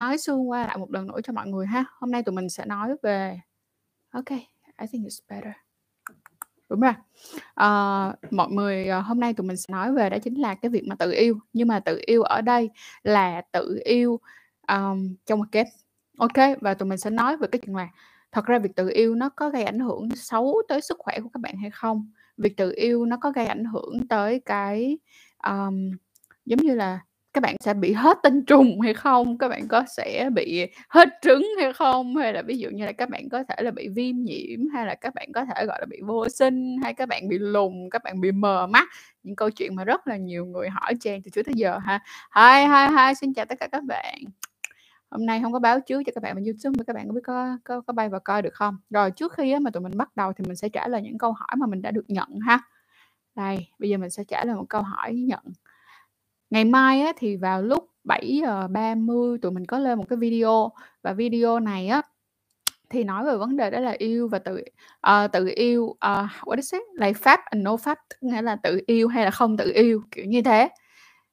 nói xung qua lại một lần nữa cho mọi người ha. Hôm nay tụi mình sẽ nói về ok, I think it's better. Đúng rồi. Ờ, mọi người, ờ, hôm nay tụi mình sẽ nói về đó chính là cái việc mà tự yêu, nhưng mà tự yêu ở đây là tự yêu, um, trong một kết. OK, và tụi mình sẽ nói về cái chuyện là thật ra việc tự yêu nó có gây ảnh hưởng xấu tới sức khỏe của các bạn hay không? Việc tự yêu nó có gây ảnh hưởng tới cái, um, giống như là các bạn sẽ bị hết tinh trùng hay không? Các bạn có sẽ bị hết trứng hay không? Hay là ví dụ như là các bạn có thể là bị viêm nhiễm, hay là các bạn có thể, gọi là, bị vô sinh, hay các bạn bị lùn, các bạn bị mờ mắt, những câu chuyện mà rất là nhiều người hỏi Trang từ trước tới giờ ha. Hi, hi, hi, xin chào tất cả các bạn. Hôm nay không có báo trước cho các bạn bên YouTube, mà các bạn có biết có có có bay vào coi được không? Rồi trước khi á mà tụi mình bắt đầu thì mình sẽ trả lời những câu hỏi mà mình đã được nhận ha. Đây, bây giờ mình sẽ trả lời một câu hỏi nhận. Ngày mai á thì vào lúc 7:30 tụi mình có lên một cái video, và video này á thì nói về vấn đề đó là yêu và tự uh, tự yêu, uh, what is it? Like pháp and no pháp, tức nghĩa là tự yêu hay là không tự yêu, kiểu như thế.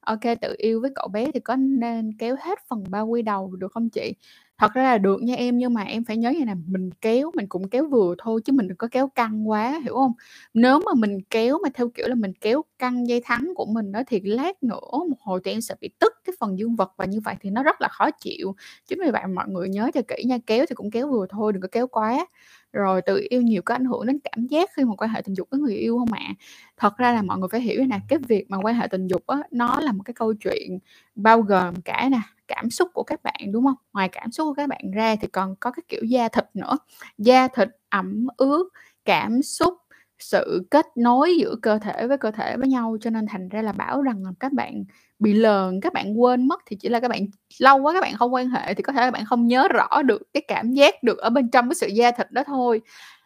OK, tự yêu với cậu bé thì có nên kéo hết phần bao quy đầu được không chị? Thật ra là được nha em, nhưng mà em phải nhớ như này mình kéo mình cũng kéo vừa thôi chứ mình đừng có kéo căng quá, hiểu không Nếu mà mình kéo mà theo kiểu là mình kéo căng dây thắng của mình đó thì lát nữa một hồi thì em sẽ bị tức cái phần dương vật và như vậy thì nó rất là khó chịu. Chính vì vậy mọi người nhớ cho kỹ nha, kéo thì cũng kéo vừa thôi, đừng có kéo quá. Rồi tự yêu nhiều có ảnh hưởng đến cảm giác khi mà quan hệ tình dục với người yêu không ạ? Thật ra là mọi người phải hiểu nè, cái việc mà quan hệ tình dục á, nó là một cái câu chuyện bao gồm cả nè, cảm xúc của các bạn, đúng không Ngoài cảm xúc của các bạn ra thì còn có cái kiểu da thịt nữa. Da thịt, ẩm ướt, cảm xúc, sự kết nối giữa cơ thể với cơ thể với nhau, cho nên thành ra là bảo rằng là các bạn bị lờn, các bạn quên mất thì chỉ là các bạn lâu quá các bạn không quan hệ thì có thể là bạn không nhớ rõ được cái cảm giác được ở bên trong cái sự da thịt đó thôi.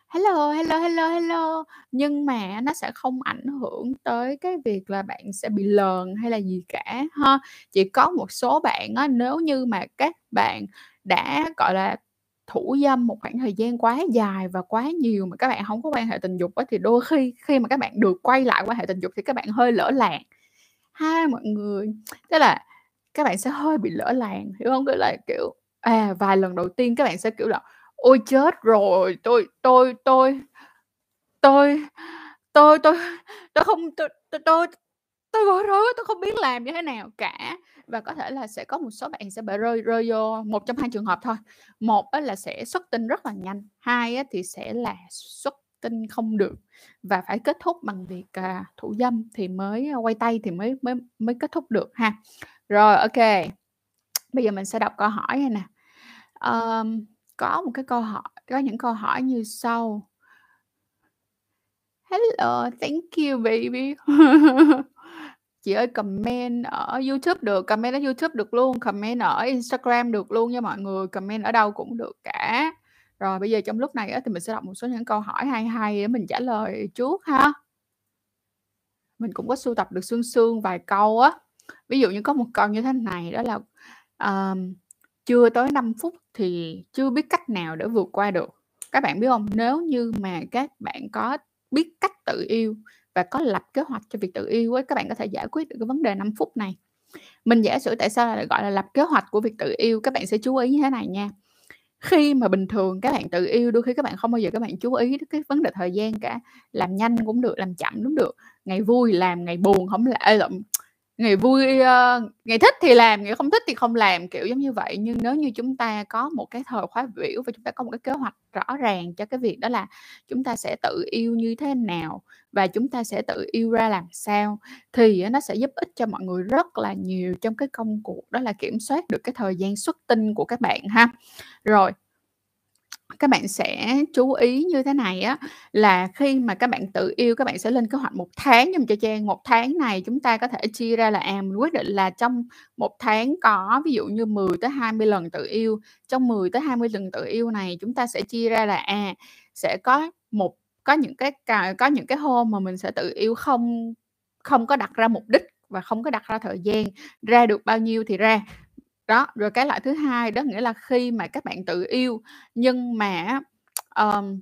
Hello, hello, hello, hello. Nhưng mà nó sẽ không ảnh hưởng tới cái việc là bạn sẽ bị lờn hay là gì cả ha. Chỉ có một số bạn á, nếu như mà các bạn đã, gọi là, thủ dâm một khoảng thời gian quá dài và quá nhiều mà các bạn không có quan hệ tình dục á, thì đôi khi khi mà các bạn được quay lại quan hệ tình dục thì các bạn hơi lỡ làng ha mọi người. Tức là các bạn sẽ hơi bị lỡ làng, hiểu không? Tức là, kiểu, à, vài lần đầu tiên các bạn sẽ, kiểu là "Ôi chết rồi, tôi tôi tôi tôi tôi tôi tôi không tôi tôi tôi tôi bối rối tôi không biết làm như thế nào cả." Và có thể là sẽ có một số bạn sẽ bị rơi rơi vô một trong hai trường hợp thôi. Một là sẽ xuất tinh rất là nhanh, hai thì sẽ là xuất tinh không được và phải kết thúc bằng việc, à, thủ dâm thì mới à, quay tay thì mới mới mới kết thúc được ha. Rồi, OK. Bây giờ mình sẽ đọc câu hỏi này nè. um, có một cái câu hỏi có những câu hỏi như sau. Hello, thank you baby. Chị ơi comment ở YouTube được, comment ở YouTube được luôn, comment ở Instagram được luôn nha mọi người, comment ở đâu cũng được cả. Rồi bây giờ trong lúc này á thì mình sẽ đọc một số những câu hỏi hay hay để mình trả lời trước ha. Mình cũng có sưu tập được xương xương vài câu á. Ví dụ như có một câu như thế này đó là, um, chưa tới 5 phút thì chưa biết cách nào để vượt qua được. Các bạn biết không? Nếu như mà các bạn có biết cách tự yêu và có lập kế hoạch cho việc tự yêu ấy, các bạn có thể giải quyết được cái vấn đề 5 phút này. Mình giả sử tại sao lại gọi là lập kế hoạch của việc tự yêu, các bạn sẽ chú ý như thế này nha. Khi mà bình thường các bạn tự yêu, đôi khi các bạn không bao giờ các bạn chú ý đến cái vấn đề thời gian cả. Làm nhanh cũng được, làm chậm cũng được, ngày vui làm, ngày buồn không là lộn, ngày vui, ờ, ngày thích thì làm, ngày không thích thì không làm, kiểu giống như vậy. Nhưng nếu như chúng ta có một cái thời khóa biểu và chúng ta có một cái kế hoạch rõ ràng cho cái việc đó là chúng ta sẽ tự yêu như thế nào và chúng ta sẽ tự yêu ra làm sao, thì nó sẽ giúp ích cho mọi người rất là nhiều trong cái công cuộc đó là kiểm soát được cái thời gian xuất tinh của các bạn ha. Rồi. Các bạn sẽ chú ý như thế này á, là khi mà các bạn tự yêu các bạn sẽ lên kế hoạch một tháng giùm cho Trang. một tháng này chúng ta có thể chia ra là, à, mình quyết định là trong một tháng có ví dụ như 10 tới 20 lần tự yêu. Trong 10 tới 20 lần tự yêu này chúng ta sẽ chia ra là, à, sẽ có một có những cái có những cái hôm mà mình sẽ tự yêu không không có đặt ra mục đích và không có đặt ra thời gian, ra được bao nhiêu thì ra. Đó, rồi cái loại thứ hai đó nghĩa là khi mà các bạn tự yêu nhưng mà um,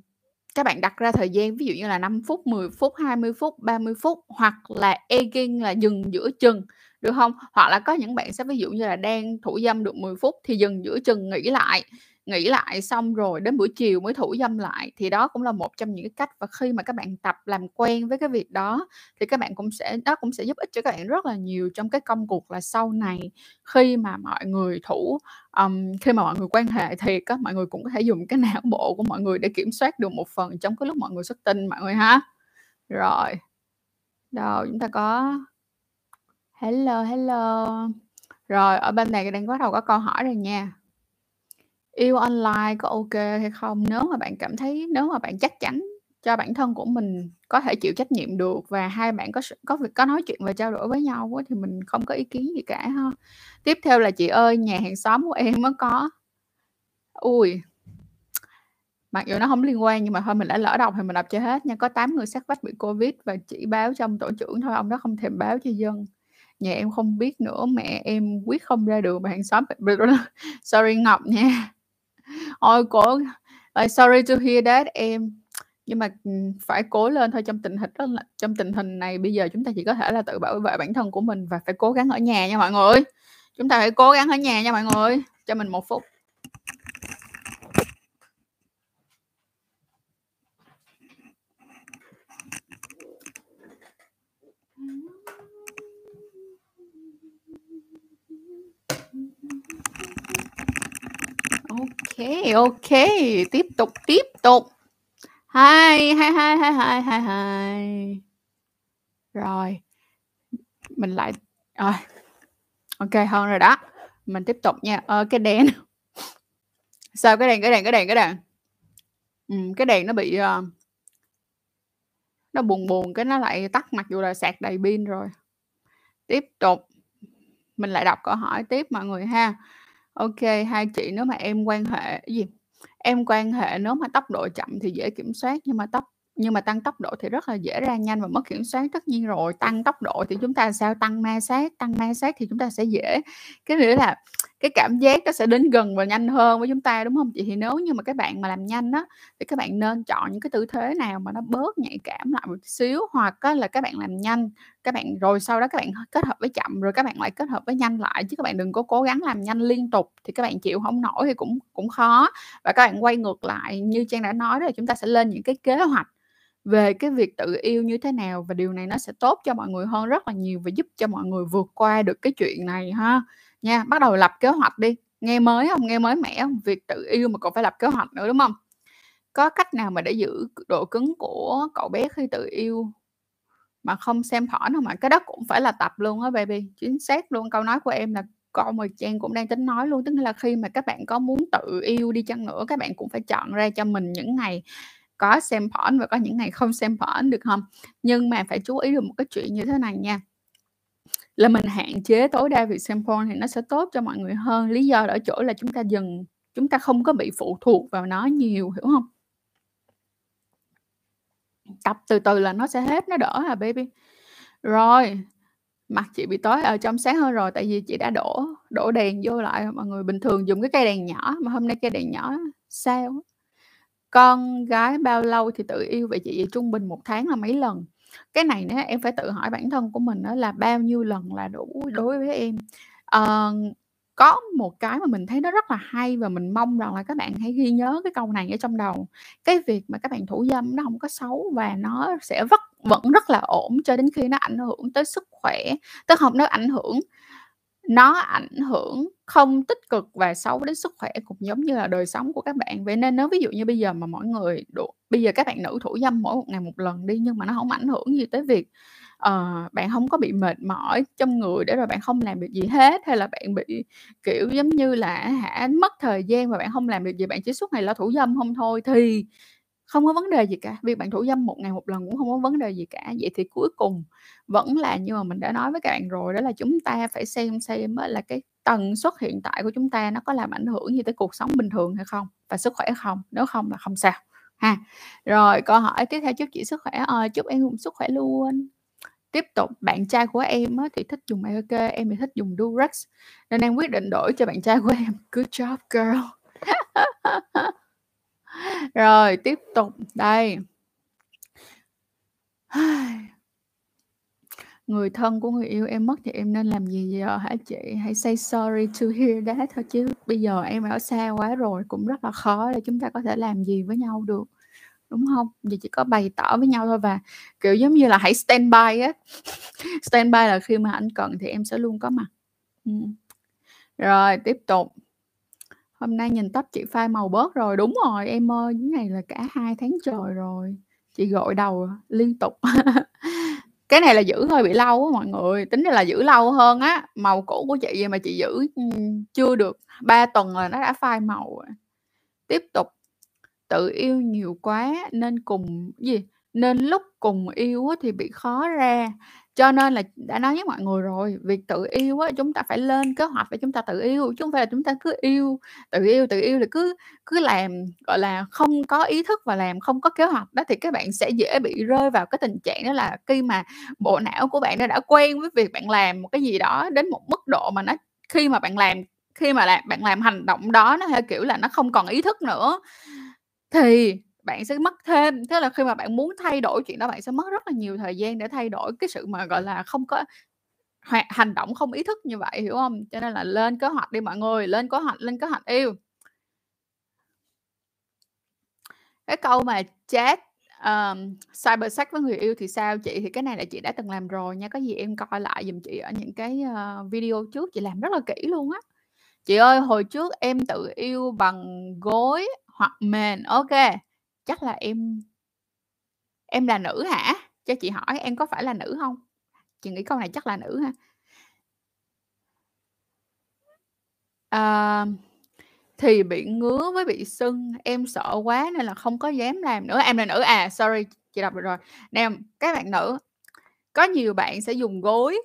các bạn đặt ra thời gian ví dụ như là 5 phút, 10 phút, 20 phút, 30 phút hoặc là egging là dừng giữa chừng. được không Hoặc là có những bạn sẽ ví dụ như là đang thủ dâm được 10 phút thì dừng giữa chừng nghỉ lại, nghĩ lại xong rồi đến buổi chiều mới thủ dâm lại, thì đó cũng là một trong những cái cách và khi mà các bạn tập làm quen với cái việc đó thì các bạn cũng sẽ đó cũng sẽ giúp ích cho các bạn rất là nhiều trong cái công cuộc là sau này khi mà mọi người thủ um, khi mà mọi người quan hệ thì các mọi người cũng có thể dùng cái não bộ của mọi người để kiểm soát được một phần trong cái lúc mọi người xuất tinh mọi người ha. Rồi. Đâu, chúng ta có hello, hello. Rồi, ở bên này đang bắt đầu có câu hỏi rồi nha. Yêu online có OK hay không? Nếu mà bạn cảm thấy nếu mà bạn chắc chắn cho bản thân của mình có thể chịu trách nhiệm được và hai bạn có có việc có nói chuyện và trao đổi với nhau á, thì mình không có ý kiến gì cả ha. Tiếp theo là "Chị ơi, nhà hàng xóm của em á có" ui Mặc dù nó không liên quan nhưng mà thôi mình đã lỡ đọc thì mình đọc cho hết nha. "Có 8 người sát vách bị Covid và chỉ báo cho ông tổ trưởng thôi, ông đó không thèm báo cho dân. Nhà em không biết nữa, mẹ em quyết không ra đường mà hàng xóm Sorry Ngọc nha. Ôi, cổ like, sorry to hear that em. Nhưng mà, ừ, phải cố lên thôi, trong tình hình đó là trong tình hình này bây giờ chúng ta chỉ có thể là tự bảo vệ bản thân của mình và phải cố gắng ở nhà nha mọi người. Chúng ta phải cố gắng ở nhà nha mọi người. Cho mình một phút. OK, OK, tiếp tục, tiếp tục. Hai, hai, hai, hai, hai, hai, hai. Rồi. Mình lại rồi. OK hơn rồi đó. Mình tiếp tục nha. Ờ, cái đèn sao cái đèn, cái đèn, cái đèn, cái đèn? ừ, cái đèn nó bị, uh, nó buồn buồn cái nó lại tắt mặc dù là sạc đầy pin rồi. Tiếp tục. Mình lại đọc câu hỏi tiếp mọi người ha. OK, hai chị nếu mà em quan hệ gì? Em quan hệ nếu mà tốc độ chậm thì dễ kiểm soát, nhưng mà tốc nhưng mà tăng tốc độ thì rất là dễ ra nhanh và mất kiểm soát. Tất nhiên rồi, tăng tốc độ thì chúng ta sao? Tăng ma sát, tăng ma sát thì chúng ta sẽ dễ cái nghĩa là cái cảm giác nó sẽ đến gần và nhanh hơn với chúng ta, đúng không chị? Thì nếu như mà các bạn mà làm nhanh á, thì các bạn nên chọn những cái tư thế nào mà nó bớt nhạy cảm lại một xíu, hoặc á là các bạn làm nhanh, các bạn rồi sau đó các bạn kết hợp với chậm, rồi các bạn lại kết hợp với nhanh lại, chứ các bạn đừng có cố gắng làm nhanh liên tục thì các bạn chịu không nổi thì cũng cũng khó. Và các bạn quay ngược lại như Trang đã nói đó là chúng ta sẽ lên những cái kế hoạch về cái việc tự yêu như thế nào và điều này nó sẽ tốt cho mọi người hơn rất là nhiều và giúp cho mọi người vượt qua được cái chuyện này ha. Nha, bắt đầu lập kế hoạch đi, nghe mới không? Nghe mới mẻ không? Việc tự yêu mà còn phải lập kế hoạch nữa, đúng không? Có cách nào mà để giữ độ cứng của cậu bé khi tự yêu mà không xem porn đâu mà? Cái đó cũng phải là tập luôn á baby, chính xác luôn. Câu nói của em là con mời Trang cũng đang tính nói luôn, tức là khi mà các bạn có muốn tự yêu đi chăng nữa, các bạn cũng phải chọn ra cho mình những ngày có xem phỏn và có những ngày không xem phỏn được không? Nhưng mà phải chú ý được một cái chuyện như thế này nha là mình hạn chế tối đa việc xem porn thì nó sẽ tốt cho mọi người hơn. Lý do ở chỗ là chúng ta dừng chúng ta không có bị phụ thuộc vào nó nhiều, hiểu không Tập từ từ là nó sẽ hết, nó đỡ à baby. Rồi, mặt chị bị tối, ở trong sáng hơn rồi tại vì chị đã đổ đổ đèn vô lại. Mọi người bình thường dùng cái cây đèn nhỏ mà hôm nay cây đèn nhỏ sao. Con gái bao lâu thì tự yêu vậy chị? Vậy trung bình một tháng là mấy lần? Cái này nữa em phải tự hỏi bản thân của mình đó là bao nhiêu lần là đủ đối với em. à, có một cái mà mình thấy nó rất là hay và mình mong rằng là các bạn hãy ghi nhớ cái câu này ở trong đầu. Cái việc mà các bạn thủ dâm nó không có xấu và nó sẽ vất vẫn rất là ổn cho đến khi nó ảnh hưởng tới sức khỏe, tức không nó ảnh hưởng nó ảnh hưởng không tích cực và xấu đến sức khỏe cũng giống như là đời sống của các bạn. Vậy nên nếu ví dụ như bây giờ mà mọi người đủ bây giờ các bạn nữ thủ dâm mỗi một ngày một lần đi, nhưng mà nó không ảnh hưởng gì tới việc, uh, bạn không có bị mệt mỏi trong người để rồi bạn không làm được gì hết, hay là bạn bị, kiểu, giống như là hả, mất thời gian và bạn không làm được gì, bạn chỉ suốt ngày lo thủ dâm không thôi thì không có vấn đề gì cả. Việc bạn thủ dâm một ngày một lần cũng không có vấn đề gì cả. Vậy thì cuối cùng vẫn là như mà mình đã nói với các bạn rồi, đó là chúng ta phải xem xem là cái tần suất hiện tại của chúng ta nó có làm ảnh hưởng gì tới cuộc sống bình thường hay không và sức khỏe không, nếu không là không sao ha. Rồi, câu hỏi tiếp theo chúc chị sức khỏe, ờ, chúc em cũng sức khỏe luôn. Tiếp tục, bạn trai của em á thì thích dùng EOK, em thì thích dùng Durex nên em quyết định đổi cho bạn trai của em. Good job girl. Rồi, tiếp tục, đây. Người thân của người yêu em mất thì em nên làm gì giờ hả chị? Hãy say sorry to hear that thôi chứ bây giờ em ở xa quá rồi cũng rất là khó để chúng ta có thể làm gì với nhau được, đúng không? Giờ chỉ có bày tỏ với nhau thôi và, kiểu, giống như là, hãy stand by á. Stand by là khi mà anh cần thì em sẽ luôn có mặt. ừ. Rồi, tiếp tục. Hôm nay nhìn tóc chị phai màu bớt rồi. Đúng rồi, em ơi, những này là cả hai tháng trời rồi, chị gội đầu liên tục. Cái này là giữ hơi bị lâu á mọi người, tính ra là giữ lâu hơn á, màu cũ của chị vậy mà chị giữ, ừ, chưa được 3 tuần là nó đã phai màu rồi. Tiếp tục. Tự yêu nhiều quá nên cùng gì? Nên lúc cùng yêu thì bị khó ra. Cho nên là đã nói với mọi người rồi, việc tự yêu á, chúng ta phải lên kế hoạch để chúng ta tự yêu, chứ không phải là chúng ta cứ yêu, tự yêu, tự yêu thì cứ cứ làm, gọi là, không có ý thức và làm không có kế hoạch đó, thì các bạn sẽ dễ bị rơi vào cái tình trạng đó là khi mà bộ não của bạn nó đã quen với việc bạn làm một cái gì đó đến một mức độ mà nó khi mà bạn làm khi mà bạn làm hành động đó nó theo kiểu là nó không còn ý thức nữa, thì bạn sẽ mất thêm. Tức là khi mà bạn muốn thay đổi chuyện đó bạn sẽ mất rất là nhiều thời gian để thay đổi cái sự mà, gọi là, không có hoạt hành động không ý thức như vậy, hiểu không? Cho nên là lên kế hoạch đi mọi người, lên kế hoạch lên kế hoạch yêu. Cái câu mà chat, um, cyber sex với người yêu thì sao chị? Thì cái này là chị đã từng làm rồi nha, có gì em coi lại giùm chị ở những cái, ờ, video trước, chị làm rất là kỹ luôn á. Chị ơi, hồi trước em tự yêu bằng gối hoặc mền. ok chắc là em em là nữ hả? Cho chị hỏi em có phải là nữ không? Chị nghĩ câu này chắc là nữ ha. à, thì bị ngứa với bị sưng, em sợ quá nên là không có dám làm nữa. Em là nữ à, sorry, chị đọc được rồi. Nè, các bạn nữ, có nhiều bạn sẽ dùng gối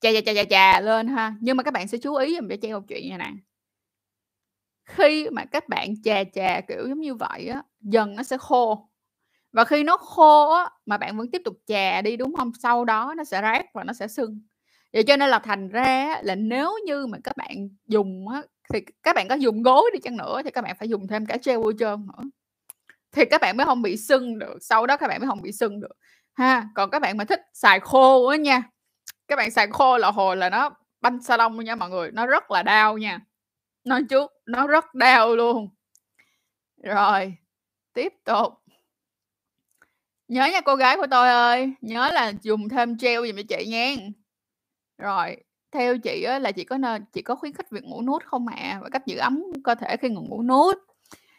chà, chà, chà, chà, chà lên ha, nhưng mà các bạn sẽ chú ý giùm cho chị một chuyện này nè. Khi mà các bạn chà chà, kiểu giống như vậy á, dần nó sẽ khô. Và khi nó khô á, mà bạn vẫn tiếp tục chà đi, đúng không? Sau đó nó sẽ rát và nó sẽ sưng. Vậy cho nên là thành ra là nếu như mà các bạn dùng á, thì các bạn có dùng gối đi chăng nữa thì các bạn phải dùng thêm cả gel bôi trơn nữa. Thì các bạn mới không bị sưng được, sau đó các bạn mới không bị sưng được, ha. Còn các bạn mà thích xài khô á nha, các bạn xài khô là hồi là nó banh salon lông nha mọi người, nó rất là đau nha. Nói trước, nó rất đau luôn. Rồi, tiếp tục. Nhớ nha cô gái của tôi ơi, nhớ là dùng thêm gel gì cho chị nha Rồi, theo chị á là chị có nên chị có khuyến khích việc ngủ nude không ạ? Và cách giữ ấm cơ thể khi ngủ ngủ nude.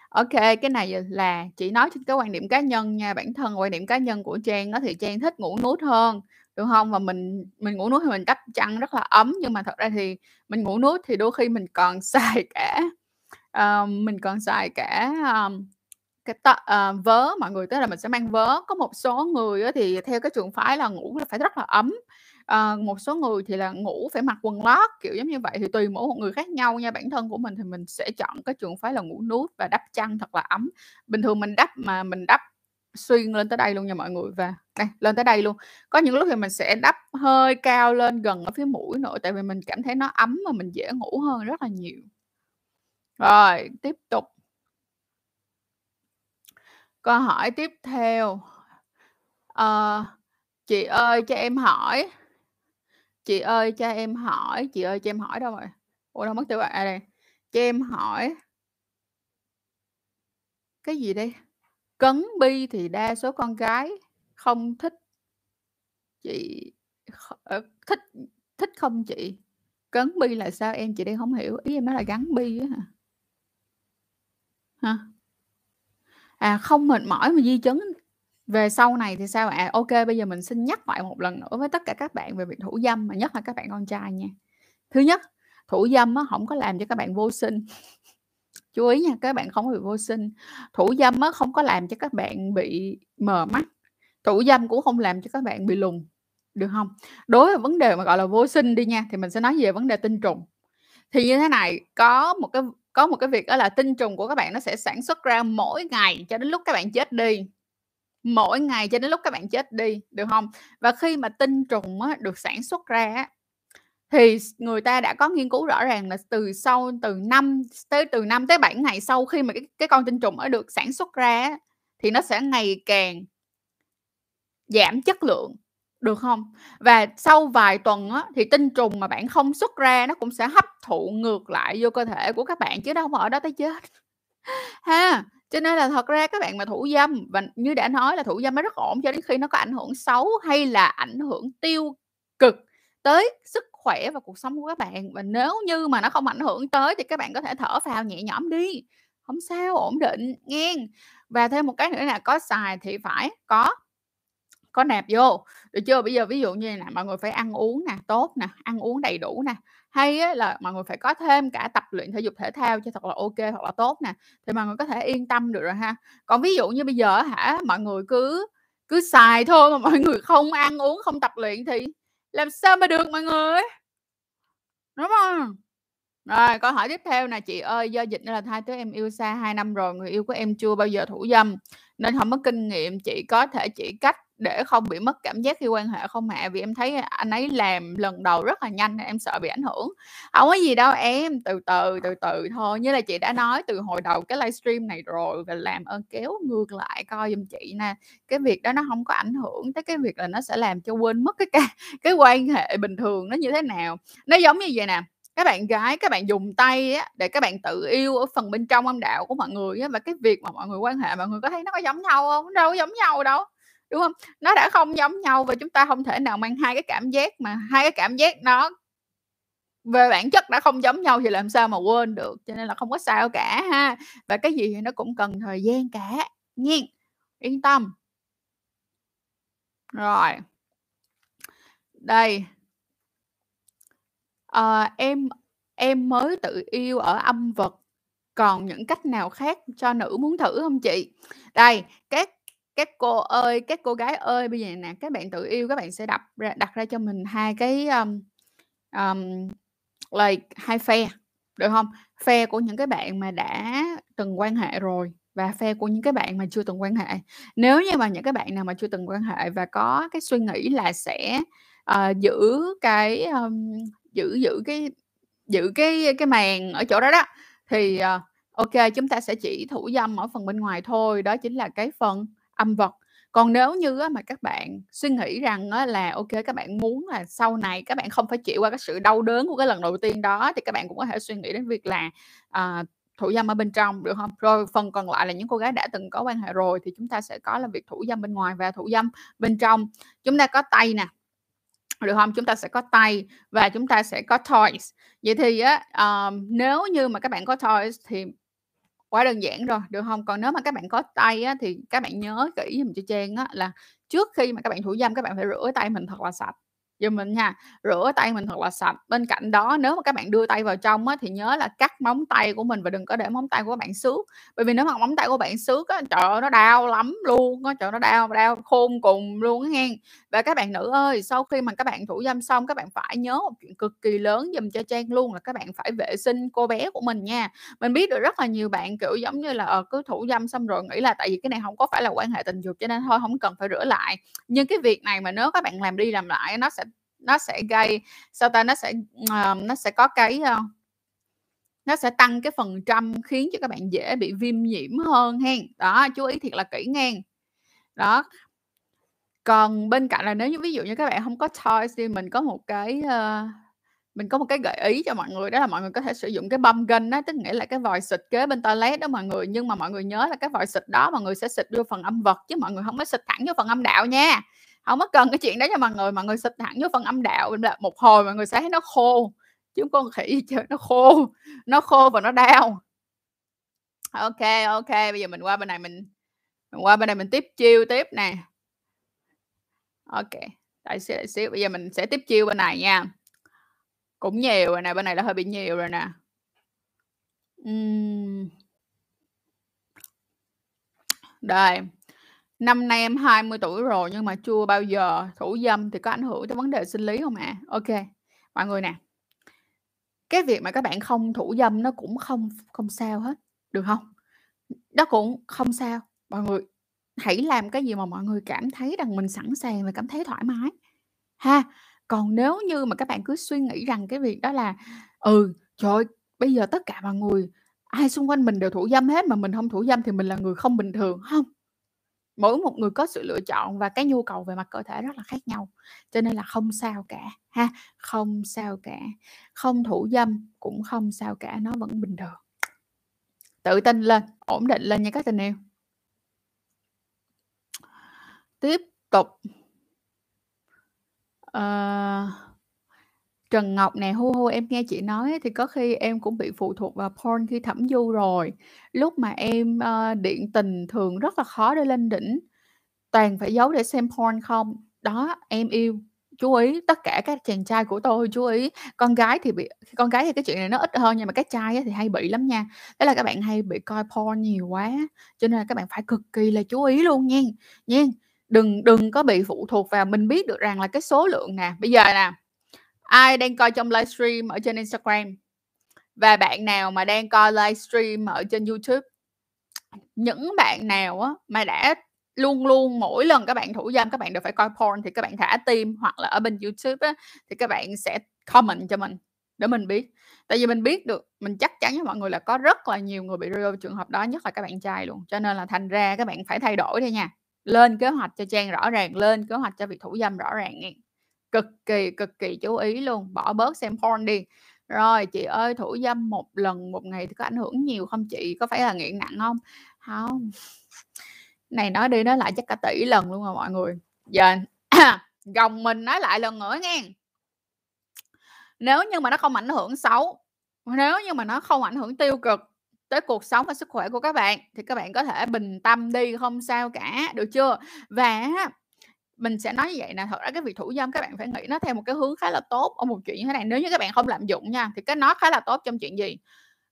ok cái này là chị nói trên cái quan điểm cá nhân nha, bản thân quan điểm cá nhân của Trang á thì Trang thích ngủ nude hơn, được không? Và mình mình ngủ nước thì mình đắp chăn rất là ấm, nhưng mà thật ra thì mình ngủ nước thì đôi khi mình còn xài cả, uh, mình còn xài cả, um, cái t uh, ờ, vớ mọi người, tức là mình sẽ mang vớ. Có một số người thì theo cái trường phái là ngủ là phải rất là ấm, à, một số người thì là ngủ phải mặc quần lót, kiểu giống như vậy, thì tùy mỗi một người khác nhau nha. Bản thân của mình thì mình sẽ chọn cái trường phái là ngủ nude và đắp chăn thật là ấm. Bình thường mình đắp mà mình đắp xuyên lên tới đây luôn nha mọi người, và đây, lên tới đây luôn. Có những lúc thì mình sẽ đắp hơi cao lên gần ở phía mũi nữa, tại vì mình cảm thấy nó ấm và mình dễ ngủ hơn rất là nhiều. Rồi, tiếp tục. Câu hỏi tiếp theo. à, chị ơi cho em hỏi chị ơi cho em hỏi chị ơi cho em hỏi đâu rồi? Ủa đâu mất tiêu rồi? À, đây, cho em hỏi Cái gì đây? Cấn bi thì đa số con gái không thích chị ờ, thích thích không chị? Cấn bi là sao em? Chị đang không hiểu, ý em nói là gắn bi á hả? Hả? À, không mệt mỏi mà di chứng về sau này thì sao ạ? ok bây giờ mình xin nhắc lại một lần nữa với tất cả các bạn về việc thủ dâm, mà nhất là các bạn con trai nha. Thứ nhất, thủ dâm á không có làm cho các bạn vô sinh. Chú ý nha, các bạn không bị vô sinh. Thủ dâm á không có làm cho các bạn bị mờ mắt, thủ dâm cũng không làm cho các bạn bị lùn, được không Đối với vấn đề mà, gọi là, vô sinh đi nha, thì mình sẽ nói về vấn đề tinh trùng. Thì như thế này, có một cái có một cái việc đó là tinh trùng của các bạn nó sẽ sản xuất ra mỗi ngày cho đến lúc các bạn chết đi. Mỗi ngày cho đến lúc các bạn chết đi, được không Và khi mà tinh trùng á được sản xuất ra á, thì người ta đã có nghiên cứu rõ ràng là từ sau từ 5 tới từ 5 tới 7 ngày sau khi mà cái cái con tinh trùng ở được sản xuất ra thì nó sẽ ngày càng giảm chất lượng, Được không Và sau vài tuần á, thì tinh trùng mà bạn không xuất ra nó cũng sẽ hấp thụ ngược lại vô cơ thể của các bạn chứ đâu mà ở đó tới chết. Ha, cho nên là thật ra các bạn mà thủ dâm và như đã nói là thủ dâm nó rất ổn cho đến khi nó có ảnh hưởng xấu hay là ảnh hưởng tiêu cực tới sức khỏe và cuộc sống của các bạn. Và nếu như mà nó không ảnh hưởng tới thì các bạn có thể thở phào nhẹ nhõm đi, không sao, ổn định, nghe Và thêm một cái nữa là có xài thì phải có có nạp vô, được chưa? Bây giờ ví dụ như này mọi người phải ăn uống nè, tốt nè, ăn uống đầy đủ nè, hay là mọi người phải có thêm cả tập luyện thể dục thể thao cho thật là ok thật là tốt nè, thì mọi người có thể yên tâm được rồi ha. Còn ví dụ như bây giờ hả, mọi người cứ cứ xài thôi mà mọi người không ăn uống, không tập luyện thì làm sao mà được mọi người? Đúng không? Rồi, câu hỏi tiếp theo nè: "Chị ơi, do dịch nên là hai đứa em yêu xa 2 năm rồi, người yêu của em chưa bao giờ thủ dâm nên không có kinh nghiệm, chị có thể chỉ cách để không bị mất cảm giác khi quan hệ không hạ Vì em thấy anh ấy làm lần đầu rất là nhanh em sợ bị ảnh hưởng." không có gì đâu em, từ từ, từ từ thôi. Như là chị đã nói từ hồi đầu cái livestream này rồi và làm ơn kéo ngược lại coi giùm chị nè, cái việc đó nó không có ảnh hưởng tới cái việc là nó sẽ làm cho quên mất cái cái, cái quan hệ bình thường nó như thế nào. Nó giống như vậy nè, các bạn gái các bạn dùng tay á để các bạn tự yêu ở phần bên trong âm đạo của mọi người á, và cái việc mà mọi người quan hệ mọi người có thấy nó có giống nhau không đâu có giống nhau đâu, đúng không? Nó đã không giống nhau và chúng ta không thể nào mang hai cái cảm giác mà hai cái cảm giác nó về bản chất đã không giống nhau thì làm sao mà quên được, cho nên là không có sao cả ha. Và cái gì thì nó cũng cần thời gian cả, nhiên yên tâm. Rồi. Đây. à, em em mới tự yêu ở âm vật, còn những cách nào khác cho nữ muốn thử không chị? Đây, các các cô ơi, các cô gái ơi, bây giờ nè, các bạn tự yêu các bạn sẽ đặt ra đặt ra cho mình hai cái, um, um, like hai phe, được không? Phe của những cái bạn mà đã từng quan hệ rồi và phe của những cái bạn mà chưa từng quan hệ. Nếu như mà những cái bạn nào mà chưa từng quan hệ và có cái suy nghĩ là sẽ, uh, giữ cái, um, giữ giữ cái giữ cái cái màng ở chỗ đó đó, thì, uh, ok chúng ta sẽ chỉ thủ dâm ở phần bên ngoài thôi, đó chính là cái phần âm vật. Còn nếu như mà các bạn suy nghĩ rằng là, ok, các bạn muốn là sau này các bạn không phải chịu qua cái sự đau đớn của cái lần đầu tiên đó thì các bạn cũng có thể suy nghĩ đến việc là, à, thủ dâm ở bên trong, được không? Rồi phần còn lại là những cô gái đã từng có quan hệ rồi thì chúng ta sẽ có là việc thủ dâm bên ngoài và thủ dâm bên trong. Chúng ta có tay nè, được không? Chúng ta sẽ có tay và chúng ta sẽ có toys. Vậy thì á, ờm, nếu như mà các bạn có toys thì quá đơn giản rồi, được không? Còn nếu mà các bạn có tay á thì các bạn nhớ kỹ dùm cho Trang á là trước khi mà các bạn thủ dâm các bạn phải rửa tay mình thật là sạch giùm mình nha, rửa tay mình thật là sạch. Bên cạnh đó nếu mà các bạn đưa tay vào trong á thì nhớ là cắt móng tay của mình và đừng có để móng tay của các bạn xước. Bởi vì nếu mà móng tay của bạn xước á, trời ơi, nó đau lắm luôn á, trời ơi, nó đau đau khôn cùng luôn á nghen. Và các bạn nữ ơi, sau khi mà các bạn thủ dâm xong các bạn phải nhớ một chuyện cực kỳ lớn giùm cho Trang luôn là các bạn phải vệ sinh cô bé của mình nha. Mình biết được rất là nhiều bạn, kiểu, giống như là, ờ, cứ thủ dâm xong rồi nghĩ là tại vì cái này không có phải là quan hệ tình dục cho nên thôi không cần phải rửa lại. Nhưng cái việc này mà nếu các bạn làm đi làm lại nó sẽ nó sẽ gây, sao ta, nó sẽ, uh, nó sẽ có cái, uh, nó sẽ tăng cái phần trăm khiến cho các bạn dễ bị viêm nhiễm hơn hen. Đó, chú ý thiệt là kỹ ngang Đó. Còn bên cạnh là nếu như ví dụ như các bạn không có toys thì mình có một cái, uh, mình có một cái gợi ý cho mọi người đó là mọi người có thể sử dụng cái bum gân đó tức nghĩa là cái vòi xịt kế bên toilet đó mọi người. Nhưng mà mọi người nhớ là cái vòi xịt đó mọi người sẽ xịt vô phần âm vật chứ mọi người không có xịt thẳng vô phần âm đạo nha không có cần cái chuyện đó cho mọi người, mọi người xịt thẳng vô phần âm đạo là một hồi mọi người sẽ thấy nó khô, chứ con khỉ chơi nó khô, nó khô và nó đau. Ok, ok. bây giờ mình qua bên này mình mình qua bên này mình tiếp chiêu tiếp nè. Ok. Tại xíu, tại xíu, bây giờ mình sẽ tiếp chiêu bên này nha. Cũng nhiều rồi nè, bên này là hơi bị nhiều rồi nè. uhm. Đây, năm nay em 20 tuổi rồi nhưng mà chưa bao giờ thủ dâm thì có ảnh hưởng tới vấn đề sinh lý không ạ? À? Ok. mọi người nè. Cái việc mà các bạn không thủ dâm nó cũng không không sao hết, được không? Nó cũng không sao, mọi người hãy làm cái gì mà mọi người cảm thấy rằng mình sẵn sàng và cảm thấy thoải mái, ha. Còn nếu như mà các bạn cứ suy nghĩ rằng cái việc đó là, ừ, trời ơi, bây giờ tất cả mọi người ai xung quanh mình đều thủ dâm hết mà mình không thủ dâm thì mình là người không bình thường, không? Mỗi một người có sự lựa chọn và cái nhu cầu về mặt cơ thể rất là khác nhau. Cho nên là không sao cả, ha, không sao cả. Không thủ dâm cũng không sao cả, nó vẫn bình thường. Tự tin lên, ổn định lên nha các tình yêu tiếp tục. Uh... Trần Ngọc nè, hu hu em nghe chị nói thì có khi em cũng bị phụ thuộc vào porn khi thẩm du rồi. Lúc mà em, ơ, điện tình thường rất là khó để lên đỉnh, toàn phải giấu để xem porn không. Đó, em yêu, chú ý, tất cả các chàng trai của tôi chú ý, con gái thì bị con gái thì cái chuyện này nó ít hơn nhưng mà các trai á thì hay bị lắm nha. Đó là các bạn hay bị coi porn nhiều quá, cho nên là các bạn phải cực kỳ là chú ý luôn nghen, nghen. Đừng đừng có bị phụ thuộc vào mình biết được rằng là cái số lượng nè, bây giờ nè ai đang coi trong livestream ở trên Instagram? Và bạn nào mà đang coi livestream ở trên YouTube? Những bạn nào á mà đã luôn luôn mỗi lần các bạn thủ dâm, các bạn đều phải coi porn thì các bạn thả tim hoặc là ở bên YouTube á, thì các bạn sẽ comment cho mình để mình biết. Tại vì mình biết được, mình chắc chắn với mọi người là có rất là nhiều người bị rơi vào trường hợp đó, nhất là các bạn trai luôn. Cho nên là thành ra các bạn phải thay đổi đi nha. Lên kế hoạch cho trang rõ ràng, lên kế hoạch cho việc thủ dâm rõ ràng nha cực kỳ cực kỳ chú ý luôn, bỏ bớt xem porn đi. Rồi, chị ơi thủ dâm một lần một ngày thì có ảnh hưởng nhiều không chị? Có phải là nghiện nặng không? Không này, nói đi nói lại chắc cả tỷ lần luôn rồi mọi người. Giờ gồng mình nói lại lần nữa nghe. Nếu như mà nó không ảnh hưởng xấu, nếu như mà nó không ảnh hưởng tiêu cực tới cuộc sống và sức khỏe của các bạn thì các bạn có thể bình tâm đi, không sao cả, được chưa? Và mình sẽ nói như vậy nè, thật ra cái việc thủ dâm các bạn phải nghĩ nó theo một cái hướng khá là tốt. Ở một chuyện như thế này, nếu như các bạn không lạm dụng nha, thì cái nó khá là tốt trong chuyện gì?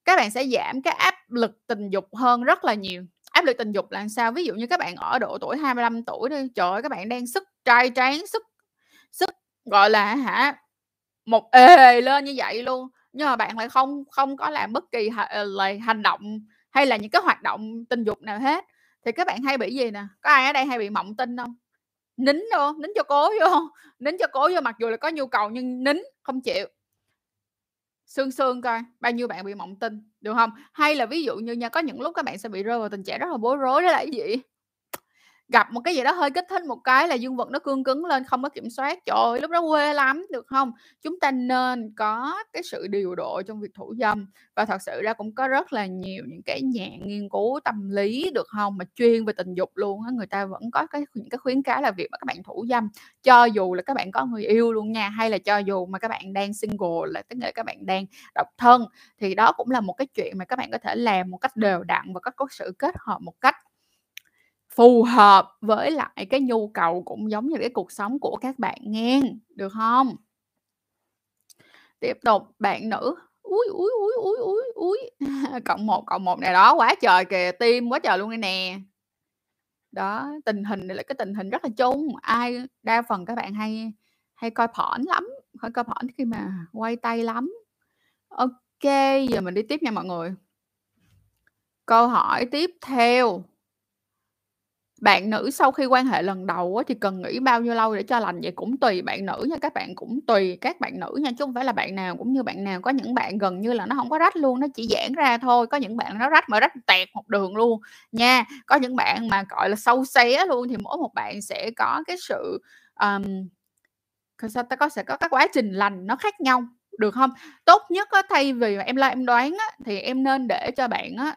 Các bạn sẽ giảm cái áp lực tình dục hơn rất là nhiều. Áp lực tình dục là sao? Ví dụ như các bạn ở độ tuổi 25 tuổi đi, trời ơi, các bạn đang sức trai tráng, sức sức, gọi là hả, một ề lên như vậy luôn. Nhưng mà bạn lại không không có làm bất kỳ ờ, lời hành động hay là những cái hoạt động tình dục nào hết. Thì các bạn hay bị gì nè? Có ai ở đây hay bị mộng tinh không? Nín vô, nín cho cố vô, nín cho cố vô, mặc dù là có nhu cầu nhưng nín, không chịu. Sương sương coi, bao nhiêu bạn bị mộng tinh, được không? Hay là ví dụ như nha, có những lúc các bạn sẽ bị rơi vào tình trạng rất là bối rối, đó là cái gì? Gặp một cái gì đó hơi kích thích một cái là dương vật nó cương cứng lên không có kiểm soát trời ơi, lúc đó quê lắm được không? Chúng ta nên có cái sự điều độ trong việc thủ dâm và thật sự ra cũng có rất là nhiều những cái nhà nghiên cứu tâm lý được không? Mà chuyên về tình dục luôn á người ta vẫn có cái những cái khuyến cáo là việc mà các bạn thủ dâm cho dù là các bạn có người yêu luôn nha hay là cho dù mà các bạn đang single là tức là các bạn đang độc thân thì đó cũng là một cái chuyện mà các bạn có thể làm một cách đều đặn và có sự kết hợp một cách phù hợp với lại cái nhu cầu cũng giống như cái cuộc sống của các bạn nghe, được không? Tiếp tục, bạn nữ. Úi úi úi úi úi úi. Cộng một cộng một này đó, quá trời kìa, tim quá trời luôn đây nè. Đó, tình hình này là cái tình hình rất là chung, ai đa phần các bạn hay hay coi phỏn lắm, hay coi phỏn khi mà quay tay lắm. Ok, giờ mình đi tiếp nha mọi người. Câu hỏi tiếp theo bạn nữ sau khi quan hệ lần đầu á, thì cần nghỉ bao nhiêu lâu để cho lành? Vậy cũng tùy bạn nữ nha, các bạn cũng tùy các bạn nữ nha, chứ không phải là bạn nào cũng như bạn nào. Có những bạn gần như là nó không có rách luôn, nó chỉ giãn ra thôi, có những bạn nó rách mà rách tẹt một đường luôn nha. Có những bạn mà, gọi là, sâu xé luôn thì mỗi một bạn sẽ có cái sự, ờm, sao ta, có sẽ có các quá trình lành nó khác nhau, được không Tốt nhất á, thay vì mà em la em đoán á, thì em nên để cho bạn á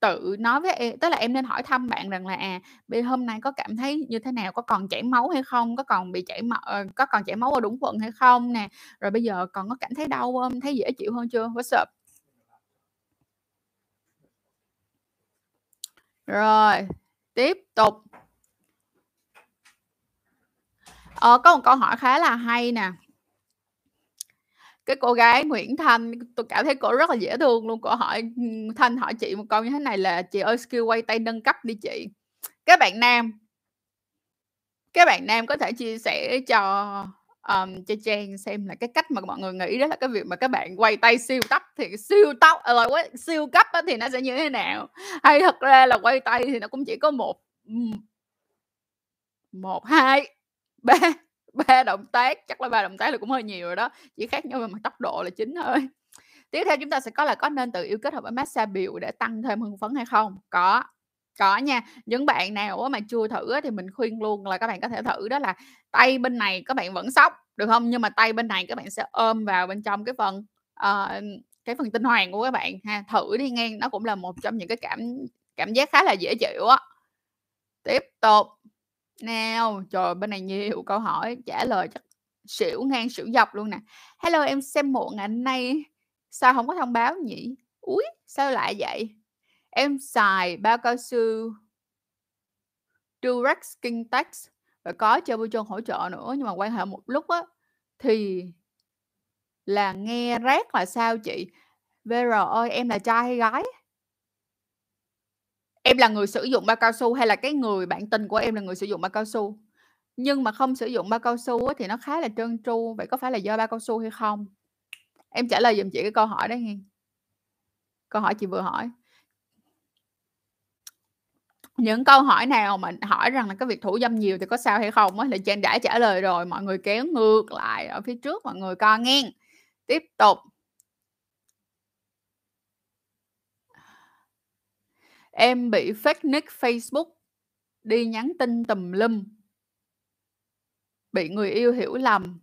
Tự nói với em tức là em nên hỏi thăm bạn rằng là, à, "Bây hôm nay có cảm thấy như thế nào? Có còn chảy máu hay không? Có còn bị chảy máu ờ, có còn chảy máu ở đúng quận hay không nè? Rồi bây giờ còn có cảm thấy đau không Thấy dễ chịu hơn chưa? What's up?" Rồi, tiếp tục. Ờ, có một câu hỏi khá là hay nè cái cô gái Nguyễn Thanh tôi cảm thấy cô rất là dễ thương luôn. Cô hỏi ừ, Thanh hỏi chị một câu như thế này là chị ơi skill quay tay nâng cấp đi chị. Các bạn nam các bạn nam có thể chia sẻ cho um, cho Trang xem là cái cách mà mọi người nghĩ đó là cái việc mà các bạn quay tay siêu tốc thì siêu tốc à, là siêu cấp thì nó sẽ như thế nào? Hay thật ra là quay tay thì nó cũng chỉ có một một hai ba ba động tác chắc là ba động tác là cũng hơi nhiều rồi đó chỉ khác nhau về mặt tốc độ là chính thôi tiếp theo chúng ta sẽ có là có nên tự yêu kết hợp với massage biểu để tăng thêm hưng phấn hay không có Có nha, những bạn nào mà chưa thử thì mình khuyên luôn là các bạn có thể thử đó là tay bên này các bạn vẫn sóc được không Nhưng mà tay bên này các bạn sẽ ôm vào bên trong cái phần, uh, cái phần tinh hoàn của các bạn ha. Thử đi ngang nó cũng là một trong những cái cảm cảm giác khá là dễ chịu á. Tiếp tục. Nào, trời, bên này nhiều câu hỏi, trả lời chắc xỉu ngang xỉu dọc luôn nè. "Hello, em xem muộn ngày hôm nay, sao không có thông báo nhỉ?" Úi, sao lại vậy? Em xài bao cao su Durex Skin Tax và có chơi bôi trơn hỗ trợ nữa, nhưng mà quan hệ một lúc á thì là nghe rác là sao chị? VR ơi, em là trai hay gái? Em là người sử dụng bao cao su hay là cái người bạn tình của em là người sử dụng bao cao su? Nhưng mà không sử dụng bao cao su thì nó khá là trơn tru, vậy có phải là do bao cao su hay không? Em trả lời giùm chị cái câu hỏi đó nghe Câu hỏi chị vừa hỏi. Những câu hỏi nào mà hỏi rằng là cái việc thủ dâm nhiều thì có sao hay không á, là Trang đã trả lời rồi, mọi người kéo ngược lại ở phía trước mọi người coi nghe Tiếp tục. Em bị fake nick Facebook, đi nhắn tin tùm lum. Bị người yêu hiểu lầm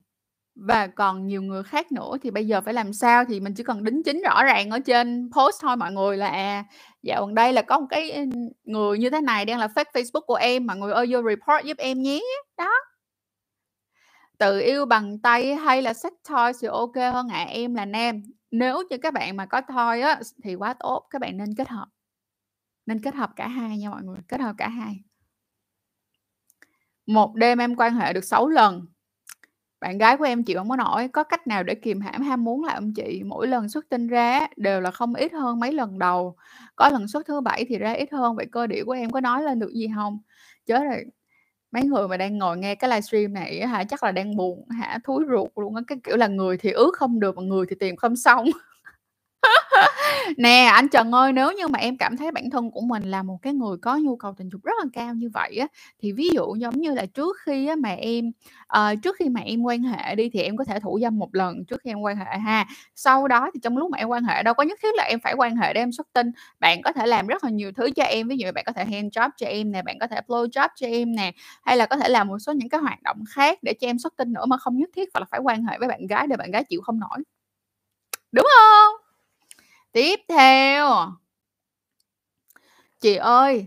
và còn nhiều người khác nữa thì bây giờ phải làm sao? Thì mình chỉ cần đính chính rõ ràng ở trên post thôi mọi người là, à, dạo gần đây là có một cái, ừ, người như thế này đang là fake Facebook của em, mọi người ơi vô report giúp em nhé. Đó. Tự yêu bằng tay hay là sex toy thì ok hơn ạ? Em là nam. Nếu như các bạn mà có toy á thì quá tốt, các bạn nên kết hợp. Nên kết hợp cả hai nha mọi người, kết hợp cả hai. Một đêm em quan hệ được 6 lần. Bạn gái của em chịu không có nổi, có cách nào để kìm hãm ham muốn lại ông chị? Mỗi lần xuất tinh ra đều là không ít hơn mấy lần đầu, có lần xuất thứ bảy thì ra ít hơn, vậy cơ địa của em có nói lên được gì không chớ rồi, mấy người mà đang ngồi nghe cái livestream này hả, chắc là đang buồn hả, thúi ruột luôn á, cái kiểu là người thì ước không được mà người thì tìm không xong. Nè, anh Trần ơi, nếu như mà em cảm thấy bản thân của mình là một cái người có nhu cầu tình dục rất là cao như vậy á, thì ví dụ giống như là trước khi á mà em, ờ, trước khi mà em quan hệ đi thì em có thể thủ dâm một lần trước khi em quan hệ ha. Sau đó thì trong lúc mà em quan hệ đâu có nhất thiết là em phải quan hệ để em xuất tinh, bạn có thể làm rất là nhiều thứ cho em, ví dụ bạn có thể hand job cho em nè, bạn có thể blow job cho em nè, hay là có thể làm một số những cái hoạt động khác để cho em xuất tinh nữa mà không nhất thiết phải là phải quan hệ với bạn gái để bạn gái chịu không nổi. Đúng hông? Tiếp theo. "Chị ơi,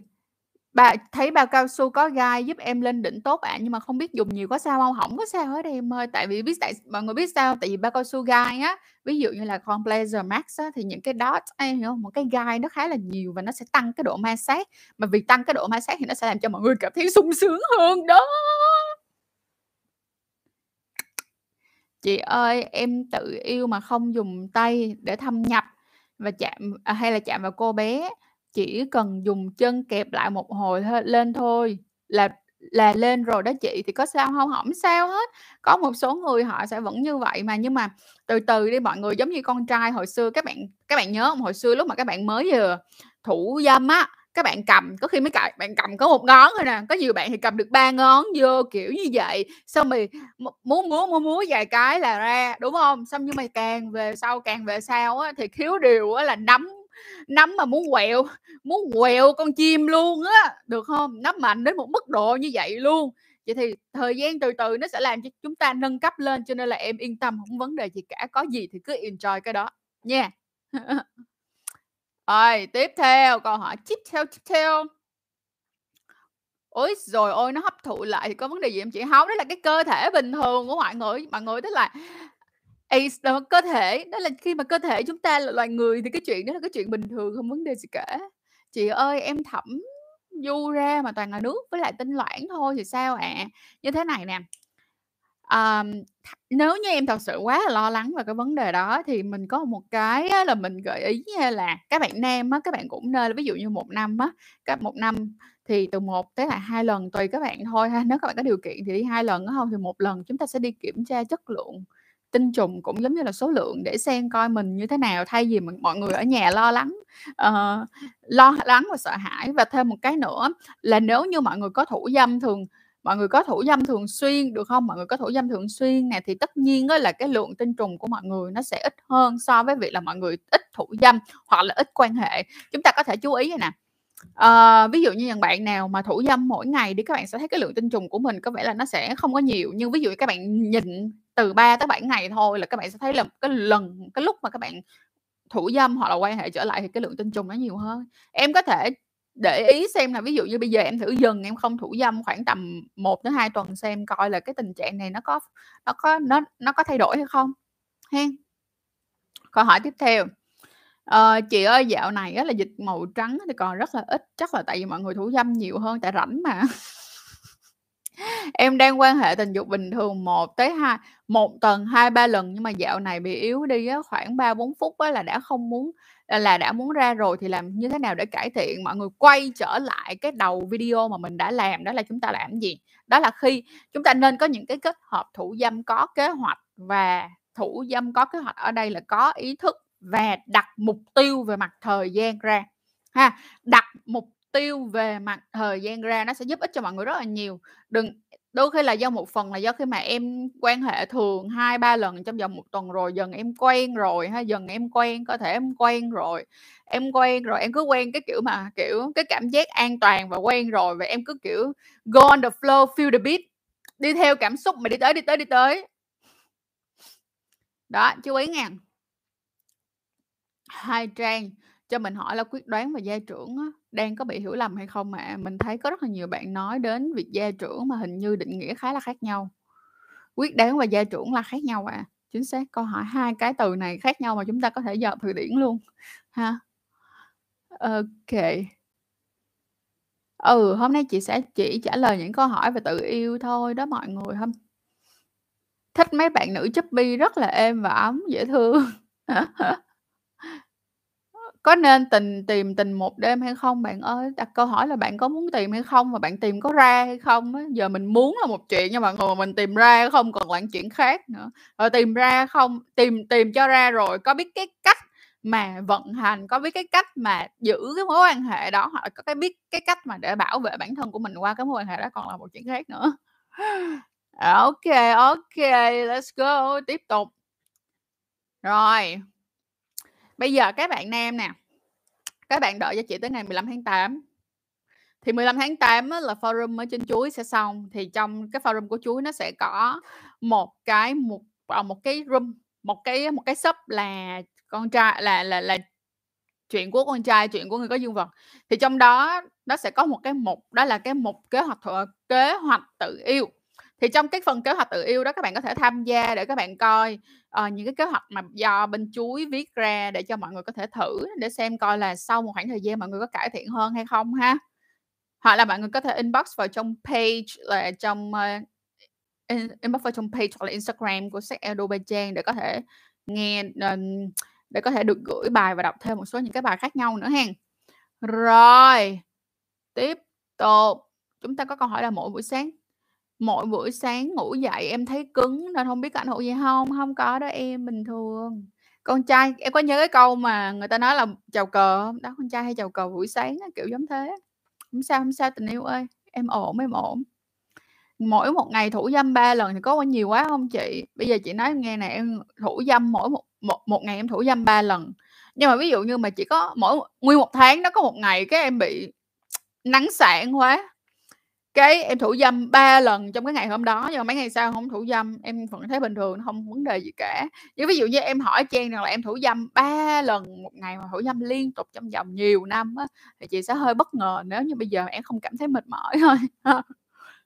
bà thấy bao cao su có gai giúp em lên đỉnh tốt ạ, nhưng mà không biết dùng nhiều có sao không không có sao hết em ơi, tại vì biết tại mọi người biết sao? Tại vì bao cao su gai á, ví dụ như là con Pleasure Max á, thì những cái dot ấy em hiểu không? Một cái gai nó khá là nhiều và nó sẽ tăng cái độ ma sát, mà vì tăng cái độ ma sát thì nó sẽ làm cho mọi người cảm thấy sung sướng hơn đó. "Chị ơi, em tự yêu mà không dùng tay để thâm nhập và chạm à, hay là chạm vào cô bé, chỉ cần dùng chân kẹp lại một hồi thôi lên thôi là là lên rồi đó chị, thì có sao không không sao hết, có một số người họ sẽ vẫn như vậy mà, nhưng mà từ từ đi mọi người. Giống như con trai hồi xưa các bạn các bạn nhớ không Hồi xưa lúc mà các bạn mới vừa thủ dâm á, các bạn cầm có khi mấy cài bạn cầm có một ngón thôi nè, có nhiều bạn thì cầm được ba ngón vô, kiểu như vậy, xong mày muốn múa, múa, múa, múa vài cái là ra, đúng không Xong nhưng mà càng về sau càng về sau á thì thiếu điều á là nắm nắm mà muốn quẹo muốn quẹo con chim luôn á, được không Nắm mạnh đến một mức độ như vậy luôn. Vậy thì thời gian từ từ nó sẽ làm cho chúng ta nâng cấp lên, cho nên là em yên tâm, không vấn đề gì cả, có gì thì cứ enjoy cái đó nha. Rồi, tiếp theo, câu hỏi tiếp theo, tiếp theo. Ối rồi ôi nó hấp thụ lại thì có vấn đề gì em chị? Hông, đó là cái cơ thể bình thường của mọi người, mọi người tức là is là cơ thể, đó là khi mà cơ thể chúng ta là loài người thì cái chuyện đó là cái chuyện bình thường, không vấn đề gì cả. "Chị ơi, em thẩm du ra mà toàn là nước với lại tinh loãng thôi thì sao ạ?" Như thế này nè, Um, nếu như em thật sự quá là lo lắng về cái vấn đề đó thì mình có một cái á là mình gợi ý nha là các bạn nam á, các bạn cũng nên ví dụ như một năm á, cách một năm thì từ một tới là hai lần tùy các bạn thôi ha. Nếu các bạn có điều kiện thì đi hai lần á, không thì một lần chúng ta sẽ đi kiểm tra chất lượng tinh trùng cũng giống như là số lượng để xem coi mình như thế nào, thay vì mình mọi người ở nhà lo lắng, uh, lo lắng và sợ hãi. Và thêm một cái nữa là nếu như mọi người có thủ dâm thường mọi người có thủ dâm thường xuyên, được không? Mọi người có thủ dâm thường xuyên nè, thì tất nhiên đó là cái lượng tinh trùng của mọi người nó sẽ ít hơn so với việc là mọi người ít thủ dâm hoặc là ít quan hệ. Chúng ta có thể chú ý nè, À, ví dụ như những bạn nào mà thủ dâm mỗi ngày thì các bạn sẽ thấy cái lượng tinh trùng của mình có vẻ là nó sẽ không có nhiều, nhưng ví dụ như các bạn nhịn từ 3 tới 7 ngày thôi là các bạn sẽ thấy là cái lần cái lúc mà các bạn thủ dâm hoặc là quan hệ trở lại thì cái lượng tinh trùng nó nhiều hơn. Em có thể để ý xem là ví dụ như bây giờ em thử dừng em không thủ dâm khoảng tầm 1 đến 2 tuần xem coi là cái tình trạng này nó có nó có nó nó có thay đổi hay không, hen. Câu hỏi tiếp theo. à, chị ơi dạo này á là dịch màu trắng thì còn rất là ít, chắc là tại vì mọi người thủ dâm nhiều hơn tại rảnh mà. Em đang quan hệ tình dục bình thường 1 tới 2 1 tuần 2-3 lần nhưng mà dạo này bị yếu đi á, khoảng 3-4 phút á là đã không muốn là đã muốn ra rồi thì làm như thế nào để cải thiện? Mọi người quay trở lại cái đầu video mà mình đã làm, đó là chúng ta làm gì? Đó là khi chúng ta nên có những cái kết hợp thủ dâm, có kế hoạch và thủ dâm, có kế hoạch ở đây là có ý thức và đặt mục tiêu về mặt thời gian ra, ha. Đặt mục tiêu về mặt thời gian ra nó sẽ giúp ích cho mọi người rất là nhiều. Đừng đôi khi là do một phần là do khi mà em quan hệ thường 2-3 lần trong vòng một tuần rồi, dần em quen rồi ha, dần em quen, có thể em quen rồi, em quen rồi, em cứ quen cái kiểu mà, kiểu, cái cảm giác an toàn và quen rồi và em cứ, kiểu, go on the flow, feel the beat, đi theo cảm xúc mà đi tới, đi tới, đi tới. Đó, chú ý ngàn Hai Trang, cho mình hỏi là quyết đoán và gia trưởng á, đang có bị hiểu lầm hay không ạ? Mình thấy có rất là nhiều bạn nói đến việc gia trưởng mà hình như định nghĩa khá là khác nhau. Quyết đoán và gia trưởng là khác nhau ạ. À. Chính xác, câu hỏi hai cái từ này khác nhau mà chúng ta có thể dò từ điển luôn ha. ok. Ừ, hôm nay chị sẽ chỉ trả lời những câu hỏi về tự yêu thôi đó mọi người ha. Thích mấy bạn nữ chubby rất là êm và ấm, dễ thương. Có nên tình tìm tình một đêm hay không bạn ơi? Đặt câu hỏi là bạn có muốn tìm hay không và bạn tìm có ra hay không á. Giờ mình muốn là một chuyện nhưng mà ngồi mình tìm ra hay không còn là chuyện khác nữa. Rồi tìm ra không tìm tìm cho ra rồi có biết cái cách mà vận hành, có biết cái cách mà giữ cái mối quan hệ đó hoặc là có cái biết cái cách mà để bảo vệ bản thân của mình qua cái mối quan hệ đó còn là một chuyện khác nữa. ok ok let's go, tiếp tục. Rồi. Bây giờ các bạn nam nè, các bạn đợi cho chị tới ngày 15 tháng 8. Thì 15 tháng 8 á là forum ở trên Chuối sẽ xong, thì trong cái forum của Chuối nó sẽ có một cái một à, một cái room, một cái một cái sub là con trai là là là chuyện của con trai, chuyện của người có dương vật. Thì trong đó nó sẽ có một cái mục đó là cái mục kế hoạch ờ, kế hoạch tự yêu. Thì trong cái phần kế hoạch tự yêu đó các bạn có thể tham gia để các bạn coi, uh, những cái kế hoạch mà do bên Chuối viết ra để cho mọi người có thể thử để xem coi là sau một khoảng thời gian mọi người có cải thiện hơn hay không ha. Hoặc là mọi người có thể inbox vào trong page là trong, uh, in inbox vào trong page hoặc là Instagram của sách Edu Trang để có thể nghe, uh, để có thể được gửi bài và đọc thêm một số những cái bài khác nhau nữa hen. Rồi, tiếp tục, chúng ta có câu hỏi là mỗi buổi sáng mỗi buổi sáng ngủ dậy em thấy cứng nên hông biết có ảnh hưởng gì hông? Hông có đó em, bình thường. Con trai em có nhớ cái câu mà người ta nói là chào cờ hông? Đó, con trai hay chào cờ buổi sáng á, kiểu giống thế. Hổng sao, hông sao tình yêu ơi, em ổn, em ổn. Mỗi một ngày thủ dâm 3 lần thì có nhiều quá hông chị? Bây giờ chị nói em nghe nè, em thủ dâm mỗi một một một ngày em thủ dâm 3 lần. Nhưng mà ví dụ như mà chỉ có mỗi nguyên một tháng đó có một ngày cái em bị nắng sạn quá, cái em thủ dâm 3 lần trong cái ngày hôm đó, nhưng mà mấy ngày sau không thủ dâm, em vẫn thấy bình thường, không vấn đề gì cả. Nhưng ví dụ như em hỏi Trang rằng là em thủ dâm 3 lần một ngày mà thủ dâm liên tục trong vòng nhiều năm á, thì chị sẽ hơi bất ngờ nếu như bây giờ em không cảm thấy mệt mỏi thôi.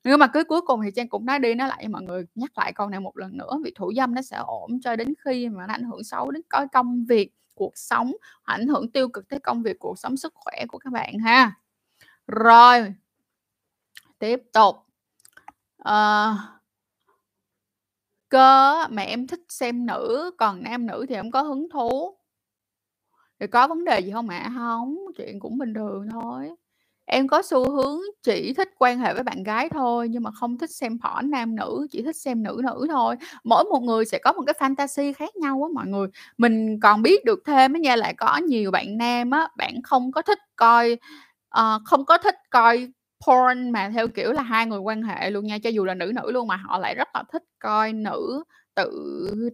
Nhưng mà cứ cuối cùng thì Trang cũng nói đi nói lại mọi người, nhắc lại câu này một lần nữa, vì thủ dâm nó sẽ ổn cho đến khi mà nó ảnh hưởng xấu đến coi công việc, cuộc sống, ảnh hưởng tiêu cực tới công việc, cuộc sống, sức khỏe của các bạn ha. Rồi. Tiếp tục. à, Cơ mà em thích xem nữ, còn nam nữ thì em có hứng thú. Thì có vấn đề gì không ạ? không chuyện cũng bình thường thôi. Em có xu hướng chỉ thích quan hệ với bạn gái thôi, nhưng mà không thích xem porn nam nữ, chỉ thích xem nữ nữ thôi. Mỗi một người sẽ có một cái fantasy khác nhau á mọi người. Mình còn biết được thêm á nha, là có nhiều bạn nam á, bạn không có thích coi, uh, không có thích coi porn mà theo kiểu là hai người quan hệ luôn nha, cho dù là nữ nữ luôn mà họ lại rất là thích coi nữ tự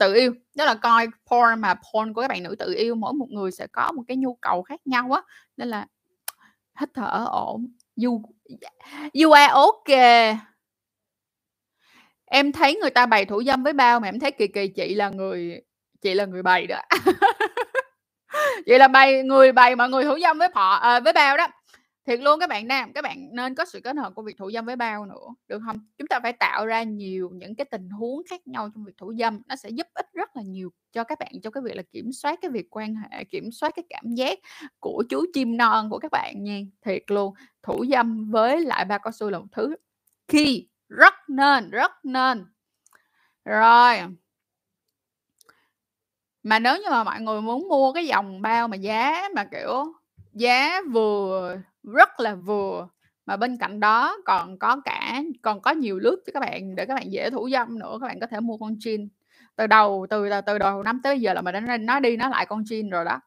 tự yêu, đó là coi porn mà porn của các bạn nữ tự yêu, mỗi một người sẽ có một cái nhu cầu khác nhau á, nên là hít thở ổn. You you are okay em thấy người ta bày thủ dâm với bao mà em thấy kỳ kỳ chị là người chị là người bày đó. Vậy là bày người bày mọi người thủ dâm với họ à, ờ, với bao đó thiệt luôn, các bạn nam, các bạn nên có sự kết hợp của việc thủ dâm với bao nữa, được không chúng ta phải tạo ra nhiều những cái tình huống khác nhau trong việc thủ dâm, nó sẽ giúp ích rất là nhiều cho các bạn trong cái việc là kiểm soát cái việc quan hệ, kiểm soát cái cảm giác của chú chim non của các bạn nha, thiệt luôn. Thủ dâm với lại ba cao su là một thứ khi rất nên rất nên. Rồi. Mà nếu như mà mọi người muốn mua cái dòng bao mà giá mà, kiểu, giá vừa rất là vừa. Mà bên cạnh đó còn có cả, còn có nhiều lướt cho các bạn để các bạn dễ thủ dâm nữa, các bạn có thể mua con chin từ đầu, từ từ đầu năm tới giờ là mình đã nói đi nói lại con chin rồi đó.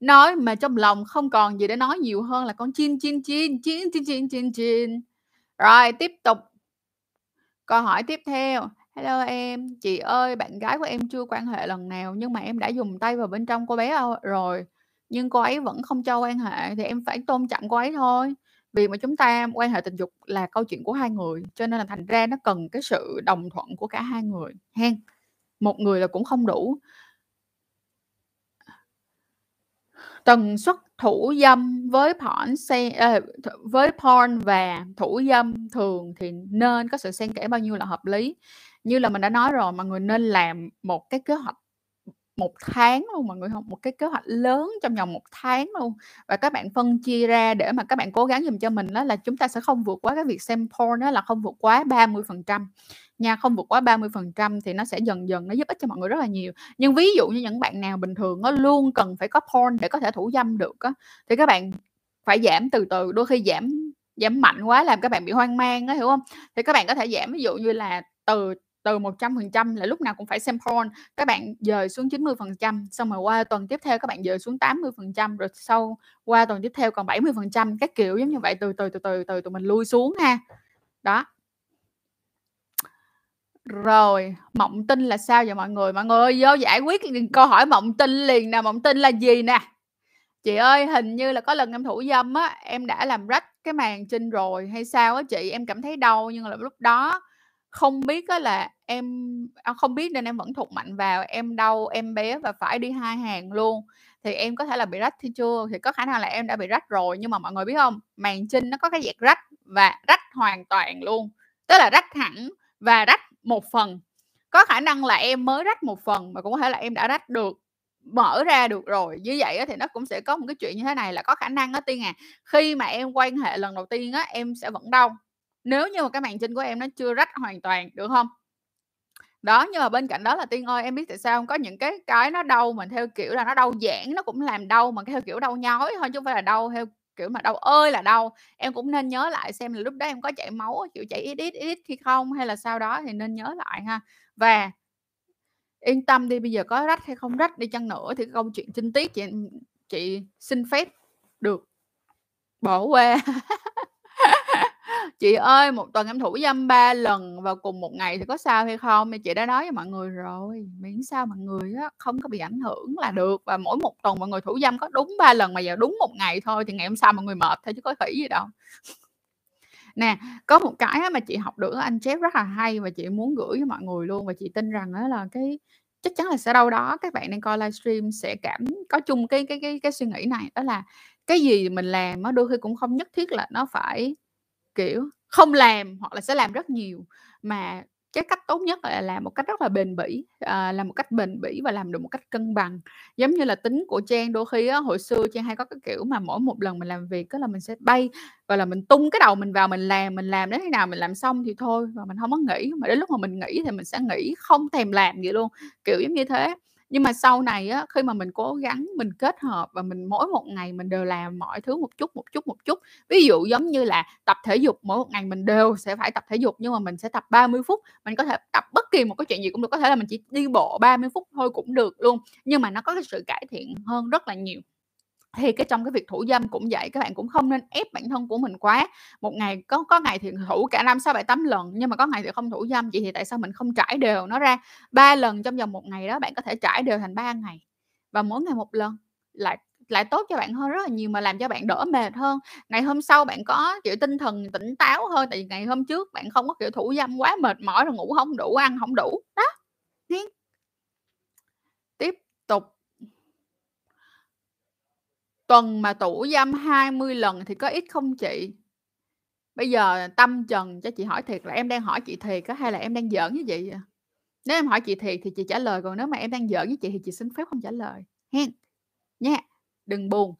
Nói mà trong lòng không còn gì để nói nhiều hơn là con chin chin chin chin chin chin chin chin rồi, tiếp tục. Câu hỏi tiếp theo. Hello em, chị ơi, bạn gái của em chưa quan hệ lần nào nhưng mà em đã dùng tay vào bên trong cô bé rồi nhưng cô ấy vẫn không cho quan hệ thì em phải tôn trọng cô ấy thôi. Vì mà chúng ta quan hệ tình dục là câu chuyện của hai người, cho nên là thành ra nó cần cái sự đồng thuận của cả hai người, hen. Một người là cũng không đủ. Tần suất thủ dâm với porn xe ờ, với porn và thủ dâm thường thì nên có sự xen kẽ bao nhiêu là hợp lý. Như là mình đã nói rồi, mọi người nên làm một cái kế hoạch một tháng luôn, mọi người không một cái kế hoạch lớn trong vòng một tháng luôn. Và các bạn phân chia ra để mà các bạn cố gắng dùm cho mình đó là chúng ta sẽ không vượt quá cái việc xem porn đó là không vượt quá 30 phần trăm. Nha, không vượt quá 30 phần trăm thì nó sẽ dần dần nó giúp ích cho mọi người rất là nhiều. Nhưng ví dụ như những bạn nào bình thường nó luôn cần phải có porn để có thể thủ dâm được á, thì các bạn phải giảm từ từ, đôi khi giảm giảm mạnh quá làm các bạn bị hoang mang đó hiểu không thì các bạn có thể giảm, ví dụ như là từ từ 100% là lúc nào cũng phải xem porn các bạn dời xuống 90% xong rồi qua tuần tiếp theo các bạn dời xuống 80% rồi sau qua tuần tiếp theo còn 70% các kiểu giống như vậy, từ từ từ từ từ tụi mình lui xuống ha. Đó. Rồi, mộng tinh là sao vậy mọi người? Mọi người ơi, vô giải quyết câu hỏi mộng tinh liền nè, mộng tinh là gì nè? Chị ơi, hình như là có lần em thủ dâm á, em đã làm rách cái màn trinh rồi hay sao á chị? Em cảm thấy đau nhưng là lúc đó không biết á là em à, không biết nên em vẫn thụt mạnh vào, em đau, em bé và phải đi hai hàng luôn. Thì em có thể là bị rách thì chưa? Thì có khả năng là em đã bị rách rồi, nhưng mà mọi người biết không Màng trinh nó có cái dạng rách và rách hoàn toàn luôn, tức là rách hẳn và rách một phần. Có khả năng là em mới rách một phần, mà cũng có thể là em đã rách được, mở ra được rồi. Như vậy thì nó cũng sẽ có một cái chuyện như thế này là có khả năng đó Tiên à, khi mà em quan hệ lần đầu tiên á, em sẽ vẫn đau. Nếu như mà cái màng trinh của em nó chưa rách hoàn toàn, được không Đó, nhưng mà bên cạnh đó là Tiên ơi, em biết tại sao không Có những cái cái nó đau mà theo kiểu là nó đau giãn nó cũng làm đau mà theo kiểu đau nhói thôi chứ không phải là đau theo kiểu mà đau ơi là đau. Em cũng nên nhớ lại xem là lúc đó em có chảy máu, kiểu, chảy ít ít, ít khi không hay là sau đó thì nên nhớ lại ha. Và yên tâm đi, bây giờ có rách hay không rách đi chăng nữa thì câu chuyện trinh tiết chị chị xin phép được bỏ qua. Chị ơi, một tuần em thủ dâm ba lần vào cùng một ngày thì có sao hay không? Thì chị đã nói với mọi người rồi, miễn sao mọi người á không có bị ảnh hưởng là được và mỗi một tuần mọi người thủ dâm có đúng ba lần mà giờ đúng một ngày thôi thì ngày hôm sau mọi người mệt thôi chứ có khỉ gì đâu. Nè, có một cái mà chị học được anh chép rất là hay và chị muốn gửi với mọi người luôn và chị tin rằng đó là cái chắc chắn là sẽ đâu đó các bạn đang coi livestream sẽ cảm có chung cái cái cái cái suy nghĩ này, đó là cái gì mình làm nó đôi khi cũng không nhất thiết là nó phải Kiểu, không làm hoặc là sẽ làm rất nhiều, mà cái cách tốt nhất là làm một cách rất là bền bỉ, à, làm một cách bền bỉ và làm được một cách cân bằng. Giống như là tính của Trang đôi khi á, hồi xưa Trang hay có cái kiểu mà mỗi một lần mình làm việc đó là mình sẽ bay, và là, mình tung cái đầu mình vào mình làm, mình làm đến khi nào mình làm xong thì thôi và mình không có nghỉ, mà đến lúc mà mình nghỉ thì mình sẽ nghỉ không thèm làm gì luôn, kiểu giống như thế. Nhưng mà sau này á, khi mà mình cố gắng mình kết hợp và mình mỗi một ngày mình đều làm mọi thứ một chút, một chút, một chút. Ví dụ giống như là tập thể dục, mỗi một ngày mình đều sẽ phải tập thể dục nhưng mà mình sẽ tập 30 phút, mình có thể tập bất kỳ một cái chuyện gì cũng được, có thể là mình chỉ đi bộ 30 phút thôi cũng được luôn, nhưng mà nó có cái sự cải thiện hơn rất là nhiều thì cái trong cái việc thủ dâm cũng vậy, các bạn cũng không nên ép bản thân của mình quá. Một ngày có có ngày thì thủ cả 5, 6, 7, 8 lần, nhưng mà có ngày thì không thủ dâm, vậy thì tại sao mình không trải đều nó ra? ba lần trong vòng một ngày đó bạn có thể trải đều thành ba ngày và mỗi ngày một lần, lại lại tốt cho bạn hơn rất là nhiều mà làm cho bạn đỡ mệt hơn. Ngày hôm sau bạn có, kiểu, tinh thần tỉnh táo hơn, tại vì ngày hôm trước bạn không có, kiểu, thủ dâm quá mệt mỏi rồi ngủ không đủ, ăn không đủ. Đó, hen. Tiếp tục. Tuần mà tủ dâm 20 lần thì có ít không chị? Bây giờ tâm trần cho chị hỏi thiệt là em đang hỏi chị thiệt á hay là em đang giỡn với chị vậy? Nếu em hỏi chị thiệt thì chị trả lời, còn nếu mà em đang giỡn với chị thì chị xin phép không trả lời, hen, nha, đừng buồn.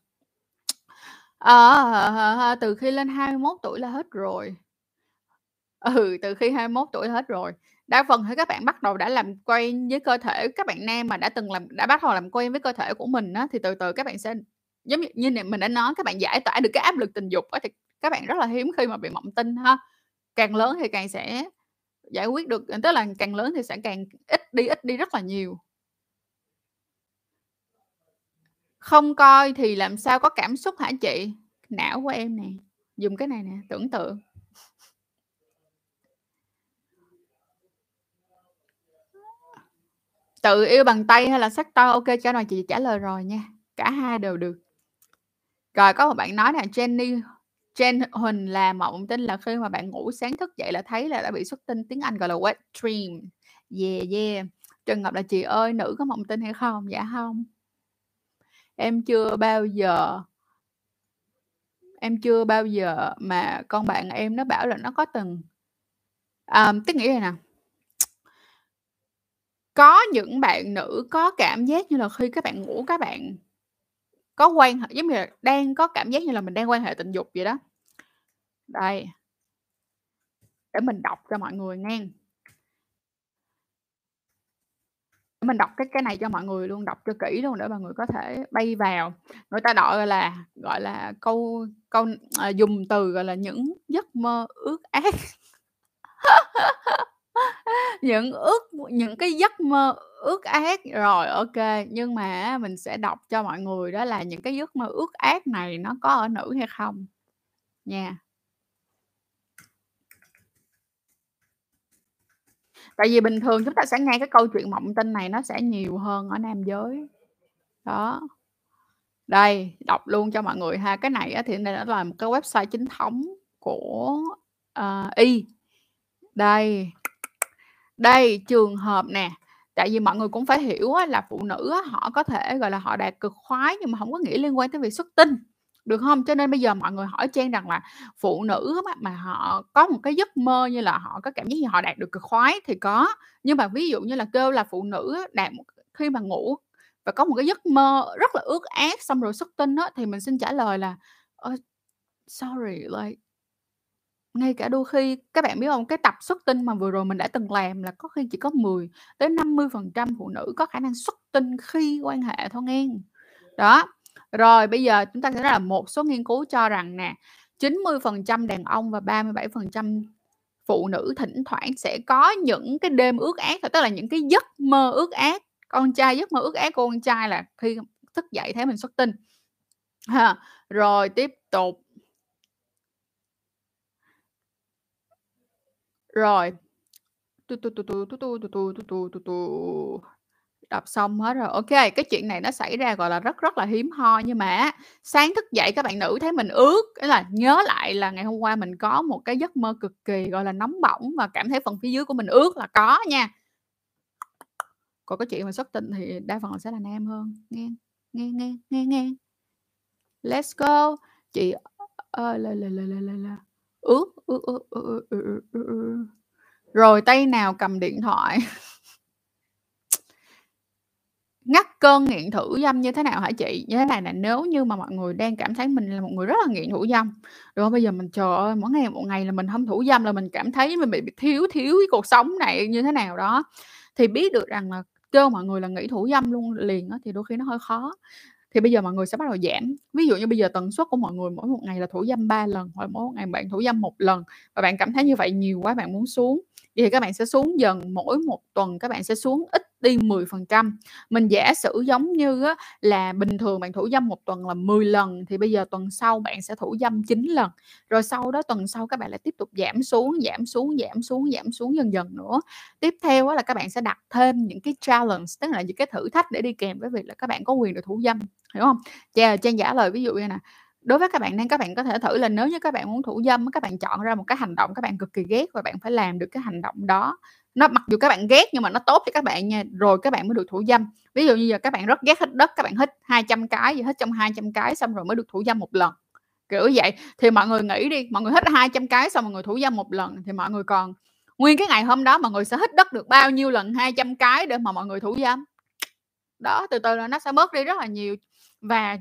À, từ khi lên 21 tuổi là hết rồi. Ừ, từ khi 21 tuổi là hết rồi. Đa phần thì các bạn bắt đầu đã làm quen với cơ thể các bạn nam mà đã từng làm đã bắt đầu làm quen với cơ thể của mình á, thì từ từ các bạn sẽ giống như như mình đã nói các bạn giải tỏa được cái áp lực tình dục đó, thì các bạn rất là hiếm khi mà bị mộng tinh ha. Càng lớn thì càng sẽ giải quyết được tức là càng lớn thì sẽ càng ít đi, ít đi rất là nhiều. Không coi thì làm sao có cảm xúc hả chị? Não của em nè, dùng cái này nè, tưởng tượng. Tự yêu bằng tay hay là sắc to? ok cho nào chị trả lời rồi nha, cả hai đều được. Rồi có một bạn nói là Jenny Jen Huỳnh là mộng tinh là khi mà bạn ngủ sáng thức dậy là thấy là đã bị xuất tinh, tiếng Anh gọi là wet dream. Yeah, yeah. Trần Ngọc là "Chị ơi, nữ có mộng tinh hay không?" Dạ không Em chưa bao giờ em chưa bao giờ mà con bạn em nó bảo là nó có từng à, tức nghĩa này nè có những bạn nữ có cảm giác như là khi các bạn ngủ các bạn có quan hệ giống như là đang có cảm giác như là mình đang quan hệ tình dục vậy đó. Đây. Để mình đọc cho mọi người nghe. Để mình đọc cái cái này cho mọi người luôn, đọc cho kỹ luôn để mọi người có thể bay vào. Người ta gọi là gọi là câu câu à, dùng từ, gọi là, những giấc mơ ước ác. Những ước những cái giấc mơ ước ác. Rồi, ô kê, nhưng mà á mình sẽ đọc cho mọi người đó là những cái giấc mơ ước ác này nó có ở nữ hay không, nha. Tại vì bình thường chúng ta sẽ nghe cái câu chuyện mộng tinh này nó sẽ nhiều hơn ở nam giới. Đó. Đây, đọc luôn cho mọi người ha. Cái này á thì đây nó là một cái website chính thống của, ờ, Y. Đây. Đây, trường hợp nè, tại vì mọi người cũng phải hiểu là phụ nữ họ có thể, gọi là, họ đạt cực khoái nhưng mà không có nghĩa liên quan tới việc xuất tinh, được không? Cho nên bây giờ mọi người hỏi Trang rằng là phụ nữ mà, mà họ có một cái giấc mơ như là họ có cảm giác như họ đạt được cực khoái thì có, nhưng mà ví dụ như là kêu là phụ nữ đạt một khi mà ngủ và có một cái giấc mơ rất là ước ác xong rồi xuất tinh đó, thì mình xin trả lời là "Ơ, sorry, like" ngay cả đôi khi các bạn biết hông? Cái tập xuất tinh mà vừa rồi mình đã từng làm là có khi chỉ có 10 tới 50% phụ nữ có khả năng xuất tinh khi quan hệ thôi nghen. Đó. Rồi bây giờ chúng ta sẽ nói là một số nghiên cứu cho rằng nè, 90% đàn ông và 37% phụ nữ thỉnh thoảng sẽ có những cái đêm ước ác, tức là những cái giấc mơ ước ác. Con trai giấc mơ ước ác của con trai là khi thức dậy thấy mình xuất tinh. Ha, rồi tiếp tục. Rồi. Tu, tu, tu, tu, tu, tu, tu, tu, tu, tu, tu, tu. Đọc xong hết rồi. ok cái chuyện này nó xảy ra, gọi là, rất rất là hiếm hoi, nhưng mà sáng thức dậy các bạn nữ thấy mình ướt, ý là nhớ lại là ngày hôm qua mình có một cái giấc mơ cực kỳ, gọi là, nóng bỏng và cảm thấy phần phía dưới của mình ướt là có nha. Còn cái chuyện mà xuất tinh thì đa phần là sẽ là nam hơn, Nghe nghe, nghe, nghe, nghe. Let's go. Chị ơ, là là là là là là ướt ướt ướt ướt ướt ướt rồi tay nào cầm điện thoại? Ngắt cơn nghiện thủ dâm như thế nào hả chị? Như thế này là nếu như mà mọi người đang cảm thấy mình là một người rất là nghiện thủ dâm rồi bây giờ mình chờ ơi mỗi ngày một ngày là mình không thủ dâm là mình cảm thấy mình bị thiếu thiếu cái cuộc sống này như thế nào đó. Thì biết được rằng là kêu mọi người là nghỉ thủ dâm luôn liền đó, thì đôi khi nó hơi khó. Thì bây giờ mọi người sẽ bắt đầu giảm. Ví dụ như bây giờ tần suất của mọi người mỗi một ngày là thủ dâm 3 lần, hoặc mỗi một ngày bạn thủ dâm một lần và bạn cảm thấy như vậy nhiều quá bạn muốn xuống, thì các bạn sẽ xuống dần, mỗi một tuần các bạn sẽ xuống ít đi 10%. Mình giả sử giống như á, là bình thường bạn thủ dâm một tuần là 10 lần thì bây giờ tuần sau bạn sẽ thủ dâm 9 lần. Rồi sau đó tuần sau các bạn lại tiếp tục giảm xuống, giảm xuống, giảm xuống, giảm xuống dần dần nữa. Tiếp theo á, là các bạn sẽ đặt thêm những cái challenge tức là những cái thử thách để đi kèm với việc là các bạn có quyền được thủ dâm, hiểu không? Trang Trang trả lời ví dụ như nè, đối với các bạn nên các bạn có thể thử là nếu như các bạn muốn thủ dâm các bạn chọn ra một cái hành động các bạn cực kỳ ghét và bạn phải làm được cái hành động đó nó mặc dù các bạn ghét nhưng mà nó tốt cho các bạn nha. Rồi các bạn mới được thủ dâm. Ví dụ như giờ các bạn rất ghét hít đất, các bạn hít 200 cái gì hết trong 200 cái xong rồi mới được thủ dâm một lần. Kiểu vậy. Thì mọi người nghĩ đi, mọi người hít 200 cái xong mọi người thủ dâm một lần thì mọi người còn, nguyên cái ngày hôm đó mọi người sẽ hít đất được bao nhiêu lần 200 cái để mà mọi người thủ dâm? Đó, từ từ là nó sẽ bớt đi rất là nhiều. Và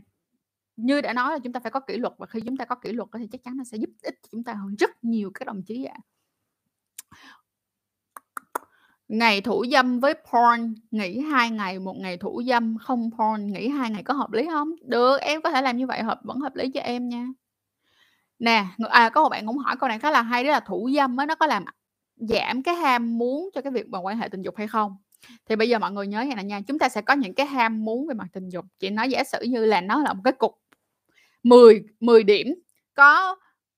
như đã nói là chúng ta phải có kỷ luật và khi chúng ta có kỷ luật thì chắc chắn nó sẽ giúp ích chúng ta hơn rất nhiều, các đồng chí ạ ngày thủ dâm với porn nghỉ hai ngày một ngày thủ dâm không porn nghỉ hai ngày có hợp lý không? Được em có thể làm như vậy hợp vẫn hợp lý cho em nha. Nè à có một bạn cũng hỏi câu này khá là hay đó là thủ dâm á nó có làm giảm cái ham muốn cho cái việc mà quan hệ tình dục hay không? Thì bây giờ mọi người nhớ như này nha chúng ta sẽ có những cái ham muốn về mặt tình dục. Chị nói giả sử như là nó là một cái cục 10 10 điểm có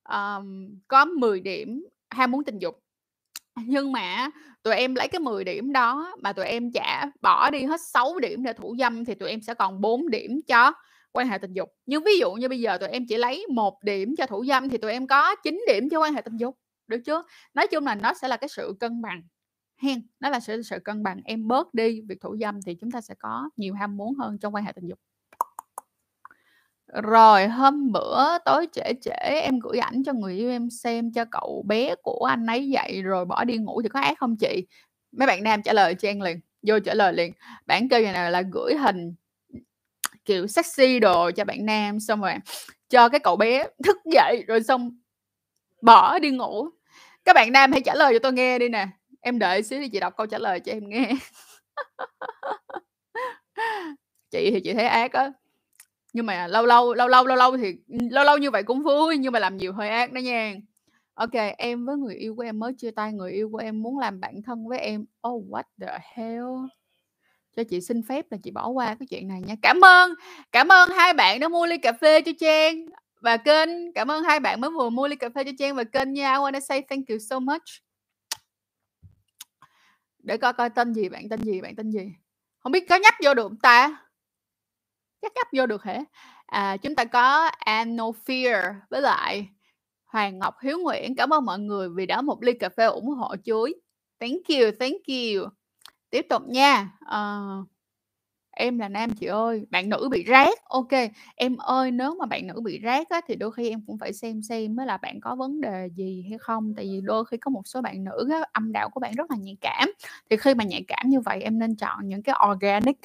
um, có 10 điểm ham muốn tình dục nhưng mà tụi em lấy cái 10 điểm đó, mà tụi em trả bỏ đi hết 6 điểm để thủ dâm thì tụi em sẽ còn 4 điểm cho quan hệ tình dục. Nhưng ví dụ như bây giờ tụi em chỉ lấy một điểm cho thủ dâm thì tụi em có 9 điểm cho quan hệ tình dục, được chưa? Nói chung là nó sẽ là cái sự cân bằng, hen, nó là sự sự cân bằng. Em bớt đi việc thủ dâm thì chúng ta sẽ có nhiều ham muốn hơn trong quan hệ tình dục rồi hôm bữa tối trễ trễ em gửi ảnh cho người yêu em xem cho cậu bé của anh ấy dậy rồi bỏ đi ngủ thì có ác không chị? Mấy bạn nam trả lời cho em liền, vô trả lời liền. bản kêu này là gửi hình kiểu sexy đồ cho bạn nam xong rồi cho cái cậu bé thức dậy rồi xong bỏ đi ngủ. Các bạn nam hãy trả lời cho tôi nghe đi nè. Em đợi xíu đi chị đọc câu trả lời cho em nghe. chị thì chị thấy ác á nhưng mà lâu lâu lâu lâu lâu lâu thì, lâu lâu như vậy cũng vui, nhưng mà làm nhiều hơi ác đó nha. Ok, em với người yêu của em mới chia tay, người yêu của em muốn làm bạn thân với em. Oh what the hell? Cho chị xin phép là chị bỏ qua cái chuyện này nha. Cảm ơn cảm ơn hai bạn đã mua ly cà phê cho trang và kênh. Cảm ơn hai bạn mới vừa mua ly cà phê cho trang và kênh nha. I wanna say thank you so much. Để coi coi tên gì, bạn tên gì, bạn tên gì? Không biết có nhắc vô được không ta? Chắc gấp vô được hả? À, chúng ta có Anophir với lại Hoàng Ngọc Hiếu Nguyễn. Cảm ơn mọi người vì đã một ly cà phê ủng hộ chuối. Thank you thank you. Tiếp tục nha. À, em là nam chị ơi bạn nữ bị rác. Ok em ơi nếu mà bạn nữ bị rác á, thì đôi khi em cũng phải xem xem mới là bạn có vấn đề gì hay không. Tại vì đôi khi có một số bạn nữ á, âm đạo của bạn rất là nhạy cảm. Thì khi mà nhạy cảm như vậy em nên chọn những cái organic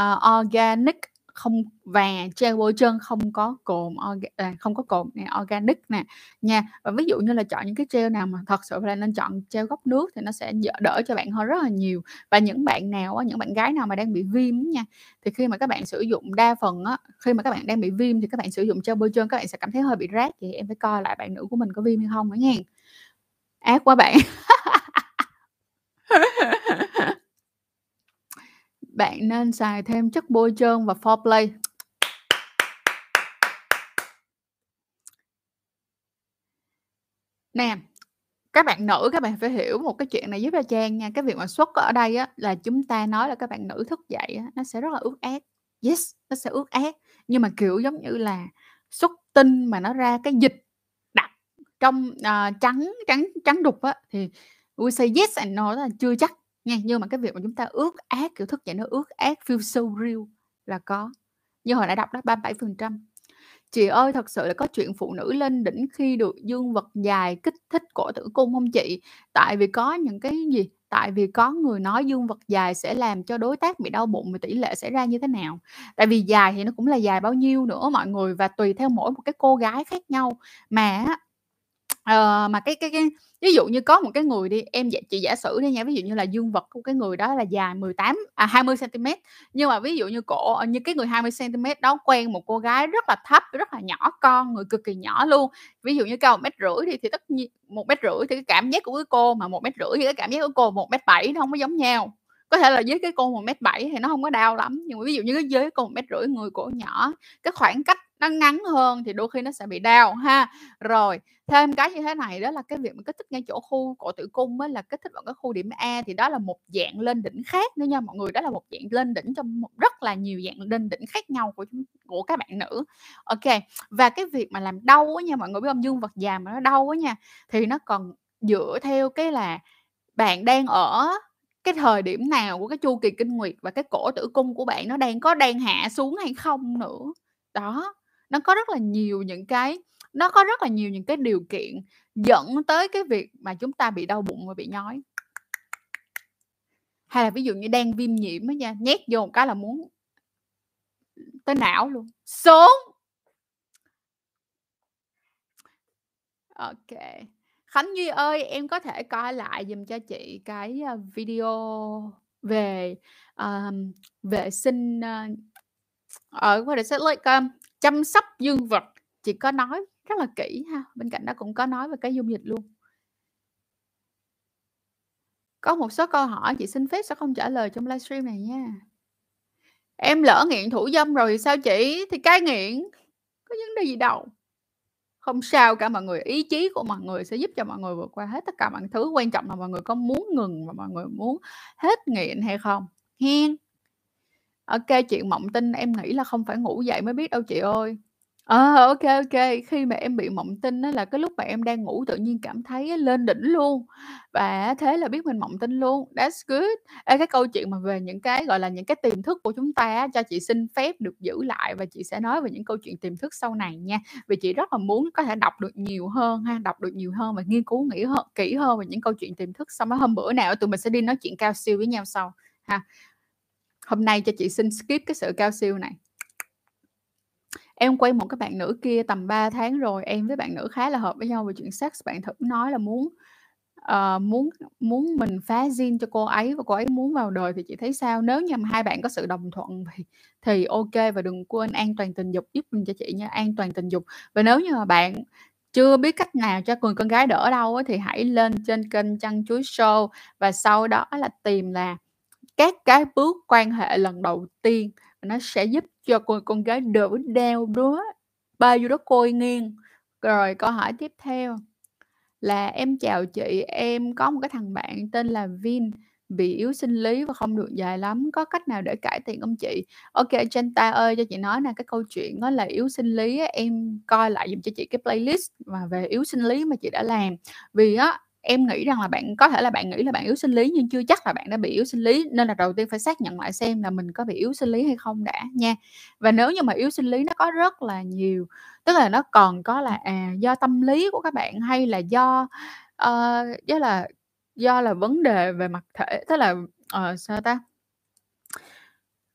uh, organic không và gel bôi trơn không có cồn à, không có cồn này, organic nè. Nha và ví dụ như là chọn những cái gel nào mà thật sự là nên chọn gel gốc nước thì nó sẽ đỡ cho bạn hơn rất là nhiều. Và những bạn nào những bạn gái nào mà đang bị viêm nha thì khi mà các bạn sử dụng đa phần á khi mà các bạn đang bị viêm thì các bạn sử dụng gel bôi trơn các bạn sẽ cảm thấy hơi bị rát. Thì em phải coi lại bạn nữ của mình có viêm hay không nữa nha. Ác quá bạn. bạn nên xài thêm chất bôi trơn và foreplay. Nè, các bạn nữ các bạn phải hiểu một cái chuyện này giúp cho Trang nha. Cái việc mà xuất ở đây á là chúng ta nói là các bạn nữ thức dậy á, nó sẽ rất là ướt át. Yes, nó sẽ ướt át. Nhưng mà kiểu giống như là xuất tinh mà nó ra cái dịch đặc trong uh, trắng trắng trắng đục á thì we say yes and no là chưa chắc Nha, nhưng mà cái việc mà chúng ta ước ác, kiểu, thức dậy nó ước ác, feel so real là có. Như hồi nãy đọc đó, 37%. Chị ơi, thật sự là có chuyện phụ nữ lên đỉnh khi được dương vật dài kích thích cổ tử cung không chị? Tại vì có những cái gì? Tại vì có người nói dương vật dài sẽ làm cho đối tác bị đau bụng, và tỷ lệ xảy ra như thế nào? Tại vì dài thì nó cũng là dài bao nhiêu nữa mọi người, và tùy theo mỗi một cái cô gái khác nhau. Mà Ờ, mà cái cái cái ví dụ như có một cái người đi, em chị giả sử đi nha, ví dụ như là dương vật của cái người đó là dài 18 à, 20 centimet, nhưng mà ví dụ như cổ ờ, như cái người 20 centimet đó quen một cô gái rất là thấp, rất là nhỏ con, người cực kỳ nhỏ luôn. Ví dụ như cao 1,5 đi thì tất nhiên 1,5 thì cái cảm giác của cái cô mà 1,5 thì cái cảm giác của cô 1,7 nó không có giống nhau. có thể là với cái cô một mét bảy thì nó không có đau lắm, nhưng mà ví dụ như với cái cô một mét rưỡi người cổ nhỏ, cái khoảng cách nó ngắn hơn thì đôi khi nó sẽ bị đau ha. Rồi, thêm cái như thế này đó là cái việc mà kích thích ngay chỗ khu cổ tử cung mới là kích thích vào cái khu điểm A thì đó là một dạng lên đỉnh khác nữa nha mọi người, đó là một dạng lên đỉnh trong một rất là nhiều dạng lên đỉnh khác nhau của của các bạn nữ. ok và cái việc mà làm đau á nha, mọi người biết không Dương vật già mà nó đau á nha, thì nó còn dựa theo cái là bạn đang ở cái thời điểm nào của cái chu kỳ kinh nguyệt và cái cổ tử cung của bạn nó đang có đang hạ xuống hay không nữa. Đó, nó có rất là nhiều những cái nó có rất là nhiều những cái điều kiện dẫn tới cái việc mà chúng ta bị đau bụng và bị nhói. Hay là ví dụ như đang viêm nhiễm á nha, nhét vô một cái là muốn tới não luôn, xuống! ok. Khánh Duy ơi, em có thể coi lại dùm cho chị cái, ờ, video về, um, vệ sinh, ở ờ, what is it like, um, chăm sóc dương vật. Chị có nói rất là kỹ ha, bên cạnh đó cũng có nói về cái dung dịch luôn. Có một số câu hỏi chị xin phép sẽ không trả lời trong livestream này nha. Em lỡ nghiện thủ dâm rồi thì sao chị? Thì cai nghiện, có vấn đề gì đâu. Không sao cả mọi người, ý chí của mọi người sẽ giúp cho mọi người vượt qua hết tất cả mọi thứ, quan trọng là mọi người có muốn ngừng và mọi người muốn hết nghiện hay không, hen ok chuyện mộng tinh em nghĩ là không phải ngủ dậy mới biết đâu chị ơi. Ờ, ok ok khi mà em bị mộng tinh á là cái lúc mà em đang ngủ tự nhiên cảm thấy lên đỉnh luôn, và thế là biết mình mộng tinh luôn, that's good. Ê, cái câu chuyện mà về những cái, gọi là, những cái tiềm thức của chúng ta á, cho chị xin phép được giữ lại và chị sẽ nói về những câu chuyện tiềm thức sau này nha. Vì chị rất là muốn có thể đọc được nhiều hơn ha, đọc được nhiều hơn và nghiên cứu nghĩ hơn kỹ hơn về những câu chuyện tiềm thức, xong đó hôm bữa nào tụi mình sẽ đi nói chuyện cao siêu với nhau sau ha. Hôm nay cho chị xin skip cái sự cao siêu này. Em quen một cái bạn nữ kia tầm 3 tháng rồi, em với bạn nữ khá là hợp với nhau về chuyện sex. Bạn thử nói là muốn, uh, muốn muốn mình phá zin cho cô ấy và cô ấy muốn vào đời thì chị thấy sao? Nếu như mà hai bạn có sự đồng thuận thì thì ok và đừng quên an toàn tình dục giúp mình cho chị nha, an toàn tình dục. Và nếu như mà bạn chưa biết cách nào cho người con gái đỡ đau thì hãy lên trên kênh chăn Chuối Show và sau đó là tìm là các cái bước quan hệ lần đầu tiên, nó sẽ giúp cho cô con gái đỡ đeo đó, ba vô đó coi nghiêng, Rồi câu hỏi tiếp theo là "Em chào chị, em có một cái thằng bạn tên là Vin bị yếu sinh lý và không được dài lắm, có cách nào để cải thiện không chị?" Ok, kê, Chanta ơi, cho chị nói nè, cái câu chuyện đó là yếu sinh lý em coi lại giùm cho chị cái playlist mà về yếu sinh lý mà chị đã làm. Vì á, em nghĩ rằng là bạn có thể là bạn nghĩ là bạn yếu sinh lý nhưng chưa chắc là bạn đã bị yếu sinh lý, nên là đầu tiên phải xác nhận lại xem là mình có bị yếu sinh lý hay không đã nha. Và nếu như mà yếu sinh lý nó có rất là nhiều, tức là nó còn có là, à, do tâm lý của các bạn hay là do, uh, do là do là vấn đề về mặt thể tức là, uh, sao ta?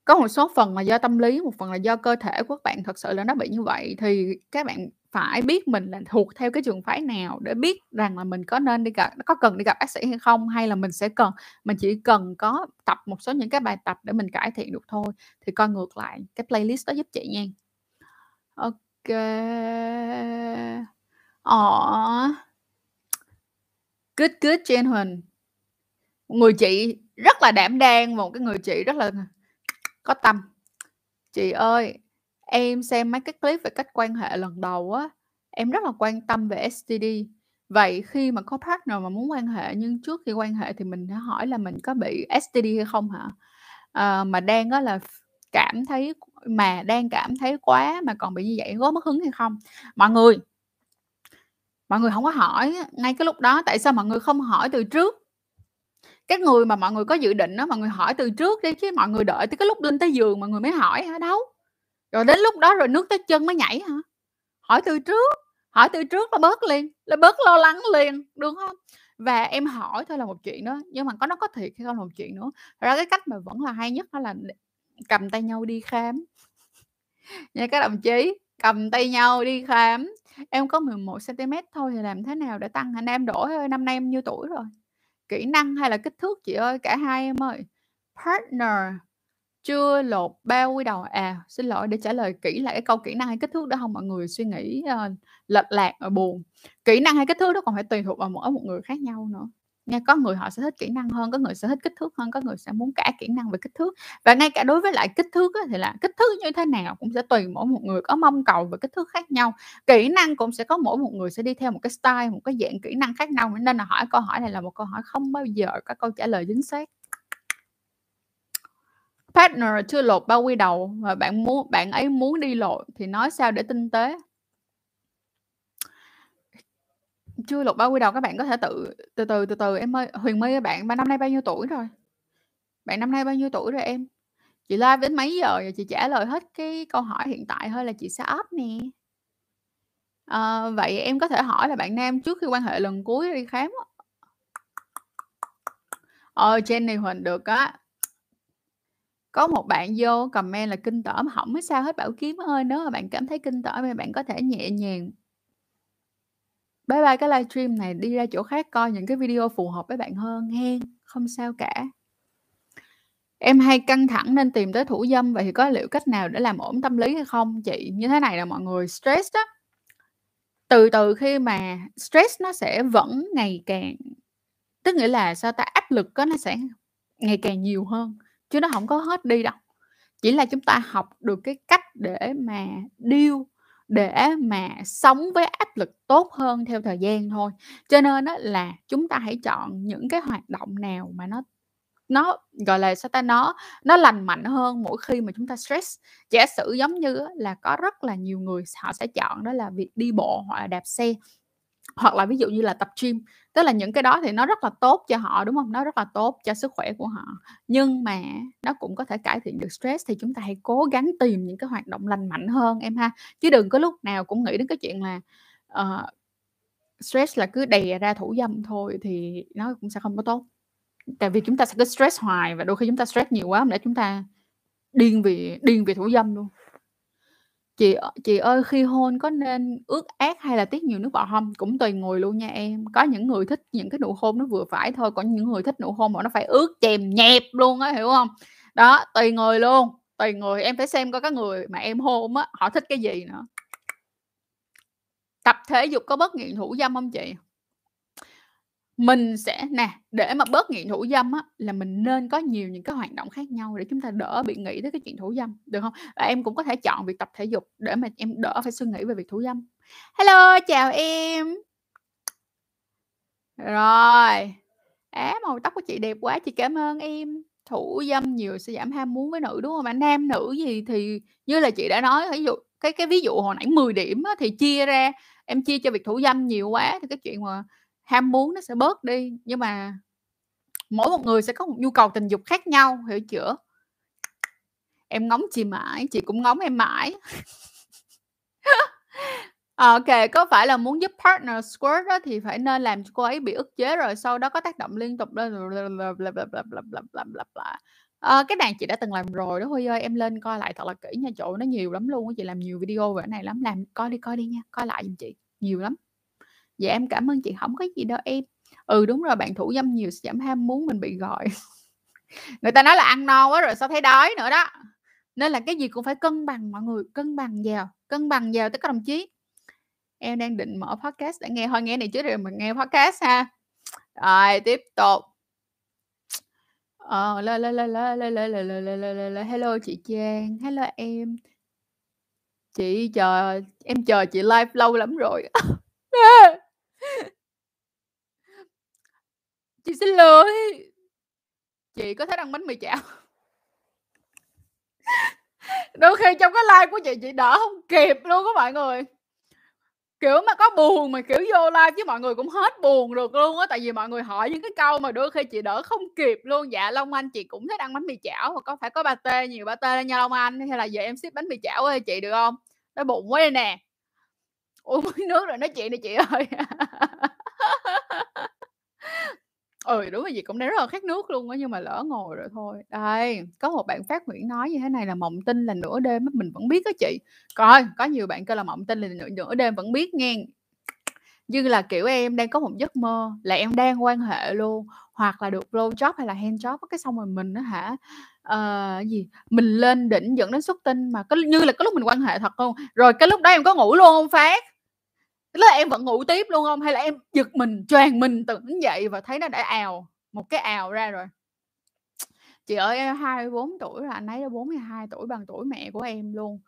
Có một số phần là do tâm lý, một phần là do cơ thể của các bạn thật sự là nó bị như vậy, thì các bạn phải biết mình là thuộc theo cái trường phái nào để biết rằng là mình có nên đi gặp có cần đi gặp bác sĩ hay không, hay là mình sẽ cần mình chỉ cần có tập một số những cái bài tập để mình cải thiện được thôi. Thì coi ngược lại cái playlist đó giúp chị nha. ok ờ Good, good, Chen Huỳnh. Người chị rất là đảm đang, một cái người chị rất là có tâm. Chị ơi, em xem mấy cái clip về cách quan hệ lần đầu á, em rất là quan tâm về STD. Vậy khi mà có partner mà muốn quan hệ nhưng trước khi quan hệ thì mình sẽ hỏi là mình có bị STD hay không hả? à, mà đang á là cảm thấy mà đang cảm thấy quá mà còn bị như vậy có mất hứng hay không? Mọi người mọi người không có hỏi ngay cái lúc đó, tại sao mọi người không hỏi từ trước? Cái người mà mọi người có dự định đó mọi người hỏi từ trước đi chứ mọi người đợi tới cái lúc lên tới giường mọi người mới hỏi hả? Đâu. Rồi đến lúc đó rồi nước tới chân mới nhảy hả? Hỏi từ trước, hỏi từ trước là bớt liền, là bớt lo lắng liền, được không? Và em hỏi thôi là một chuyện đó, nhưng mà có nó có thiệt hay không là một chuyện nữa. Thật ra cái cách mà vẫn là hay nhất đó là cầm tay nhau đi khám. Nha các đồng chí, cầm tay nhau đi khám. Em có 11 cm thôi thì làm thế nào để tăng anh em đổi ơi, năm nay em nhiêu tuổi rồi? Kỹ năng hay là kích thước chị ơi? Cả hai em ơi. Partner chưa lột bao quy đầu. À, xin lỗi để trả lời kỹ lại cái câu kỹ năng hay kích thước đó không? Mọi người suy nghĩ, uh, lệch lạc và buồn. Kỹ năng hay kích thước đó còn phải tùy thuộc vào mỗi một người khác nhau nữa. nha có người họ sẽ thích kỹ năng hơn có người sẽ thích kích thước hơn có người sẽ muốn cả kỹ năng và kích thước. Và ngay cả đối với lại kích thước á, thì là kích thước như thế nào cũng sẽ tùy mỗi một người có mong cầu và kích thước khác nhau. Kỹ năng cũng sẽ có mỗi một người sẽ đi theo một cái style một cái dạng kỹ năng khác nhau nên là hỏi câu hỏi này là một câu hỏi không bao giờ có câu trả lời chính xác partner chưa lột bao quy đầu và bạn muốn bạn ấy muốn đi lột thì nói sao để tinh tế? Chưa lột bao quy đầu các bạn có thể tự từ từ từ từ em ơi huyền my bạn bạn năm nay bao nhiêu tuổi rồi? Bạn năm nay bao nhiêu tuổi rồi em? Chị live đến mấy giờ rồi chị trả lời hết cái câu hỏi hiện tại thôi là chị sẽ up nè. À, vậy em có thể hỏi là bạn nam trước khi quan hệ lần cuối đi khám ờ Jenny Huỳnh được á có một bạn vô comment là kinh tởm hỏng hết sao hết, bảo kiếm ơi nếu mà bạn cảm thấy kinh tởm thì bạn có thể nhẹ nhàng. Bye bye cái livestream này, đi ra chỗ khác coi những cái video phù hợp với bạn hơn hen không sao cả. Em hay căng thẳng nên tìm tới thủ dâm, vậy thì có liệu cách nào để làm ổn tâm lý hay không? Chị, như thế này là mọi người, stress đó. Từ từ khi mà stress nó sẽ vẫn ngày càng, tức nghĩa là sao ta, áp lực có nó sẽ ngày càng nhiều hơn chứ nó không có hết đi đâu. Chỉ là chúng ta học được cái cách để mà điêu để mà sống với áp lực tốt hơn theo thời gian thôi. Cho nên đó là chúng ta hãy chọn những cái hoạt động nào mà nó nó, gọi là, sao ta, nó nó lành mạnh hơn mỗi khi mà chúng ta stress. Giả sử giống như là có rất là nhiều người họ sẽ chọn đó là việc đi bộ hoặc là đạp xe hoặc là ví dụ như là tập gym. Tức là những cái đó thì nó rất là tốt cho họ đúng không? Nó rất là tốt cho sức khỏe của họ. Nhưng mà nó cũng có thể cải thiện được stress thì chúng ta hãy cố gắng tìm những cái hoạt động lành mạnh hơn em ha. Chứ đừng có lúc nào cũng nghĩ đến cái chuyện là uh, stress là cứ đè ra thủ dâm thôi thì nó cũng sẽ không có tốt. Tại vì chúng ta sẽ cứ stress hoài và đôi khi chúng ta stress nhiều quá để chúng ta điên vì điên vì thủ dâm luôn? Chị chị ơi, khi hôn có nên ướt át hay là tiết nhiều nước bọt hông? Cũng tùy người luôn nha em. Có những người thích những cái nụ hôn nó vừa phải thôi, còn những người thích nụ hôn mà nó phải ướt chèm nhẹp luôn á, hiểu hông? Đó, tùy người luôn, tùy người, em phải xem coi cái người mà em hôn á, họ thích cái gì nữa. Tập thể dục có bớt nghiện thủ dâm hông chị? Mình sẽ nè, để mà bớt nghiện thủ dâm á, là mình nên có nhiều những cái hoạt động khác nhau để chúng ta đỡ bị nghĩ tới cái chuyện thủ dâm, được không? Và em cũng có thể chọn việc tập thể dục để mà em đỡ phải suy nghĩ về việc thủ dâm. Hello, chào em. Rồi. Á, màu tóc của chị đẹp quá, chị cảm ơn em. Thủ dâm nhiều sẽ giảm ham muốn với nữ, đúng không? bạn? Nam nữ gì thì như là chị đã nói, ví dụ cái cái ví dụ hồi nãy 10 điểm á, thì chia ra, em chia cho việc thủ dâm nhiều quá thì cái chuyện mà ham muốn nó sẽ bớt đi nhưng mà mỗi một người sẽ có một nhu cầu tình dục khác nhau hiểu chưa em ngóng chị mãi chị cũng ngóng em mãi ok có phải là muốn giúp partner squirt đó thì phải nên làm cho cô ấy bị ức chế rồi sau đó có tác động liên tục lên à, cái này chị đã từng làm rồi đó Huy ơi em lên coi lại thật là kỹ nha chỗ nó nhiều lắm luôn chị làm nhiều video về cái này lắm làm coi đi coi đi nha coi lại giùm chị nhiều lắm Dạ em cảm ơn chị, không có gì đâu em. Ừ, đúng rồi, bạn thủ dâm nhiều giảm ham muốn mình bị gọi. Người ta nói là ăn no quá rồi sao thấy đói nữa đó. Nên là cái gì cũng phải cân bằng mọi người, cân bằng vào, cân bằng vào tất cả đồng chí. Em đang định mở podcast để nghe thôi nghe này trước rồi mình nghe podcast ha. Rồi, tiếp tục. Ờ, la la la la la la la la la la la la hello chị Trang, hello em. Chị chờ em chờ chị live lâu lắm rồi. Chị xin lỗi. Chị có thích ăn bánh mì chảo. Đôi khi trong cái like của chị, chị đỡ không kịp luôn các mọi người. Kiểu mà có buồn mà, kiểu, vô live chứ mọi người cũng hết buồn được luôn á, tại vì mọi người hỏi những cái câu mà đôi khi chị đỡ không kịp luôn. Dạ, Long Anh chị cũng thích ăn bánh mì chảo, mà có phải có pate nhiều pate nha Long Anh, hay là giờ em ship bánh mì chảo ơi chị được không nó bụng quá đây nè. Uống nước rồi nói chuyện đi chị ơi. Ừ, đúng là gì cũng đã rất là khát nước luôn á, nhưng mà lỡ ngồi rồi thôi. Đây, có một bạn phát Nguyễn nói như thế này là "Mộng tinh là nửa đêm á, mình vẫn biết á chị." Coi, có nhiều bạn kêu là mộng tinh là nửa nửa đêm vẫn biết nghe Như là, kiểu, em đang có một giấc mơ là em đang quan hệ luôn, hoặc là được blow job hay là hand job cái xong rồi mình nó hả, ờ, gì, mình lên đỉnh dẫn đến xuất tinh mà có như là cái lúc mình quan hệ thật không Rồi cái lúc đó em có ngủ luôn không Phát? Tức là em vẫn ngủ tiếp luôn không? Hay là em giật mình choàng mình tỉnh dậy và thấy nó đã ào một cái ào ra rồi? Chị ơi em 24 tuổi là anh ấy đã 42 tuổi bằng tuổi mẹ của em luôn.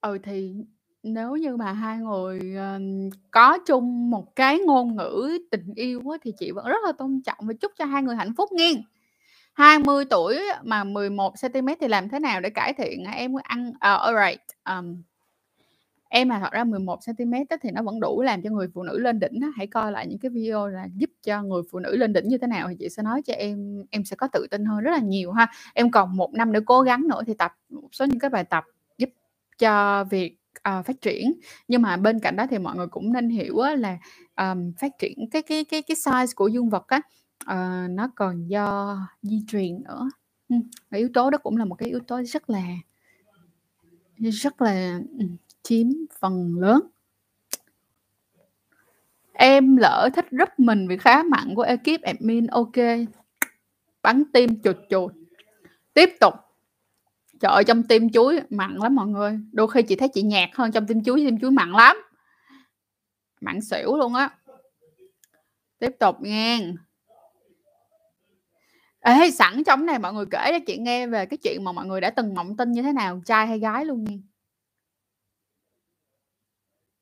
Ừ thì nếu như mà hai người uh, có chung một cái ngôn ngữ tình yêu á, thì chị vẫn rất là tôn trọng và chúc cho hai người hạnh phúc nghiêng. 20 tuổi mà 11 cm thì làm thế nào để cải thiện em ăn uh, alright um, em mà thật ra 11 cm thì nó vẫn đủ làm cho người phụ nữ lên đỉnh hãy coi lại những cái video là giúp cho người phụ nữ lên đỉnh như thế nào thì chị sẽ nói cho em em sẽ có tự tin hơn rất là nhiều ha. Em còn một năm nữa cố gắng nữa thì tập một số những cái bài tập giúp cho việc uh, phát triển. Nhưng mà bên cạnh đó thì mọi người cũng nên hiểu là um, phát triển cái cái cái cái size của dương vật á uh, nó còn do di truyền nữa. Ừ, yếu tố đó cũng là một cái yếu tố rất là rất là chiếm phần lớn. Em lỡ thích rất mình vì khá mặn của ekip admin ok. Bắn tim chuột chuột. Tiếp tục. Trời ơi trong tim chuối mặn lắm mọi người. Đôi khi chị thấy chị nhạt hơn trong tim chuối tim chuối mặn lắm. Mặn xỉu luôn á. Tiếp tục nghe Ê, sẵn trong này mọi người kể cho chị nghe về cái chuyện mà mọi người đã từng mộng tin như thế nào trai hay gái luôn nha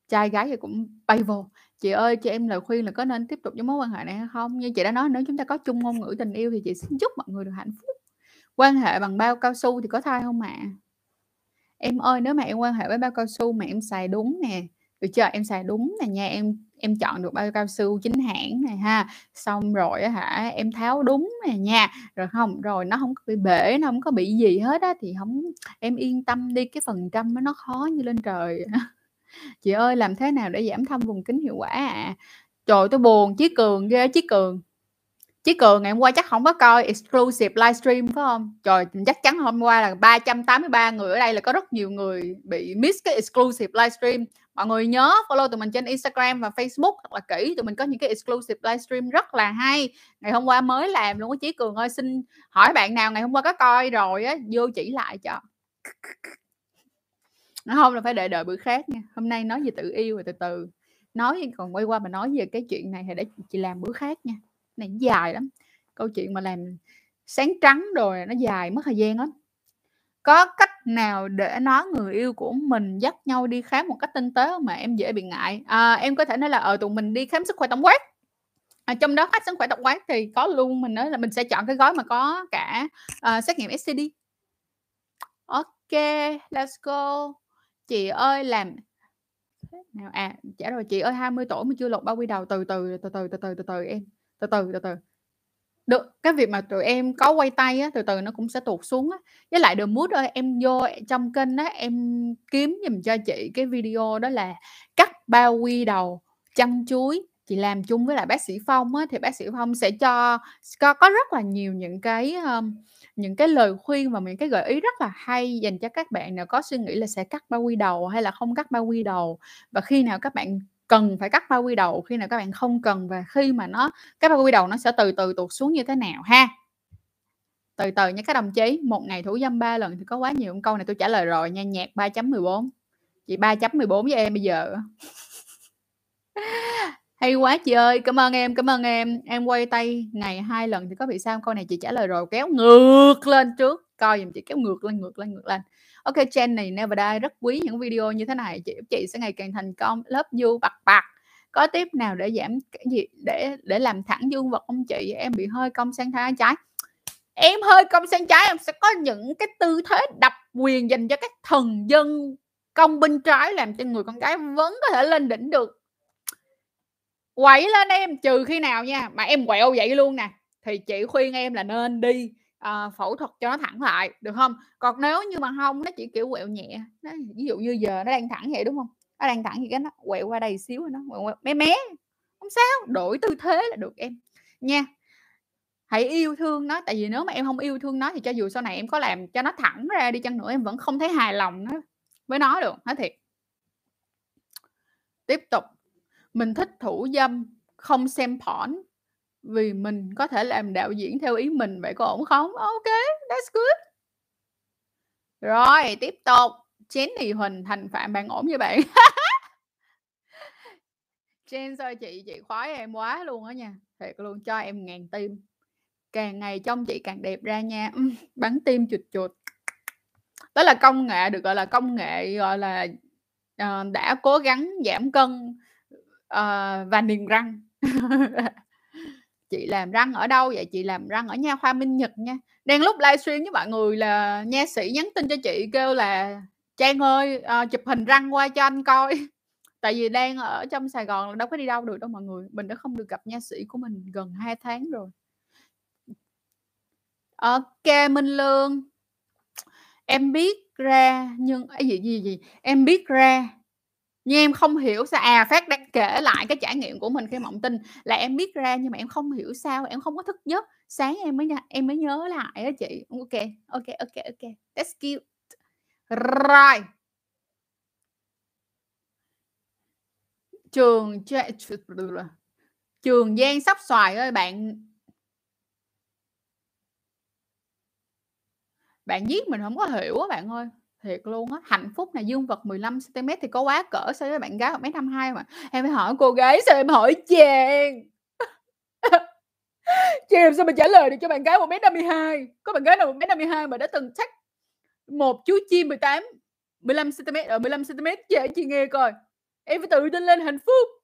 trai gái thì cũng bay vô chị ơi, cho em lời khuyên là có nên tiếp tục với mối quan hệ này hay không? Như chị đã nói, nếu chúng ta có chung ngôn ngữ tình yêu thì chị xin chúc mọi người được hạnh phúc. Quan hệ bằng bao cao su thì có thai không ạ em ơi, nếu mà em quan hệ với bao cao su mà em xài đúng nè, được chưa? Em xài đúng nè nha, em em chọn được bao cao su chính hãng này ha. Xong rồi hả, em tháo đúng nè nha. Rồi không, rồi nó không có bị bể, nó không có bị gì hết á, thì không em yên tâm đi, cái phần trăm nó khó như lên trời. chị ơi làm thế nào để giảm thâm vùng kính hiệu quả à? trời tôi buồn chí cường ghê chí cường Chí Cường ngày hôm qua chắc không có coi exclusive livestream phải không? Trời, chắc chắn hôm qua là 383 người ở đây là có rất nhiều người bị miss cái exclusive livestream. Mọi người nhớ follow tụi mình trên Instagram và Facebook thật là kỹ. Tụi mình có những cái exclusive livestream rất là hay. Ngày hôm qua mới làm luôn á Chí Cường ơi xin hỏi bạn nào ngày hôm qua có coi rồi á vô chỉ lại cho. Nó không là phải đợi đợi bữa khác nha. Hôm nay nói về tự yêu rồi từ từ. Nói còn quay qua mà nói về cái chuyện này thì để chị làm bữa khác nha. Này dài lắm. Câu chuyện mà làm sáng trắng rồi nó dài mất thời gian lắm. Có cách nào để nói người yêu của mình dắt nhau đi khám một cách tinh tế mà em dễ bị ngại? À, em có thể nói là ở ờ, tụi mình đi khám sức khỏe tổng quát. À, trong đó khách sức khỏe tổng quát thì có luôn mình nói là mình sẽ chọn cái gói mà có cả uh, xét nghiệm STD ok let's go chị ơi, làm nào? À trả rồi chị ơi 20 tuổi mà chưa lột bao quy đầu, từ từ từ từ từ từ từ từ em, từ từ từ từ. Được, cái việc mà tụi em có quay tay á, từ từ nó cũng sẽ tụt xuống á. Với lại The Mood ơi, em vô trong kênh á, em kiếm giùm cho chị cái video đó là cắt bao quy đầu, chăn chuối chị làm chung với lại bác sĩ Phong á thì bác sĩ Phong sẽ cho có có rất là nhiều những cái um, những cái lời khuyên và những cái gợi ý rất là hay dành cho các bạn nào có suy nghĩ là sẽ cắt bao quy đầu hay là không cắt bao quy đầu. Và khi nào các bạn cần phải cắt bao quy đầu khi nào các bạn không cần và khi mà nó cái bao quy đầu nó sẽ từ từ tuột xuống như thế nào ha? Từ từ nha các đồng chí một ngày thủ dâm ba lần thì có quá nhiều câu này tôi trả lời rồi nha nhạc 3.14 chị 3.14 với em bây giờ hay quá chị ơi, cảm ơn em, cảm ơn em. Em quay tay ngày hai lần thì có bị sao câu này chị trả lời rồi, kéo ngược lên trước. Coi giùm chị, kéo ngược lên ngược lên ngược lên. Ok, Chen này never die rất quý những video như thế này. Chị chị sẽ ngày càng thành công. Lớp du bạc bạc có tiếp nào để giảm cái gì, để để làm thẳng dương vật không chị? Em bị hơi cong sang thái trái. Em hơi cong sang trái, em sẽ có những cái tư thế đập quyền dành cho các thần dân công bên trái làm cho người con gái vẫn có thể lên đỉnh được quậy lên em trừ khi nào nha mà em quẹo vậy luôn nè. Thì chị khuyên em là nên đi uh, phẫu thuật cho nó thẳng lại được không? Còn nếu như mà không nó chỉ kiểu quẹo nhẹ nó, ví dụ như giờ nó đang thẳng vậy đúng không? Nó đang thẳng gì cái nó quẹo qua đây xíu nó quẹo, quẹo, mé mé không sao đổi tư thế là được em. Nha hãy yêu thương nó tại vì nếu mà em không yêu thương nó thì cho dù sau này em có làm cho nó thẳng ra đi chăng nữa em vẫn không thấy hài lòng nó với nó được nói thiệt. Tiếp tục mình thích thủ dâm không xem porn vì mình có thể làm đạo diễn theo ý mình, vậy có ổn không? ok that's good. Rồi, tiếp tục. Jenny Huỳnh thành phạm bạn ổn như bạn? Jen ơi, chị chị khoái em quá luôn á nha, thiệt luôn, cho em ngàn tim. Càng ngày trông chị càng đẹp ra nha, bắn tim chuột chuột. Đó là công nghệ được gọi là công nghệ, gọi là, uh, đã cố gắng giảm cân, uh, và niềng răng. Chị làm răng ở đâu vậy? Chị làm răng ở nha khoa Minh Nhật nha. Đang lúc livestream với mọi người là nha sĩ nhắn tin cho chị kêu là "Trang ơi, uh, chụp hình răng qua cho anh coi." Tại vì đang ở trong Sài Gòn là đâu có đi đâu được đâu mọi người, mình đã không được gặp nha sĩ của mình gần 2 tháng rồi. ok kê, Minh Lương. Em biết ra nhưng ấy, gì, gì, gì? Em biết ra nhưng em không hiểu sao à, Phát đang kể lại cái trải nghiệm của mình khi mộng tinh, là em biết ra nhưng mà em không hiểu sao em không có thức giấc, sáng em mới nha em mới nhớ lại á chị. ok ok ok ok that's cute. Rồi. Trường Trường Giang sắp Xoài ơi, bạn Bạn viết mình không có hiểu á bạn ơi, thiệt luôn á. Hạnh phúc này, dương vật 15 cm thì có quá cỡ so với bạn gái một mét năm hai mà. Em phải hỏi cô gái sao em hỏi chàng? chị làm sao mà trả lời được cho bạn gái một mét năm mươi hai Có bạn gái nào một mét năm mươi hai mà đã từng chắc một chú chim 18 15 cm ở 15 cm chị chị nghe coi. Em phải tự tin lên hạnh phúc.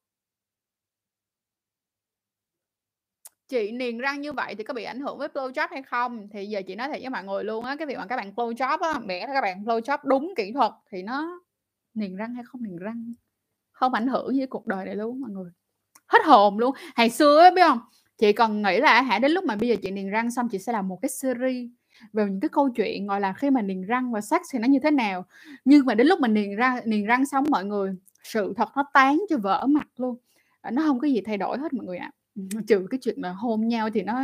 Chị niềng răng như vậy thì có bị ảnh hưởng với flow job hay không? Thì giờ chị nói thiệt với mọi người luôn á, cái việc mà các bạn flow job á, miễn các bạn flow job đúng kỹ thuật thì nó niềng răng hay không niềng răng, không ảnh hưởng với cuộc đời này luôn mọi người. Hết hồn luôn. Hồi xưa á biết không Chị còn nghĩ là hả, đến lúc mà bây giờ chị niềng răng xong chị sẽ làm một cái series về những cái câu chuyện, gọi là, khi mà niềng răng và sex thì nó như thế nào. Nhưng mà đến lúc mà niềng răng niềng răng xong mọi người, sự thật nó tán cho vỡ mặt luôn, nó không có gì thay đổi hết mọi người ạ. à trừ cái chuyện mà hôn nhau thì nó,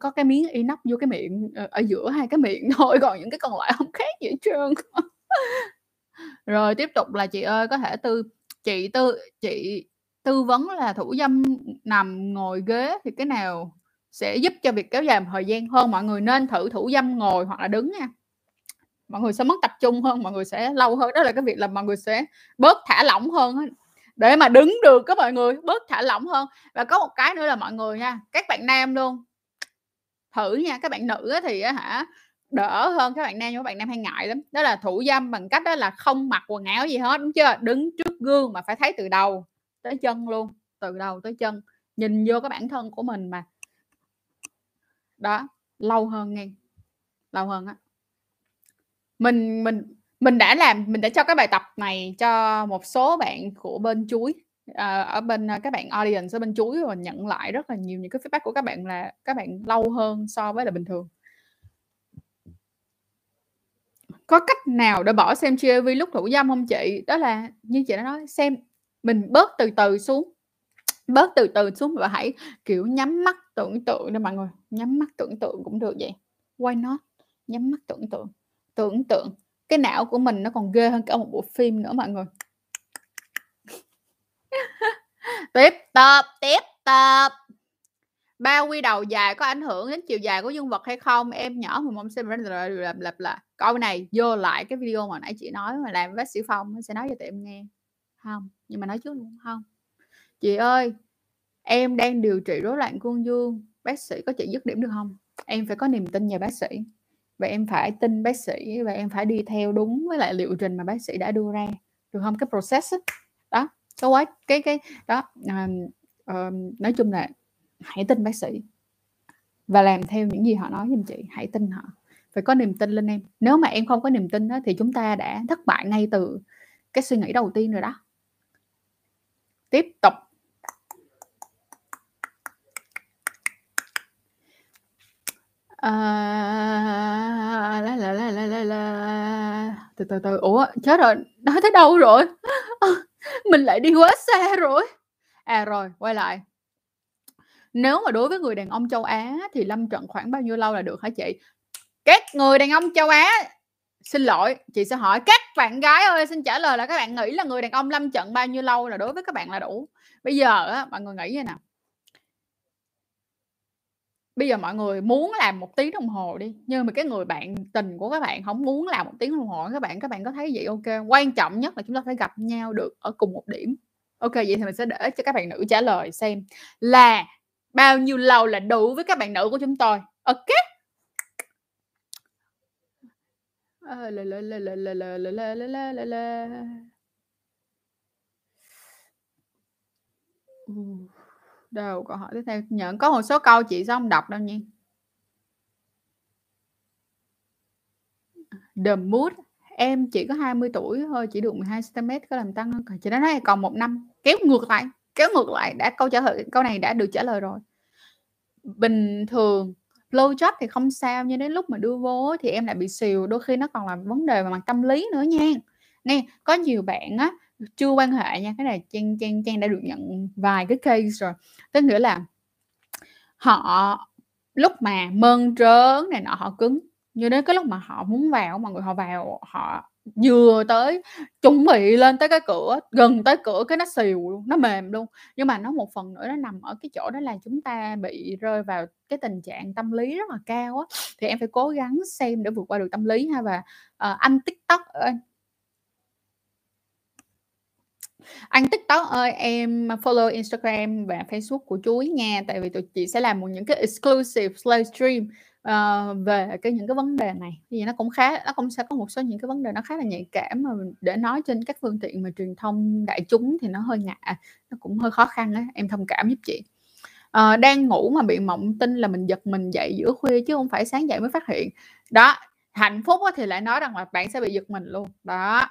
có cái miếng inox vô cái miệng, ờ, ở giữa hai cái miệng thôi, còn những cái còn lại không khác gì hết trơn. Rồi tiếp tục là "Chị ơi, có thể tư chị tư chị tư vấn là thủ dâm, nằm, ngồi, ghế thì cái nào sẽ giúp cho việc kéo dài thời gian hơn?" Mọi người nên thử thủ dâm ngồi hoặc là đứng nha. Mọi người sẽ mất tập trung hơn, mọi người sẽ lâu hơn, đó là cái việc là mọi người sẽ bớt thả lỏng hơn. Để mà đứng được các mọi người, bớt thả lỏng hơn. Và có một cái nữa là mọi người nha, các bạn nam luôn, thử nha, các bạn nữ thì hả, đỡ hơn các bạn nam, nhưng các bạn nam hay ngại lắm. Đó là thủ dâm bằng cách đó là không mặc quần áo gì hết, đúng chưa? Đứng trước gương mà phải thấy từ đầu tới chân luôn, từ đầu tới chân, nhìn vô cái bản thân của mình mà. Đó, lâu hơn nghe lâu hơn á. Mình mình mình đã làm mình đã cho cái bài tập này cho một số bạn của bên Chuối, ờ, ở bên, ờ, các bạn audience ở bên Chuối và nhận lại rất là nhiều những cái feedback của các bạn là các bạn lâu hơn so với là bình thường. Có cách nào để bỏ xem GAV lúc thủ dâm không chị? Đó là như chị đã nói, xem mình bớt từ từ xuống, bớt từ từ xuống và hãy, kiểu, nhắm mắt tưởng tượng đó mọi người, nhắm mắt tưởng tượng cũng được vậy. Why not? Nhắm mắt tưởng tượng, tưởng tượng, cái não của mình nó còn ghê hơn cả một bộ phim nữa mọi người. Tiếp tập tiếp tập ba quy đầu dài có ảnh hưởng đến chiều dài của dương vật hay không? Em nhỏ mình mong xem lặp lặp là Câu này vô lại cái video mà nãy chị nói mà làm với bác sĩ Phong, nó sẽ nói cho tụi em nghe. không nhưng mà nói trước luôn, không "Chị ơi, em đang điều trị rối loạn cương dương, bác sĩ có chị dứt điểm được không Em phải có niềm tin nhà bác sĩ, và em phải tin bác sĩ và em phải đi theo đúng với lại liệu trình mà bác sĩ đã đưa ra, được không Cái process đó, đó, cái quá cái cái đó, ờm, ờm, nói chung là hãy tin bác sĩ và làm theo những gì họ nói giùm chị, hãy tin họ, phải có niềm tin lên em. Nếu mà em không có niềm tin đó thì chúng ta đã thất bại ngay từ cái suy nghĩ đầu tiên rồi đó. Tiếp tục. Ờ, la, la, la, la, la, la. Từ từ từ, ủa, chết rồi, nói tới đâu rồi? Mình lại đi quá xa rồi. À, rồi, quay lại. Nếu mà đối với người đàn ông châu Á thì lâm trận khoảng bao nhiêu lâu là được hả chị? Các người đàn ông châu Á xin lỗi, chị sẽ hỏi các bạn gái ơi, xin trả lời là các bạn nghĩ là người đàn ông lâm trận bao nhiêu lâu là đối với các bạn là đủ? Bây giờ á, mọi người nghĩ vậy nào Bây giờ mọi người muốn làm một tiếng đồng hồ đi, nhưng mà cái người bạn tình của các bạn không muốn làm một tiếng đồng hồ các bạn, các bạn có thấy vậy ok? Quan trọng nhất là chúng ta phải gặp nhau được ở cùng một điểm. Ok, vậy thì mình sẽ để cho các bạn nữ trả lời xem là bao nhiêu lâu là đủ với các bạn nữ của chúng tôi. Ok? Ooh. Đều câu hỏi tiếp theo. Nhận có một số câu chị sẽ không đọc đâu nha. The mood, em chỉ có 20 tuổi thôi chỉ được 12 cm có làm tăng không? Chị nói này còn một năm kéo ngược lại, kéo ngược lại, đã, câu trả lời, câu này đã được trả lời rồi bình thường, low job thì không sao, nhưng đến lúc mà đưa vô thì em lại bị xìu, đôi khi nó còn là vấn đề về mặt tâm lý nữa nha nè có nhiều bạn á chưa quan hệ nha, cái này Trang Trang Trang đã được nhận vài cái case rồi. Tức nghĩa là họ lúc mà mơn trớn này nọ họ cứng, như đến cái lúc mà họ muốn vào mọi người họ vào họ vừa tới chuẩn bị lên tới cái cửa, gần tới cửa cái nó xìu luôn, nó mềm luôn. Nhưng mà nó một phần nữa nó nằm ở cái chỗ đó là chúng ta bị rơi vào cái tình trạng tâm lý rất là cao á, thì em phải cố gắng xem để vượt qua được tâm lý ha. Và, uh, anh TikTok ơi anh TikTok ơi, em follow Instagram và Facebook của chú nha, tại vì tụi chị sẽ làm một những cái exclusive livestream, uh, ờ, về cái những cái vấn đề này. Thì nó cũng khá nó cũng sẽ có một số những cái vấn đề nó khá là nhạy cảm mà để nói trên các phương tiện mà truyền thông đại chúng thì nó hơi ngại, nó cũng hơi khó khăn á, em thông cảm giúp chị. uh, đang ngủ mà bị mộng tinh là mình giật mình dậy giữa khuya chứ không phải sáng dậy mới phát hiện. Đó, hạnh phúc thì lại nói rằng là bạn sẽ bị giật mình luôn. Đó.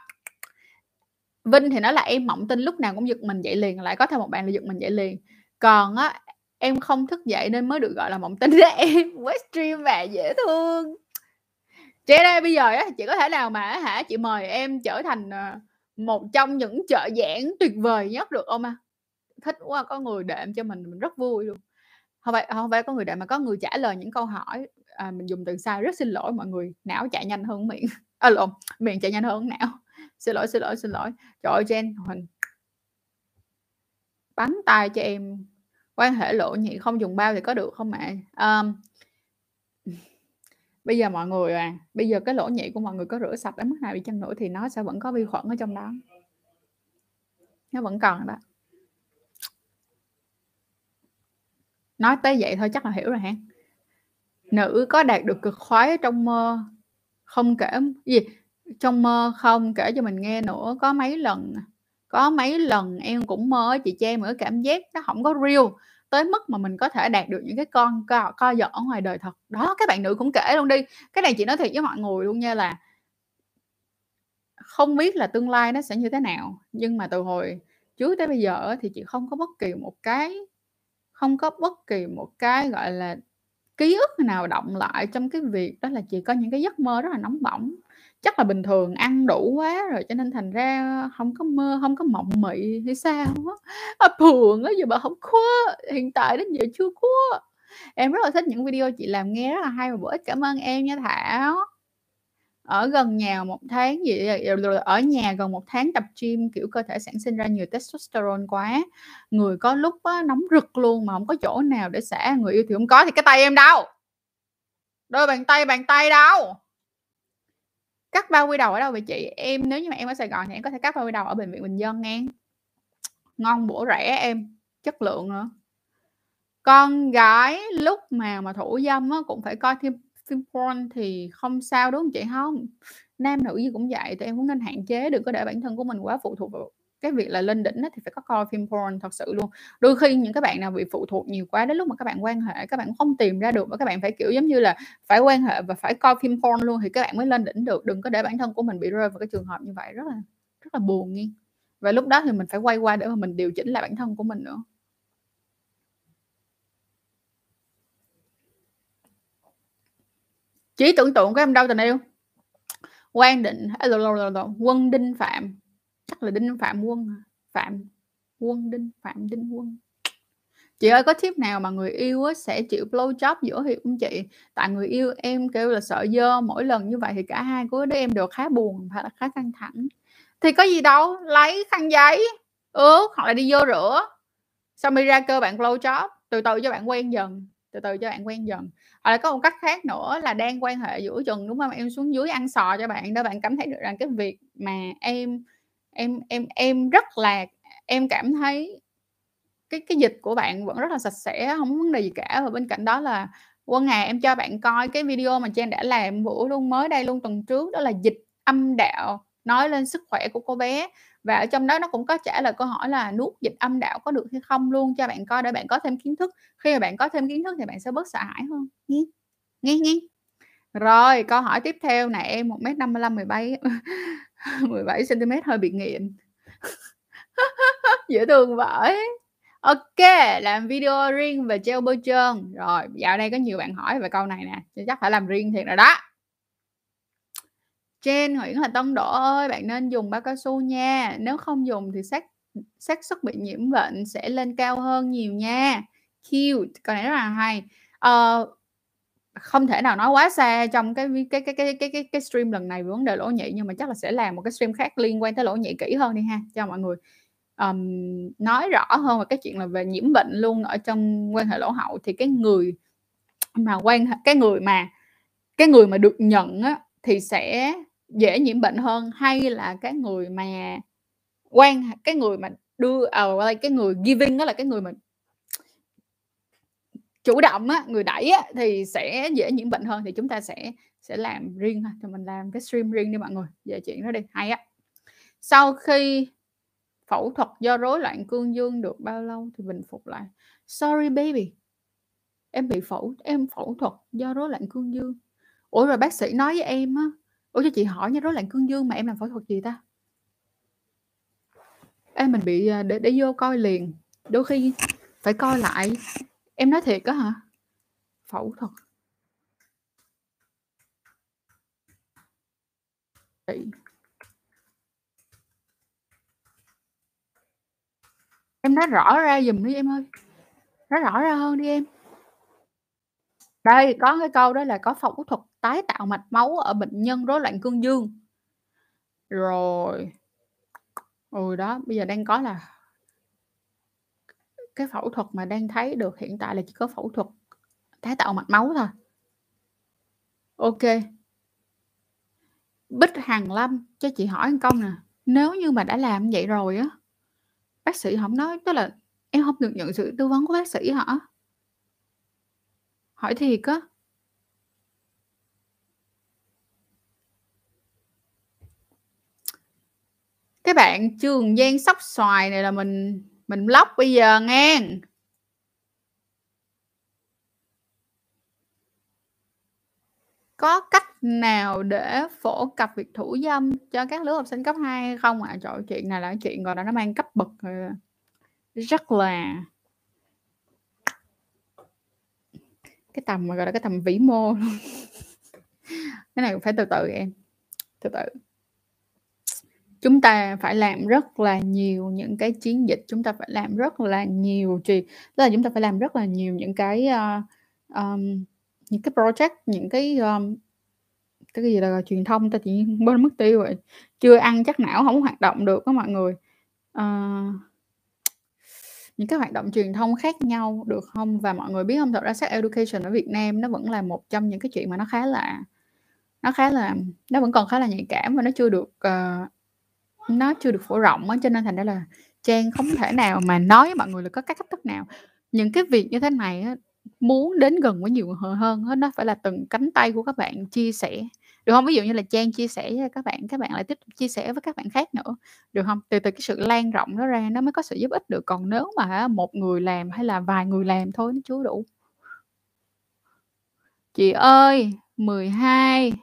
Vinh thì nói là em mộng tinh lúc nào cũng giật mình dậy liền, lại có thêm một bạn là giật mình dậy liền. Còn á, em không thức dậy nên mới được gọi là mộng tinh đó em. Quá stream và dễ thương. Chị đây bây giờ á, chị có thể nào mà hả, chị mời em trở thành, ờ, một trong những trợ giảng tuyệt vời nhất được không à Thích quá, có người đệm cho mình, mình rất vui luôn. không phải không phải có người đệm mà có người trả lời những câu hỏi, à, mình dùng từ sai, rất xin lỗi mọi người, não chạy nhanh hơn miệng. À lộn, miệng chạy nhanh hơn não. Xin lỗi, xin lỗi, xin lỗi. Trời ơi, Jen Huỳnh Bắn tay cho em. Quan hệ lộ nhị không dùng bao thì có được không mẹ um, Bây giờ mọi người à, bây giờ cái lỗ nhị của mọi người có rửa sạch đến mức nào đi chăng nữa thì nó sẽ vẫn có vi khuẩn ở trong đó. Nó vẫn còn đó. Nói tới vậy thôi chắc là hiểu rồi hả? Nữ có đạt được cực khoái trong mơ không kể gì? Trong mơ không kể cho mình nghe nữa, có mấy lần có mấy lần em cũng mơ chị cho em cảm giác nó không có real, tới mức mà mình có thể đạt được những cái con co co giật ở ngoài đời thật. Đó, các bạn nữ cũng kể luôn đi. Cái này chị nói thiệt với mọi người luôn nha là không biết là tương lai nó sẽ như thế nào, nhưng mà từ hồi trước tới bây giờ thì chị không có bất kỳ một cái không có bất kỳ một cái, gọi là, ký ức nào động lại trong cái việc đó là chị có những cái giấc mơ rất là nóng bỏng. Chắc là bình thường ăn đủ quá rồi cho nên thành ra hông có mơ, hông có mộng mị hay sao á. À, buồn á, giờ bà hổng có, hiện tại đến giờ chưa có. Em rất là thích những video chị làm nghe rất là hay và bổ ích. Cảm ơn em nha Thảo. Ở gần nhà 1 tháng gì dạ, dạ, dạ, ở nhà gần 1 tháng tập gym, kiểu, cơ thể sản sinh ra nhiều testosterone quá, người có lúc á nóng rực luôn mà hổng có chỗ nào để xả, người yêu thì hông có thì cái tay em đâu? Đôi bàn tay, bàn tay đâu? Cắt bao quy đầu ở đâu vậy chị? Em nếu như mà em ở Sài Gòn thì em có thể cắt bao quy đầu ở bệnh viện Bình Dân nghe. Ngon, bổ, rẻ em, chất lượng nữa. Con gái lúc mà mà thủ dâm á cũng phải coi thêm phim porn thì không sao, đúng không chị? không nam nữ gì cũng vậy, tụi em cũng nên hạn chế, đừng có để bản thân của mình quá phụ thuộc vào cái việc là lên đỉnh thì phải có coi phim porn thật sự luôn. Đôi khi những các bạn nào bị phụ thuộc nhiều quá đến lúc mà các bạn quan hệ các bạn không tìm ra được và các bạn phải, kiểu, giống như là, phải quan hệ và phải coi phim porn luôn thì các bạn mới lên đỉnh được. Đừng có để bản thân của mình bị rơi vào cái trường hợp như vậy, rất là rất là buồn nghiêng Và lúc đó thì mình phải quay qua để mà mình điều chỉnh lại bản thân của mình nữa. Trí tưởng tượng của em đâu tình yêu? Quan Định à, Quân Đinh Phạm, chắc là Đinh Phạm Quân? Phạm Quân Đinh, Phạm Đinh Quân. Chị ơi, có tip nào mà người yêu á sẽ chịu blow job giữa hiệp không chị? Tại người yêu em kêu là sợ dơ, mỗi lần như vậy thì cả hai của đứa em đều khá buồn và khá căng thẳng. Thì có gì đâu, lấy khăn giấy ướt hoặc là đi vô rửa, xong đi ra cơ bạn blowjob, từ từ cho bạn quen dần, từ từ cho bạn quen dần. Hoặc là có một cách khác nữa là đang quan hệ giữa chừng, đúng không Em xuống dưới ăn sò cho bạn để bạn cảm thấy được rằng cái việc mà em em em em rất là em cảm thấy cái cái dịch của bạn vẫn rất là sạch sẽ, không có vấn đề gì cả. Và bên cạnh đó là Quân hà em cho bạn coi cái video mà Trang đã làm bữa luôn, mới đây luôn, tuần trước, đó là dịch âm đạo nói lên sức khỏe của cô bé. Và ở trong đó nó cũng có trả lời câu hỏi là nuốt dịch âm đạo có được hay không luôn, cho bạn coi để bạn có thêm kiến thức. Khi mà bạn có thêm kiến thức thì bạn sẽ bớt sợ hãi hơn, nghe, nghe, nghe. Rồi, câu hỏi tiếp theo nè, em 1m55, 17 17 cm hơi bị nghiện. Dễ thương vậy. OK, làm video riêng về gel bôi trơn. Rồi, dạo đây có nhiều bạn hỏi về câu này nè, chắc phải làm riêng thiệt rồi đó. Trên Nguyễn là Tân Đỗ ơi, bạn nên dùng bao cao su nha, nếu không dùng thì xác xác suất bị nhiễm bệnh sẽ lên cao hơn nhiều nha. Cute, câu này rất là hay. Ờ, không thể nào nói quá xa trong cái cái cái cái cái cái cái stream lần này về vấn đề lỗ nhị, nhưng mà chắc là sẽ làm một cái stream khác liên quan tới lỗ nhị kỹ hơn đi ha, cho mọi người, um, nói rõ hơn về cái chuyện là về nhiễm bệnh luôn ở trong quan hệ lỗ hậu. Thì cái người mà quan hệ cái người mà cái người mà được nhận á, thì sẽ dễ nhiễm bệnh hơn hay là cái người mà quan cái người mà đưa ờ, cái người giving đó là cái người mà chủ động á, người đẩy á, thì sẽ dễ nhiễm bệnh hơn thì chúng ta sẽ sẽ làm riêng ha, thì mình làm cái stream riêng đi mọi người, về chuyện đó đi, hay á. Sau khi phẫu thuật do rối loạn cương dương được bao lâu thì bình phục lại? Sorry baby. Em bị phẫu em phẫu thuật do rối loạn cương dương. Ủa rồi bác sĩ nói với em á, ủa cho chị hỏi nha, rối loạn cương dương mà em làm phẫu thuật gì ta? em mình bị à, để để vô coi liền, đôi khi phải coi lại. Em nói thiệt á hả? Phẫu thuật. Em nói rõ ra giùm đi em ơi. Nói rõ ra hơn đi em. Đây, có cái câu đó là có phẫu thuật tái tạo mạch máu ở bệnh nhân rối loạn cương dương. Rồi. Ừ, đó, bây giờ đang có là cái phẫu thuật mà đang thấy được hiện tại là chỉ có phẫu thuật tái tạo mạch máu thôi. OK. Bích Hằng Lâm, cho chị hỏi anh công nè, nếu như mà đã làm vậy rồi á, bác sĩ không nói tức là em không được nhận sự tư vấn của bác sĩ hả? Hỏi thiệt á. Cái bạn Trường Giang Sóc Xoài này là mình mình block bây giờ ngang Có cách nào để phổ cập việc thủ dâm cho các lứa học sinh cấp 2 hay không ạ? À? Trời chuyện này là chuyện, gọi là, nó mang cấp bậc, ờ, rất là cái tầm mà, gọi là, cái tầm vĩ mô luôn. Cái này phải từ từ em, từ từ. Chúng ta phải làm rất là nhiều những cái chiến dịch, chúng ta phải làm rất là nhiều truyền tức là chúng ta phải làm rất là nhiều những cái, uh, um, những cái project, những cái, um, cái gì là truyền thông ta chỉ bên mất tiêu rồi, chưa ăn chắc não không hoạt động được đó mọi người. uh, những cái hoạt động truyền thông khác nhau, được không Và mọi người biết không thật ra sex education ở Việt Nam nó vẫn là một trong những cái chuyện mà nó khá là nó khá là nó vẫn còn khá là nhạy cảm và nó chưa được, uh, nó chưa được phổ rộng á, cho nên thành ra là Trang không thể nào mà nói với mọi người là có các cách thức nào. Những cái việc như thế này á, muốn đến gần với nhiều người hơn á, nó phải là từng cánh tay của các bạn chia sẻ, được không? Ví dụ như là Trang chia sẻ với các bạn, các bạn lại tiếp tục chia sẻ với các bạn khác nữa, được không? Từ từ cái sự lan rộng đó ra nó mới có sự giúp ích được, còn nếu mà một người làm hay là vài người làm thôi nó chưa đủ. Chị ơi, 12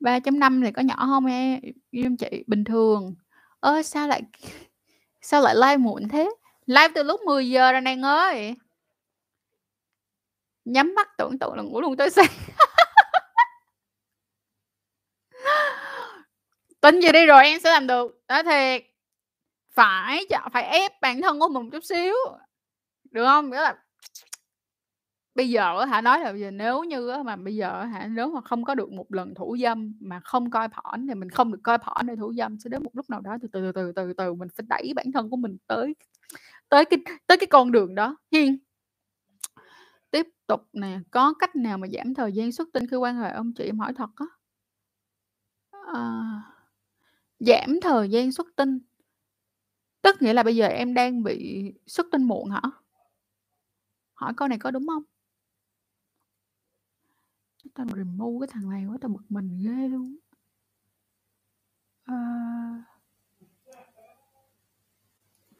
3.5 thì có nhỏ hông em, em chị? Bình thường. Ơ, sao lại sao lại live muộn thế? Live từ lúc 10 giờ rồi nàng ơi. Nhắm mắt tưởng tượng là ngủ luôn tới sáng. Tin gì đi rồi em sẽ làm được, nói thiệt. Phải phải ép bản thân của mình một chút xíu, được không? Nghĩa là bây giờ á hả, nói là bây giờ nếu như á mà bây giờ á hả, nếu mà không có được một lần thủ dâm mà không coi porn thì mình không được coi porn để thủ dâm, sẽ đến một lúc nào đó từ từ, từ từ, từ từ mình phải đẩy bản thân của mình tới tới cái tới cái con đường đó hiên. Tiếp tục nè, có cách nào mà giảm thời gian xuất tinh khi quan hệ ông chị? Em hỏi thật á. à, Giảm thời gian xuất tinh. Tức nghĩa là bây giờ em đang bị xuất tinh muộn hả? Hỏi câu này có đúng không Tao remove cái thằng này quá, tao bực mình ghê luôn. uh,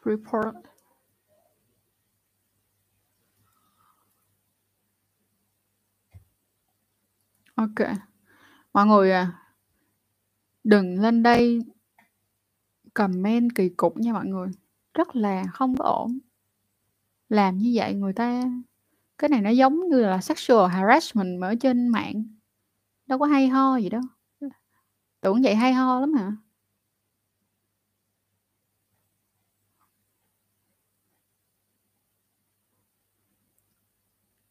Report. OK. Mọi người à đừng lên đây comment kỳ cục nha mọi người, rất là không có ổn. Làm như vậy người ta cái này nó giống như là sexual harassment mà ở trên mạng, đâu có hay ho gì đâu. Tưởng vậy hay ho lắm hả?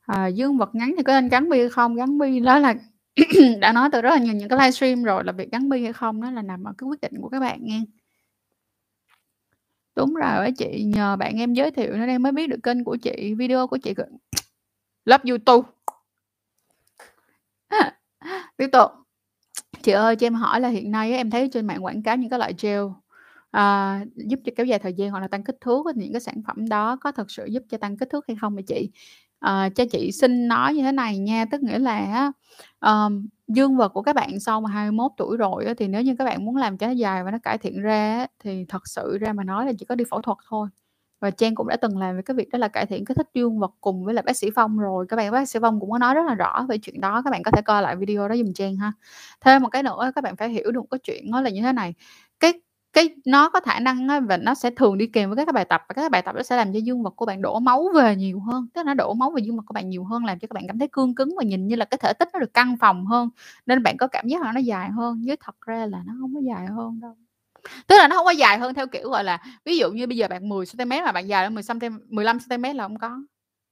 À, dương vật ngắn thì có nên gắn bi hay không? Gắn bi đó là đã nói từ rất là nhiều những cái livestream rồi là việc gắn bi hay không đó là nằm ở cái quyết định của các bạn nghe. Đúng rồi á chị, nhờ bạn em giới thiệu nên em mới biết được kênh của chị, video của chị c Love you too. Tiếp tục. Chị ơi, cho em hỏi là hiện nay em thấy trên mạng quảng cáo những cái loại gel, à, giúp cho kéo dài thời gian hoặc là tăng kích thước những cái sản phẩm đó có thật sự giúp cho tăng kích thước hay không vậy chị? à, cho chị xin nói như thế này nha, tức nghĩa là um, dương vật của các bạn sau mà 21 tuổi rồi thì nếu như các bạn muốn làm cho nó dài và nó cải thiện ra thì thật sự ra mà nói là chỉ có đi phẫu thuật thôi. Và Trang cũng đã từng làm về cái việc đó là cải thiện kích thích dương vật cùng với là bác sĩ Phong rồi, các bạn bác sĩ Phong cũng có nói rất là rõ về chuyện đó, các bạn có thể coi lại video đó dùm Trang ha. Thêm một cái nữa các bạn phải hiểu được cái chuyện nó là như thế này, cái cái nó có khả năng và nó sẽ thường đi kèm với các cái bài tập và các cái bài tập nó sẽ làm cho dương vật của bạn đổ máu về nhiều hơn, tức là nó đổ máu về dương vật của bạn nhiều hơn, làm cho các bạn cảm thấy cương cứng và nhìn như là cái thể tích nó được căng phòng hơn, nên bạn có cảm giác là nó dài hơn, chứ thật ra là nó không có dài hơn đâu. Tức là nó không có dài hơn theo kiểu, gọi là, ví dụ như bây giờ bạn 10 cm mà bạn dài lên 10 cm 15 cm là không có.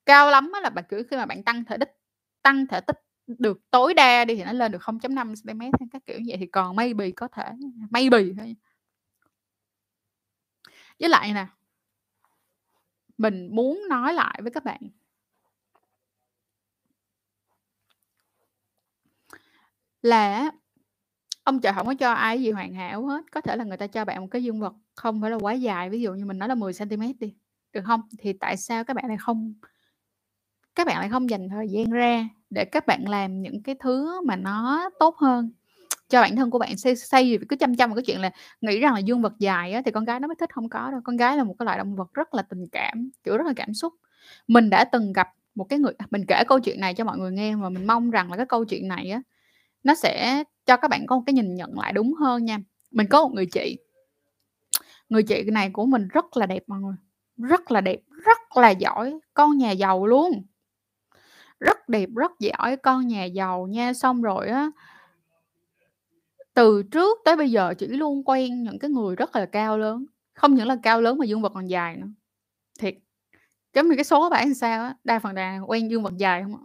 Cao lắm là bạn, cứ khi mà bạn tăng thể tích tăng thể tích được tối đa đi thì nó lên được 0.5 cm hay các kiểu như vậy thì còn maybe có thể, maybe thôi. Với lại nè mình muốn nói lại với các bạn là ông trời hổng có cho ai cái gì hoàn hảo hết, có thể là người ta cho bạn một cái dương vật không phải là quá dài, ví dụ như mình nói là 10 cm đi, được hông? Thì tại sao các bạn lại không các bạn lại không dành thời gian ra để các bạn làm những cái thứ mà nó tốt hơn cho bản thân của bạn, xây xây gì cứ chăm chăm vào cái chuyện là nghĩ rằng là dương vật dài á thì con gái nó mới thích, không có đâu. Con gái là một cái loại động vật rất là tình cảm, kiểu, rất là cảm xúc. Mình đã từng gặp một cái người mình kể câu chuyện này cho mọi người nghe và mình mong rằng là cái câu chuyện này á, nó sẽ cho các bạn có một cái nhìn nhận lại đúng hơn nha. Mình có một người chị người chị này của mình rất là đẹp mọi người, rất là đẹp, rất là giỏi, con nhà giàu luôn. Rất đẹp, rất giỏi, con nhà giàu nha, xong rồi á từ trước tới bây giờ chị luôn quen những cái người rất là cao lớn, không những là cao lớn mà dương vật còn dài nữa. Thiệt. Giống như cái số bả bạn sao á, đa phần là quen dương vật dài không ạ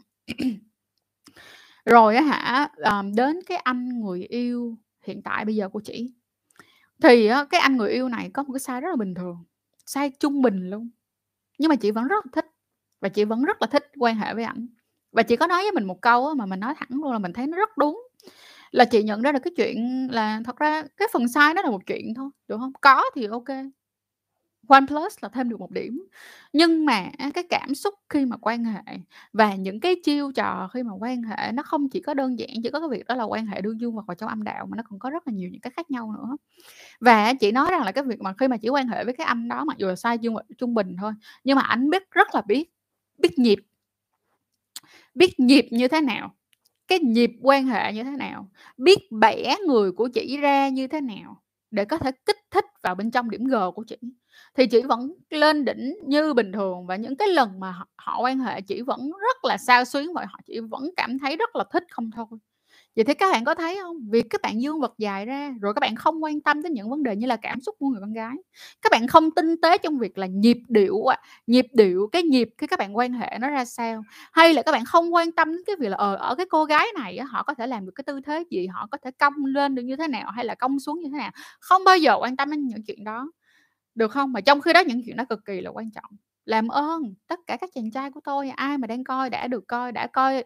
rồi á hả, ờ, đến cái anh người yêu hiện tại bây giờ của chị thì á cái anh người yêu này có một cái sai rất là bình thường, sai trung bình luôn, nhưng mà chị vẫn rất là thích và chị vẫn rất là thích quan hệ với ảnh. Và chị có nói với mình một câu á mà mình nói thẳng luôn là mình thấy nó rất đúng, là chị nhận ra được cái chuyện là thật ra cái phần sai nó là một chuyện thôi, được không Có thì ok One plus là thêm được một điểm, nhưng mà cái cảm xúc khi mà quan hệ và những cái chiêu trò khi mà quan hệ nó không chỉ có đơn giản chỉ có cái việc đó là quan hệ đương dương và vào trong âm đạo mà nó còn có rất là nhiều những cái khác nhau nữa. Và chị nói rằng là cái việc mà khi mà chỉ quan hệ với cái anh đó mặc dù là sai dương trung bình thôi, nhưng mà anh biết rất là biết biết nhịp. Biết nhịp như thế nào, cái nhịp quan hệ như thế nào, biết bẻ người của chị ra như thế nào để có thể kích thích vào bên trong điểm G của chị. Thì chỉ vẫn lên đỉnh như bình thường và những cái lần mà họ họ quan hệ chỉ vẫn rất là sao xuyến và họ chỉ vẫn cảm thấy rất là thích không thôi. Vậy thì các bạn có thấy không? Việc các bạn dương vật dài ra, rồi các bạn không quan tâm đến những vấn đề như là cảm xúc của người con gái, các bạn không tinh tế trong việc là nhịp điệu à nhịp điệu, cái nhịp khi các bạn quan hệ nó ra sao, hay là các bạn không quan tâm đến cái việc là, ờ, ở cái cô gái này họ có thể làm được cái tư thế gì, họ có thể cong lên được như thế nào hay là cong xuống như thế nào, không bao giờ quan tâm đến những chuyện đó, được không? Mà trong khi đó những chuyện đó cực kỳ là quan trọng. Làm ơn, tất cả các chàng trai của tôi, ai mà đang coi đã được coi, đã coi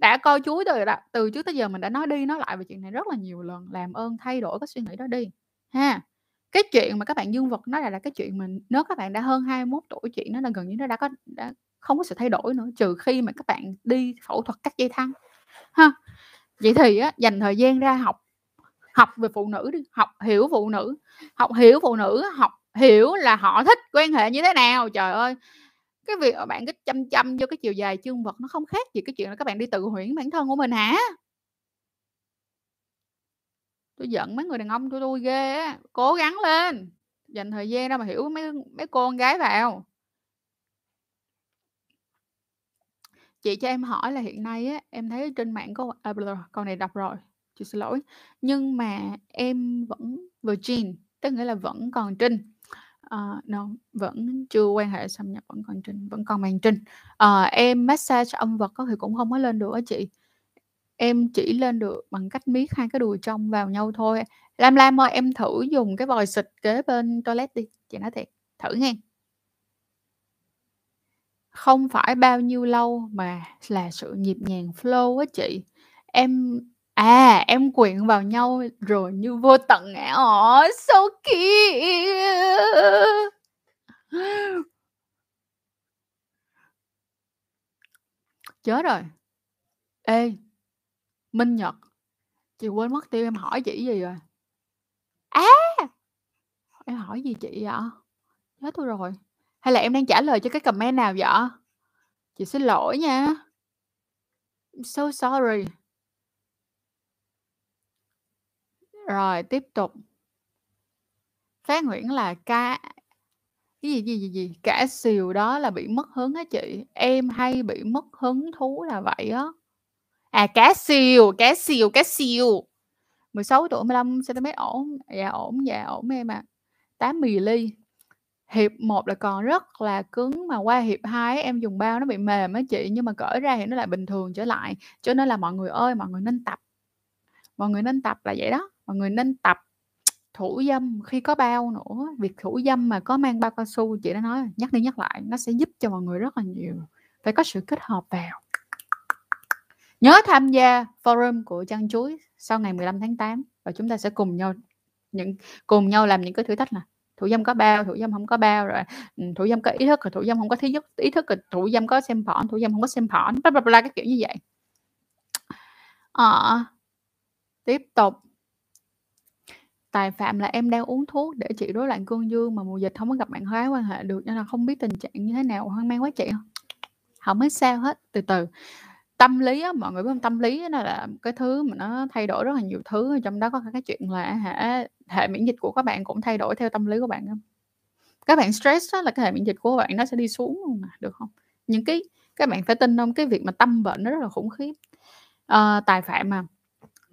đã coi chuối từ từ trước tới giờ mình đã nói đi nói lại về chuyện này rất là nhiều lần, làm ơn thay đổi cái suy nghĩ đó đi, ha. cái chuyện mà các bạn dương vật nó là là cái chuyện mình nếu các bạn đã hơn 21 tuổi chuyện nó là gần như nó đã có đã không có sự thay đổi nữa trừ khi mà các bạn đi phẫu thuật cắt dây thăng ha vậy thì á dành thời gian ra học học về phụ nữ đi học hiểu phụ nữ học hiểu phụ nữ học hiểu là họ thích quan hệ như thế nào. Trời ơi cái việc mà bạn cứ chăm chăm vô cái chiều dài chương vật nó không khác gì cái chuyện là các bạn đi tự huyễn bản thân của mình hả? Tôi giận mấy người đàn ông của tôi ghê á cố gắng lên dành thời gian ra mà hiểu mấy mấy cô con gái vào. Chị cho em hỏi là hiện nay á em thấy trên mạng có à, câu này đọc rồi chị xin lỗi. Nhưng mà em vẫn virgin tức nghĩa là vẫn còn trinh. Ờ, uh, no vẫn chưa quan hệ xâm nhập vẫn còn trinh vẫn còn màn trinh uh, ờ, em massage âm vật có thì cũng không có lên được á chị. Em chỉ lên được bằng cách miết hai cái đùi trong vào nhau thôi. Lam lam ơi em thử dùng cái vòi xịt kế bên toilet đi chị nói thiệt thử nghe. Không phải bao nhiêu lâu mà là sự nhịp nhàng flow á chị. Em à em quyện vào nhau rồi như vô tận ngã ỏ so cute chết rồi ê, Minh Nhật. Chị quên mất tiêu em hỏi chị gì rồi? À! Em hỏi gì chị vậy? Chết tôi rồi. Hay là em đang trả lời cho cái comment nào vậy? Chị xin lỗi nha. I'm so sorry. Rồi, tiếp tục. Phát Nguyễn là ca cái gì, gì, gì, gì, cả xìu đó là bị mất hứng á chị. Em hay bị mất hứng thú là vậy á. À, cá xìu cá xìu cá xìu 16 tuổi 15 cm ổn, dạ ổn, dạ ổn em ạ. À. 8 ly Hiệp 1 là còn rất là cứng mà qua hiệp 2 em dùng bao nó bị mềm á chị, nhưng mà cởi ra thì nó lại bình thường trở lại. Cho nên là mọi người ơi, mọi người nên tập. Mọi người nên tập là vậy đó, mọi người nên tập thủ dâm khi có bao nữa. Việc thủ dâm mà có mang bao cao su chị đã nói nhắc đi nhắc lại, nó sẽ giúp cho mọi người rất là nhiều. Phải có sự kết hợp vào. Nhớ tham gia forum của Chăn Chuối sau ngày 15 tháng 8 và chúng ta sẽ cùng nhau những cùng nhau làm những cái thử thách là thủ dâm có bao, thủ dâm không có bao rồi ừ, thủ dâm có ý thức rồi thủ dâm không có thứ nhất ý thức rồi thủ dâm có xem phỏn, thủ dâm không có xem phỏn, bla bla bla cái kiểu như vậy. à, tiếp tục tài phạm là em đang uống thuốc để trị rối loạn cương dương mà mùa dịch không có gặp bạn gái quan hệ được nên là không biết tình trạng như thế nào. Hoang mang quá chị. Không không sao hết. Từ từ. Tâm lý á, mọi người biết không? Tâm lý nó là cái thứ mà nó thay đổi rất là nhiều thứ, trong đó có cái chuyện là hả, hệ miễn dịch của các bạn cũng thay đổi theo tâm lý của bạn không Các bạn stress đó là cái hệ miễn dịch của bạn nó sẽ đi xuống luôn mà, được không? Những cái các bạn phải tin không? Cái việc mà tâm bệnh nó rất là khủng khiếp. à, tài phạm mà,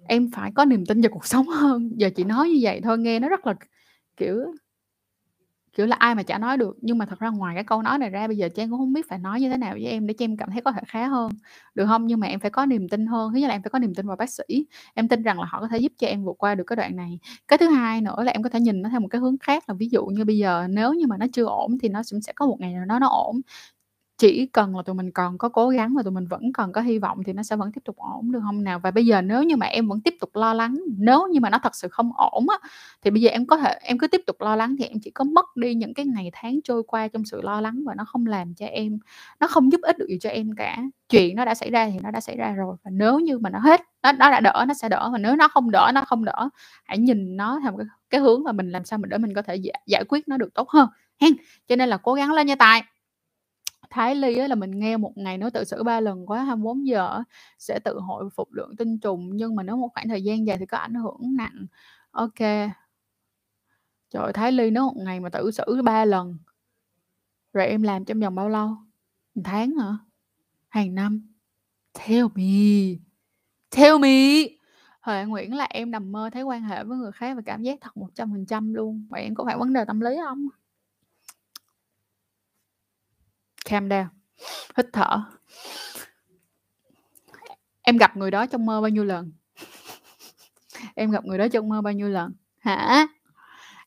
em phải có niềm tin vào cuộc sống hơn. Giờ chị nói như vậy thôi nghe nó rất là, kiểu Kiểu là ai mà chả nói được, nhưng mà thật ra ngoài cái câu nói này ra bây giờ Trang cũng không biết phải nói như thế nào với em để cho em cảm thấy có thể khá hơn, được không Nhưng mà em phải có niềm tin hơn, thứ nhất là em phải có niềm tin vào bác sĩ, em tin rằng là họ có thể giúp cho em vượt qua được cái đoạn này. Cái thứ hai nữa là em có thể nhìn nó theo một cái hướng khác là ví dụ như bây giờ nếu như mà nó chưa ổn thì nó cũng sẽ có một ngày nào đó nó ổn. Chỉ cần là tụi mình còn có cố gắng và tụi mình vẫn còn có hy vọng thì nó sẽ vẫn tiếp tục ổn, được không nào? Và bây giờ nếu như mà em vẫn tiếp tục lo lắng, nếu như mà nó thật sự không ổn á, thì bây giờ em có thể em cứ tiếp tục lo lắng thì em chỉ có mất đi những cái ngày tháng trôi qua trong sự lo lắng và nó không làm cho em nó không giúp ích được gì cho em cả. Chuyện nó đã xảy ra thì nó đã xảy ra rồi và nếu như mà nó hết, nó nó đã đỡ nó sẽ đỡ, và nếu nó không đỡ, nó không đỡ. Hãy nhìn nó theo cái cái hướng mà mình làm sao mình để mình có thể giải giải quyết nó được tốt hơn hen. Cho nên là cố gắng lên nha Tài. Thái Ly á là mình nghe một ngày nó tự xử 3 lần quá 24 giờ sẽ tự hồi phục lượng tinh trùng, nhưng mà nếu một khoảng thời gian dài thì có ảnh hưởng nặng. OK. Trời ơi, Thái Ly nó một ngày mà tự xử 3 lần rồi em làm trong vòng bao lâu? Một tháng hả? Hàng năm? Tell me, tell me! Huệ Nguyễn là em nằm mơ thấy quan hệ với người khác và cảm giác thật 100% luôn. Vậy em có phải vấn đề tâm lý không Calm down, hít thở. Em gặp người đó trong mơ bao nhiêu lần? Em gặp người đó trong mơ bao nhiêu lần? Hả?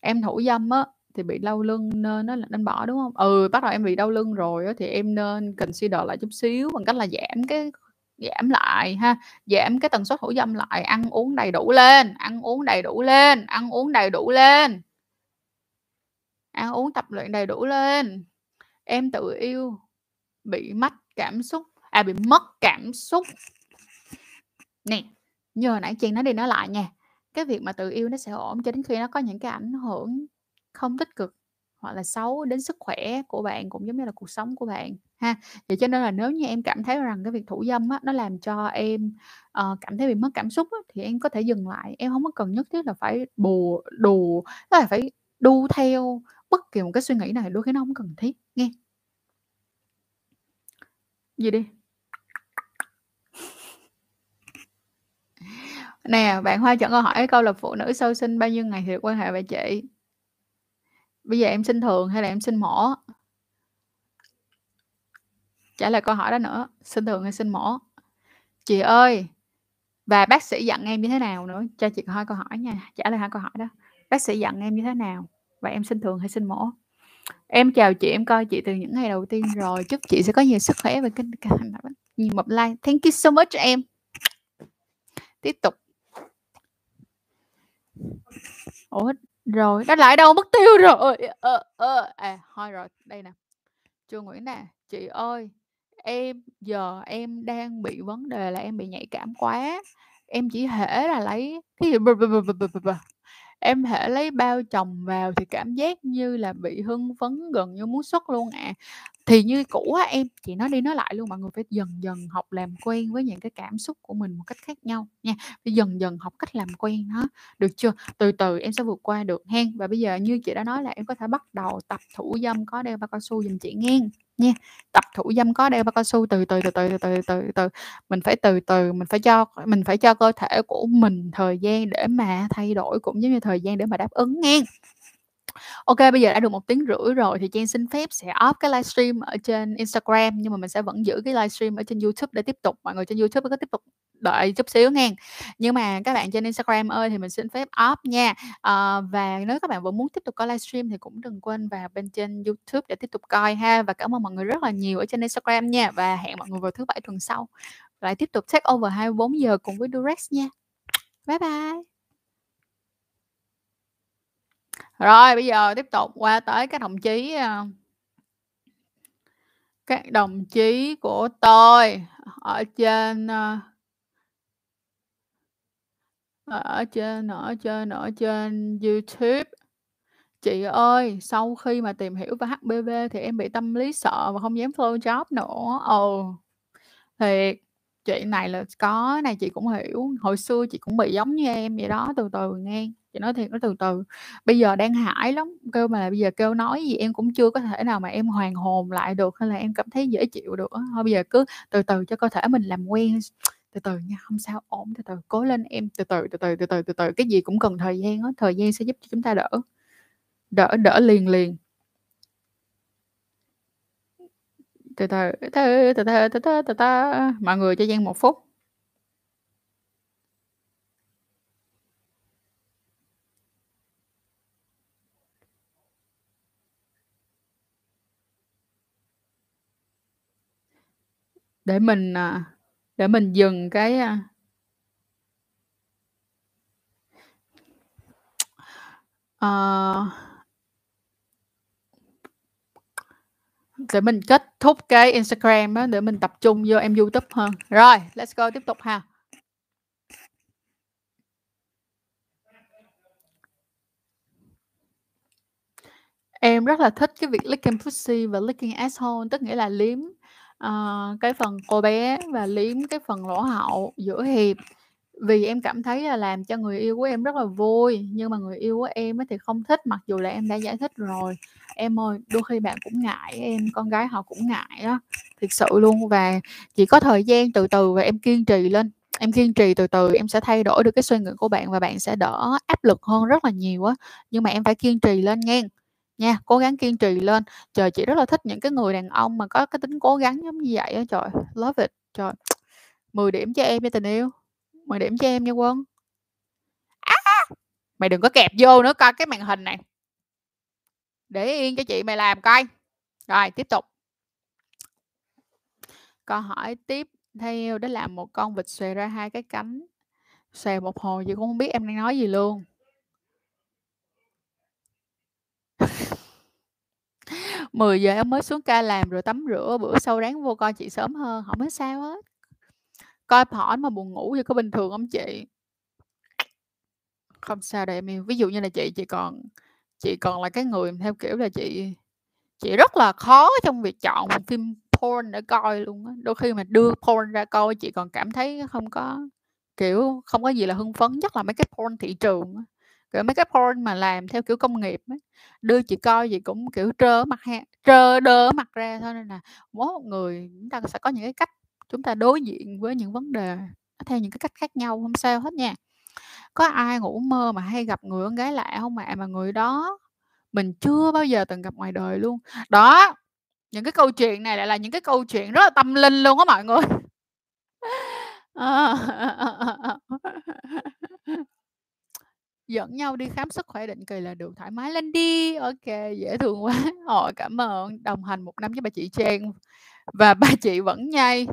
Em thủ dâm á, thì bị đau lưng nên nó là nên bỏ, đúng không? Ừ, bắt đầu em bị đau lưng rồi á thì em nên consider lại chút xíu bằng cách là giảm cái giảm lại ha, giảm cái tần suất thủ dâm lại, ăn uống đầy đủ lên, ăn uống đầy đủ lên, ăn uống đầy đủ lên. ăn uống tập luyện đầy đủ lên. Em tự yêu, bị mất cảm xúc, à, bị mất cảm xúc. Nè, như hồi nãy chị nói đi nói lại nha, cái việc mà tự yêu nó sẽ ổn cho đến khi nó có những cái ảnh hưởng không tích cực hoặc là xấu đến sức khỏe của bạn cũng giống như là cuộc sống của bạn ha. Vậy cho nên là nếu như em cảm thấy rằng cái việc thủ dâm á, nó làm cho em, uh, cảm thấy bị mất cảm xúc á, thì em có thể dừng lại, em không có cần nhất thiết là phải bù đù, là phải đu theo bất kỳ một cái suy nghĩ nào, đôi khi nó không cần thiết nghe. Gì đi? Nè, bạn Hoa chọn câu hỏi câu là phụ nữ sau sinh bao nhiêu ngày thì được quan hệ vậy chị? Bây giờ em sinh thường hay là em sinh mổ? Trả lời câu hỏi đó nữa, sinh thường hay sinh mổ? Chị ơi, và bác sĩ dặn em như thế nào nữa? Cho chị hỏi câu hỏi nha, trả lời hai câu hỏi đó. Bác sĩ dặn em như thế nào? Và em sinh thường hay sinh mổ? Em chào chị, em coi chị từ những ngày đầu tiên rồi, chúc chị sẽ có nhiều sức khỏe và kinh nhiều mập like. Thank you so much em. Tiếp tục. Ủa, rồi, nó lại đâu mất tiêu rồi. Ờ, ờ, à, thôi rồi, đây nè. chưa Nguyễn nè, chị ơi, em giờ em đang bị vấn đề là em bị nhạy cảm quá. Em chỉ hễ là lấy cái gì em thể lấy bao chồng vào thì cảm giác như là bị hưng phấn gần như muốn xuất luôn ạ. À. Thì như cũ á em, chị nói đi nói lại luôn, mọi người phải dần dần học làm quen với những cái cảm xúc của mình một cách khác nhau nha. Phải dần dần học cách làm quen nó, được chưa? Từ từ em sẽ vượt qua được hen. Và bây giờ như chị đã nói là em có thể bắt đầu tập thủ dâm có đeo bao cao su dùm chị nghe nha. Tập thủ dâm có đeo bao cao su từ từ từ từ từ từ từ từ. Mình phải từ từ, mình phải cho mình phải cho cơ thể của mình thời gian để mà thay đổi cũng giống như thời gian để mà đáp ứng nghe. OK, bây giờ đã được một tiếng rưỡi rồi thì Trang xin phép sẽ off cái livestream ở trên Instagram, nhưng mà mình sẽ vẫn giữ cái livestream ở trên YouTube để tiếp tục. Mọi người trên YouTube có tiếp tục đợi chút xíu nghen. Nhưng mà các bạn trên Instagram ơi thì mình xin phép off nha. à, và nếu các bạn vẫn muốn tiếp tục coi livestream thì cũng đừng quên vào bên trên YouTube để tiếp tục coi ha. Và cảm ơn mọi người rất là nhiều ở trên Instagram nha. Và hẹn mọi người vào thứ Bảy tuần sau lại tiếp tục take over 24 giờ cùng với Durex nha. Bye bye. Rồi, bây giờ tiếp tục qua tới các đồng chí, ờ, các đồng chí của tôi ở trên, uh, ở trên ở trên ở trên YouTube. Chị ơi, sau khi mà tìm hiểu về HPV thì em bị tâm lý sợ và không dám flow job nữa. Ừ, thiệt, chuyện này là có, này chị cũng hiểu, hồi xưa chị cũng bị giống như em vậy đó, từ từ nghe, chị nói thiệt nó từ từ. Bây giờ đang hải lắm, kêu mà bây giờ kêu nói gì em cũng chưa có thể nào mà em hoàn hồn lại được, hay là em cảm thấy dễ chịu được. Thôi bây giờ cứ từ từ cho cơ thể mình làm quen, từ từ nha, không sao, ổn, từ từ, cố lên em, từ từ, từ từ, từ từ, từ từ, cái gì cũng cần thời gian á, thời gian sẽ giúp cho chúng ta đỡ đỡ đỡ liền liền. Từ từ, từ từ, từ từ, từ từ, mọi người cho Giang một phút. Để mình, à, để mình dừng cái, uh, Để mình kết thúc cái Instagram đó để mình tập trung vô em YouTube hơn. Rồi, let's go, tiếp tục ha. Em rất là thích cái việc licking pussy và licking asshole, tức nghĩa là liếm, ờ, cái phần cô bé và liếm cái phần lỗ hậu giữa hiệp. Vì em cảm thấy là làm cho người yêu của em rất là vui, nhưng mà người yêu của em ấy thì không thích, mặc dù là em đã giải thích rồi. Em ơi, đôi khi bạn cũng ngại em, con gái họ cũng ngại á, thực sự luôn. Và chỉ có thời gian từ từ và em kiên trì lên, em kiên trì từ từ em sẽ thay đổi được cái suy nghĩ của bạn và bạn sẽ đỡ áp lực hơn rất là nhiều á. Nhưng mà em phải kiên trì lên nghe nha, cố gắng kiên trì lên. Trời, chị rất là thích những cái người đàn ông mà có cái tính cố gắng giống như vậy á, trời, love it, trời. 10 điểm cho em nha tình yêu, 10 điểm cho em nha Quân. à, Mày đừng có kẹp vô nữa coi cái màn hình này. Để yên cho chị mày làm coi. Rồi, tiếp tục. Câu hỏi tiếp theo đó là một con vịt xòe ra hai cái cánh, xòe một hồi chị cũng không biết em đang nói gì luôn. 10 giờ em mới xuống ca làm rồi tắm rửa, bữa sau ráng vô coi chị sớm hơn, không có sao hết. Coi porn mà buồn ngủ thì có bình thường không chị? Không sao đâu em yêu. Ví dụ như là chị, chị còn chị còn là cái người theo kiểu là chị chị rất là khó trong việc chọn một phim porn để coi luôn á. Đôi khi mà đưa porn ra coi chị còn cảm thấy không có, kiểu, không có gì là hưng phấn, nhất là mấy cái porn thị trường á, kiểu, mấy cái porn mà làm theo kiểu công nghiệp ấy đưa chị coi gì cũng, kiểu, trơ mặt ha trơ đơ mặt ra thôi, nên là mỗi một người chúng ta sẽ có những cái cách chúng ta đối diện với những vấn đề theo những cái cách khác nhau, không sao hết nha. Có ai ngủ mơ mà hay gặp người con gái lạ không ạ? Mà người đó mình chưa bao giờ từng gặp ngoài đời luôn. Đó, những cái câu chuyện này lại là những cái câu chuyện rất là tâm linh luôn á mọi người. Ờ. Dẫn nhau đi khám sức khỏe định kỳ là được, thoải mái lên đi. ok dễ thương quá. họ ờ, cảm ơn, đồng hành một năm với bà chị Trang và bà chị vẫn nhai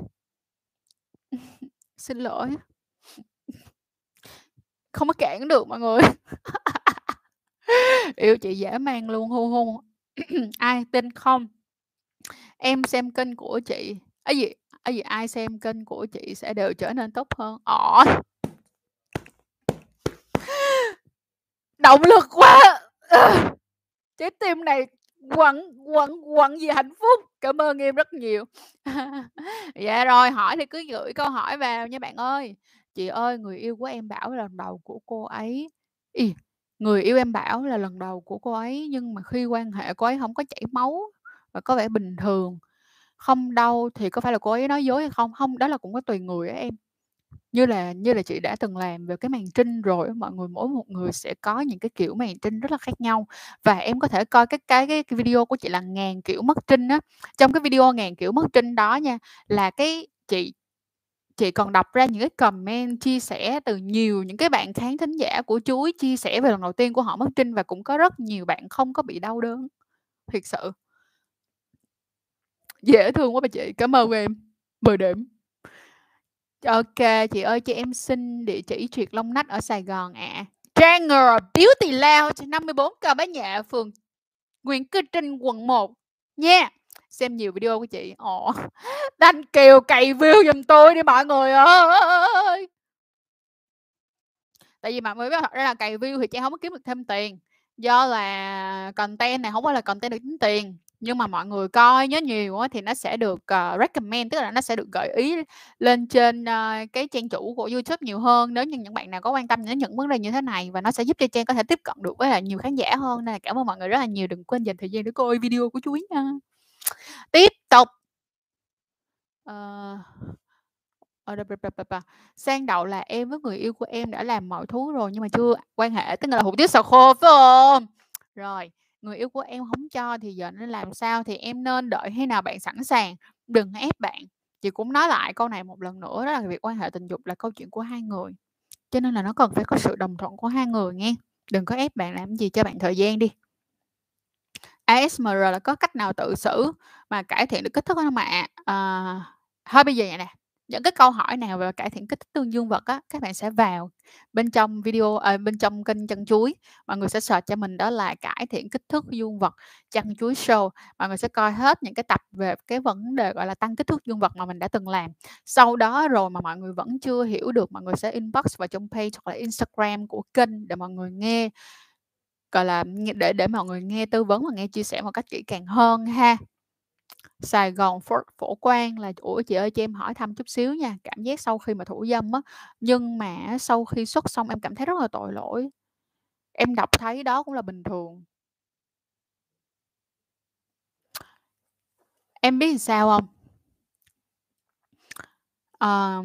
Xin lỗi. Không có cản được mọi người. Yêu chị dễ mang luôn, hu hu. Ai tin không? Em xem kênh của chị ấy gì ấy gì, ai xem kênh của chị sẽ đều trở nên tốt hơn. ỏ Động lực quá! à, Trái tim này quặn quặn quặn vì hạnh phúc. Cảm ơn em rất nhiều. Dạ rồi, hỏi thì cứ gửi câu hỏi vào nha bạn ơi. Chị ơi, người yêu của em bảo là lần đầu của cô ấy Ý, người yêu em bảo là lần đầu của cô ấy nhưng mà khi quan hệ cô ấy không có chảy máu và có vẻ bình thường, không đau thì có phải là cô ấy nói dối hay không? không đó là cũng có tùy người á em. Như là như là chị đã từng làm về cái màn trinh rồi mọi người mỗi một người sẽ có những cái kiểu màn trinh rất là khác nhau. Và em có thể coi cái cái cái video của chị là "Ngàn kiểu mất trinh" á. Trong cái video "Ngàn kiểu mất trinh" đó nha, là cái chị chị còn đọc ra những cái comment chia sẻ từ nhiều những cái bạn khán thính giả của chuối chia sẻ về lần đầu tiên của họ mất trinh và cũng có rất nhiều bạn không có bị đau đớn. Thiệt sự. Dễ thương quá bà chị, cảm ơn em. 10 điểm. OK, chị ơi cho em xin địa chỉ triệt lông nách ở Sài Gòn ạ. Tranger Beauty Lounge, 54 Cao Bá Nhạ, phường Nguyễn Cư Trinh, quận 1 nha. Xem nhiều video của chị. Ồ, Thanh Kiều cày view giùm tôi đi mọi người ơi! Tại vì mọi người biết thật ra là cày view thì chị không có kiếm được thêm tiền, do là content này không phải là content được tính tiền, nhưng mà mọi người coi nhớ nhiều á thì nó sẽ được, uh, recommend, tức là nó sẽ được gợi ý lên trên, uh, cái trang chủ của YouTube nhiều hơn nếu như những bạn nào có quan tâm đến những vấn đề như thế này và nó sẽ giúp cho Trang có thể tiếp cận được với là nhiều khán giả hơn. Nên là cảm ơn mọi người rất là nhiều, đừng quên dành thời gian để coi video của Chuối nha. Tiếp tục. uh, sang đậu là em với người yêu của em đã làm mọi thứ rồi nhưng mà chưa quan hệ, tức là hủ tiếu xào khô, phải không Rồi, người yêu của em không cho thì giờ nên làm sao? Thì em nên đợi khi nào bạn sẵn sàng, đừng ép bạn. Chị cũng nói lại câu này một lần nữa đó là việc quan hệ tình dục là câu chuyện của hai người, cho nên là nó cần phải có sự đồng thuận của hai người nghe, đừng có ép bạn làm gì, cho bạn thời gian đi. ASMR là có cách nào tự xử mà cải thiện được kích thước không ạ? À, thôi bây giờ vậy nè, những cái câu hỏi nào về cải thiện kích thích tương dương vật á, các bạn sẽ vào bên trong video à, bên trong kênh Chân Chuối, mọi người sẽ search cho mình đó là "Cải thiện kích thước dương vật Chân Chuối Show." Mọi người sẽ coi hết những cái tập về cái vấn đề, gọi là, tăng kích thước dương vật mà mình đã từng làm. Sau đó rồi mà mọi người vẫn chưa hiểu được, mọi người sẽ inbox vào trong page hoặc là Instagram của kênh để mọi người nghe, gọi là, để để mọi người nghe tư vấn và nghe chia sẻ một cách kỹ càng hơn ha. Sài Gòn phổ Phổ Quang là ủa, chị ơi cho em hỏi thăm chút xíu nha, cảm giác sau khi mà thủ dâm á, nhưng mà sau khi xuất xong em cảm thấy rất là tội lỗi. Em đọc thấy đó cũng là bình thường. Em biết sao không à,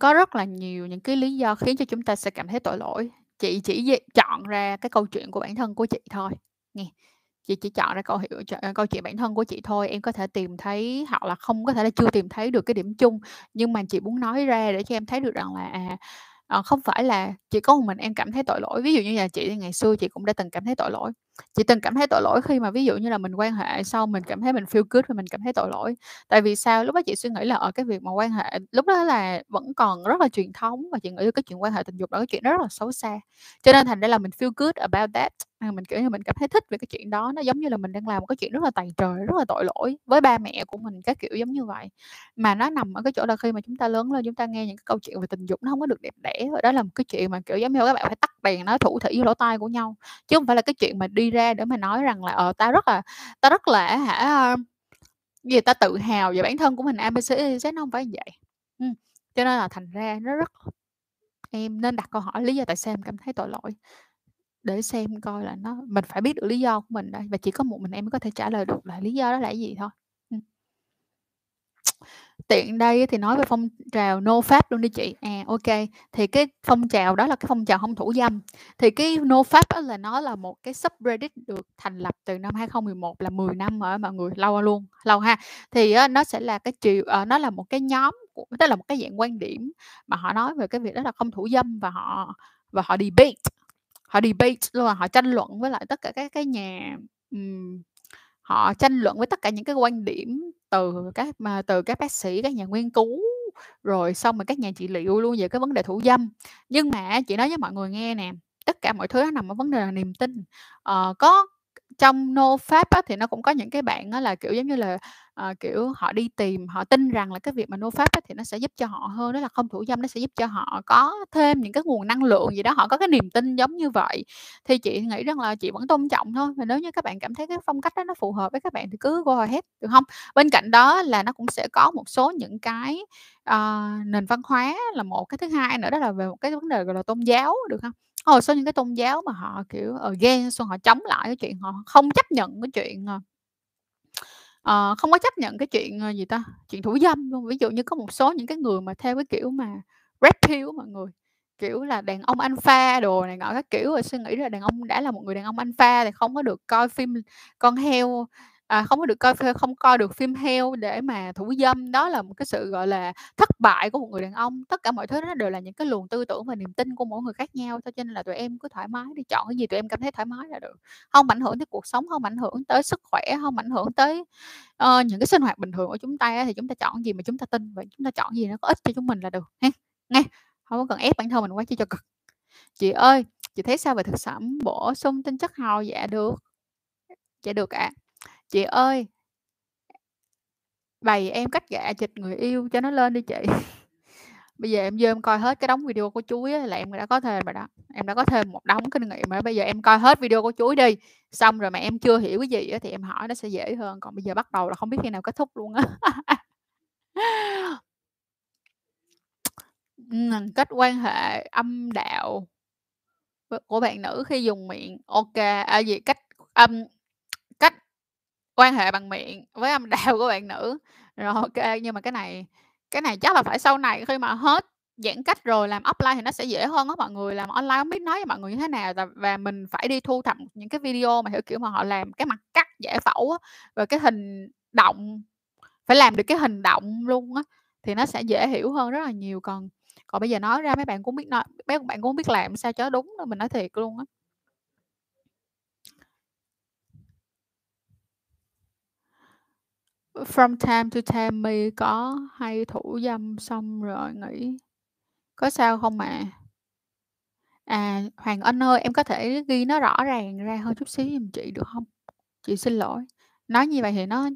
có rất là nhiều những cái lý do khiến cho chúng ta sẽ cảm thấy tội lỗi. Chị chỉ chọn ra cái câu chuyện của bản thân của chị thôi, nghe. Chị chỉ chọn ra câu hiểu à, câu chuyện bản thân của chị thôi, em có thể tìm thấy hoặc là không có thể là chưa tìm thấy được cái điểm chung, nhưng mà chị muốn nói ra để cho em thấy được rằng là, à, à, không phải là chỉ có một mình em cảm thấy tội lỗi. Ví dụ như là chị ngày xưa chị cũng đã từng cảm thấy tội lỗi. Chị từng cảm thấy tội lỗi khi mà ví dụ như là mình quan hệ sau mình cảm thấy mình feel good và mình cảm thấy tội lỗi. Tại vì sao? Lúc đó chị suy nghĩ là, ở cái việc mà quan hệ lúc đó là vẫn còn rất là truyền thống và chị nghĩ là cái chuyện quan hệ tình dục là cái chuyện rất là xấu xa, cho nên thành ra là mình feel good about that à, mình, kiểu như, mình cảm thấy thích về cái chuyện đó, nó giống như là mình đang làm một cái chuyện rất là tày trời, rất là tội lỗi với ba mẹ của mình, các kiểu giống như vậy. Mà nó nằm ở cái chỗ là khi mà chúng ta lớn lên chúng ta nghe những cái câu chuyện về tình dục nó không có được đẹp đẽ, và đó là một cái chuyện mà, kiểu, giống như các bạn phải tắt đèn nói thủ thỉ vô lỗ tai của nhau, chứ không phải là cái chuyện mà đi ra để mà nói rằng là, ờ, ta rất là ta rất là hả, gì ta, tự hào về bản thân của mình abc B, C, e, nó phải vậy. ừ. cho nên là thành ra nó rất em nên đặt câu hỏi lý do tại sao em cảm thấy tội lỗi, để xem coi là nó mình phải biết được lý do của mình đây và chỉ có một mình em mới có thể trả lời được là lý do đó là cái gì thôi. Tiện đây thì nói về phong trào No Pháp luôn đi chị. À, ok, thì cái phong trào đó là cái phong trào không thủ dâm. Thì cái No Pháp là nó là một cái subreddit được thành lập từ năm 2011 là 10 năm rồi mọi người, lâu luôn, lâu ha. Thì nó sẽ là cái chiều ờ, nó là một cái nhóm của tức là một cái dạng quan điểm mà họ nói về cái việc đó là không thủ dâm và họ và họ debate, họ debate luôn là họ tranh luận với lại tất cả các cái nhà um, họ tranh luận với tất cả những cái quan điểm từ các mà từ các bác sĩ, các nhà nghiên cứu, rồi xong rồi các nhà trị liệu luôn về cái vấn đề thủ dâm. Nhưng mà chị nói với mọi người nghe nè, tất cả mọi thứ nó nằm ở vấn đề là niềm tin. Ờ, có trong NoFap á thì nó cũng có những cái bạn á là, kiểu, giống như là, ờ, kiểu, họ đi tìm, họ tin rằng là cái việc mà NoFap á thì nó sẽ giúp cho họ hơn, đó là không thủ dâm nó sẽ giúp cho họ có thêm những cái nguồn năng lượng gì đó, họ có cái niềm tin giống như vậy. Thì chị nghĩ rằng là chị vẫn tôn trọng thôi, và nếu như các bạn cảm thấy cái phong cách đó nó phù hợp với các bạn thì cứ go ahead, được không Bên cạnh đó là nó cũng sẽ có một số những cái, uh, nền văn hóa là một, cái thứ hai nữa đó là về một cái vấn đề, gọi là, tôn giáo, được không Ờ, hồi số những cái tôn giáo mà họ, kiểu, ờ, against xong họ chống lại cái chuyện họ không chấp nhận cái chuyện, uh, không có chấp nhận cái chuyện, uh, gì ta, chuyện thủ dâm luôn. Ví dụ như có một số những cái người mà theo cái kiểu mà red pill mọi người, kiểu là đàn ông alpha đồ này nọ các kiểu, rồi suy nghĩ là đàn ông đã là một người đàn ông alpha thì không có được coi phim con heo, à, không có được coi không coi được phim heo để mà thủ dâm, đó là một cái sự, gọi là, thất bại của một người đàn ông. Tất cả mọi thứ đó đều là những cái luồng tư tưởng và niềm tin của mỗi người khác nhau cho nên là tụi em cứ thoải mái đi, chọn cái gì tụi em cảm thấy thoải mái là được. không ảnh hưởng tới cuộc sống, không ảnh hưởng tới sức khỏe, không ảnh hưởng tới, uh, những cái sinh hoạt bình thường của chúng ta thì chúng ta chọn gì mà chúng ta tin và chúng ta chọn gì nó có ích cho chúng mình là được hen, nghe. không có cần ép bản thân mình quá chi cho cực. Chị ơi, chị thấy sao về thực phẩm bổ sung tinh chất hào? Dạ được. Dạ được ạ. Chị ơi bày em cách gạ chịch người yêu cho nó lên đi chị. Bây giờ em vô em coi hết cái đống video của chuối ấy là em đã có thêm rồi đó, em đã có thêm một đống kinh nghiệm rồi. Bây giờ em coi hết video của chuối đi, xong rồi mà em chưa hiểu cái gì á thì em hỏi nó sẽ dễ hơn, còn bây giờ bắt đầu là không biết khi nào kết thúc luôn á. Cách quan hệ âm đạo của bạn nữ khi dùng miệng. ok à, gì, cách âm quan hệ bằng miệng với âm đạo của bạn nữ. Rồi, ok nhưng mà cái này cái này chắc là phải sau này khi mà hết giãn cách rồi làm offline thì nó sẽ dễ hơn á mọi người, làm online không biết nói với mọi người như thế nào, và mình phải đi thu thập những cái video mà, theo kiểu, mà họ làm cái mặt cắt giải phẫu á, và cái hình động, phải làm được cái hình động luôn á, thì nó sẽ dễ hiểu hơn rất là nhiều. Còn còn bây giờ nói ra mấy bạn cũng biết nói mấy bạn cũng biết làm sao cho đúng mình nói thiệt luôn á. From time to time My có hay thủ dâm xong rồi nghỉ, có sao không ạ? À, Hoàng Anh ơi, em có thể ghi nó rõ ràng ra hơn chút xíu giùm chị được không? Chị xin lỗi. Nói như vậy thì nó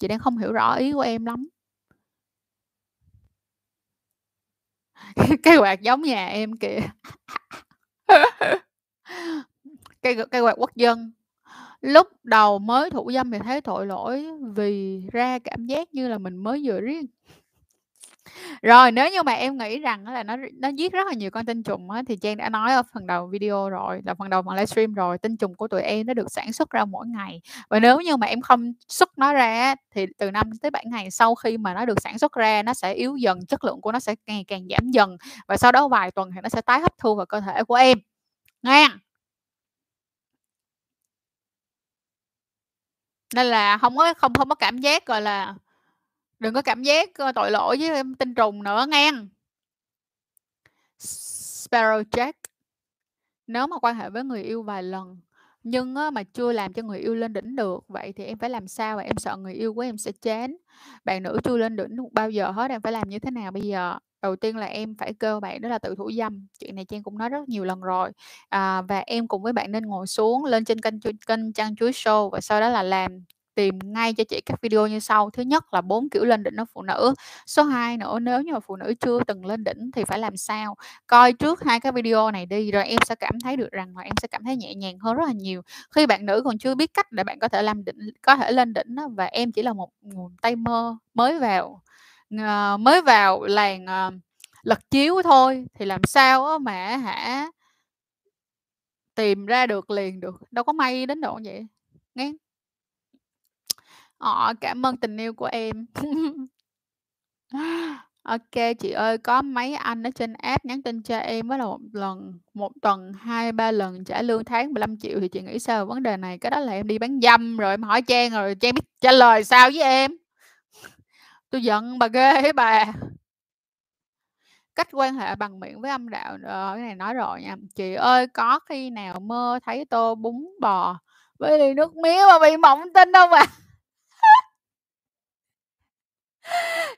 chị đang không hiểu rõ ý của em lắm. Cái quạt giống nhà em kìa. Cây cây quạt quốc dân. Lúc đầu mới thủ dâm thì thấy tội lỗi vì ra cảm giác như là mình mới vừa riêng Rồi, nếu như mà em nghĩ rằng là nó nó giết rất là nhiều con tinh trùng á, thì Trang đã nói ở phần đầu video rồi, là phần đầu phần livestream rồi, tinh trùng của tụi em nó được sản xuất ra mỗi ngày. Và nếu như mà em không xuất nó ra thì từ 5 tới 7 ngày sau khi mà nó được sản xuất ra, nó sẽ yếu dần, chất lượng của nó sẽ ngày càng giảm dần, và sau đó vài tuần thì nó sẽ tái hấp thu vào cơ thể của em, nghe. Nên là không có không không có cảm giác, gọi là đừng có cảm giác, ờ, tội lỗi với, tinh trùng nữa nghe. Sparrow Jack. Nếu mà quan hệ với người yêu vài lần, nhưng á mà chưa làm cho người yêu lên đỉnh được, vậy thì em phải làm sao? Và em sợ người yêu của em sẽ chán. Bạn nữ chưa lên đỉnh được bao giờ hết, em phải làm như thế nào bây giờ? Đầu tiên là em phải kêu bạn đó là tự thủ dâm, chuyện này Trang cũng nói rất nhiều lần rồi. À, và em cùng với bạn nên ngồi xuống lên trên kênh kênh Trang Chuối Show và sau đó là làm tìm ngay cho chị các video như sau. Thứ nhất là bốn kiểu lên đỉnh ở phụ nữ. Số 2 nữa, nếu như mà phụ nữ chưa từng lên đỉnh thì phải làm sao? Coi trước hai cái video này đi rồi em sẽ cảm thấy được rằng là em sẽ cảm thấy nhẹ nhàng hơn rất là nhiều. Khi bạn nữ còn chưa biết cách để bạn có thể làm đỉnh có thể lên đỉnh đó và em chỉ là một nguồn tay mơ mới vào, uh, mới vào làng, uh, lật chiếu thôi thì làm sao á mà hả tìm ra được liền được, đâu có may đến độ vậy, nghe Ờ, cảm ơn tình yêu của em. ok chị ơi, có mấy anh ở trên app nhắn tin cho em với là một lần một tuần 2-3 lần trả lương tháng 15 triệu thì chị nghĩ sao về vấn đề này? Cái đó là em đi bán dâm rồi em hỏi Trang rồi Trang biết trả lời sao với em? Tôi giận bà ghê bà. Cách quan hệ bằng miệng với âm đạo, ờ, cái này nói rồi nha. Chị ơi, có khi nào mơ thấy tô bún bò với ly nước mía mà bị mộng tinh đâu mà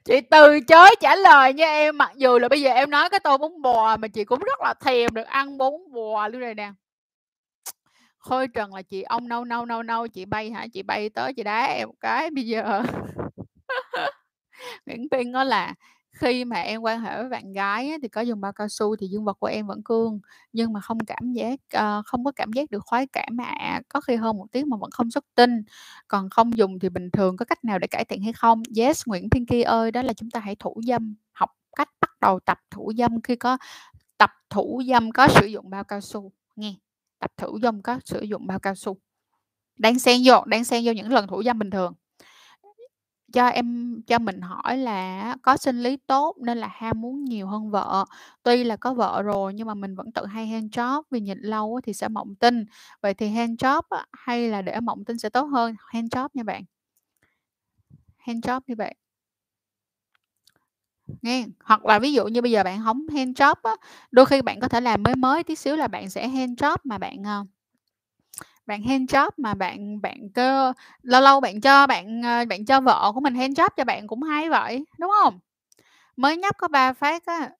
Chị từ chối trả lời nha em, mặc dù là bây giờ em nói cái tô bún bò mà chị cũng rất là thèm được ăn bún bò luôn rồi nè. Khôi Trần là chị "ông nâu nâu nâu nâu chị bay hả? Chị bay tới chị đá em một cái bây giờ. Nguyễn Tiên nói là "Khi mà em quan hệ với bạn gái á, thì có dùng bao cao su thì dương vật của em vẫn cương, nhưng mà không cảm giác uh, không có cảm giác được khoái cảm ạ. Có khi hơn một tiếng mà vẫn không xuất tinh, còn không dùng thì bình thường, có cách nào để cải thiện hay không?" Yes, Nguyễn Pinky ơi, đó là chúng ta hãy thủ dâm, học cách bắt đầu tập thủ dâm khi có tập thủ dâm có sử dụng bao cao su, nghe, tập thủ dâm có sử dụng bao cao su. đang xen vô, đang xen vô những lần thủ dâm bình thường. Cho em cho mình hỏi là có sinh lý tốt nên là ham muốn nhiều hơn vợ. Tuy là có vợ rồi nhưng mà mình vẫn tự hay handjob vì nhìn lâu á thì sẽ mộng tinh. Vậy thì handjob á, hay là để mộng tinh sẽ tốt hơn? Handjob nha bạn. Handjob như vậy Nghe, hoặc là ví dụ như bây giờ bạn không handjob á, đôi khi bạn có thể làm mới mới tí xíu là bạn sẽ handjob mà bạn, ờ, bạn hand job mà bạn bạn cơ lâu lâu bạn cho bạn, ờ, bạn cho vợ của mình handjob cho bạn cũng hay vậy, đúng không Mới nhấp có ba phát á.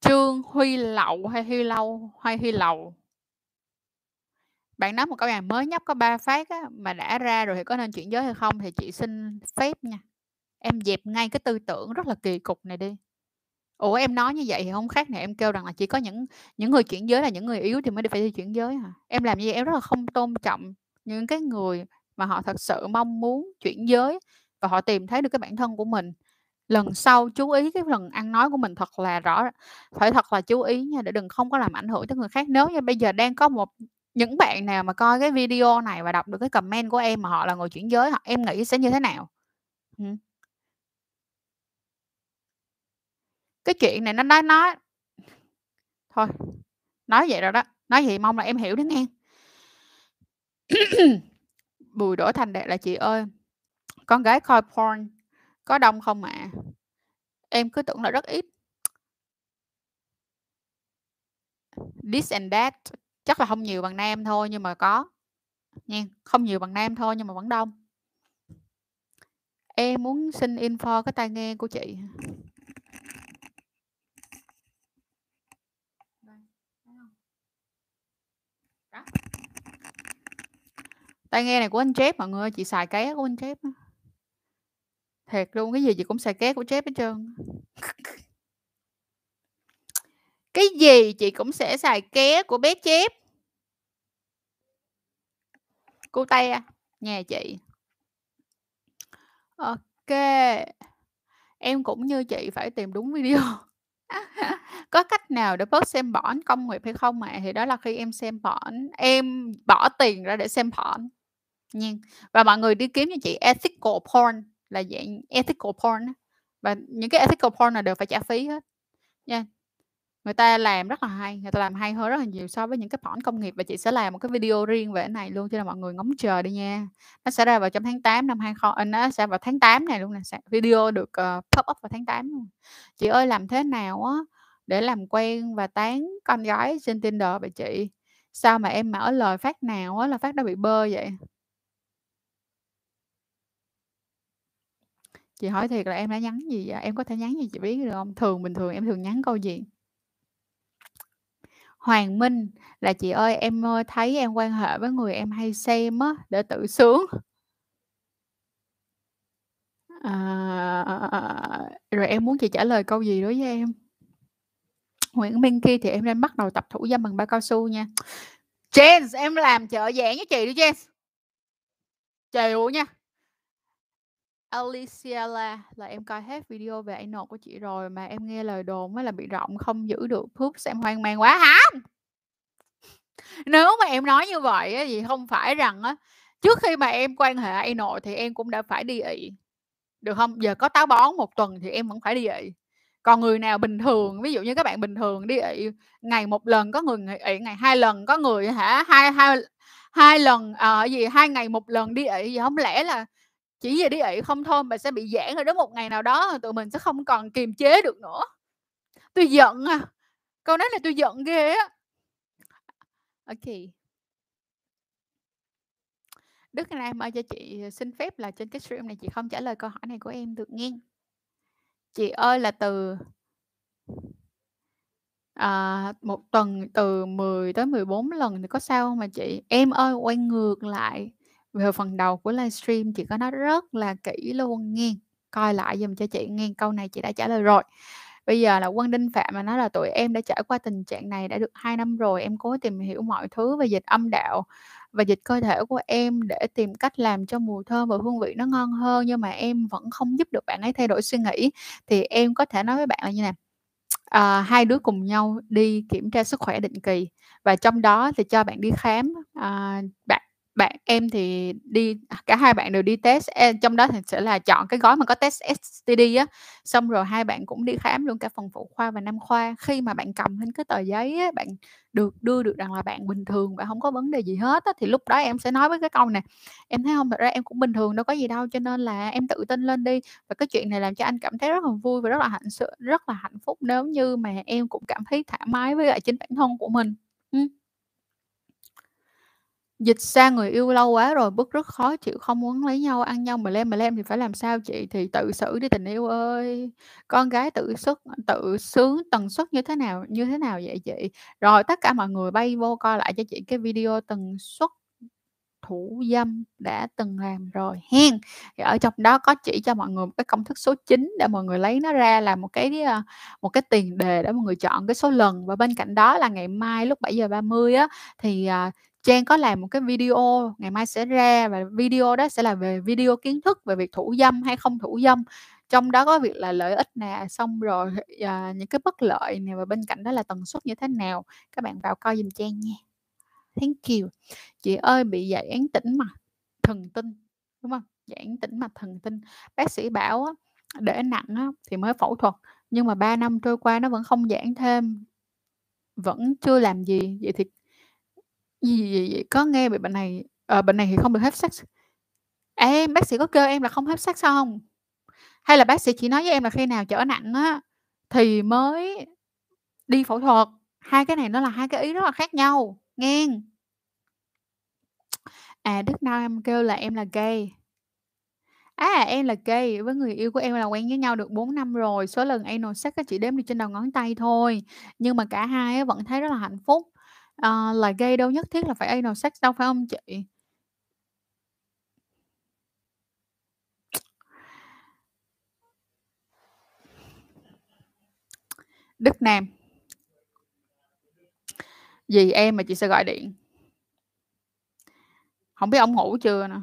Trương Huy Lậu hay Huy Lâu hay Huy Lầu? Bạn nói một câu này mới nhấp có ba phát á, mà đã ra rồi thì có nên chuyển giới hay không? Thì chị xin phép nha, em dẹp ngay cái tư tưởng rất là kỳ cục này đi. Ủa, em nói như vậy thì không khác nào em kêu rằng là chỉ có những những người chuyển giới là những người yếu thì mới phải đi chuyển giới hả? Em làm như vậy em rất là không tôn trọng những cái người mà họ thật sự mong muốn chuyển giới và họ tìm thấy được cái bản thân của mình. Lần sau chú ý cái lần ăn nói của mình thật là rõ phải thật là chú ý nha, để đừng không có làm ảnh hưởng tới người khác. Nếu như bây giờ đang có một những bạn nào mà coi cái video này và đọc được cái comment của em mà họ là người chuyển giới, họ em nghĩ sẽ như thế nào? ừ. Cái chuyện này nó nói nói thôi, nói vậy rồi đó, nói vậy mong là em hiểu đó nghe. Bùi Đỗ Thành Đạt là "Chị ơi, con gái coi porn có đông không ạ?" Em cứ tưởng là rất ít. This and that, chắc là không nhiều bằng nam thôi nhưng mà có, nha không nhiều bằng nam thôi nhưng mà vẫn đông. Em muốn xin info cái tai nghe của chị. Đây, thấy hông? Đó. Tai nghe này của anh Jeff mọi người ơi, chị xài ké của anh Jeff á. Thiệt luôn, cái gì chị cũng xài ké của Jeff hết trơn. Cái gì chị cũng sẽ xài ké của bé Jeff. te à, nhà chị. ok. Em cũng như chị phải tìm đúng video. Có cách nào để bớt xem porn công nghiệp hay không ạ? Thì đó là khi em xem porn em bỏ tiền ra để xem porn, nha. Và mọi người đi kiếm cho chị ethical porn là dạng ethical porn và những cái ethical porn là đều phải trả phí hết, nha. Người ta làm rất là hay, người ta làm hay hơn rất là nhiều so với những cái porn công nghiệp và chị sẽ làm một cái video riêng về cái này luôn, cho nên mọi người ngóng chờ đi nha. Nó sẽ ra vào trong tháng 8 năm hai kho ơ, ờ, nó sẽ vào tháng 8 này luôn nè, video được, uh, pop up vào tháng 8 luôn. Chị ơi, làm thế nào á để làm quen và tán con gái trên Tinder vậy chị? Sao mà em mở lời phát nào á là phát đã bị bơ vậy? Chị hỏi thiệt là em đã nhắn gì vậy? Em có thể nhắn gì chị biết được không Thường bình thường em thường nhắn câu gì? Hoàng Minh là "Chị ơi, em, thấy em quan hệ với người em hay xem á, để tự sướng." À, rồi em muốn chị trả lời câu gì đối với em? Nguyễn Minh kia thì em đang bắt đầu tập thủ dâm bằng bao cao su nha. James em làm trợ giảng với chị đi James Chịu nha. Alicia La là "Em coi hết video về anal của chị rồi mà em nghe lời đồn mới là bị rộng không giữ được phước em hoang mang quá." hả? Nếu mà em nói như vậy thì không phải rằng á, trước khi mà em quan hệ anal thì em cũng đã phải đi ị, được không? Giờ có táo bón một tuần thì em vẫn phải đi ị. Còn người nào bình thường, ví dụ như các bạn bình thường đi ị ngày một lần, có người ị ngày hai lần, có người hả, hai hai hai lần, ờ, ở gì, hai ngày một lần đi ị, gì không lẽ là chỉ vì đi ị không thôi mà sẽ bị giãn rồi đến một ngày nào đó tụi mình sẽ không còn kiềm chế được nữa. Tôi giận à, câu nói này tôi giận ghê á. ok. Đức này ơi, cho chị ờ, xin phép là trên cái stream này chị không trả lời câu hỏi này của em được nghe Chị ơi là từ À, một tuần từ 10 tới 14 lần thì có sao không mà chị? Em ơi, quay ngược lại về phần đầu của livestream chị có nói rất là kỹ luôn nghe coi lại dùm cho chị nghe câu này chị đã trả lời rồi. Bây giờ là Quân Đinh Phạm mà nói là "Tụi em đã trải qua tình trạng này đã được 2 năm rồi, em cố tìm hiểu mọi thứ về dịch âm đạo và dịch cơ thể của em để tìm cách làm cho mùi thơm và hương vị nó ngon hơn, nhưng mà em vẫn không giúp được bạn ấy thay đổi suy nghĩ." Thì em có thể nói với bạn là như này à, hai đứa cùng nhau đi kiểm tra sức khỏe định kỳ và trong đó thì cho bạn đi khám, à, bạn bạn em thì đi à, cả hai bạn đều đi test, em, trong đó thì sẽ là chọn cái gói mà có test STD á, xong rồi hai bạn cũng đi khám luôn cả phần phụ khoa và nam khoa. Khi mà bạn cầm lên cái tờ giấy á, bạn được đưa được rằng là bạn bình thường, bạn không có vấn đề gì hết á, thì lúc đó em sẽ nói với cái câu này "Em thấy không thật ra em cũng bình thường đâu có gì đâu, cho nên là em tự tin lên đi và cái chuyện này làm cho anh cảm thấy rất là vui và rất là hạnh sự rất là hạnh phúc nếu như mà em cũng cảm thấy thoải mái với lại chính bản thân của mình." ừ. Dịch xa người yêu lâu quá rồi, bức rất khó chịu, không muốn lấy nhau, ăn nhau mà lem, mà lem thì phải làm sao chị? Thì tự xử đi tình yêu ơi, con gái tự xuất tự sướng tần suất như thế nào như thế nào vậy chị? Rồi tất cả mọi người bay vô coi lại cho chị cái video tần suất thủ dâm đã từng làm rồi hen. Thì ở trong đó có chỉ cho mọi người một cái công thức số 9 để mọi người lấy nó ra làm một cái, ờ, một cái tiền đề để mọi người chọn cái số lần. Và bên cạnh đó là ngày mai lúc 7:30 á, thì, ờ, Trang có làm một cái video ngày mai sẽ ra và video đó sẽ là về video kiến thức về việc thủ dâm hay không thủ dâm. Trong đó có việc là lợi ích nè, xong rồi, à, những cái bất lợi nè và bên cạnh đó là tần suất như thế nào. Các bạn vào coi dùm Trang nha. Thank you. Chị ơi bị giãn tĩnh mạch thần kinh, đúng không? Giãn tĩnh mạch thần kinh. Bác sĩ bảo á, để nặng á thì mới phẫu thuật, nhưng mà 3 năm trôi qua nó vẫn không giãn thêm, vẫn chưa làm gì. Vậy thì gì, gì, gì. Có nghe bị bệnh này ờ, bệnh này thì không được hấp sex. Em, bác sĩ có kêu em là không have sex không Hay là bác sĩ chỉ nói với em là khi nào trở nặng á thì mới đi phẫu thuật? Hai cái này nó là hai cái ý rất là khác nhau, nghe À, Đức Nam kêu là em là gay. À, em là gay, với người yêu của em là quen với nhau được 4 năm rồi, số lần anal sex chỉ đếm được trên đầu ngón tay thôi, nhưng mà cả hai vẫn thấy rất là hạnh phúc uh, là gay đâu nhất thiết là phải anal sex đâu, phải không chị? Đức Nam. Vì em mà chị sẽ gọi điện. không biết ông ngủ chưa nè.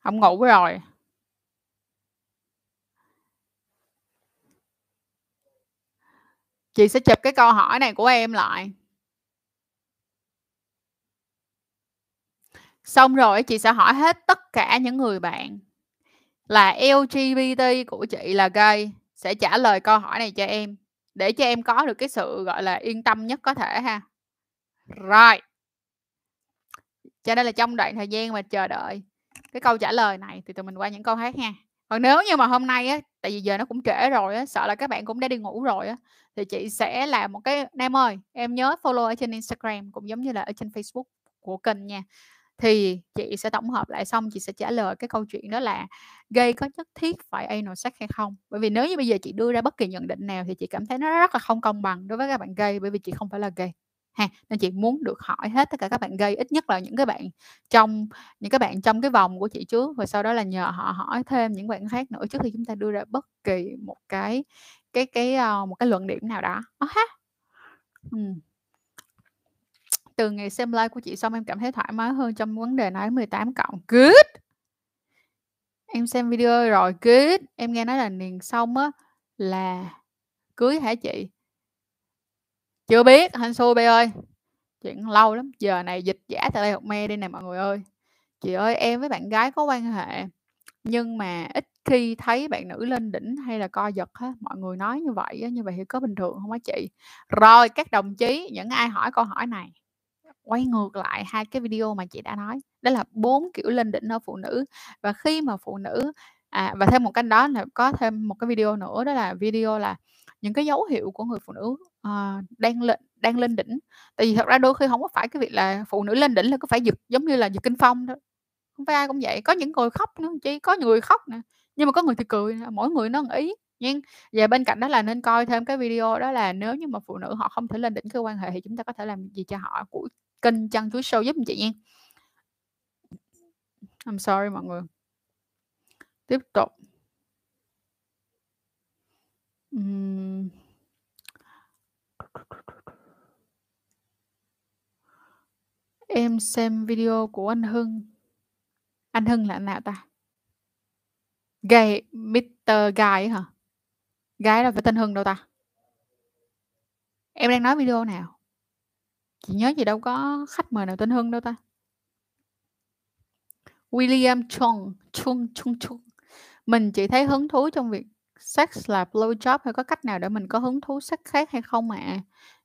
Không ngủ rồi. Chị sẽ chụp cái câu hỏi này của em lại. Xong rồi chị sẽ hỏi hết tất cả những người bạn là LGBT của chị là gay sẽ trả lời câu hỏi này cho em, để cho em có được cái sự, gọi là, yên tâm nhất có thể ha. Rồi. Cho nên là trong đoạn thời gian mà chờ đợi cái câu trả lời này thì tụi mình qua những câu khác nha Còn nếu như mà hôm nay á, tại vì giờ nó cũng trễ rồi á, sợ là các bạn cũng đã đi ngủ rồi á, thì chị sẽ làm một cái Nam ơi, em nhớ follow ở trên Instagram cũng giống như là ở trên Facebook của kênh nha. Thì chị sẽ tổng hợp lại xong chị sẽ trả lời cái câu chuyện đó là gây có nhất thiết phải anal sex hay không? Bởi vì nếu như bây giờ chị đưa ra bất kỳ nhận định nào thì chị cảm thấy nó rất là không công bằng đối với các bạn gay bởi vì chị không phải là gay ha nên chị muốn được hỏi hết tất cả các bạn gây ít nhất là những cái bạn trong những cái bạn trong cái vòng của chị trước rồi sau đó là nhờ họ hỏi thêm những bạn khác nữa trước khi chúng ta đưa ra bất kỳ một cái cái cái uh, một cái luận điểm nào đó. Oh, ha. Hmm. từ ngày xem live của chị xong em cảm thấy thoải mái hơn trong vấn đề nói 18 cộng. Good. Em xem video rồi good. Em nghe nói là niền xong á là cưới hả chị? Chưa biết anh xui bê ơi. Chuyện lâu lắm, giờ này dịch giả tại đây học me đây nè mọi người ơi. Chị ơi, em với bạn gái có quan hệ, nhưng mà ít khi thấy bạn nữ lên đỉnh hay là co giật hết mọi người nói như vậy như vậy thì có bình thường không á chị. Rồi, các đồng chí, những ai hỏi câu hỏi này? Quay ngược lại hai cái video mà chị đã nói, đó là bốn kiểu lên đỉnh ở phụ nữ. Và khi mà phụ nữ à và thêm một cách đó là có thêm một cái video nữa đó là video là những cái dấu hiệu của người phụ nữ uh, đang lên đang lên đỉnh. Tại vì thật ra đôi khi không có phải cái việc là phụ nữ lên đỉnh là có phải giật giống như là giật kinh phong đó. Không phải ai cũng vậy có những người khóc nữa chỉ có người khóc nè nhưng mà có người thì cười mỗi người nó ý. Nhưng và bên cạnh đó là nên coi thêm cái video đó là nếu như mà phụ nữ họ không thể lên đỉnh cái quan hệ thì chúng ta có thể làm gì cho họ của kênh chăn chuối sâu giúp chị nha. I'm sorry mọi người tiếp tục uhm. Em xem video của anh Hưng. Anh Hưng là anh nào ta? Gay Mr. Guy hả? Gái là phải tên Hưng đâu ta? Em đang nói video nào? Chị nhớ gì đâu có khách mời nào tên Hưng đâu ta? William Chung, Chung Chung Chung. Mình chỉ thấy hứng thú trong việc sex là blow job hay có cách nào để mình có hứng thú sex khác hay không ạ? À?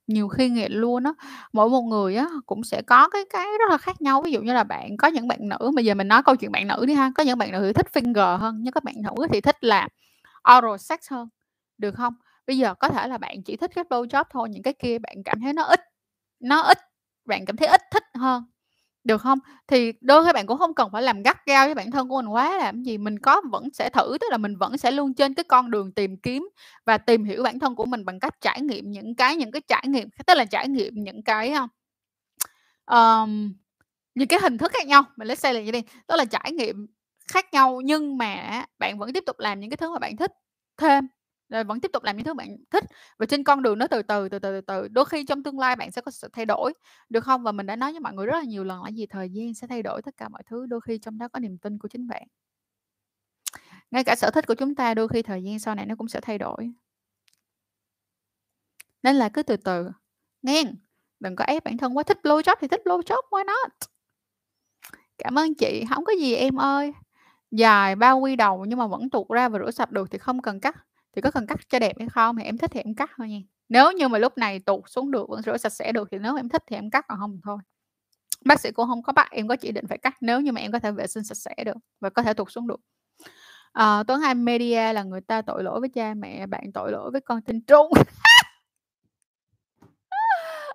Nhiều khi nghiện luôn á, mỗi một người á cũng sẽ có cái cái rất là khác nhau. Ví dụ như là bạn có những bạn nữ bây giờ mình nói câu chuyện bạn nữ đi ha, có những bạn nữ thì thích finger hơn, nhưng các bạn nữ thì thích là oral sex hơn, được không? Bây giờ có thể là bạn chỉ thích cái blow job thôi, những cái kia bạn cảm thấy nó ít, nó ít, bạn cảm thấy ít thích hơn. Được không? Thì đôi khi bạn cũng không cần phải làm gắt gao với bản thân của mình quá làm gì, mình có vẫn sẽ thử, tức là mình vẫn sẽ luôn trên cái con đường tìm kiếm và tìm hiểu bản thân của mình bằng cách trải nghiệm những cái những cái trải nghiệm, tức là trải nghiệm những cái, um, những cái hình thức khác nhau, mình lấy say là như đi, tức là trải nghiệm khác nhau nhưng mà bạn vẫn tiếp tục làm những cái thứ mà bạn thích thêm. Rồi vẫn tiếp tục làm những thứ bạn thích và trên con đường nó từ từ, từ từ, từ từ, đôi khi trong tương lai bạn sẽ có sự thay đổi, được không? Và mình đã nói với mọi người rất là nhiều lần là gì? Thời gian sẽ thay đổi tất cả mọi thứ, đôi khi trong đó có niềm tin của chính bạn. Ngay cả sở thích của chúng ta đôi khi thời gian sau này nó cũng sẽ thay đổi. Nên là cứ từ từ, nghe, đừng có ép bản thân quá, thích blowjob thì thích blowjob, why not? Cảm ơn chị, không có gì em ơi. Dài bao quy đầu nhưng mà vẫn tuột ra và rửa sạch được thì không cần cắt. Thì có cần cắt cho đẹp hay không thì em thích thì em cắt thôi nha. Nếu như mà lúc này tụt xuống được vẫn rửa sạch sẽ được thì nếu em thích thì em cắt còn không thì thôi. Bác sĩ cũng không có bắt em có chỉ định phải cắt nếu như mà em có thể vệ sinh sạch sẽ được và có thể tụt xuống được. à, Tuấn Anh media là người ta tội lỗi với cha mẹ, bạn tội lỗi với con tinh Trung.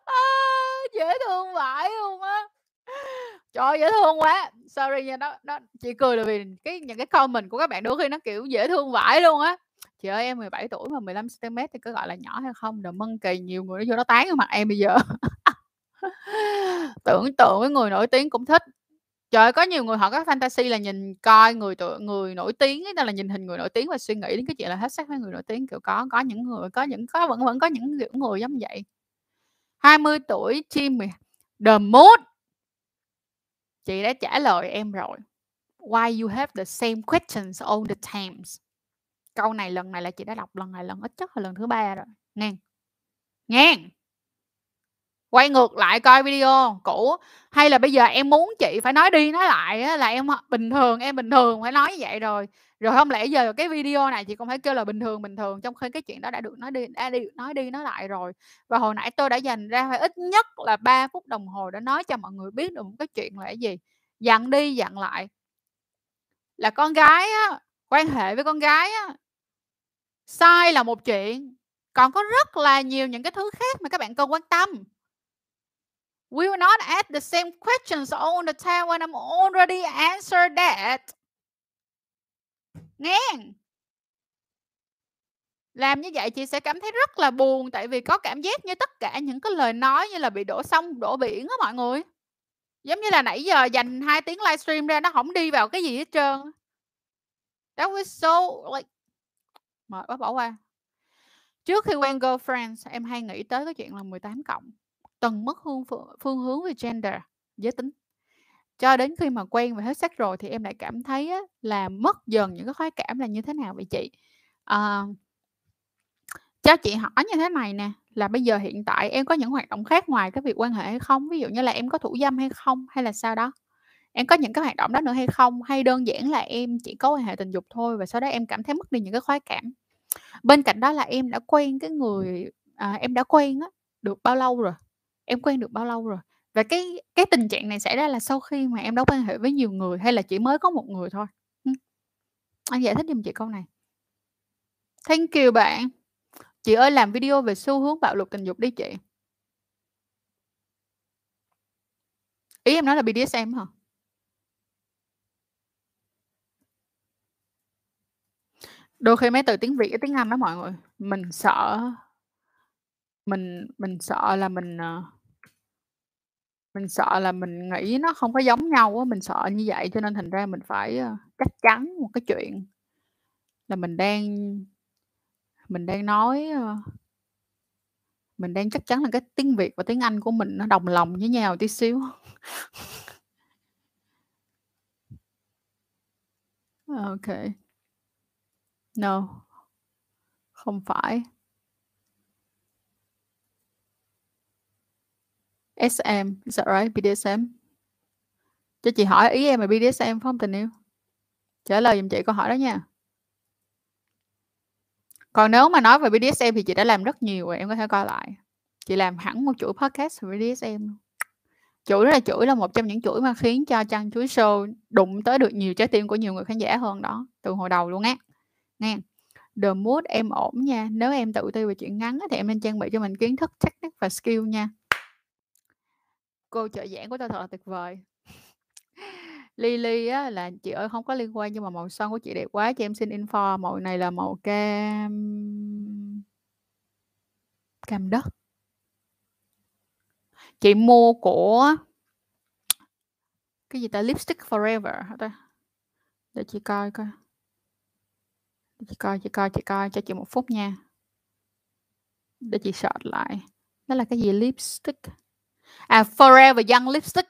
À, dễ thương vãi luôn á. Trời ơi, dễ thương quá. Sorry nha, đó đó chị cười là vì cái những cái comment của các bạn đôi khi nó, kiểu, dễ thương vãi luôn á. Chị ơi, em 17 tuổi mà 15 cm thì có gọi là nhỏ hay không? rồi mân kỳ nhiều người nó vô nó tán ở mặt em bây giờ. Tưởng tượng với người nổi tiếng cũng thích. Trời ơi, có nhiều người họ có fantasy là nhìn coi người tựa người nổi tiếng ấy, là nhìn hình người nổi tiếng và suy nghĩ đến cái chuyện là hết sắc với người nổi tiếng, kiểu, có có những người có những có vẫn vẫn có những kiểu người giống vậy. 20 tuổi chim The Mood. Chị đã trả lời em rồi. Why you have the same questions all the times? Câu này lần này là chị đã đọc lần này lần ít nhất là lần thứ ba rồi, nghe. Nghe. Quay ngược lại coi video cũ, hay là bây giờ em muốn chị phải nói đi nói lại á là em bình thường, em bình thường phải nói như vậy rồi. Rồi không lẽ giờ cái video này chị cũng phải kêu là bình thường, bình thường, trong khi cái chuyện đó đã được nói đi đã đi nói đi nói lại rồi. Và hồi nãy tôi đã dành ra phải ít nhất là 3 phút đồng hồ để nói cho mọi người biết được một cái chuyện là cái gì. Dặn đi dặn lại. Là con gái á, quan hệ với con gái á sai là một chuyện, còn có rất là nhiều những cái thứ khác mà các bạn cần quan tâm. We will not ask the same questions all the time when I'm already answered that. Nghe. Làm như vậy chị sẽ cảm thấy rất là buồn tại vì có cảm giác như tất cả những cái lời nói như là bị đổ sông, đổ biển á mọi người. Giống như là nãy giờ dành 2 tiếng livestream ra nó không đi vào cái gì hết trơn. That was so like mệt quá bỏ qua. Trước khi quen girlfriends, em hay nghĩ tới cái chuyện là 18 cộng, từng mất hương phương phương hướng về gender, giới tính. Cho đến khi mà quen và hết sex rồi thì em lại cảm thấy á là mất dần những cái khoái cảm là như thế nào vậy chị? À, Cho chị hỏi như thế này nè, là bây giờ hiện tại em có những hoạt động khác ngoài cái việc quan hệ hay không? Ví dụ như là em có thủ dâm hay không? Hay là sao đó? Em có những cái hoạt động đó nữa hay không? Hay đơn giản là em chỉ có quan hệ tình dục thôi và sau đó em cảm thấy mất đi những cái khoái cảm? Bên cạnh đó là em đã quen cái người à, em đã quen á, được bao lâu rồi? Em quen được bao lâu rồi? Và cái cái tình trạng này xảy ra là sau khi mà em đã quan hệ với nhiều người hay là chỉ mới có một người thôi? Anh giải thích giùm chị câu này. Thank you bạn. Chị ơi làm video về xu hướng bạo lực tình dục đi chị. Ý em nói là BDSM hả? Đôi khi mấy từ tiếng Việt với tiếng Anh đó mọi người, mình sợ mình mình sợ là mình, ờ, mình sợ là mình nghĩ nó không có giống nhau á, mình sợ như vậy cho nên thành ra mình phải, ờ, chắc chắn một cái chuyện là mình đang mình đang nói, ờ, mình đang chắc chắn là cái tiếng Việt và tiếng Anh của mình nó đồng lòng với nhau tí xíu. ok. No. Không phải. SM, is that right? BDSM? Cho chị hỏi ý em là BDSM phải tình yêu? Trả lời giùm chị câu hỏi đó nha. Còn nếu mà nói về BDSM thì chị đã làm rất nhiều rồi, em có thể coi lại. Chị làm hẳn một chuỗi podcast về BDSM luôn. Chuỗi đó là chuỗi là một trong những chuỗi mà khiến cho chăn Chuối Show đụng tới được nhiều trái tim của nhiều người khán giả hơn đó, từ hồi đầu luôn á nè The mood em ổn nha, nếu em tự ti về chuyện ngắn thì em nên trang bị cho mình kiến thức, technique và skill nha. Cô trợ giảng của tao thật là tuyệt vời. Lily á là "Chị ơi không có liên quan nhưng mà màu son của chị đẹp quá, cho em xin info." Màu này là màu cam cam đất. Chị mua của cái gì ta? Lipstick Forever hả ta? Để chị coi coi. Chị coi, chị coi, chị coi, cho chị một phút nha. Để chị search lại. đó là cái gì? Lipstick. À, Forever Young Lipstick.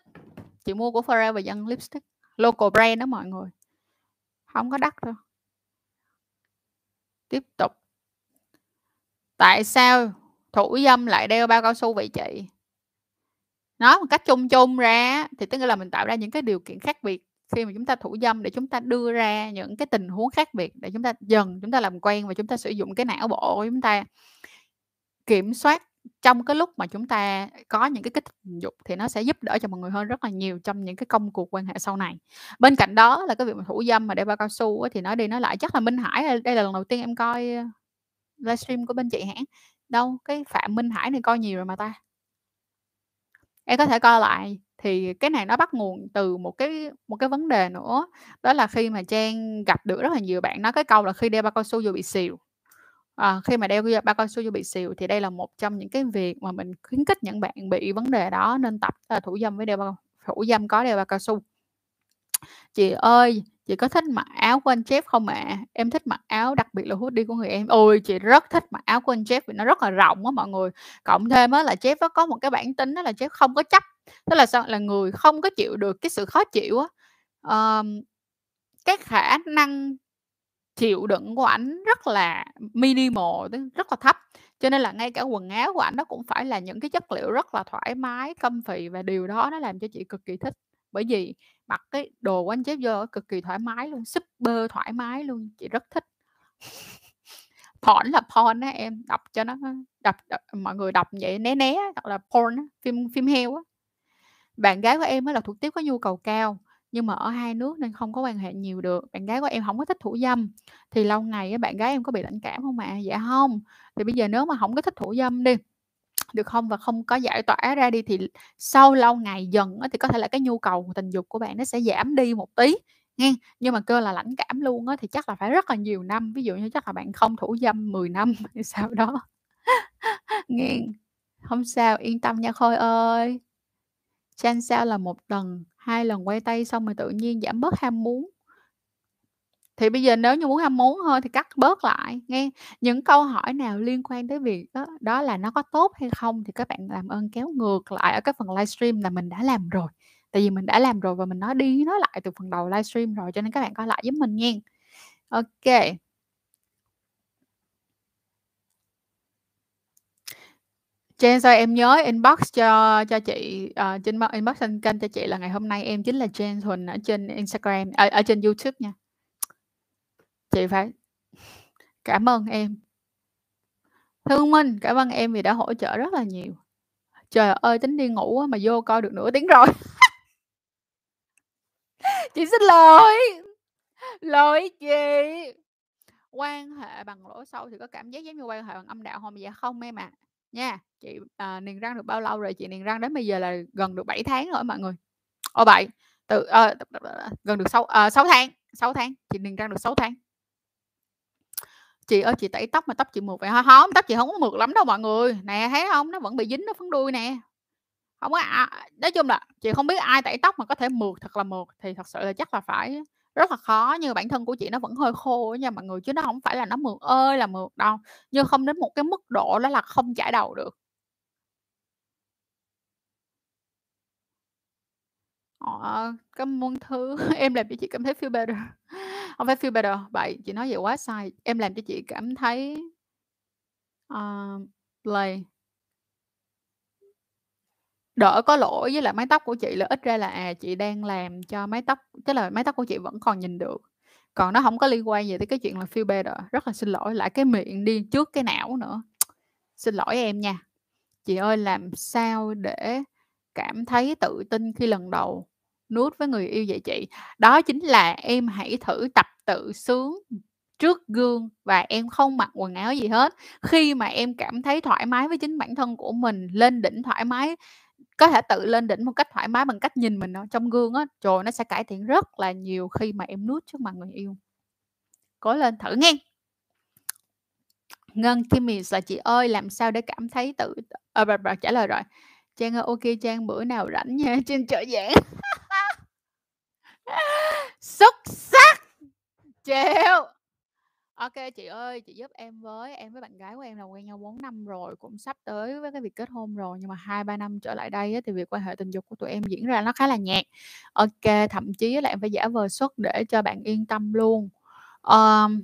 Chị mua của Forever Young Lipstick, local brand đó mọi người. không có đắt đâu. Tiếp tục. Tại sao thủ dâm lại đeo bao cao su vậy chị? Nói một cách chung chung ra thì tức là mình tạo ra những cái điều kiện khác biệt khi mà chúng ta thủ dâm để chúng ta đưa ra những cái tình huống khác biệt để chúng ta dần chúng ta làm quen và chúng ta sử dụng cái não bộ của chúng ta. Kiểm soát trong cái lúc mà chúng ta có những cái kích thích tình dục thì nó sẽ giúp đỡ cho mọi người hơn rất là nhiều trong những cái công cuộc quan hệ sau này. Bên cạnh đó là cái việc mà thủ dâm mà đeo bao cao su thì nói đi nói lại chắc là Minh Hải, à, đây là lần đầu tiên em coi, à, livestream của bên chị hãng Đâu, cái Phạm Minh Hải này coi nhiều rồi mà ta. Em có thể coi lại, thì cái này nó bắt nguồn từ một cái một cái vấn đề nữa, đó là khi mà Trang gặp được rất là nhiều bạn nói cái câu là khi đeo bao cao su vô bị xìu. à, khi mà đeo bao cao su vô bị xìu thì đây là một trong những cái việc mà mình khuyến khích những bạn bị vấn đề đó nên tập, à, thủ dâm với đeo bao thủ dâm có đeo bao cao su. Chị ơi, chị có thích mặc áo của anh Jeff không ạ? Em thích mặc áo đặc biệt là hoodie của người em. Ôi, chị rất thích mặc áo của anh Jeff vì nó rất là rộng á mọi người. Cộng thêm á là Jeff nó có một cái bản tính đó là Jeff không có chấp. Tức là sao? Là người không có chịu được cái sự khó chịu á. Ờm, cái khả năng chịu đựng của ảnh rất là minimal, rất là thấp. Cho nên là ngay cả quần áo của ảnh nó cũng phải là những cái chất liệu rất là thoải mái, comfy và điều đó nó làm cho chị cực kỳ thích. Bởi vì mặc cái đồ của anh chép vô cực kỳ thoải mái luôn, super thoải mái luôn, chị rất thích. Porn là porn á em, đọc cho nó đọc đọc mọi người đọc vậy né né hoặc là porn á, phim phim heo á. Bạn gái của em á là thuộc tiếp có nhu cầu cao, nhưng mà ở hai nước nên không có quan hệ nhiều được. Bạn gái của em không có thích thủ dâm, thì lâu ngày á bạn gái em có bị lãnh cảm không ạ? Dạ không. Thì bây giờ nếu mà không có thích thủ dâm đi, được không? Và không có giải tỏa ra đi thì sau lâu ngày dần thì có thể là cái nhu cầu tình dục của bạn nó sẽ giảm đi một tí, nghe Nhưng mà cơ là lãnh cảm luôn á thì chắc là phải rất là nhiều năm, ví dụ như chắc là bạn không thủ dâm 10 năm thì sau đó. nghe không sao, yên tâm nha Khôi ơi. chan sao là một lần, hai lần quay tay xong rồi tự nhiên giảm bớt ham muốn. Thì bây giờ nếu như muốn ham muốn thôi thì cắt bớt lại, nghe. Những câu hỏi nào liên quan tới việc đó đó là nó có tốt hay không thì các bạn làm ơn kéo ngược lại ở cái phần livestream là mình đã làm rồi. Tại vì mình đã làm rồi và mình nói đi nói lại từ phần đầu livestream rồi, cho nên các bạn coi lại giúp mình nha ok kê. sao em nhớ inbox cho cho chị, uh, trên inbox trên kênh cho chị là ngày hôm nay em chính là Chen Thuần ở trên Instagram ở, ở trên YouTube nha. Chị phải cảm ơn em. Thương Minh, cảm ơn em vì đã hỗ trợ rất là nhiều. Trời ơi, tính đi ngủ mà vô coi được nửa tiếng rồi. Chị xin lỗi. Lỗi chị. Quan hệ bằng lỗ sâu thì có cảm giác giống như quan hệ bằng âm đạo không Dạ không em ạ. Nha, chị, à, niềng răng được bao lâu rồi? Chị niềng răng đến bây giờ là gần được 7 tháng rồi mọi người. ô bảy từ à, gần được sáu ờ, à, 6 tháng, 6 tháng, chị niềng răng được 6 tháng. Chị ơi, chị tẩy tóc mà tóc chị mượt vậy hả? không tóc chị không có mượt lắm đâu mọi người. Nè, thấy không Nó vẫn bị dính nó phấn đuôi nè. không có à, nói chung là chị không biết ai tẩy tóc mà có thể mượt thật là mượt, thì thật sự là chắc là phải rất là khó, nhưng bản thân của chị nó vẫn hơi khô nha mọi người, chứ nó không phải là nó mượt ơi là mượt đâu, nhưng không đến một cái mức độ đó là không chải đầu được. Ờ, cảm ơn thứ em làm cho chị cảm thấy feel better. Hông phải feel better, bậy, chị nói vậy quá sai. Em làm cho chị cảm thấy ờ, play. Đỡ có lỗi với lại mái tóc của chị là ít ra là, à, chị đang làm cho mái tóc tức là mái tóc của chị vẫn còn nhìn được, còn nó hổng có liên quan gì tới cái chuyện là feel better. Rất là xin lỗi, lại cái miệng đi trước cái não nữa. Xin lỗi em nha. Chị ơi, làm sao để cảm thấy tự tin khi lần đầu nuốt với người yêu vậy chị? Đó chính là em hãy thử tập tự sướng, trước gương và em không mặc quần áo gì hết. Khi mà em cảm thấy thoải mái với chính bản thân của mình, lên đỉnh thoải mái, có thể tự lên đỉnh một cách thoải mái bằng cách nhìn mình trong gương á, trời nó sẽ cải thiện rất là nhiều khi mà em nuốt trước mặt người yêu. Cố lên thử nghe Ngân Kimmy là "Chị ơi, làm sao để cảm thấy tự à, bà, bà, trả lời rồi. Trang ơi, ok Trang, bữa nào rảnh nha, Trang trợ giảng." Xuất sắc! Chịu! ok chị ơi, chị giúp em với, em với bạn gái của em là quen nhau 4 năm rồi, cũng sắp tới với cái việc kết hôn rồi, nhưng mà 2-3 năm trở lại đây á, thì việc quan hệ tình dục của tụi em diễn ra nó khá là nhạt. ok thậm chí là em phải giả vờ xuất để cho bạn yên tâm luôn. um,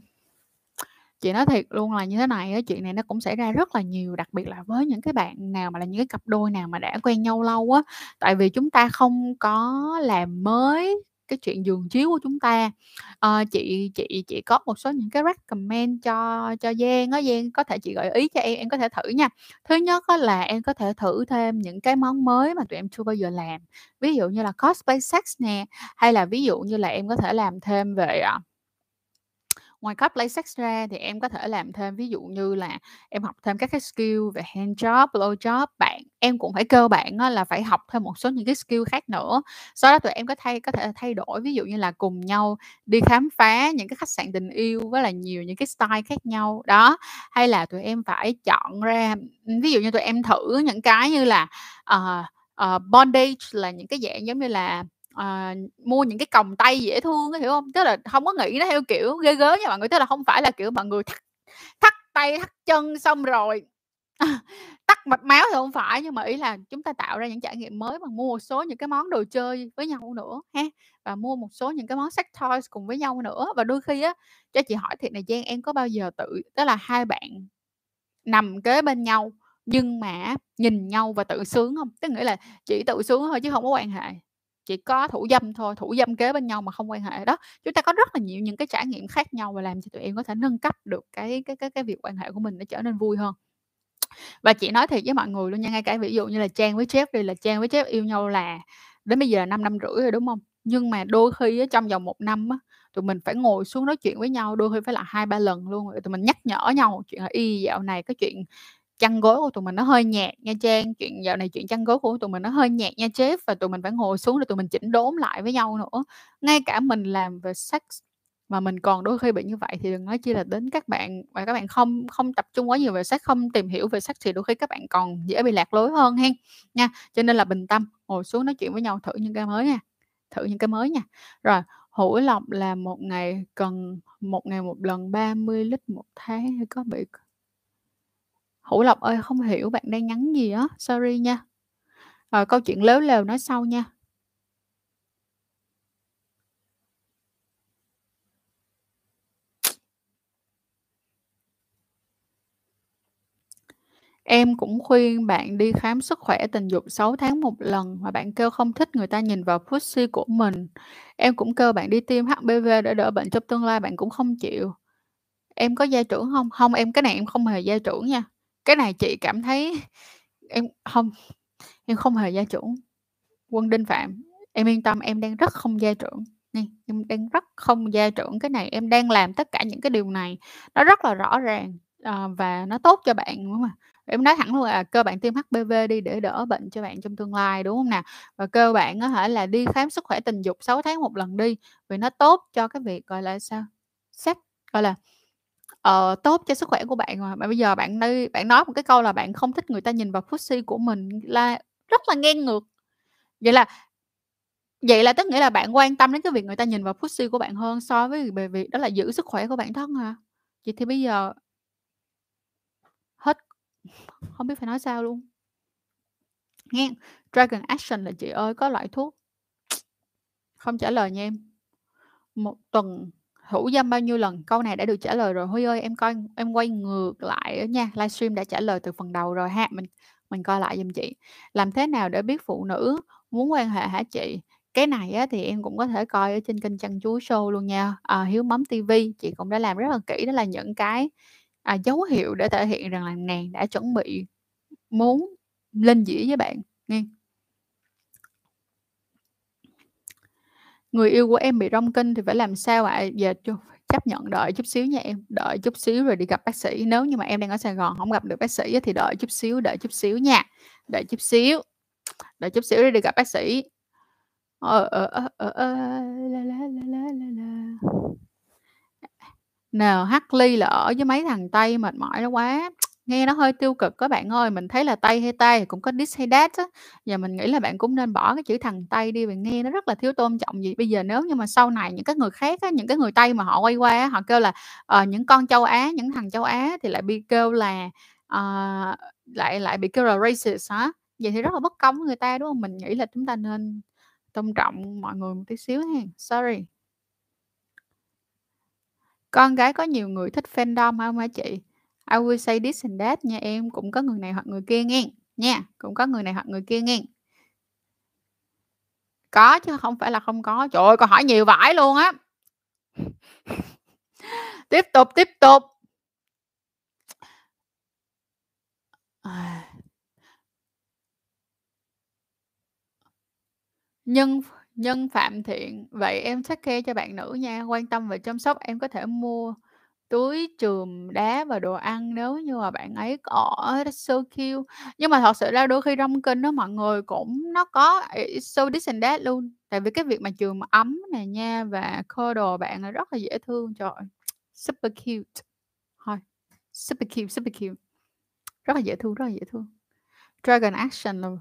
Chị nói thiệt luôn là như thế này á, chuyện này nó cũng xảy ra rất là nhiều, đặc biệt là với những cái bạn nào mà là những cái cặp đôi nào mà đã quen nhau lâu á. Tại vì chúng ta không có làm mới cái chuyện giường chiếu của chúng ta. à, chị chị chị có một số những cái recommend cho cho Giang á, Giang có thể chị gợi ý cho em, em có thể thử nha. Thứ nhất á là em có thể thử thêm những cái món mới mà tụi em chưa bao giờ làm, ví dụ như là cosplay sex nè, hay là ví dụ như là em có thể làm thêm về, ờ, ngoài ngoài cosplay sex ra thì em có thể làm thêm, ví dụ như là em học thêm các cái skill về hand job, blow job. Bạn em cũng phải cơ bản là phải học thêm một số những cái skill khác nữa. Sau đó tụi em có thay có thể thay đổi, ví dụ như là cùng nhau đi khám phá những cái khách sạn tình yêu với là nhiều những cái style khác nhau, đó. Hay là tụi em phải chọn ra ví dụ như tụi em thử những cái như là, uh, uh, bondage là những cái dạng giống như là, à, mua những cái còng tay dễ thương hiểu không? Tức là không có nghĩ nó theo kiểu ghê gớm nha mọi người, tức là không phải là, kiểu, mọi người thắt thắt tay, thắt chân xong rồi, tắt mạch máu thì không phải, nhưng mà ý là chúng ta tạo ra những trải nghiệm mới bằng mua một số những cái món đồ chơi với nhau nữa ha, và mua một số những cái món sex toys cùng với nhau nữa. Và đôi khi á, cho chị hỏi thiệt này, Giang, em có bao giờ tự tức là hai bạn nằm kế bên nhau nhưng mà nhìn nhau và tự sướng không? Tức nghĩa là chỉ tự sướng thôi chứ không có quan hệ, chỉ có thủ dâm thôi, thủ dâm kế bên nhau mà không quan hệ. Đó, chúng ta có rất là nhiều những cái trải nghiệm khác nhau và làm cho tụi em có thể nâng cấp được cái cái cái cái việc quan hệ của mình nó trở nên vui hơn. Và chị nói thiệt với mọi người luôn nha, ngay cả ví dụ như là Trang với Jeff đi, là Trang với Jeff yêu nhau là đến bây giờ là 5 năm rưỡi rồi, đúng không Nhưng mà đôi khi á, trong vòng một năm á, tụi mình phải ngồi xuống nói chuyện với nhau, đôi khi phải là 2-3 lần luôn, tụi mình nhắc nhở nhau chuyện là "Y, dạo này cái chuyện chăn gối của tụi mình nó hơi nhạt nha Trang, chuyện dạo này chuyện chăn gối của tụi mình nó hơi nhạt nha Jeff." Và tụi mình phải ngồi xuống để tụi mình chỉnh đốn lại với nhau nữa. Ngay cả mình làm về sex mà mình còn đôi khi bị như vậy thì đừng nói chi là đến các bạn và các bạn không không tập trung quá nhiều về sex, không tìm hiểu về sex thì đôi khi các bạn còn dễ bị lạc lối hơn hen, nha. Cho nên là bình tâm, ngồi xuống nói chuyện với nhau thử những cái mới nha, thử những cái mới nha. Rồi, hữu lộc là một ngày cần một ngày một lần 30 lít một tháng hay có bị Hữu Lộc ơi, không hiểu bạn đang nhắn gì á, sorry nha. Rồi câu chuyện lếu lều nói sau nha. Em cũng khuyên bạn đi khám sức khỏe tình dục 6 tháng một lần mà bạn kêu không thích người ta nhìn vào pussy của mình. Em cũng kêu bạn đi tiêm HPV để đỡ bệnh trong tương lai, bạn cũng không chịu. Em có gia trưởng không? Không em cái này em không hề gia trưởng nha. Cái này chị cảm thấy em không em không hề gia trưởng. Quân Đinh Phạm, em yên tâm em đang rất không gia trưởng này em đang rất không gia trưởng. Cái này em đang làm tất cả những cái điều này nó rất là rõ ràng, ờ, và nó tốt cho bạn đúng không ạ Em nói thẳng luôn là cơ bản tiêm HPV đi để đỡ bệnh cho bạn trong tương lai, đúng không nào Và cơ bản có thể là đi khám sức khỏe tình dục 6 tháng một lần đi, vì nó tốt cho cái việc, gọi là, sao, sex, gọi là, ờ, tốt cho sức khỏe của bạn mà. Mà bây giờ bạn đi bạn nói một cái câu là bạn không thích người ta nhìn vào pussy của mình là rất là ngang ngược. Vậy là vậy là tức nghĩa là bạn quan tâm đến cái việc người ta nhìn vào pussy của bạn hơn so với về việc đó là giữ sức khỏe của bản thân hả? Vậy thì bây giờ hết không biết phải nói sao luôn. nghe Dragon Action là "Chị ơi có loại thuốc" không trả lời nha em. một tuần thủ dâm bao nhiêu lần?" Câu này đã được trả lời rồi. Huy ơi, em coi em quay ngược lại nha, livestream đã trả lời từ phần đầu rồi ha, mình mình coi lại giùm chị. "Làm thế nào để biết phụ nữ muốn quan hệ hả chị?" Cái này á thì em cũng có thể coi ở trên kênh Chăn Chuối Show luôn nha, à, Hiếu Mắm TV, chị cũng đã làm rất là kỹ, đó là những cái, à, dấu hiệu để thể hiện rằng là nàng đã chuẩn bị muốn lên dĩa với bạn, nghe Người yêu của em bị rong kinh thì phải làm sao ạ? Giờ chấp nhận đợi chút xíu nha em, đợi chút xíu rồi đi gặp bác sĩ. Nếu như mà em đang ở Sài Gòn không gặp được bác sĩ thì đợi chút xíu, đợi chút xíu nha, đợi chút xíu, đợi chút xíu rồi đi gặp bác sĩ. Ờ, ờ, ờ ờ, ờ la, la, la, la, la, la. NH Ly là ở với mấy thằng Tây mệt mỏi nó quá, nghe nó hơi tiêu cực á bạn ơi. Mình thấy là Tây hay Tây thì cũng có this hay that á, và mình nghĩ là bạn cũng nên bỏ cái chữ thằng Tây đi, vì nghe nó rất là thiếu tôn trọng vậy. Bây giờ nếu như mà sau này những cái người khác á, những cái người Tây mà họ quay qua á, họ kêu là, ờ, những con châu Á, những thằng châu Á thì lại bị kêu là, ờ, lại lại bị kêu là racist hả? Vậy thì rất là bất công với người ta, đúng hông? Mình nghĩ là chúng ta nên tôn trọng mọi người một tí xíu hen, sorry. Con gái có nhiều người thích fandom hông hả chị? I will say this and that nha em, cũng có người này hoặc người kia nghe nha, cũng có người này hoặc người kia nghe Có chứ không phải là không có. Trời ơi, câu hỏi nhiều vãi luôn á! Tiếp tục, tiếp tục. À. Nhân Nhân Phạm Thiện, vậy em take care cho bạn nữ nha, quan tâm và chăm sóc, em có thể mua túi chườm đá và đồ ăn nếu như mà bạn ấy có that's so cute. Nhưng mà thật sự ra đôi khi trong kinh đó mọi người cũng nó có it's so this and that luôn. Tại vì cái việc mà chườm ấm này nha và cuddle bạn là rất là dễ thương, trời super cute. Thôi, super cute, super cute. Rất là dễ thương, rất là dễ thương. Dragon Action luôn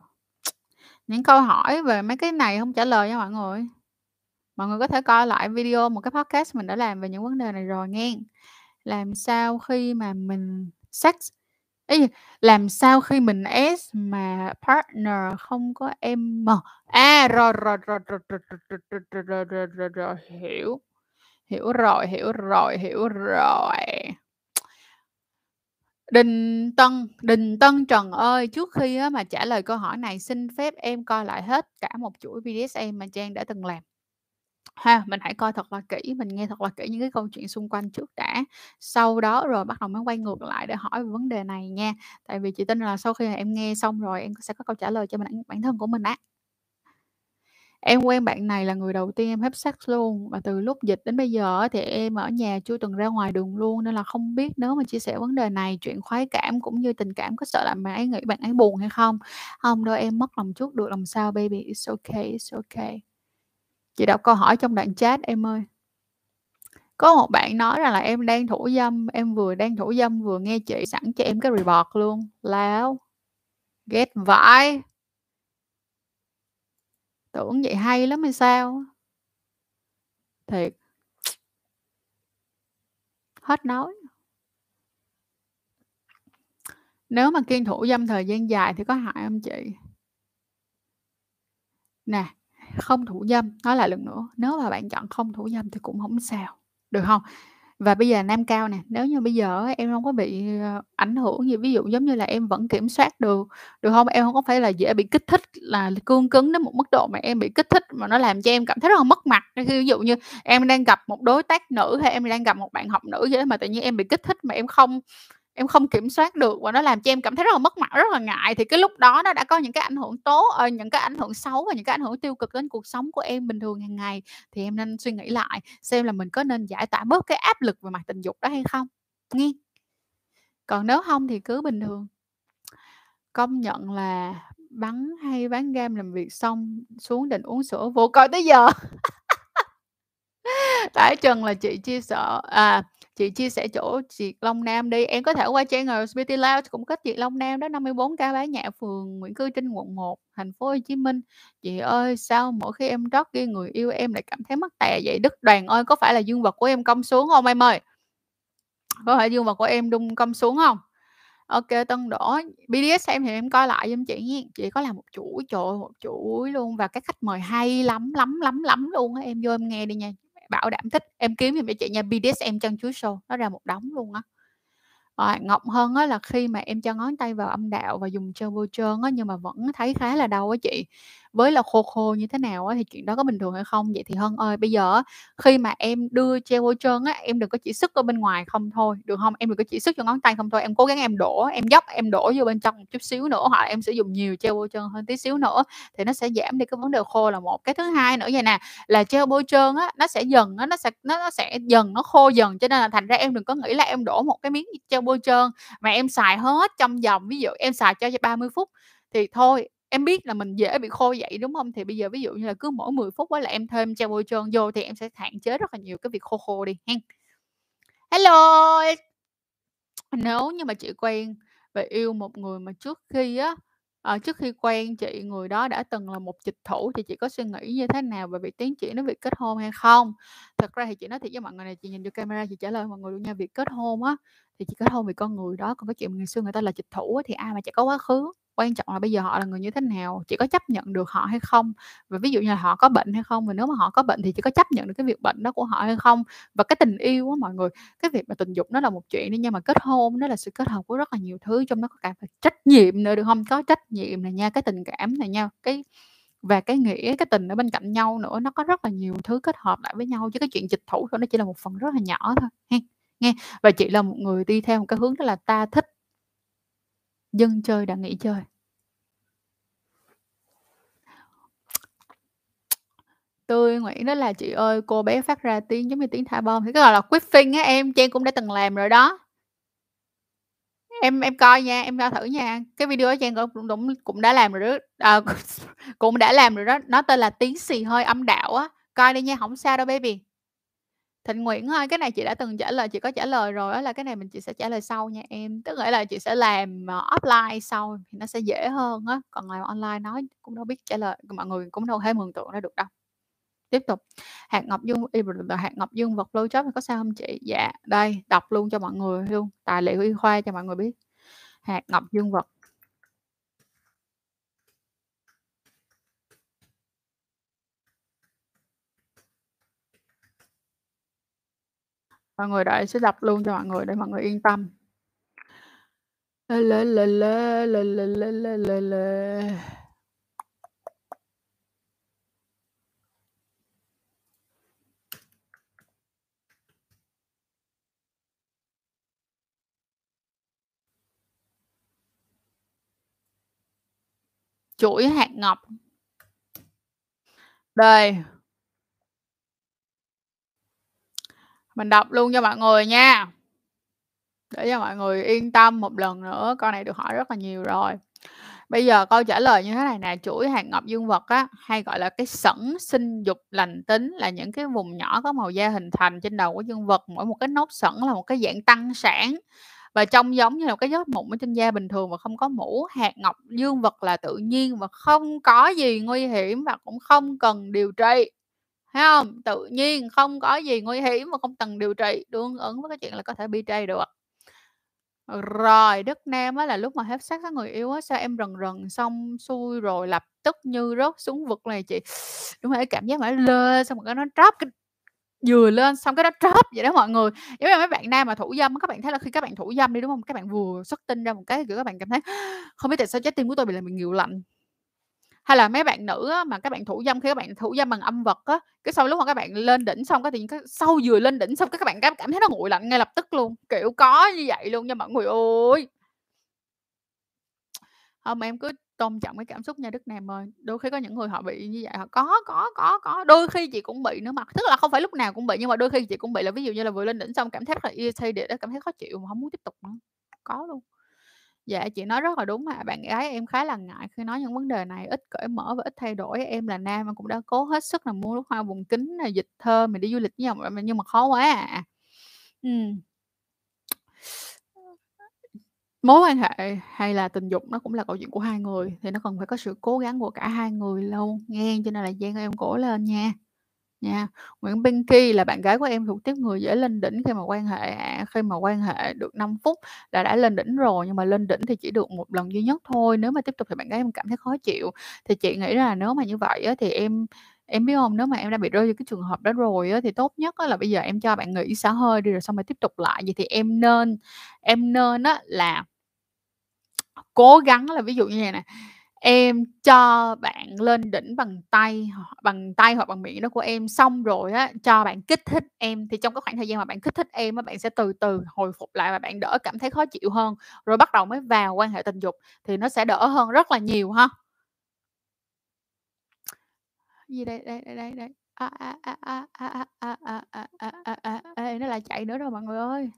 những câu hỏi về mấy cái này không trả lời nha mọi người. Mọi người có thể coi lại video một cái podcast mình đã làm về những vấn đề này rồi nghe làm sao khi mà mình sex ý, làm sao khi mình S mà partner không có M? À, rồi, rồi, rồi, rồi, rồi, rồi, rồi, rồi, rồi, rồi, rồi, rồi, rồi, hiểu. Hiểu rồi, hiểu rồi, hiểu rồi. Đình Tân Đình Tân Trần ơi, trước khi mà trả lời câu hỏi này xin phép em coi lại hết cả một chuỗi BDSM mà Trang đã từng làm. Ha, mình hãy coi thật là kỹ, mình nghe thật là kỹ những cái câu chuyện xung quanh trước đã, sau đó rồi bắt đầu mới quay ngược lại để hỏi về vấn đề này nha. Tại vì chị tin là sau khi em nghe xong rồi em sẽ có câu trả lời cho bản bản thân của mình á. Em quen bạn này là người đầu tiên em hấp sex luôn, và từ lúc dịch đến bây giờ thì em ở nhà chưa từng ra ngoài đường luôn, nên là không biết nếu mà chia sẻ vấn đề này, chuyện khoái cảm cũng như tình cảm có sợ là bạn ấy nghĩ bạn ấy buồn hay không? không đâu em mất lòng chút được làm sao baby, it's okay, it's okay. Chị đọc câu hỏi trong đoạn chat em ơi. Có một bạn nói rằng là "Em đang thủ dâm, em vừa đang thủ dâm vừa nghe chị, sẵn cho em cái report luôn." Láo. Ghét vãi! Tưởng vậy hay lắm hay sao. Thiệt. Hết nói. Nếu mà kiên thủ dâm thời gian dài thì có hại không chị? Nè, không thủ dâm, nói lại lần nữa, nếu mà bạn chọn không thủ dâm thì cũng không sao, được không Và bây giờ nam cao nè, nếu như bây giờ em không có bị, ờ, ảnh hưởng gì, ví dụ giống như là em vẫn kiểm soát được, được không Em không có phải là dễ bị kích thích là cương cứng đến một mức độ mà em bị kích thích mà nó làm cho em cảm thấy rất là mất mặt. Ví dụ như em đang gặp một đối tác nữ hay em đang gặp một bạn học nữ vậy đó mà tự nhiên em bị kích thích mà em không em không kiểm soát được và nó làm cho em cảm thấy rất là mất mặt, rất là ngại thì cái lúc đó nó đã có những cái ảnh hưởng tốt ở những cái ảnh hưởng xấu và những cái ảnh hưởng tiêu cực đến cuộc sống của em bình thường hàng ngày, thì em nên suy nghĩ lại xem là mình có nên giải tỏa bớt cái áp lực về mặt tình dục đó hay không, Nghe. Còn nếu không thì cứ bình thường. Công nhận là bắn hay bán game làm việc xong xuống định uống sữa, vô coi tới giờ. Tại chừng là chị chia sẻ. à, chị chia sẻ chỗ chị Long Nam đi, em có thể qua channel Beauty Lounge cũng có chị Long Nam đó, 54K Bá Nhạc, phường Nguyễn Cư Trinh, quận 1, thành phố Hồ Chí Minh. "Chị ơi, sao mỗi khi em trót ghi người yêu em lại cảm thấy mắc tè vậy? Đức Đoàn ơi, có phải là dương vật của em cong xuống không em ơi?" Có phải dương vật của em đung cong xuống không ok tân đỏ BDS em thì em coi lại giùm chị nha chị có làm một chuỗi, trời ơi, một chuỗi luôn và các khách mời hay lắm, lắm, lắm, lắm luôn á, em vô em nghe đi nha, bảo đảm thích. Em kiếm giùm cho chị nha, BDSM Chân Chuối Show, nó ra một đống luôn á. Rồi, ngọc hơn á là khi mà em cho ngón tay vào âm đạo và dùng chân bôi trơn á, nhưng mà vẫn thấy khá là đau á chị. Với là khô khô như thế nào á thì chuyện đó có bình thường hay không? Vậy thì Hân ơi, bây giờ khi mà em đưa treo bôi trơn á, em đừng có chỉ sức ở bên ngoài không thôi, được không Em đừng có chỉ sức cho ngón tay không thôi, em cố gắng em đổ, em dốc, em đổ vô bên trong một chút xíu nữa, hoặc là em sử dụng nhiều treo bôi trơn hơn tí xíu nữa thì nó sẽ giảm đi cái vấn đề khô là một. Cái thứ hai nữa vậy nè, là treo bôi trơn á, nó sẽ dần á, nó sẽ nó nó sẽ dần, nó khô dần, cho nên là thành ra em đừng có nghĩ là em đổ một cái miếng treo bôi trơn mà em xài hết trong vòng ví dụ em xài cho 30 phút thì thôi, em biết là mình dễ bị khô vậy, đúng không Thì bây giờ ví dụ như là cứ mỗi 10 phút quá là em thêm treo bôi trơn vô thì em sẽ hạn chế rất là nhiều cái việc khô khô đi hen. Hello! Nếu như mà chị quen và yêu một người mà trước khi á, à, trước khi quen chị, người đó đã từng là một trịch thủ thì chị có suy nghĩ như thế nào về việc tiến triển đến việc kết hôn hay không? Thật ra thì chị nói thiệt với mọi người này chị nhìn vô camera chị trả lời mọi người luôn nha, việc kết hôn á, thì chị kết hôn vì con người đó, còn cái chuyện ngày xưa người ta là trịch thủ á thì ai mà chả có quá khứ, quan trọng là bây giờ họ là người như thế nào, chị có chấp nhận được họ hay không? Và ví dụ như là họ có bệnh hay không? Và nếu mà họ có bệnh thì chị có chấp nhận được cái việc bệnh đó của họ hay không? Và cái tình yêu á mọi người, cái việc mà tình dục nó là một chuyện đi, nhưng mà kết hôn nó là sự kết hợp của rất là nhiều thứ, trong đó có cả trách nhiệm nữa, được không? Có trách nhiệm này nha, cái tình cảm này nha, cái và cái nghĩa, cái tình ở bên cạnh nhau nữa, nó có rất là nhiều thứ kết hợp lại với nhau chứ cái chuyện dịch thủ thôi nó chỉ là một phần rất là nhỏ thôi hen, nghe. Và chị là một người đi theo một cái hướng đó là ta thích dân chơi đã nghỉ chơi. tôi Nguyễn đó là "Chị ơi, cô bé phát ra tiếng giống như tiếng thả bom." Thì cái gọi là quiffing á em, Trang cũng đã từng làm rồi đó. Em em coi nha, em coi thử nha, cái video đó Trang cũng cũng cũng đã làm rồi đó, à, cũng đã làm rồi đó, nó tên là "Tiếng xì hơi âm đạo" á, coi đi nha, không sao đâu baby. Thịnh Nguyễn ơi, cái này chị đã từng trả lời, chị có trả lời rồi đó là cái này mình chị sẽ trả lời sau nha em, tức nghĩa là chị sẽ làm, uh, offline sau thì nó sẽ dễ hơn á, còn làm online nói cũng đâu biết trả lời mọi người cũng đâu thể mường tượng ra được đâu. Tiếp tục, hạt ngọc dương hạt ngọc dương vật blowjob thì có sao không chị? Dạ, đây, đọc luôn cho mọi người luôn, tài liệu y khoa cho mọi người biết. Hạt ngọc dương vật. Mọi người đợi sẽ đọc luôn cho mọi người để mọi người yên tâm. Lê, lê, lê, lê, lê, lê, lê, lê, lê. Chuỗi hạt ngọc. Đây. Mình đọc luôn cho mọi người nha. Để cho mọi người yên tâm một lần nữa, câu này được hỏi rất là nhiều rồi. Bây giờ câu trả lời như thế này nè, chuỗi hạt ngọc dương vật á, hay gọi là cái sẩn sinh dục lành tính là những cái vùng nhỏ có màu da hình thành trên đầu của dương vật, mỗi một cái nốt sẩn là một cái dạng tăng sản và trông giống như là cái vết mụn ở trên da bình thường và không có mũ. Hạt ngọc dương vật là tự nhiên và không có gì nguy hiểm và cũng không cần điều trị. Thấy không Tự nhiên, không có gì nguy hiểm mà không cần điều trị, tương ứng với cái chuyện là có thể BJ được. Rồi, Đức Nam á là lúc mà hết sắc với người yêu á, sao em rần rần xong xuôi rồi lập tức như rớt xuống vực này chị. Đúng rồi, cảm giác mà nó lên xong rồi cái nó drop cái vừa lên xong cái nó drop vậy đó mọi người. Giống như mấy bạn nam mà thủ dâm các bạn thấy là khi các bạn thủ dâm đi, đúng không Các bạn vừa xuất tinh ra một cái, kiểu, các bạn cảm thấy không biết tại sao trái tim của tôi bị làm bị nhiều lạnh. Hay là mấy bạn nữ á, mà các bạn thủ dâm khi các bạn thủ dâm bằng âm vật á, cái sau lúc mà các bạn lên đỉnh xong cái thì sau vừa lên đỉnh xong cái các bạn cảm cảm thấy nó nguội lạnh ngay lập tức luôn, kiểu, có như vậy luôn nha mọi người ơi. không em cứ tôn trọng cái cảm xúc nha Đức Nam ơi. Đôi khi có những người họ bị như vậy, họ có có có có, đôi khi chị cũng bị nữa mà, tức là không phải lúc nào cũng bị nhưng mà đôi khi chị cũng bị là ví dụ như là vừa lên đỉnh xong cảm thấy là irritated cảm thấy khó chịu mà không muốn tiếp tục nữa, có luôn. Dạ, chị nói rất là đúng ạ, bạn gái em khá là ngại khi nói những vấn đề này, ít cởi mở và ít thay đổi. Em là nam em cũng đã cố hết sức là mua nước hoa vùng kính nè, dịch thơm mình đi du lịch với nhau mà nhưng mà khó quá à. Ừm. Mối quan hệ hay là tình dục nó cũng là câu chuyện của hai người, thì nó cần phải có sự cố gắng của cả hai người luôn, nghe. Cho nên là Giang em cổ lên nha, nha. Nguyễn Pinky là bạn gái của em thuộc tiếp người dễ lên đỉnh khi mà quan hệ à, khi mà quan hệ được 5 phút là đã lên đỉnh rồi, nhưng mà lên đỉnh thì chỉ được một lần duy nhất thôi, nếu mà tiếp tục thì bạn gái em cảm thấy khó chịu. Thì chị nghĩ là nếu mà như vậy á, thì em em biết không, Nếu mà em đã bị rơi vô cái trường hợp đó rồi á, thì tốt nhất á là bây giờ em cho bạn nghỉ xả hơi đi rồi xong rồi tiếp tục lại. Vậy thì em nên em nên á là cố gắng là ví dụ như này. nè, em cho bạn lên đỉnh bằng tay bằng tay hoặc bằng miệng đó của em, xong rồi á, cho bạn kích thích em, thì trong cái khoảng thời gian mà bạn kích thích em á, bạn sẽ từ từ hồi phục lại và bạn đỡ cảm thấy khó chịu hơn, rồi bắt đầu mới vào quan hệ tình dục thì nó sẽ đỡ hơn rất là nhiều ha. Gì đây? Đây, đây, đây, đây. A, a, a, a, a, a, a, a, a, ê, nó lại chạy nữa rồi mọi người ơi.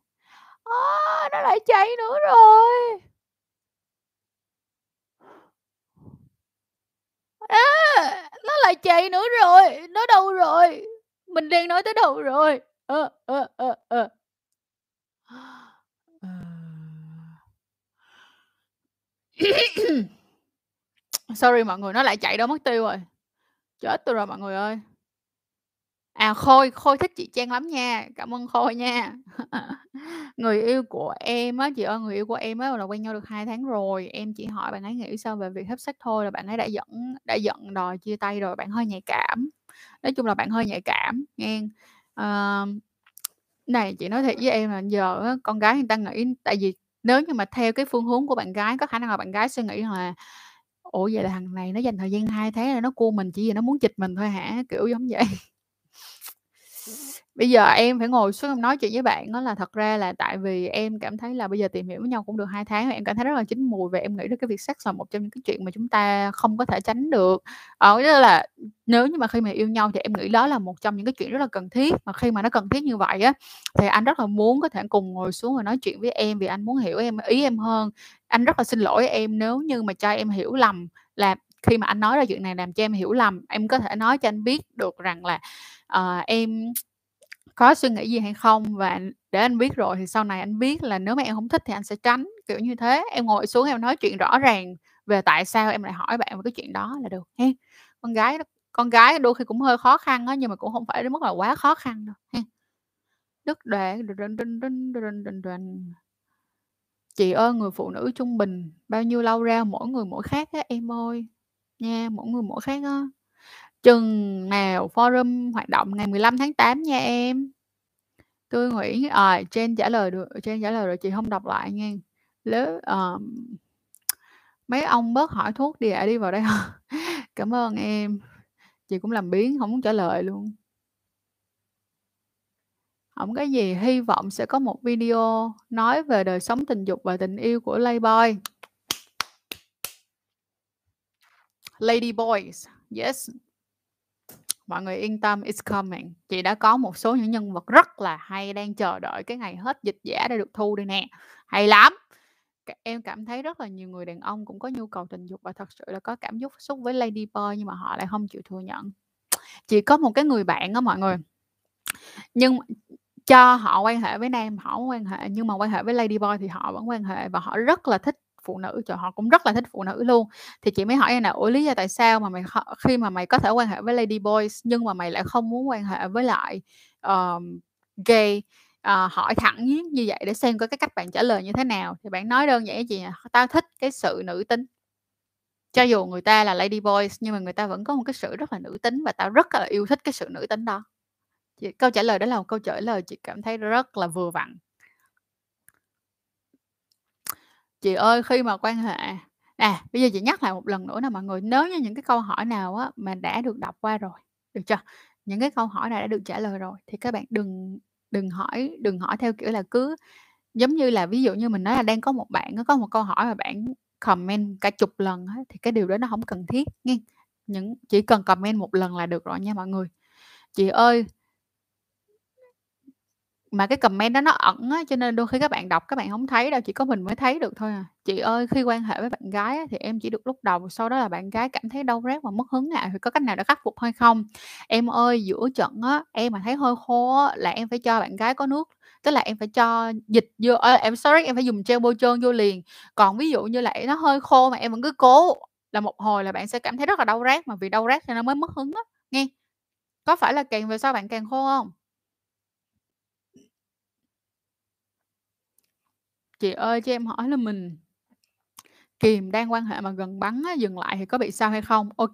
Nó lại chạy nữa rồi! A! Nó lại chạy nữa rồi, nó đâu rồi? Mình đang nói tới đâu rồi? Ơ, ơ, ơ, ơ. Ờ. Sorry mọi người, nó lại chạy đâu mất tiêu rồi. Chết tôi rồi mọi người ơi. À, Khôi, Khôi thích chị Trang lắm nha, cảm ơn Khôi nha. Người yêu của em á, chị ơi, người yêu của em á là quen nhau được hai tháng rồi, em chỉ hỏi bạn ấy nghĩ sao về việc hấp sắc thôi là bạn ấy đã giận đã giận đòi chia tay rồi, bạn hơi nhạy cảm. Nói chung là bạn hơi nhạy cảm, nghe à, này, chị nói thiệt với em là giờ á, con gái người ta nghĩ tại vì nếu như mà theo cái phương hướng của bạn gái, có khả năng là bạn gái suy nghĩ là "Ủa, vậy là thằng này nó dành thời gian hai tháng là nó cua mình chỉ vì nó muốn chịch mình thôi hả?" Kiểu giống vậy. Bây giờ em phải ngồi xuống em nói chuyện với bạn đó là thật ra là tại vì em cảm thấy là bây giờ tìm hiểu với nhau cũng được hai tháng rồi, em cảm thấy rất là chín mùi và em nghĩ đến cái việc sex là một trong những cái chuyện mà chúng ta không có thể tránh được. Ờ, đó là nếu như mà khi mà yêu nhau thì em nghĩ đó là một trong những cái chuyện rất là cần thiết, mà khi mà nó cần thiết như vậy á, thì anh rất là muốn có thể cùng ngồi xuống và nói chuyện với em vì anh muốn hiểu em ý em hơn. Anh rất là xin lỗi em nếu như mà cho em hiểu lầm là khi mà anh nói ra chuyện này làm cho em hiểu lầm, em có thể nói cho anh biết được rằng là, uh, em có suy nghĩ gì hay không? Và để anh biết rồi thì sau này anh biết là nếu mà em không thích thì anh sẽ tránh, kiểu như thế. Em ngồi xuống em nói chuyện rõ ràng về tại sao em lại hỏi bạn về cái chuyện đó là được ha Con gái con gái đôi khi cũng hơi khó khăn á, nhưng mà cũng không phải đến mức là quá khó khăn đâu ha Đức đệ Chị ơi, người phụ nữ trung bình bao nhiêu lâu ra, mỗi người mỗi khác á em ơi, nha, mỗi người mỗi khác á. Chừng nào forum hoạt động ngày 15/8 nha em. Tươi Nguyễn, ờ, trên trả lời được trên trả lời rồi chị không đọc lại nha, Nếu, ờm mấy ông bớt hỏi thuốc đi ạ, đi vào đây Cảm ơn em. Chị cũng làm biến không muốn trả lời luôn. không có gì, hy vọng sẽ có một video nói về đời sống tình dục và tình yêu của Playboy. Ladyboys, yes. Mọi người yên tâm, it's coming. Chị đã có một số những nhân vật rất là hay đang chờ đợi cái ngày hết dịch giả để được thu đây nè. Hay lắm! em cảm thấy rất là nhiều người đàn ông cũng có nhu cầu tình dục và thật sự là có cảm xúc xúc với lady boy nhưng mà họ lại không chịu thừa nhận. Chỉ có một cái người bạn đó mọi người. Nhưng cho họ quan hệ với nam, họ quan hệ, nhưng mà quan hệ với lady boy thì họ vẫn quan hệ và họ rất là thích phụ nữ, trời, họ cũng rất là thích phụ nữ luôn. Thì chị mới hỏi em là "Ủa, lý do tại sao mà mày khi mà mày có thể quan hệ với lady boys nhưng mà mày lại không muốn quan hệ với lại, ờm, gay?" Ờ, hỏi thẳng như vậy để xem coi cái cách bạn trả lời như thế nào. Thì bạn nói đơn giản với chị "Tao thích cái sự nữ tính." Cho dù người ta là lady boys nhưng mà người ta vẫn có một cái sự rất là nữ tính và tao rất là yêu thích cái sự nữ tính đó. Chị câu trả lời đó là một câu trả lời chị cảm thấy rất là vừa vặn. Chị ơi, khi mà quan hệ à, bây giờ chị nhắc lại một lần nữa nè mọi người, nếu như những cái câu hỏi nào á mà đã được đọc qua rồi, được chưa? Những cái câu hỏi này đã được trả lời rồi thì các bạn đừng đừng hỏi đừng hỏi theo kiểu là cứ giống như là ví dụ như mình nói là đang có một bạn nó có một câu hỏi mà bạn comment cả chục lần á, thì cái điều đó nó không cần thiết nghe Những chỉ cần comment một lần là được rồi nha mọi người. Chị ơi mà cái comment đó nó ẩn á, cho nên đôi khi các bạn đọc các bạn không thấy đâu, chỉ có mình mới thấy được thôi à. "Chị ơi, khi quan hệ với bạn gái á, thì em chỉ được lúc đầu, sau đó là bạn gái cảm thấy đau rát và mất hứng à? thì có cách nào để khắc phục hay không? Em ơi, giữa trận á, em mà thấy hơi khô á, là em phải cho bạn gái có nước, tức là em phải cho dịch vô ơ, em sorry, em phải dùng gel bôi trơn vô liền. Còn ví dụ như là nó hơi khô mà em vẫn cứ cố là một hồi là bạn sẽ cảm thấy rất là đau rát, mà vì đau rát cho nên mới mất hứng á, nghe. Có phải là càng về sau bạn càng khô không? Chị ơi, cho em hỏi là mình kìm đang quan hệ mà gần bắn á, dừng lại thì có bị sao hay không? ok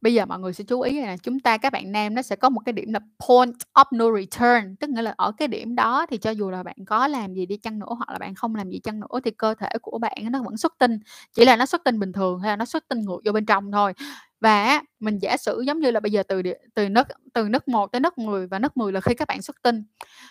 bây giờ mọi người sẽ chú ý này nè, chúng ta các bạn nam nó sẽ có một cái điểm là point of no return, tức nghĩa là ở cái điểm đó thì cho dù là bạn có làm gì đi chăng nữa hoặc là bạn không làm gì chăng nữa thì cơ thể của bạn nó vẫn xuất tinh, chỉ là nó xuất tinh bình thường hay là nó xuất tinh ngược vô bên trong thôi. Và mình giả sử giống như là bây giờ từ địa từ nấc từ nấc 1 tới nấc 10 và nấc 10 là khi các bạn xuất tinh,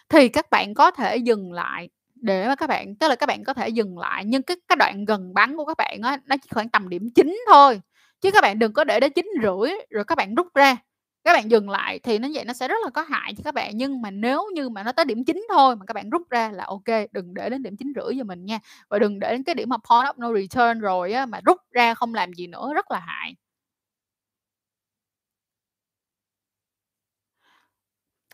thì các bạn có thể dừng lại để mà các bạn tức là các bạn có thể dừng lại, nhưng cái cái đoạn gần bắn của các bạn á, nó chỉ khoảng tầm điểm chín thôi, chứ các bạn đừng có để đến 9,5 rồi các bạn rút ra, các bạn dừng lại thì nó vậy nó sẽ rất là có hại cho các bạn. Nhưng mà nếu như mà nó tới điểm chín thôi mà các bạn rút ra là ok, đừng để đến điểm chín rưỡi cho mình nha, và đừng để đến cái điểm mà point of no return rồi á, mà rút ra không làm gì nữa, rất là hại.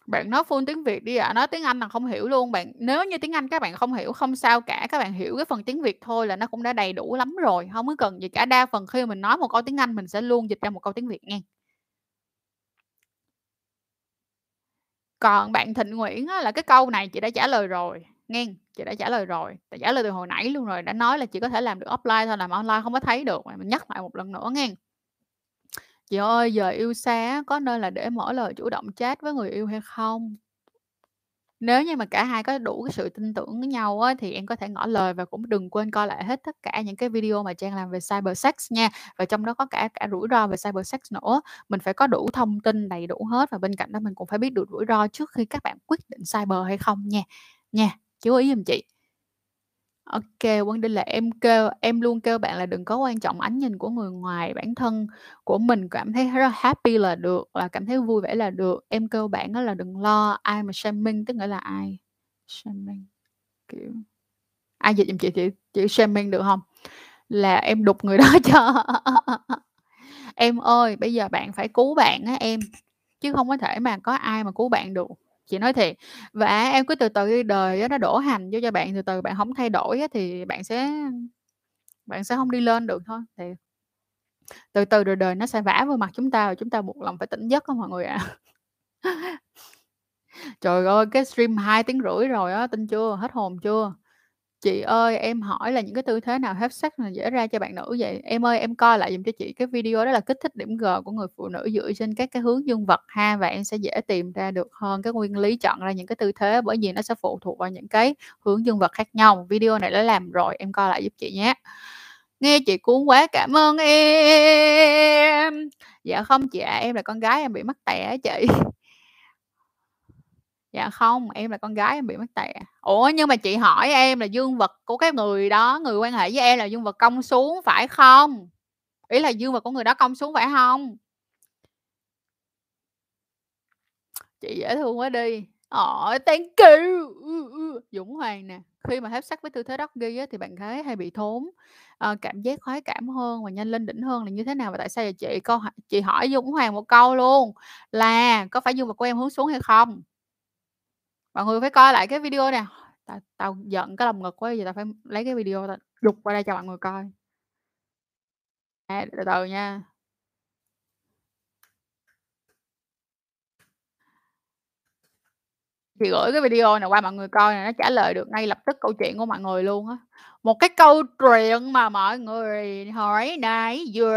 Bạn nói full tiếng Việt đi ạ, nói tiếng Anh là không hiểu luôn. Bạn nếu như tiếng Anh các bạn không hiểu không sao cả, các bạn hiểu cái phần tiếng Việt thôi là nó cũng đã đầy đủ lắm rồi, không có cần gì cả. Đa phần khi mình nói một câu tiếng Anh mình sẽ luôn dịch ra một câu tiếng Việt nghe Còn bạn Thịnh Nguyễn á, là cái câu này chị đã trả lời rồi, nghe chị đã trả lời rồi, đã trả lời từ hồi nãy luôn rồi, đã nói là chị có thể làm được offline thôi, làm online không có thấy được, mình nhắc lại một lần nữa nghe Chị ơi, giờ yêu xa á, có nên là để mở lời chủ động chat với người yêu hay không? Nếu như mà cả hai có đủ cái sự tin tưởng với nhau á, thì em có thể ngỏ lời và cũng đừng quên coi lại hết tất cả những cái video mà Trang làm về cyber sex nha, và trong đó có cả cả rủi ro về cyber sex nữa. Mình phải có đủ thông tin đầy đủ hết và bên cạnh đó mình cũng phải biết được rủi ro trước khi các bạn quyết định cyber hay không nha, nha, chú ý giùm chị. Ô kê, Quang Đinh là em kêu em luôn kêu bạn là đừng có quan trọng ánh nhìn của người ngoài, bản thân của mình cảm thấy rất happy là được, là cảm thấy vui vẻ là được. Em kêu bạn á là đừng lo ai mà shaming, tức nghĩa là ai? Shaming, kiểu ai dịch giùm chị chị chị shaming được hông? Là em đục người đó cho. Em ơi, bây giờ bạn phải cứu bạn á em, chứ không có thể mà có ai mà cứu bạn được, chị nói thiệt. Và em cứ từ từ đời nó đổ hành vô cho bạn từ từ, bạn không thay đổi thì bạn sẽ bạn sẽ không đi lên được thôi, thì Từ từ rồi đời nó sẽ vả vào mặt chúng ta và chúng ta buộc lòng phải tỉnh giấc không mọi người ạ. Trời ơi, cái stream hai tiếng rưỡi rồi á, tin chưa? Hết hồn chưa? Chị ơi, em hỏi là những cái tư thế nào hấp sắc là dễ ra cho bạn nữ vậy? Em ơi, em coi lại dùm cho chị cái video đó là kích thích điểm G của người phụ nữ dựa trên các cái hướng dương vật ha, và em sẽ dễ tìm ra được hơn cái nguyên lý chọn ra những cái tư thế, bởi vì nó sẽ phụ thuộc vào những cái hướng dương vật khác nhau. Video này đã làm rồi, em coi lại giúp chị nhé. Nghe chị cuốn quá, cảm ơn em. Dạ không chị ạ, em là con gái em bị mắc tẻ chị. Dạ không, em là con gái em bị mắc tè. Ủa, nhưng mà chị hỏi em là dương vật của cái người đó, người quan hệ với em là dương vật cong xuống phải không? Ý là dương vật của người đó cong xuống phải không Chị dễ thương quá đi. Ồ, thank you! Ừ, ừ. Dũng Hoàng nè, khi mà hấp sắc với tư thế Doggy á, thì bạn gái hay bị thốn, à, cảm giác khoái cảm hơn và nhanh lên đỉnh hơn là như thế nào và tại sao vậy chị? Câu chị hỏi Dũng Hoàng một câu luôn là có phải dương vật của em hướng xuống hay không? Mọi người phải coi lại cái video nè. Tao tao giận cái lồng ngực quá, giờ tao phải lấy cái video tao đục qua đây cho mọi người coi. À, từ từ nha. Chị gửi cái video này qua mọi người coi này nó trả lời được ngay lập tức câu chuyện của mọi người luôn á. Một cái câu chuyện mà mọi người hỏi nãy vừa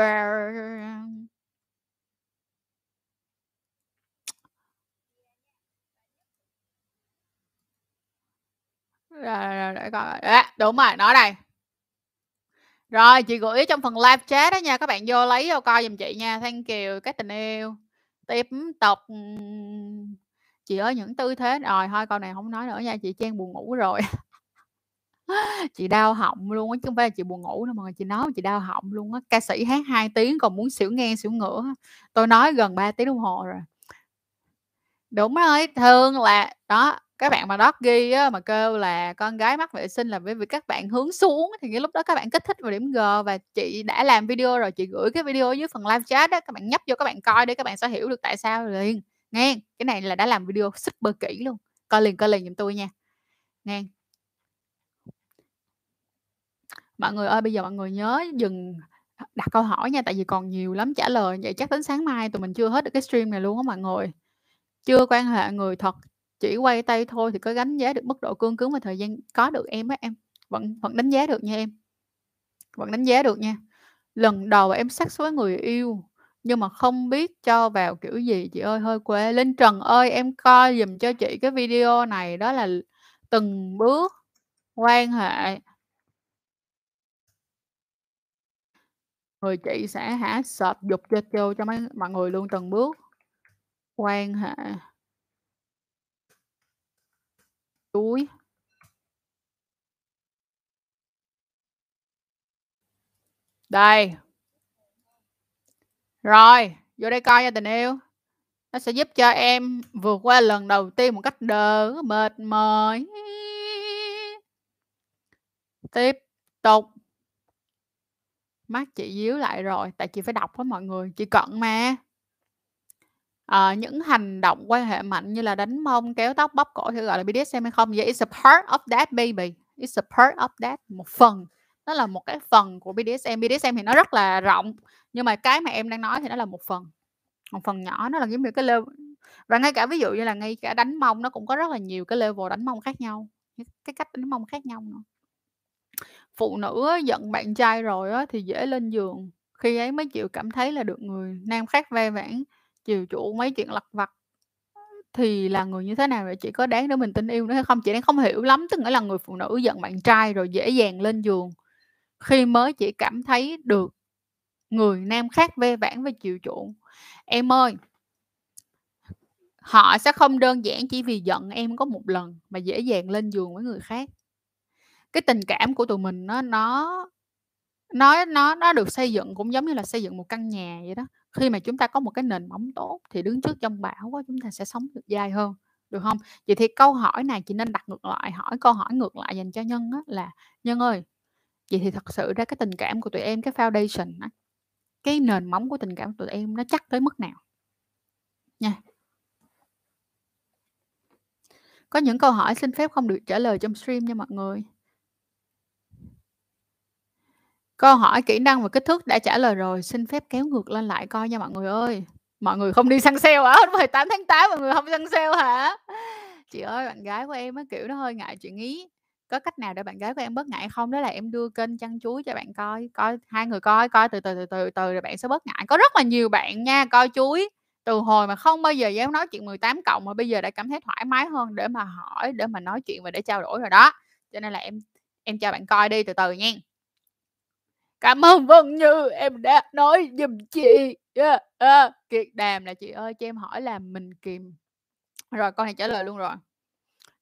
Rồi, rồi, để coi. À, đúng rồi, nó đây. Rồi, chị gửi trong phần live chat đó nha, các bạn vô lấy vô coi giùm chị nha. Thank you các tình yêu. Tiếp tục. Chị ơi, những tư thế rồi thôi câu này không nói nữa nha, chị Trang buồn ngủ rồi. Chị đau họng luôn á, chứ không phải là chị buồn ngủ đâu mà chị nói chị đau họng luôn á. Ca sĩ hát 2 tiếng còn muốn xỉu ngang xỉu ngửa. Tôi nói gần 3 tiếng đồng hồ rồi. Đúng rồi, thường là đó, các bạn mà Doggy á, mà kêu là con gái mắc vệ sinh là bởi vì các bạn hướng xuống thì cái lúc đó các bạn kích thích vào điểm G và chị đã làm video rồi, chị gửi cái video dưới phần live chat đó các bạn nhấp vô các bạn coi để các bạn sẽ hiểu được tại sao liền, nghe. Cái này là đã làm video super kỹ luôn. Coi liền, coi liền giùm tôi nha. Nghe. Mọi người ơi, bây giờ mọi người nhớ dừng đặt câu hỏi nha, tại vì còn nhiều lắm trả lời, vậy chắc đến sáng mai tụi mình chưa hết được cái stream này luôn á mọi người. Chưa quan hệ người thật, chỉ quay tay thôi thì có đánh giá được mức độ cương cứng và thời gian có được em á em, vẫn vẫn đánh giá được nha em. Vẫn đánh giá được nha. Lần đầu em sex với người yêu, nhưng mà không biết cho vào kiểu gì chị ơi, hơi quê. Linh Trần ơi, em coi dùm cho chị cái video này, đó là từng bước quan hệ. Người chị sẽ hả, search dục cho vô cho mấy mọi người luôn, từng bước quan hệ túi Đây. Rồi, vô đây coi nha tình yêu. Nó sẽ giúp cho em vượt qua lần đầu tiên một cách đỡ mệt mỏi. Tiếp tục. Mắt chị díu lại rồi, tại chị phải đọc với mọi người, chị cận mà. Ờ, những hành động quan hệ mạnh như là đánh mông, kéo tóc, bóp cổ thì gọi là BDSM hay không? Yeah, it's a part of that baby. It's a part of that, một phần. Nó là một cái phần của BDSM. BDSM thì nó rất là rộng, nhưng mà cái mà em đang nói thì nó là một phần. Một phần nhỏ, nó là giống như cái level và ngay cả ví dụ như là ngay cả đánh mông nó cũng có rất là nhiều cái level đánh mông khác nhau, cái cách đánh mông khác nhau nữa. Phụ nữ á, giận bạn trai rồi á, thì dễ lên giường, khi ấy mới chịu cảm thấy là được người nam khác ve vãn, chiều chuộng mấy chuyện lặt vặt. Thì là người như thế nào vậy? Chị có đáng để mình tin yêu nữa hay không? Chị đang không hiểu lắm, tức nghĩa là người phụ nữ giận bạn trai rồi dễ dàng lên giường, khi mới chỉ cảm thấy được người nam khác ve vãn và chiều chuộng. Em ơi họ sẽ không đơn giản chỉ vì giận em có một lần mà dễ dàng lên giường với người khác. Cái tình cảm của tụi mình nó nó nó nó nó được xây dựng cũng giống như là xây dựng một căn nhà vậy đó. Khi mà chúng ta có một cái nền móng tốt thì đứng trước trong bão quá chúng ta sẽ sống được dài hơn, được không? Vậy thì câu hỏi này chị nên đặt ngược lại, hỏi câu hỏi ngược lại dành cho Nhân á là "Nhân ơi, vậy thì thật sự ra cái tình cảm của tụi em, cái foundation á, cái nền móng của tình cảm của tụi em nó chắc tới mức nào?" Nha. Có những câu hỏi xin phép không được trả lời trong stream nha mọi người. Câu hỏi kỹ năng và kích thước đã trả lời rồi, xin phép kéo ngược lên lại coi nha mọi người ơi. Mọi người không đi săn sale hả? 18 tháng 8 mọi người không săn sale hả? Chị ơi, bạn gái của em á, kiểu, nó hơi ngại chuyện ý. Có cách nào để bạn gái của em bớt ngại không? Đó là em đưa kênh chăn chuối cho bạn coi, coi hai người coi, coi từ từ, từ từ, từ rồi bạn sẽ bớt ngại. Có rất là nhiều bạn nha, coi chuối từ hồi mà không bao giờ dám nói chuyện 18 cộng mà bây giờ đã cảm thấy thoải mái hơn để mà hỏi, để mà nói chuyện và để trao đổi rồi đó. Cho nên là em em cho bạn coi đi, từ từ nha. Cảm ơn Vân Như, em đã nói giùm chị. Yeah, à, Kiệt Đàm là "Chị ơi, cho em hỏi là mình kìm" rồi con này trả lời luôn rồi.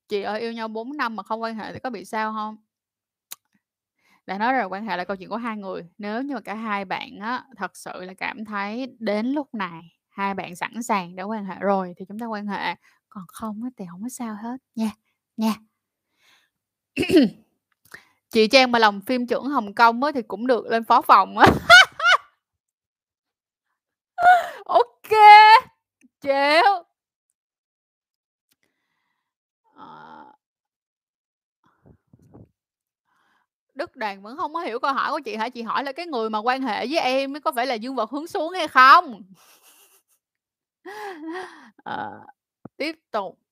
"Chị ơi, yêu nhau 4 năm mà không quan hệ thì có bị sao không Đã nói rồi, quan hệ là câu chuyện của hai người. Nếu như mà cả hai bạn á, thật sự là cảm thấy đến lúc này hai bạn sẵn sàng để quan hệ rồi thì chúng ta quan hệ, còn không á thì không có sao hết nha, nha. Chị Trang mà lòng phim trưởng Hồng Kông á thì cũng được lên phó phòng á. ok kê, chịu. Ờ. Đức Đoàn vẫn không có hiểu câu hỏi của chị hả? Chị hỏi là cái người mà quan hệ với em có phải là dương vật hướng xuống hay không? à, tiếp tục.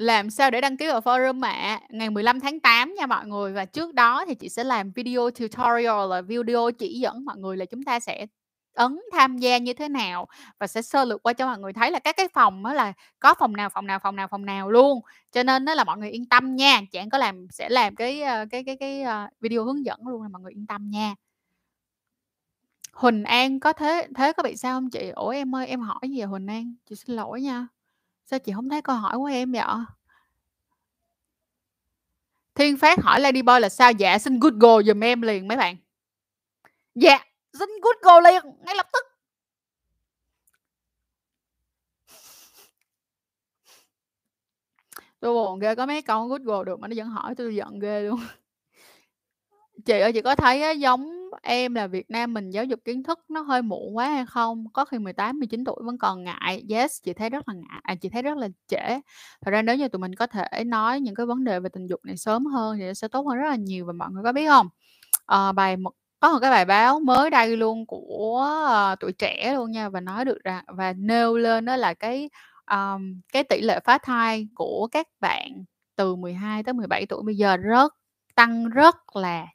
Làm sao để đăng ký vào forum ạ? Ngày 15 tháng 8 nha mọi người, và trước đó thì chị sẽ làm video tutorial là video chỉ dẫn mọi người là chúng ta sẽ ấn tham gia như thế nào và sẽ sơ lược qua cho mọi người thấy là các cái phòng đó là có phòng nào, phòng nào, phòng nào, phòng nào luôn. Cho nên đó là mọi người yên tâm nha, Trang có làm sẽ làm cái, ờ, cái cái cái, ờ, video hướng dẫn luôn là mọi người yên tâm nha. Huỳnh An có thế thế có bị sao không chị? Ủa, em ơi, em hỏi gì vậy Huỳnh An? Chị xin lỗi nha. Sao chị không thấy câu hỏi của em vậy? Thiên Phát hỏi Ladyboy là sao? Dạ, xin Google giùm em liền mấy bạn. Dạ, xin Google liền, ngay lập tức. Tôi buồn ghê, có mấy câu Google được mà nó vẫn hỏi tôi giận ghê luôn. Chị ơi, chị có thấy á, giống em là Việt Nam mình giáo dục kiến thức nó hơi muộn quá hay không? Có khi 18, 19 tuổi vẫn còn ngại. Yes, chị thấy rất là ngại à, chị thấy rất là trễ. Thật ra nếu như tụi mình có thể nói những cái vấn đề về tình dục này sớm hơn thì nó sẽ tốt hơn rất là nhiều và mọi người có biết không? À, bài một có một cái bài báo mới đây luôn của, uh, Tuổi Trẻ luôn nha và nói được rằng và nêu lên đó là cái, um, cái tỷ lệ phá thai của các bạn từ 12 tới 17 tuổi bây giờ rất tăng rất là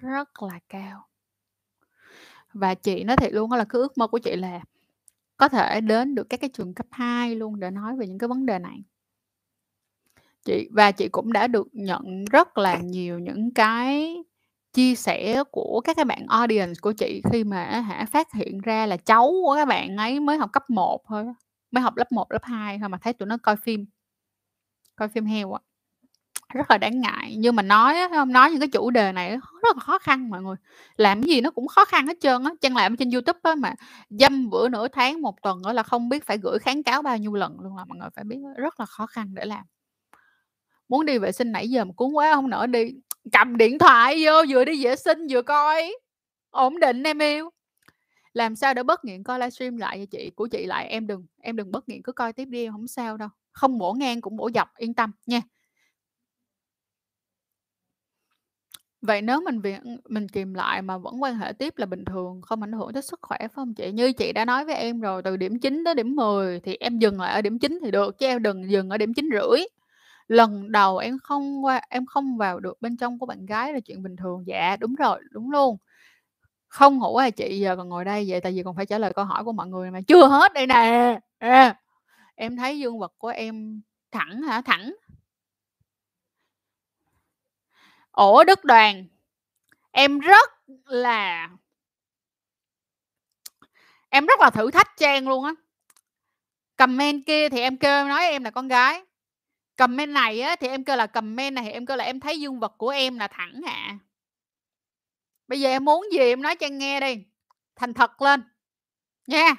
rất là cao. Và chị nói thiệt luôn đó là cái ước mơ của chị là có thể đến được các cái trường cấp 2 luôn để nói về những cái vấn đề này. Chị và chị cũng đã được nhận rất là nhiều những cái chia sẻ của các cái bạn audience của chị khi mà hả phát hiện ra là cháu của các bạn ấy mới học cấp 1 thôi mới học lớp 1, lớp 2 thôi mà thấy tụi nó coi phim. Coi phim heo á. Rất là đáng ngại, nhưng mà nói á. Nói những cái chủ đề này rất là khó khăn mọi người, làm cái gì nó cũng khó khăn hết trơn á. chân làm trên YouTube á mà dăm bữa nửa tháng, một tuần nữa là không biết phải gửi kháng cáo bao nhiêu lần luôn là mọi người phải biết rất là khó khăn để làm. Muốn đi vệ sinh nãy giờ mà cuốn quá không nỡ đi, cầm điện thoại vô vừa đi vệ sinh vừa coi. Ổn định em yêu. Làm sao để bớt nghiện coi livestream lại vậy chị? Của chị lại em đừng em đừng bớt nghiện, cứ coi tiếp đi không sao đâu, không bổ ngang cũng bổ dọc, yên tâm nha. Vậy nếu mình viện mình kìm lại mà vẫn quan hệ tiếp là bình thường, không ảnh hưởng tới sức khỏe, phải hông chị? Như chị đã nói với em rồi, từ điểm 9 tới điểm 10 thì em dừng lại ở điểm 9 thì được, chứ em đừng dừng ở điểm 9,5. Lần đầu em không qua em không vào được bên trong của bạn gái là chuyện bình thường. Dạ, đúng rồi, đúng luôn. Không ngủ à chị, giờ còn ngồi đây vậy tại vì còn phải trả lời câu hỏi của mọi người mà chưa hết đây nè. À, em thấy dương vật của em thẳng hả? Thẳng. Ủa, Đức Đoàn, em rất là em rất là thử thách Trang luôn á. Comment kia thì em kêu nói em là con gái. Comment này á thì em kêu là comment này thì em kêu là em thấy dương vật của em là thẳng hạ Bây giờ em muốn gì em nói cho anh nghe đi, thành thật lên, nha.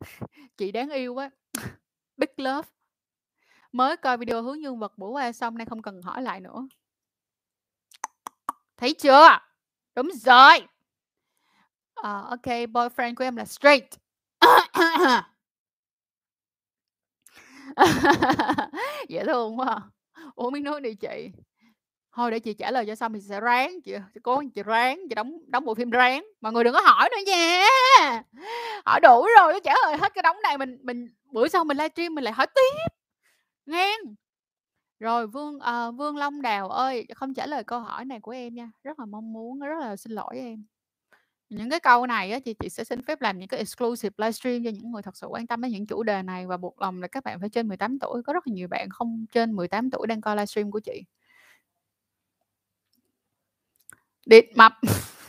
Chị đáng yêu quá. Big love. Mới coi video hướng dương vật bữa qua xong nay không cần hỏi lại nữa. Thấy chưa? Đúng rồi. uh, ok boyfriend của em là straight. Dễ thương quá. Uống miếng nước đi chị. Thôi để chị trả lời cho xong thì sẽ ráng, chị chị cố chị ráng, chị đóng đóng bộ phim ráng. Mọi người đừng có hỏi nữa nha. Hỏi đủ rồi, nó trả lời hết cái đống này mình mình bữa sau mình livestream mình lại hỏi tiếp. Ngang. Rồi Vương, ờ, Vương Long Đào ơi, không trả lời câu hỏi này của em nha, rất là mong muốn, rất là xin lỗi em. Những cái câu này á thì chị sẽ xin phép làm những cái exclusive livestream cho những người thật sự quan tâm đến những chủ đề này và buộc lòng là các bạn phải trên 18 tuổi. Có rất là nhiều bạn không trên 18 tuổi đang coi livestream của chị. Địt mập.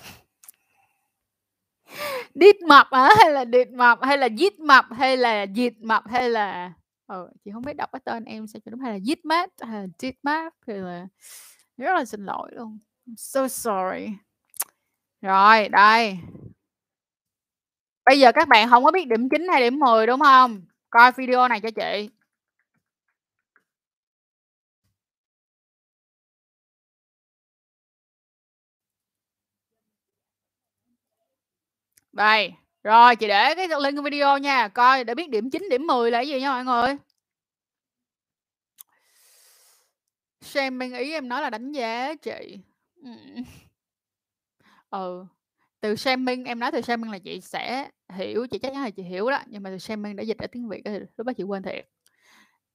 Đít mập á Hay là địt mập, hay là dít mập, hay là dịt mập, hay là Ờ, ừ, chị không biết đọc cái tên em sao cho đúng, hay là dít mát, hay là dít mát, là rất là xin lỗi luôn. I'm so sorry. Rồi, đây. Bây giờ các bạn không có biết điểm 9 hay điểm 10, đúng không Coi video này cho chị. Đây, rồi chị để cái link video nha, coi để biết điểm 9, điểm 10 là cái gì nha mọi người. Xem bên ý em nói là đánh giá chị. Ừ, ừ từ shaming em nói từ shaming là chị sẽ hiểu, chị chắc chắn là chị hiểu đó, nhưng mà từ shaming đã dịch ra tiếng Việt thì lúc đó chị quên thiệt.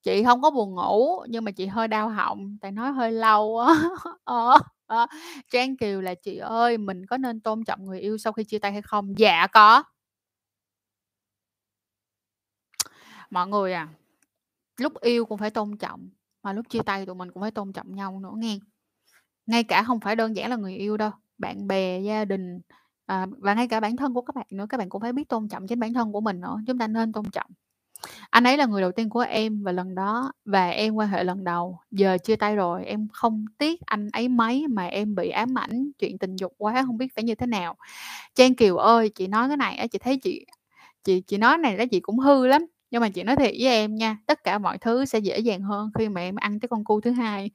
Chị không có buồn ngủ, nhưng mà chị hơi đau họng, tại nói hơi lâu á. Ờ, ờ. Trang Kiều là "Chị ơi, mình có nên tôn trọng người yêu sau khi chia tay hay không?" Dạ có. Mọi người à, lúc yêu cũng phải tôn trọng, mà lúc chia tay tụi mình cũng phải tôn trọng nhau nữa nghe Ngay cả không phải đơn giản là người yêu đâu, bạn bè, gia đình, à, và ngay cả bản thân của các bạn nữa, các bạn cũng phải biết tôn trọng chính bản thân của mình nữa, chúng ta nên tôn trọng. Anh ấy là người đầu tiên của em và lần đó và em quan hệ lần đầu, giờ chia tay rồi, em không tiếc anh ấy mấy mà em bị ám ảnh chuyện tình dục quá, không biết phải như thế nào. Trang Kiều ơi, chị nói cái này á, chị thấy chị chị chị nói này đó chị cũng hư lắm, nhưng mà chị nói thiệt với em nha, tất cả mọi thứ sẽ dễ dàng hơn khi mà em ăn cái con cua thứ hai.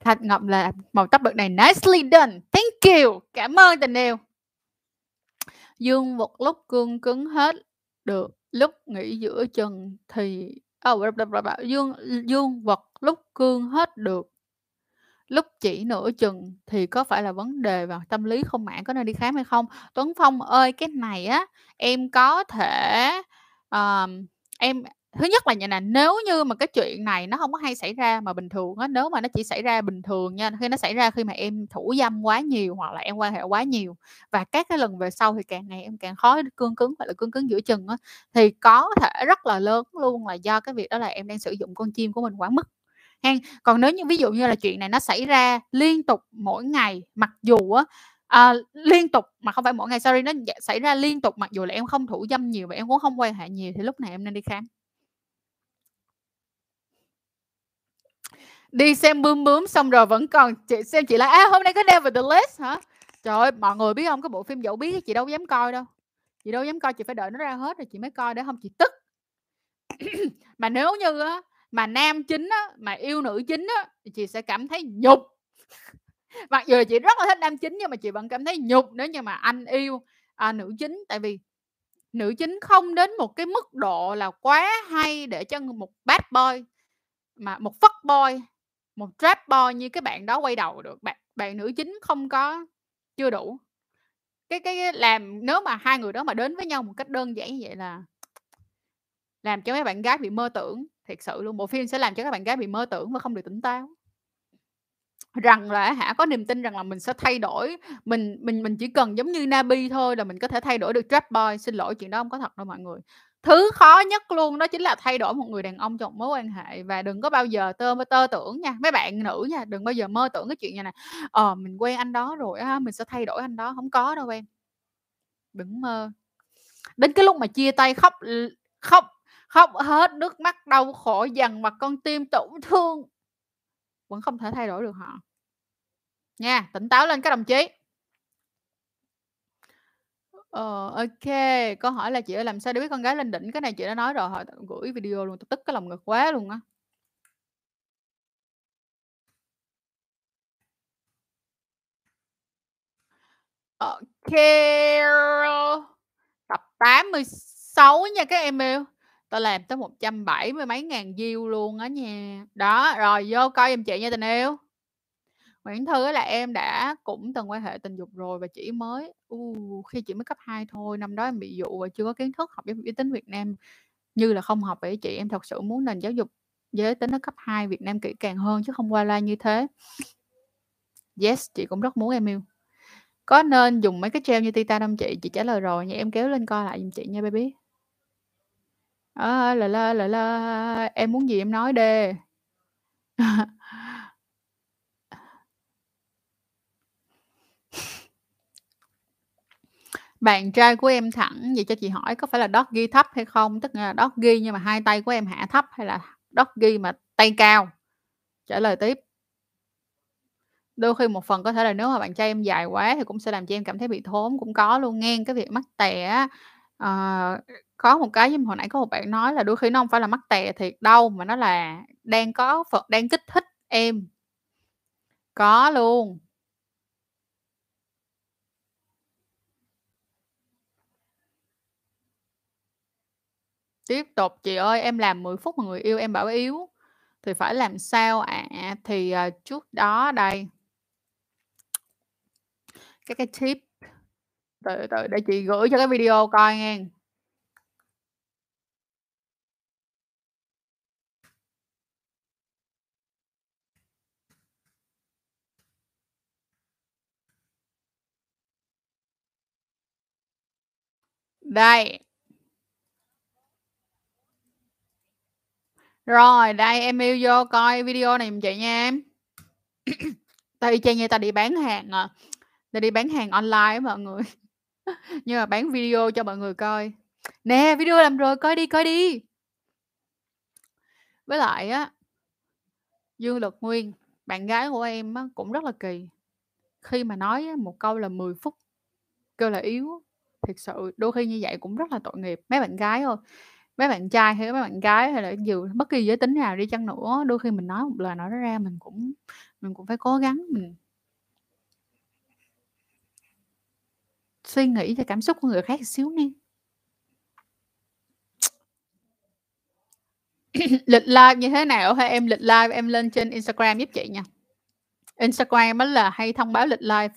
Thạch Ngọc là màu tóc đợt này nicely done, thank you, cảm ơn tình yêu. Dương vật lúc cương cứng hết được, lúc nghỉ giữa chừng thì oh, dương dương vật lúc cương hết được. Lúc chỉ nửa chừng thì có phải là vấn đề vào tâm lý không mãn có nên đi khám hay không? Tuấn Phong ơi, cái này á, em có thể, uh, em thứ nhất là như này nếu như mà cái chuyện này nó không có hay xảy ra mà bình thường á, nếu mà nó chỉ xảy ra bình thường nha, khi nó xảy ra khi mà em thủ dâm quá nhiều hoặc là em quan hệ quá nhiều và các cái lần về sau thì càng ngày em càng khó cương cứng, hoặc là, cương cứng giữa chừng á, thì có thể rất là lớn luôn là do cái việc đó là em đang sử dụng con chim của mình quá mức, hen. Còn nếu như ví dụ như là chuyện này nó xảy ra liên tục mỗi ngày, mặc dù á, ờ, liên tục mà không phải mỗi ngày, sorry, nó dạ, xảy ra liên tục mặc dù là em không thủ dâm nhiều và em cũng không quan hệ nhiều thì lúc này em nên đi khám. Đi xem Bướm Bướm xong rồi vẫn còn chị xem chị là à, hôm nay có Never the List hả?" Trời ơi, mọi người biết không Cái bộ phim Dẫu Biết chị đâu dám coi đâu, chị đâu dám coi, chị phải đợi nó ra hết rồi chị mới coi để không chị tức. Mà nếu như á, mà nam chính á, mà yêu nữ chính á, thì chị sẽ cảm thấy nhục. Mặc dù là chị rất là thích nam chính nhưng mà chị vẫn cảm thấy nhục nếu như mà anh yêu, à, nữ chính, tại vì nữ chính không đến một cái mức độ là quá hay để cho một bad boy, mà một fuck boy, một trap boy như cái bạn đó quay đầu được, bạn bạn nữ chính không có chưa đủ. Cái cái làm nếu mà hai người đó mà đến với nhau một cách đơn giản như vậy là làm cho mấy bạn gái bị mơ tưởng, thiệt sự luôn, bộ phim sẽ làm cho các bạn gái bị mơ tưởng và không được tỉnh táo. Rằng là hả, có niềm tin rằng là mình sẽ thay đổi, mình mình mình chỉ cần giống như Nabi thôi là mình có thể thay đổi được trap boy, xin lỗi chuyện đó không có thật đâu mọi người. Thứ khó nhất luôn đó chính là thay đổi một người đàn ông trong mối quan hệ và đừng có bao giờ tơ mơ tơ tưởng nha, mấy bạn nữ nha, đừng bao giờ mơ tưởng cái chuyện như này ờ, mình quen anh đó rồi á, mình sẽ thay đổi anh đó, không có đâu em. Đừng mơ. Đến cái lúc mà chia tay khóc khóc khóc hết nước mắt, đau khổ, dằn mặt con tim, tổn thương vẫn không thể thay đổi được họ. Nha, tỉnh táo lên các đồng chí. Ờ, ok câu hỏi là "Chị ơi, làm sao để biết con gái lên đỉnh?" Cái này chị đã nói rồi, hồi gửi video luôn, tôi tức cái lòng ngực quá luôn á. Ờ, ok. Tập 86 nha các em yêu, tao làm tới một trăm bảy mươi mấy ngàn view luôn á nha. Đó, rồi vô coi em chị nha tình yêu. Nguyễn Thư là em đã cũng từng quan hệ tình dục rồi và chỉ mới uh, khi chỉ mới cấp 2 thôi, năm đó em bị dụ và chưa có kiến thức học giới giới tính Việt Nam, như là không học vậy chị. Em thật sự muốn nền giáo dục giới tính ở cấp 2 Việt Nam kỹ càng hơn chứ không qua loa như thế. Yes, chị cũng rất muốn em yêu. Có nên dùng mấy cái treo như Titan không chị? Chị trả lời rồi nha, em kéo lên coi lại giùm chị nha baby. Ờ, á, la la, la la, em muốn gì em nói đi. Bạn trai của em thẳng, vậy cho chị hỏi có phải là doggy thấp hay không? Tức là là ghi nhưng mà hai tay của em hạ thấp hay là doggy mà tay cao? Trả lời tiếp. Đôi khi một phần có thể là nếu mà bạn trai em dài quá thì cũng sẽ làm cho em cảm thấy bị thốn, cũng có luôn nghe Cái việc mắc tè á, ờ, có một cái giống hồi nãy có một bạn nói là đôi khi nó hông phải là mắc tè thiệt đâu, mà nó là đang có phần đang kích thích em. Có luôn. Tiếp tục, chị ơi, em làm 10 phút mà người yêu em bảo yếu thì phải làm sao ạ? Thì, ờ, trước đó đây Cái cái tip từ từ để chị gửi cho cái video coi nghe Đây. Rồi, đây, em yêu vô coi video này chị nha em. Ta y chang như ta đi bán hàng à, ta đi bán hàng online mọi người, nhưng mà bán video cho mọi người coi. "Nè, video làm rồi, coi đi, coi đi!" Với lại á Dương Lực Nguyên, bạn gái của em á, cũng rất là kỳ. Khi mà nói á một câu là 10 phút, kêu là yếu, thiệt sự đôi khi như vậy cũng rất là tội nghiệp. Mấy bạn gái thôi, mấy bạn trai hay mấy bạn gái hay là dù bất kỳ giới tính nào đi chăng nữa, đôi khi mình nói một lời nói ra mình cũng mình cũng phải cố gắng mình suy nghĩ cho cảm xúc của người khác xíu nha. Lịch live như thế nào hay em? Lịch live em lên trên Instagram giúp chị nha. Instagram mới là hay thông báo lịch live.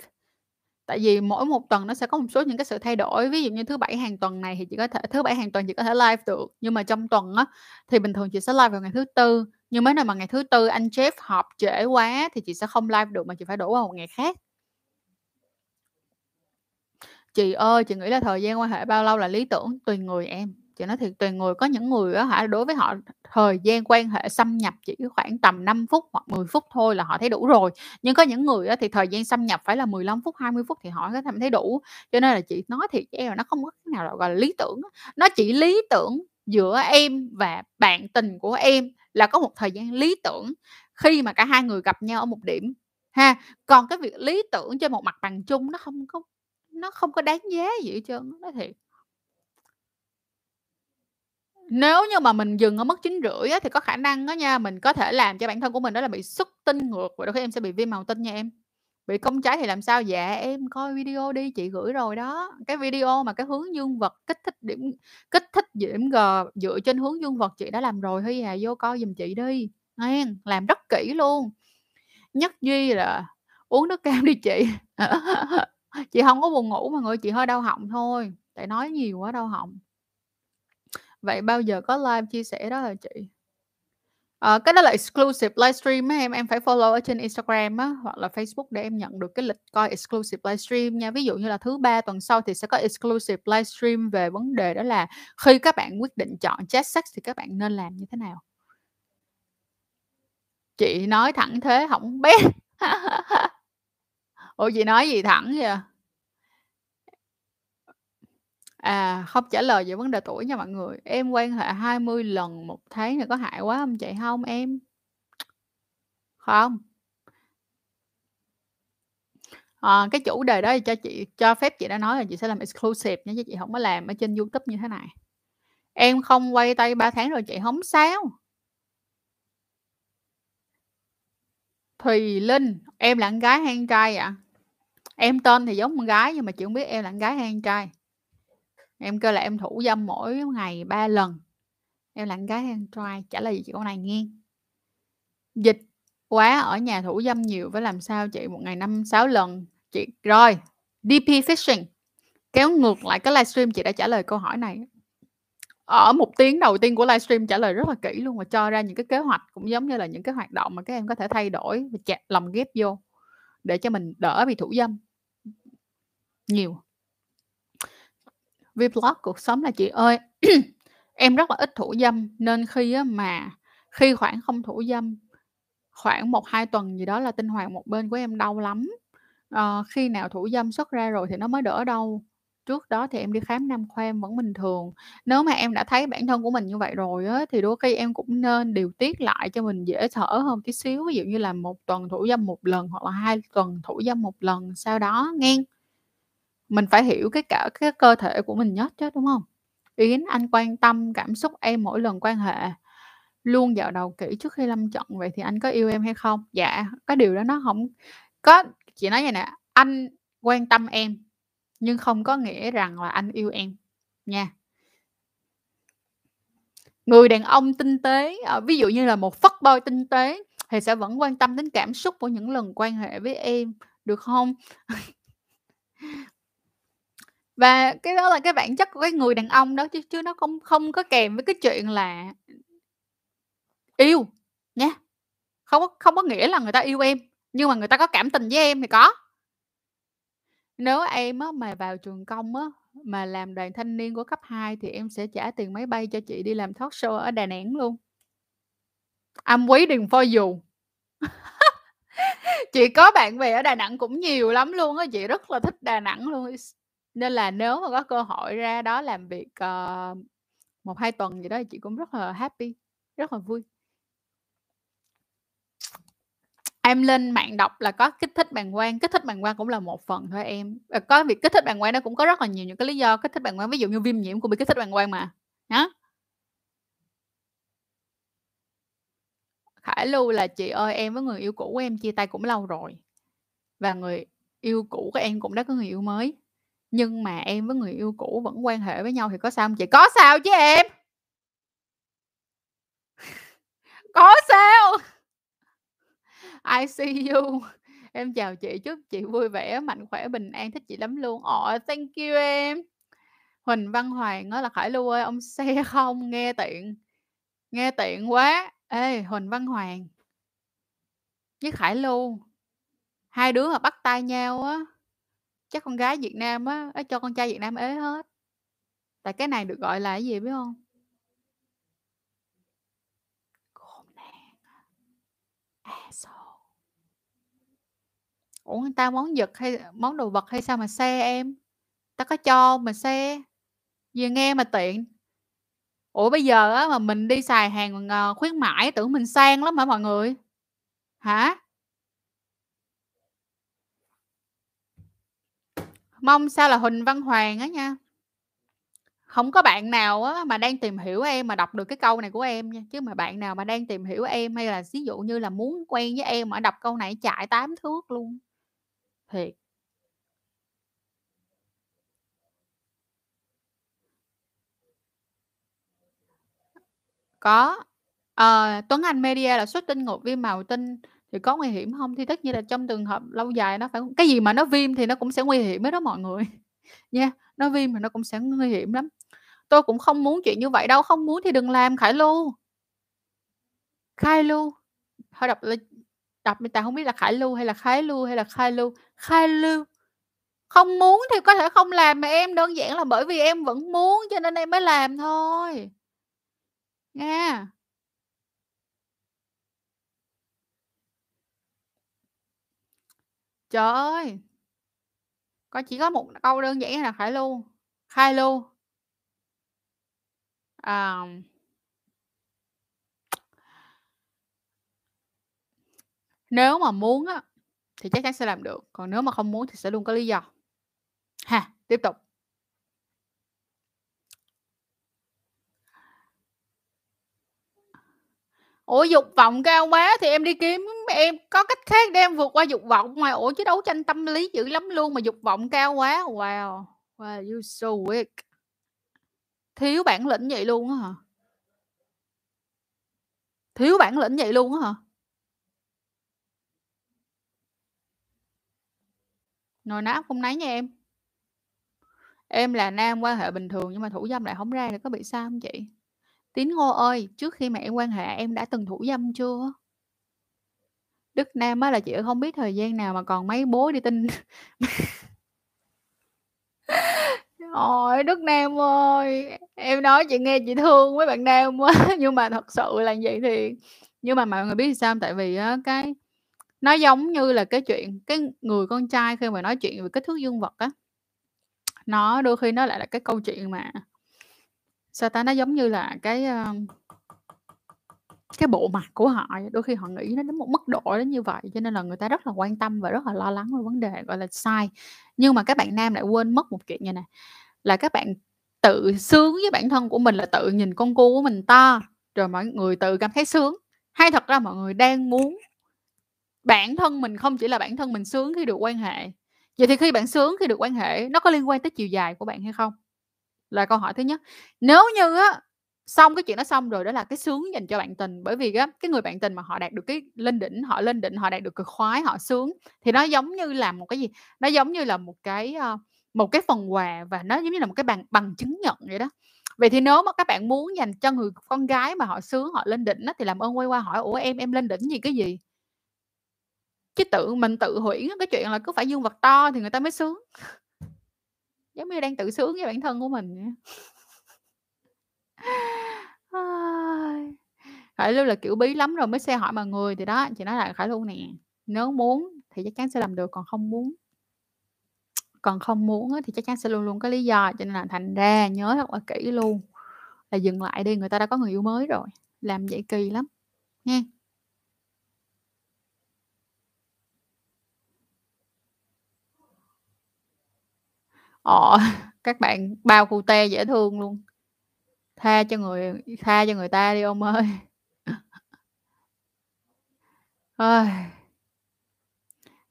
Tại vì mỗi một tuần nó sẽ có một số những cái sự thay đổi, ví dụ như thứ Bảy hàng tuần này thì chị có thể thứ Bảy hàng tuần chị có thể live được, nhưng mà trong tuần á, thì bình thường chị sẽ live vào ngày thứ Tư, nhưng mấy nào mà ngày thứ Tư anh Jeff họp trễ quá thì chị sẽ không live được mà chị phải đổi qua một ngày khác. Chị ơi, chị nghĩ là thời gian quan hệ bao lâu là lý tưởng? Tùy người em, chị nói thiệt tùy người, có những người á hả, đối với họ thời gian quan hệ xâm nhập chỉ khoảng tầm 5 phút hoặc 10 phút thôi là họ thấy đủ rồi, nhưng có những người á thì thời gian xâm nhập phải là 15 phút, 20 phút thì họ mới cảm thấy đủ. Cho nên là chị nói thiệt với em là nó không có cái nào là, gọi là, lý tưởng nó chỉ lý tưởng giữa em và bạn tình của em là có một thời gian lý tưởng khi mà cả hai người gặp nhau ở một điểm, ha. Còn cái việc lý tưởng trên một mặt bằng chung nó không có nó không có đáng giá gì hết trơn nói thiệt. Nếu như mà mình dừng ở mức 9,5 á, thì có khả năng đó nha, mình có thể làm cho bản thân của mình đó là bị xuất tinh ngược và đôi khi em sẽ bị viêm màu tinh nha em. Bị công trái thì làm sao? Dạ em coi video đi, chị gửi rồi đó. Cái video mà cái hướng dương vật kích thích điểm kích thích điểm G dựa trên hướng dương vật chị đã làm rồi, thôi à, vô coi giùm chị đi, nghen, làm rất kỹ luôn. Nhất duy là uống nước cam đi chị. Chị không có buồn ngủ mà người, chị hơi đau họng thôi, tại nói nhiều quá đau họng. Vậy bao giờ có live chia sẻ đó hả chị? à, cái đó là exclusive livestream á em, em phải follow ở trên Instagram á, hoặc là Facebook để em nhận được cái lịch coi exclusive livestream nha. Ví dụ như là thứ Ba tuần sau thì sẽ có exclusive livestream về vấn đề đó là khi các bạn quyết định chọn chat sex thì các bạn nên làm như thế nào? Chị nói thẳng thế không biết Ủa, chị nói gì thẳng vậy? À, không trả lời về vấn đề tuổi nha mọi người. Em quan hệ 20 lần một tháng thì có hại quá không chị? không em. Không. à, cái chủ đề đó thì cho chị cho phép chị đã nói là chị sẽ làm exclusive nha, chứ chị không có làm ở trên YouTube như thế này. Em không quay tay 3 tháng rồi chị, không sao. Thùy Linh, em là con gái hay con trai ạ? Em tên thì giống con gái nhưng mà chị không biết em là con gái hay con trai. Em kêu là em thủ dâm mỗi ngày ba lần. Em là con gái hay con trai? Trả lời gì chị con này nghe Dịch quá, ở nhà thủ dâm nhiều với làm sao chị? Một ngày 5-6 lần. Chị rồi, DP Fishing, kéo ngược lại cái livestream chị đã trả lời câu hỏi này. Ở một tiếng đầu tiên của livestream trả lời rất là kỹ luôn và cho ra những cái kế hoạch, cũng giống như là những cái hoạt động mà các em có thể thay đổi và chặt lồng ghép vô để cho mình đỡ bị thủ dâm. Nhiều. Vlog cuộc sống là chị ơi, em rất là ít thủ dâm nên khi mà khi khoảng không thủ dâm, khoảng 1-2 tuần gì đó là tinh hoàn một bên của em đau lắm. à, khi nào thủ dâm xuất ra rồi thì nó mới đỡ đau trước đó thì em đi khám nam khoa em vẫn bình thường. Nếu mà em đã thấy bản thân của mình như vậy rồi á, thì đôi khi em cũng nên điều tiết lại cho mình dễ thở hơn tí xíu, ví dụ như là một tuần thủ dâm một lần hoặc là hai tuần thủ dâm một lần sau đó nghe Mình phải hiểu cái cả cái cơ thể của mình nhất chứ, đúng không Yến, anh quan tâm cảm xúc em mỗi lần quan hệ, luôn dạo đầu kỹ trước khi lâm trận, vậy thì anh có yêu em hay không? Dạ, cái điều đó nó không có chị nói vậy nè, anh quan tâm em, nhưng không có nghĩa rằng là anh yêu em, nha. Người đàn ông tinh tế, ờ, ví dụ như là một phất fuckboy tinh tế thì sẽ vẫn quan tâm đến cảm xúc của những lần quan hệ với em, được không Và cái đó là cái bản chất của cái người đàn ông đó chứ chứ nó không không có kèm với cái chuyện là yêu, nha. Không có không có nghĩa là người ta yêu em, nhưng mà người ta có cảm tình với em thì có. Nếu em á mà vào trường công á, mà làm đoàn thanh niên của cấp 2 thì em sẽ trả tiền máy bay cho chị đi làm talk show ở Đà Nẵng luôn. I'm waiting for you. Chị có bạn bè ở Đà Nẵng cũng nhiều lắm luôn á, chị rất là thích Đà Nẵng luôn. Nên là nếu mà có cơ hội ra đó làm việc, uh, một hai tuần gì đó thì chị cũng rất là happy, rất là vui. Em lên mạng đọc là có kích thích bàng quang, kích thích bàng quang cũng là một phần thôi em. Ờ, có việc kích thích bàng quang nó cũng có rất là nhiều những cái lý do kích thích bàng quang, ví dụ như viêm nhiễm cũng bị kích thích bàng quang mà, nhá Khải Lưu là "Chị ơi, em với người yêu cũ của em chia tay cũng lâu rồi, và người yêu cũ của em cũng đã có người yêu mới, nhưng mà em với người yêu cũ vẫn quan hệ với nhau thì có sao không chị?" Có sao chứ em! Có sao! I see you. Em chào chị, chúc chị vui vẻ, mạnh khỏe, bình an, thích chị lắm luôn. Ồ, thank you em. Huỳnh Văn Hoàng nói là "Khải Lưu ơi, ông xe không? Nghe tiện nghe tiện quá." Ê, Huỳnh Văn Hoàng với Khải Lưu, hai đứa mà bắt tay nhau á, chắc con gái Việt Nam á, cho con trai Việt Nam ế hết. Tại cái này được gọi là cái gì biết không? Khốn nạn à. Asshole. Ủa, người ta món vật hay món đồ vật hay sao mà xe em? Ta có cho mà xe, về nghe mà tiện. Ủa, bây giờ á mà mình đi xài hàng, khuyến mãi tưởng mình sang lắm hả mọi người? Hả? Mong sao là Huỳnh Văn Hoàng á nha. Không có bạn nào á mà đang tìm hiểu em mà đọc được cái câu này của em nha, chứ mà bạn nào mà đang tìm hiểu em hay là ví dụ như là muốn quen với em mà đọc câu này chạy tám thước luôn. Thiệt. Có. Ờ, Tuấn Anh Media là xuất tinh ngột viêm màu tinh thì có nguy hiểm hông? Thì tất nhiên là trong trường hợp lâu dài nó phải cái gì mà nó viêm thì nó cũng sẽ nguy hiểm hết đó mọi người, nha. Nó viêm thì nó cũng sẽ nguy hiểm lắm. Tôi cũng không muốn chuyện như vậy đâu, không muốn thì đừng làm Khải Lưu. Khai Lưu. Thôi đọc l đọc đi tại hông biết là Khải Lưu hay là Khái Lưu hay là Khai Lưu, Khai Lưu. Không muốn thì có thể không làm mà em, đơn giản là bởi vì em vẫn muốn cho nên em mới làm thôi. Nha. Trời ơi! Có chỉ có một câu đơn giản là Khải Lưu, Khai Lưu. à, Nếu mà muốn á, thì chắc chắn sẽ làm được, còn nếu mà không muốn thì sẽ luôn có lý do. Ha, tiếp tục. Ủa, dục vọng cao quá thì em đi kiếm em có cách khác để em vượt qua dục vọng mà. Ủa, chứ đấu tranh tâm lý dữ lắm luôn mà dục vọng cao quá. Wow, wow, you so weak. Thiếu bản lĩnh vậy luôn á hả? Thiếu bản lĩnh vậy luôn á hả? Nồi nát không nấy nha em. Em là nam quan hệ bình thường nhưng mà thủ dâm lại không ra thì có bị sao không chị? Tín Ngô ơi, trước khi mà em quan hệ em đã từng thủ dâm chưa? Đức Nam á là chị không biết thời gian nào mà còn mấy bố đi tin Ôi, Đức Nam ơi, em nói chị nghe chị thương mấy bạn nam quá, nhưng mà thật sự là vậy thì Nhưng mà mọi người biết sao? Tại vì á cái nó giống như là cái chuyện cái người con trai khi mà nói chuyện về kích thước dương vật á, nó đôi khi nó lại là cái câu chuyện mà sao ta, nó giống như là cái, ờ, cái bộ mặt của họ đôi khi họ nghĩ nó đến một mức độ đến như vậy, cho nên là người ta rất là quan tâm và rất là lo lắng về vấn đề, gọi là, sai. Nhưng mà các bạn nam lại quên mất một chuyện như này là các bạn tự sướng với bản thân của mình là tự nhìn con cu của mình to, rồi mọi người tự cảm thấy sướng, hay thật ra mọi người đang muốn bản thân mình không chỉ là bản thân mình sướng khi được quan hệ. Vậy thì khi bạn sướng khi được quan hệ, nó có liên quan tới chiều dài của bạn hay không? Là câu hỏi thứ nhất. Nếu như á, xong cái chuyện đó xong rồi đó là cái sướng dành cho bạn tình, bởi vì á, cái người bạn tình mà họ đạt được cái lên đỉnh, họ lên đỉnh, họ đạt được cực khoái, họ sướng, thì nó giống như là một cái gì? Nó giống như là một cái, ờ, một cái phần quà và nó giống như là một cái bằng bằng chứng nhận vậy đó. Vậy thì nếu mà các bạn muốn dành cho người con gái mà họ sướng, họ lên đỉnh đó thì làm ơn quay qua hỏi: "Ủa, em em lên đỉnh gì cái gì?" Chứ tự mình tự hủy cái chuyện là cứ phải dương vật to thì người ta mới sướng. Giống như đang tự sướng với bản thân của mình. Khải Lưu là kiểu bí lắm rồi mới xe hỏi mọi người, thì đó, chị nói là Khải Lưu nè, nếu muốn thì chắc chắn sẽ làm được, còn không muốn còn không muốn thì chắc chắn sẽ luôn luôn có lý do, cho nên là thành ra nhớ thật là kỹ luôn, là dừng lại đi, người ta đã có người yêu mới rồi, làm vậy kỳ lắm, nha. Ờ, các bạn bao cute dễ thương luôn. Tha cho người tha cho người ta đi ông ơi.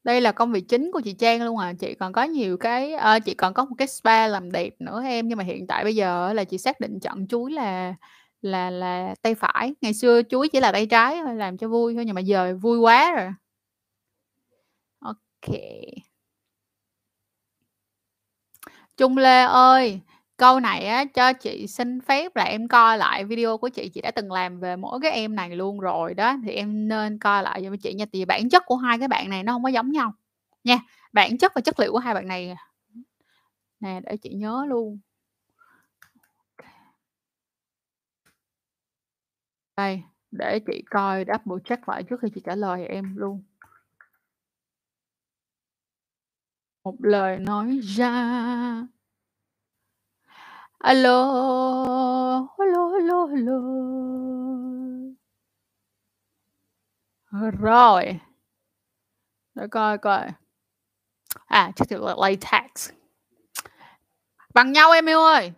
Đây là công việc chính của chị Trang luôn à, chị còn có nhiều cái à, chị còn có một cái spa làm đẹp nữa em, nhưng mà hiện tại bây giờ là chị xác định chọn chuối là là là tay phải, ngày xưa chuối chỉ là tay trái thôi, làm cho vui thôi, nhưng mà giờ vui quá rồi. Ok. Trung Lê ơi, câu này á, cho chị xin phép là em coi lại video của chị, chị đã từng làm về mỗi cái em này luôn rồi đó, thì em nên coi lại cho chị nha, thì vì bản chất của hai cái bạn này nó không có giống nhau, nha. Bản chất và chất liệu của hai bạn này nè, để chị nhớ luôn. Đây, để chị coi double check lại trước khi chị trả lời em luôn. Một lời nói ra alo alo alo alo rồi. Để coi coi. À, chất liệu là latex. Bằng nhau em yêu ơi.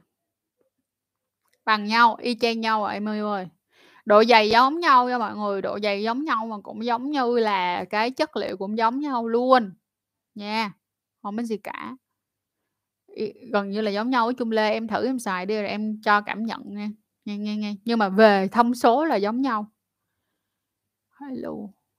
Bằng nhau, y chang nhau à, em yêu ơi. Độ dày giống nhau nha mọi người, độ dày giống nhau mà cũng giống như là cái chất liệu cũng giống nhau luôn, nha, không có gì cả. Gần như là giống nhau ở chung Lê, em thử em xài đi rồi em cho cảm nhận nghe, nghe, nghe, nghe. Nhưng mà về thông số là giống nhau. Hello,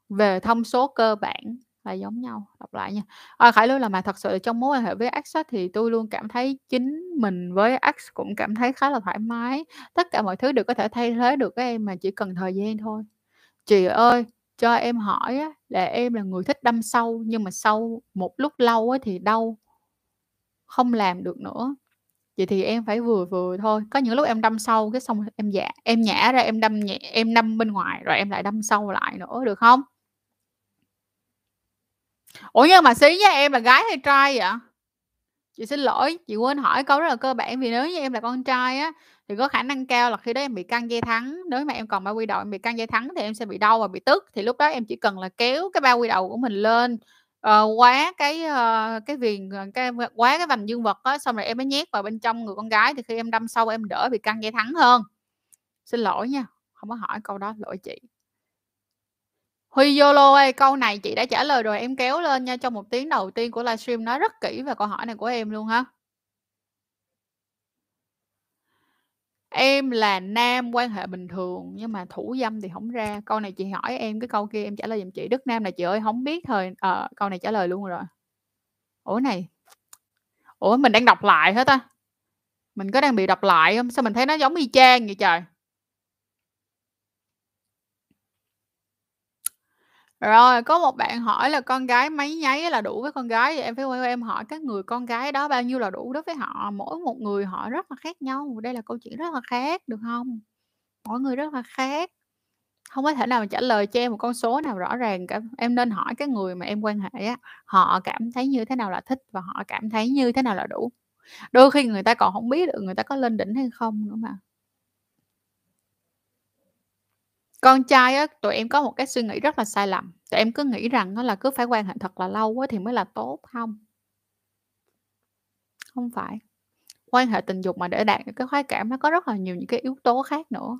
về thông số cơ bản là giống nhau, đọc lại nha. à, Khải Lưu là mà thật sự là trong mối quan hệ với X thì tôi luôn cảm thấy chính mình với X cũng cảm thấy khá là thoải mái. Tất cả mọi thứ đều có thể thay thế được các em mà chỉ cần thời gian thôi. Chị ơi, cho em hỏi á, là em là người thích đâm sâu, nhưng mà sau một lúc lâu á thì đau không làm được nữa. Vậy thì em phải vừa vừa thôi, có những lúc em đâm sâu cái xong em dạ em nhả ra em đâm nhẹ em đâm bên ngoài rồi em lại đâm sâu lại nữa, được không? Ủa, nhưng mà xí với em là gái hay trai vậy? Chị xin lỗi, chị quên hỏi câu rất là cơ bản, vì nếu như em là con trai á, thì có khả năng cao là khi đó em bị căng dây thắng, nếu mà em còn ba quy đầu em bị căng dây thắng thì em sẽ bị đau và bị tức, thì lúc đó em chỉ cần là kéo cái ba quy đầu của mình lên, uh, quá cái, uh, cái viền, ờ, cái quá cái vành dương vật á, xong rồi em mới nhét vào bên trong người con gái thì khi em đâm sâu em đỡ bị căng dây thắng hơn. Xin lỗi nha, không có hỏi câu đó, lỗi chị. Huy YOLO ơi, câu này chị đã trả lời rồi, em kéo lên nha, trong một tiếng đầu tiên của livestream nói rất kỹ về câu hỏi này của em luôn ha. Em là nam quan hệ bình thường nhưng mà thủ dâm thì không ra. Câu này chị hỏi em, cái câu kia em trả lời giùm chị. Đức Nam là chị ơi không biết thôi à, ờ, câu này trả lời luôn rồi. Ủa này Ủa mình đang đọc lại hết ta? Mình có đang bị đọc lại không Sao mình thấy nó giống y chang vậy trời? Rồi, có một bạn hỏi là con gái mấy nháy là đủ với con gái, vậy em phải quay em hỏi các người con gái đó bao nhiêu là đủ đối với họ, mỗi một người họ rất là khác nhau, đây là câu chuyện rất là khác, được không? Mỗi người rất là khác. Không có thể nào mà trả lời cho em một con số nào rõ ràng cả, em nên hỏi cái người mà em quan hệ á, họ cảm thấy như thế nào là thích và họ cảm thấy như thế nào là đủ. Đôi khi người ta còn không biết được người ta có lên đỉnh hay không nữa mà. Con trai á, tụi em có một cái suy nghĩ rất là sai lầm, tụi em cứ nghĩ rằng nó là cứ phải quan hệ thật là lâu quá thì mới là tốt, không Không phải. Quan hệ tình dục mà để đạt được cái khoái cảm nó có rất là nhiều những cái yếu tố khác nữa.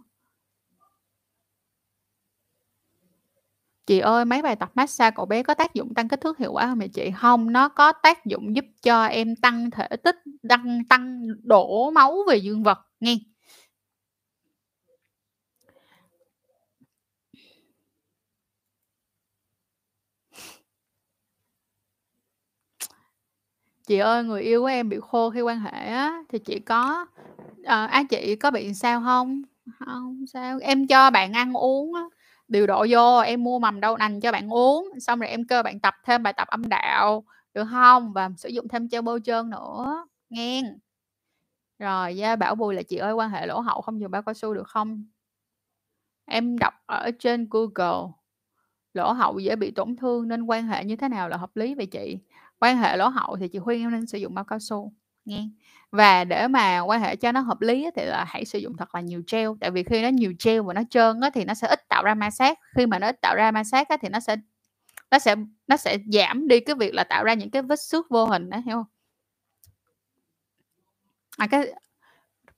Chị ơi, mấy bài tập massage cậu bé có tác dụng tăng kích thước hiệu quả không mẹ chị? không nó có tác dụng giúp cho em tăng thể tích, tăng tăng đổ máu về dương vật nghe. Chị ơi, người yêu của em bị khô khi quan hệ á, thì chị có ờ, á, chị có bị sao không không sao, em cho bạn ăn uống á, điều độ vô, em mua mầm đậu nành cho bạn uống, xong rồi em kêu bạn tập thêm bài tập âm đạo, được không Và sử dụng thêm treo bôi trơn nữa, nghe Rồi, Gia bảo Bùi là "Chị ơi, quan hệ lỗ hậu không dùng bao cao su được không?" Em đọc ở trên Google, lỗ hậu dễ bị tổn thương nên quan hệ như thế nào là hợp lý vậy chị? Quan hệ lỗ hậu thì chị khuyên em nên sử dụng bao cao su, nghe. Và để mà quan hệ cho nó hợp lý thì là hãy sử dụng thật là nhiều gel, tại vì khi nó nhiều gel và nó trơn á thì nó sẽ ít tạo ra ma sát, khi mà nó ít tạo ra ma sát á thì nó sẽ nó sẽ nó sẽ giảm đi cái việc là tạo ra những cái vết xước vô hình đó hiểu không? À, cái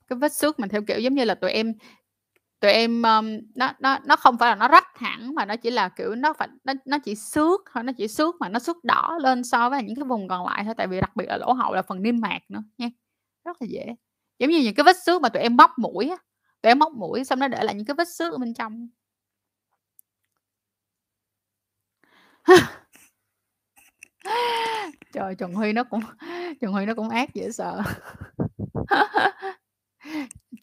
cái vết xước mà theo kiểu giống như là tụi em tụi em, um, nó nó nó không phải là nó rách hẳn mà nó chỉ là, kiểu, nó phải nó nó chỉ xước thôi, nó chỉ xước mà nó xước đỏ lên so với những cái vùng còn lại thôi, tại vì đặc biệt là lỗ hậu là phần niêm mạc nữa nha, rất là dễ. Giống như những cái vết xước mà tụi em móc mũi á, tụi em móc mũi xong nó để lại những cái vết xước ở bên trong. Trời, Trần Huy nó cũng Trần Huy nó cũng ác dễ sợ.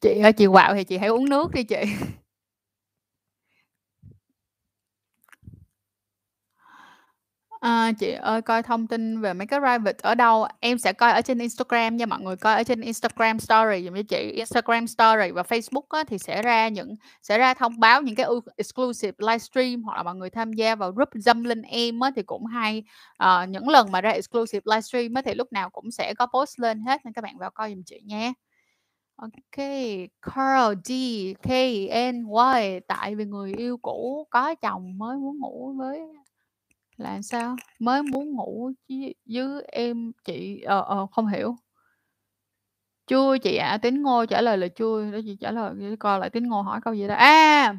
Chị ơi, chị quạo thì chị hãy uống nước đi chị. À, chị ơi, coi thông tin về mấy cái private ở đâu? Em sẽ coi ở trên Instagram nha, mọi người coi ở trên Instagram Story dùm cho chị. Instagram Story và Facebook á thì sẽ ra những sẽ ra thông báo những cái ưu exclusive livestream hoặc là mọi người tham gia vào group Dâm Linh Em á thì cũng hay. à, những lần mà ra exclusive livestream á thì lúc nào cũng sẽ có post lên hết nên các bạn vào coi giùm chị nha. Ok, Carl D, K-N-Y, tại vì người yêu cũ có chồng mới muốn ngủ với là sao? Mới muốn ngủ với với em chị ờ, ờ, không hiểu. Chưa chị ạ, Tín Ngô trả lời là chưa, đó chị trả lời để coi lại Tín Ngô hỏi câu gì đó. À!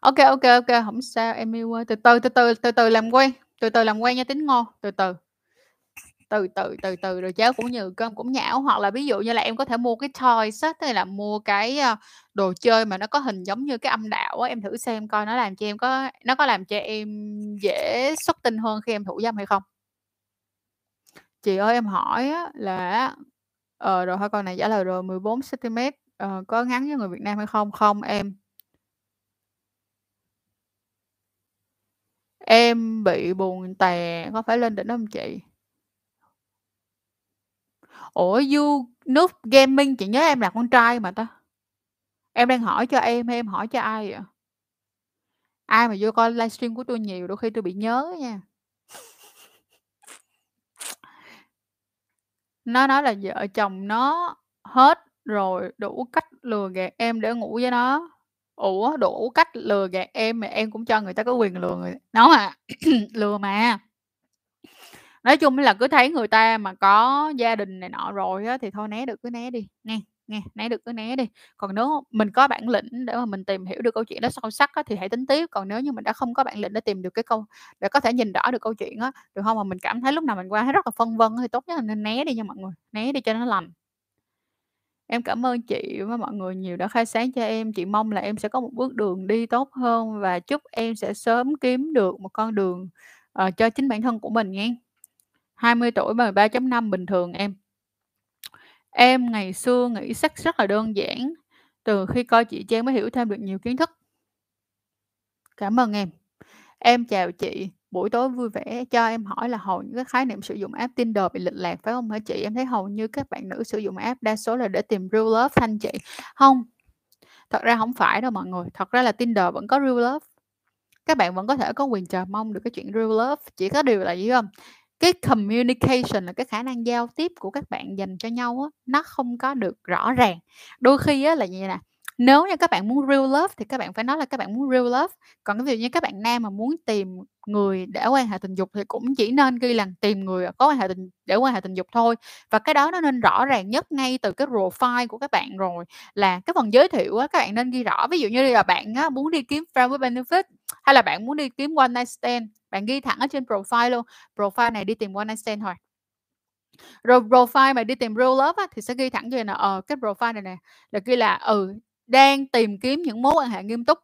Ok ok ok, không sao, em yêu ơi, từ từ, từ từ, từ từ làm quen, từ từ làm quen nha Tín Ngô, từ từ. Từ từ, từ từ rồi cháo cũng như cơm cũng nhão, hoặc là ví dụ như là em có thể mua cái toys á, tức là mua cái, ờ, đồ chơi mà nó có hình giống như cái âm đạo á, em thử xem coi nó làm cho em có nó có làm cho em dễ xuất tinh hơn khi em thủ dâm hay không? Chị ơi, em hỏi á là á ờ, rồi thôi con này trả lời rồi, 14 cm ờ, có ngắn với người Việt Nam hay không? Không em. Em bị buồn tè, có phải lên đỉnh không chị? Ủa, You Noob Gaming, chị nhớ em là con trai mà ta? Em đang hỏi cho em hay em hỏi cho ai vậy? Ai mà vô coi livestream của tôi nhiều đôi khi tôi bị nhớ nha. Nó nói là vợ chồng nó hết rồi, đủ cách lừa gạt em để ngủ với nó. Ủa, đủ cách lừa gạt em mà em cũng cho người ta có quyền lừa người nó mà, lừa mà. Nói chung là cứ thấy người ta mà có gia đình này nọ rồi á thì thôi né được cứ né đi, nghe, nghe, né được cứ né đi. Còn nếu mình có bản lĩnh để mà mình tìm hiểu được câu chuyện đó sâu sắc á thì hãy tính tiếp, còn nếu như mình đã không có bản lĩnh để tìm được cái câu để có thể nhìn rõ được câu chuyện á, được không Mà mình cảm thấy lúc nào mình qua thấy rất là phân vân thì tốt nhất là nên né đi nha mọi người, né đi cho nó lành. Em cảm ơn chị và mọi người nhiều đã khai sáng cho em, chị mong là em sẽ có một bước đường đi tốt hơn và chúc em sẽ sớm kiếm được một con đường, uh, cho chính bản thân của mình nha 20 tuổi 13.5 bình thường em. Em ngày xưa nghĩ sex rất là đơn giản, từ khi coi chị Trang mới hiểu thêm được nhiều kiến thức. Cảm ơn em. Em chào chị, buổi tối vui vẻ, cho em hỏi là hầu những cái khái niệm sử dụng app Tinder bị lệch lạc, phải không hả chị? Em thấy hầu như các bạn nữ sử dụng app đa số là để tìm real love thanh chị? không thật ra không phải đâu mọi người, thật ra là Tinder vẫn có real love. Các bạn vẫn có thể có quyền chờ mong được cái chuyện real love, chỉ có điều là gì không? Cái communication là cái khả năng giao tiếp của các bạn dành cho nhau á, nó không có được rõ ràng. Đôi khi á là như vậy nè, nếu như các bạn muốn real love thì các bạn phải nói là các bạn muốn real love, còn cái ví dụ như các bạn nam mà muốn tìm người để quan hệ tình dục thì cũng chỉ nên ghi là tìm người có quan hệ tình để quan hệ tình dục thôi. Và cái đó nó nên rõ ràng nhất ngay từ cái profile của các bạn rồi, là cái phần giới thiệu á, các bạn nên ghi rõ. Ví dụ như là bạn á muốn đi kiếm friend with benefit hay là bạn muốn đi kiếm one night stand, bạn ghi thẳng ở trên profile luôn, profile này đi tìm one night stand thôi. Rồi profile mà đi tìm real love á, thì sẽ ghi thẳng như là ờ, cái profile này nè, là ghi là, ừ, đang tìm kiếm những mối quan hệ nghiêm túc.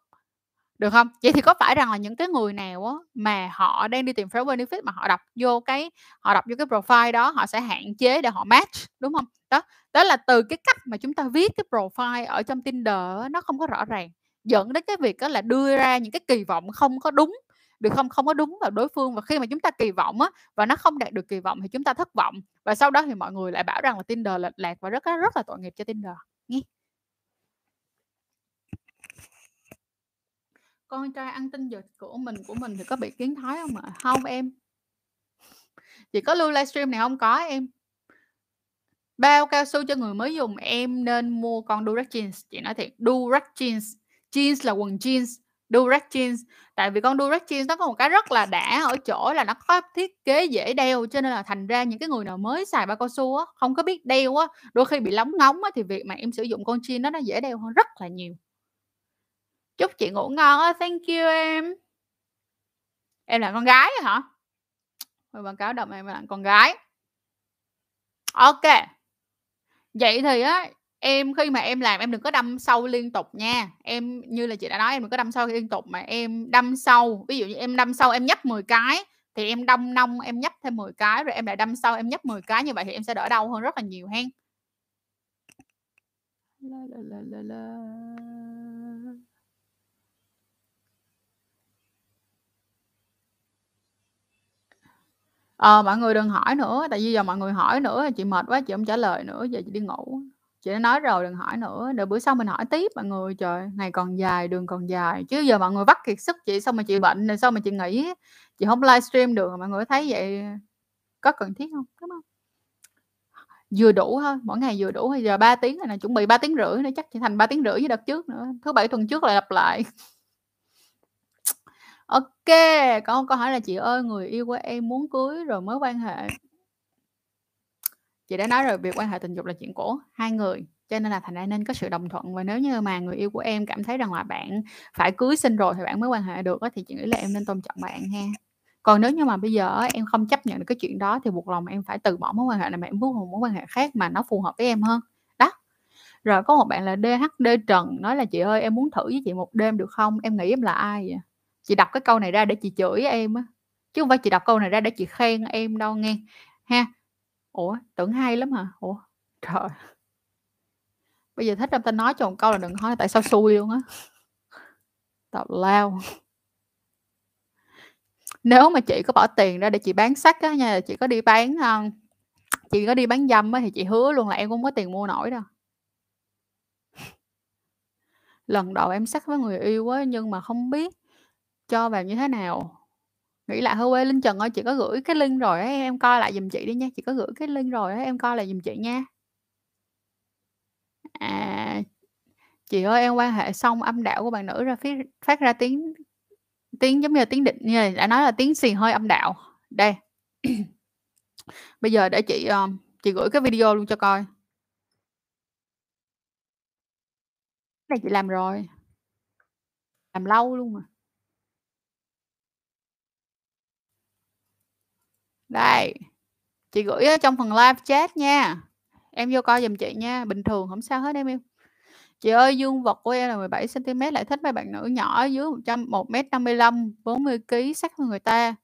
Được không? Vậy thì có phải rằng là những cái người nào á, mà họ đang đi tìm friend benefit mà họ đọc vô cái họ đọc vô cái profile đó, họ sẽ hạn chế để họ match, đúng không? Đó, đó là từ cái cách mà chúng ta viết cái profile ở trong Tinder á, nó không có rõ ràng, dẫn đến cái việc đó là đưa ra những cái kỳ vọng không có đúng, được không? Không có đúng vào đối phương và khi mà chúng ta kỳ vọng á, và nó không đạt được kỳ vọng thì chúng ta thất vọng, và sau đó thì mọi người lại bảo rằng là Tinder lệch lạc và rất rất là tội nghiệp cho Tinder, nghe. Con trai ăn tinh dịch của mình của mình thì có bị kiến thái không ạ? không em. Chỉ có lưu livestream này không có em. Bao cao su cho người mới dùng, em nên mua con Durex Jeans, chị nói thiệt, Durex Jeans, jeans là quần jeans, Durex Jeans. Tại vì con Durex Jeans nó có một cái rất là đã ở chỗ là nó có thiết kế dễ đeo, cho nên là thành ra những cái người nào mới xài bao cao su á, không có biết đeo á, đôi khi bị lóng ngóng á, thì việc mà em sử dụng con jean đó nó dễ đeo hơn rất là nhiều. Chúc chị ngủ ngon á, thank you em. Em là con gái hả? Hồi quảng cáo đậm em là con gái. ok. Vậy thì á, em khi mà em làm em đừng có đâm sâu liên tục nha. Em như là chị đã nói em đừng có đâm sâu liên tục mà em đâm sâu. Ví dụ như em đâm sâu em nhấp 10 cái, thì em đâm nông em nhấp thêm 10 cái, rồi em lại đâm sâu em nhấp 10 cái, như vậy thì em sẽ đỡ đau hơn rất là nhiều hen. La, la, la, la, la. Ờ, mọi người đừng hỏi nữa, tại vì giờ mọi người hỏi nữa chị mệt quá, chị hông trả lời nữa, giờ chị đi ngủ. Chị đã nói rồi đừng hỏi nữa, để bữa sau mình hỏi tiếp mọi người. Trời, ngày còn dài, đường còn dài, chứ giờ mọi người vắt kiệt sức chị xong rồi chị bệnh rồi xong rồi chị nghỉ, chị hông livestream được, mọi người thấy vậy có cần thiết hông? Đúng hông? Vừa đủ thôi, mỗi ngày vừa đủ, bây giờ 3 tiếng rồi nè, chuẩn bị 3 tiếng rưỡi nữa, chắc chỉ thành 3 tiếng rưỡi như đợt trước nữa, thứ Bảy tuần trước lại lặp lại. Ok, có một câu hỏi là "Chị ơi, người yêu của em muốn cưới rồi mới quan hệ." Chị đã nói rồi, việc quan hệ tình dục là chuyện của hai người, cho nên là thành ra nên có sự đồng thuận và nếu như mà người yêu của em cảm thấy rằng là bạn phải cưới xin rồi thì bạn mới quan hệ được thì chị nghĩ là em nên tôn trọng bạn ha. Còn nếu như mà bây giờ em không chấp nhận được cái chuyện đó thì buộc lòng em phải từ bỏ mối quan hệ này mà em bước vào một mối quan hệ khác mà nó phù hợp với em hơn. Đó. Rồi có một bạn là DHD Trần nói là "Chị ơi, em muốn thử với chị một đêm được không?" Em nghĩ em là ai vậy? Chị đọc cái câu này ra để chị chửi em á, chứ không phải chị đọc câu này ra để chị khen em đâu nghe, ha. Ủa, tưởng hay lắm hả? Ủa, trời! Bây giờ thích em ta nói cho một câu là đừng hỏi tại sao xui luôn á. Tào lao. Nếu mà chị có bỏ tiền ra để chị bán sách á nha, chị có đi bán, ờ, chị có đi bán dâm á thì chị hứa luôn là em cũng có tiền mua nổi đâu. Lần đầu em sắc với người yêu á, nhưng mà không biết cho vào như thế nào. Nghĩ lại hơi quê Linh Trần ơi, chị có gửi cái link rồi ấy em coi lại giùm chị đi nha, chị có gửi cái link rồi ấy em coi lại giùm chị nha. À, chị ơi, em quan hệ xong âm đạo của bạn nữ ra phía phát ra tiếng tiếng giống như là tiếng định như là đã nói là tiếng xì hơi âm đạo. Đây. Bây giờ để chị, ờ, chị gửi cái video luôn cho coi. Cái này chị làm rồi. Làm lâu luôn rồi. Đây, chị gửi ở trong phần live chat nha. Em vô coi giùm chị nha, bình thường không sao hết em yêu. Chị ơi, dương vật của em là 17 cm lại thích mấy bạn nữ nhỏ dưới 100 1m55, 40 kg sắc hơn người ta,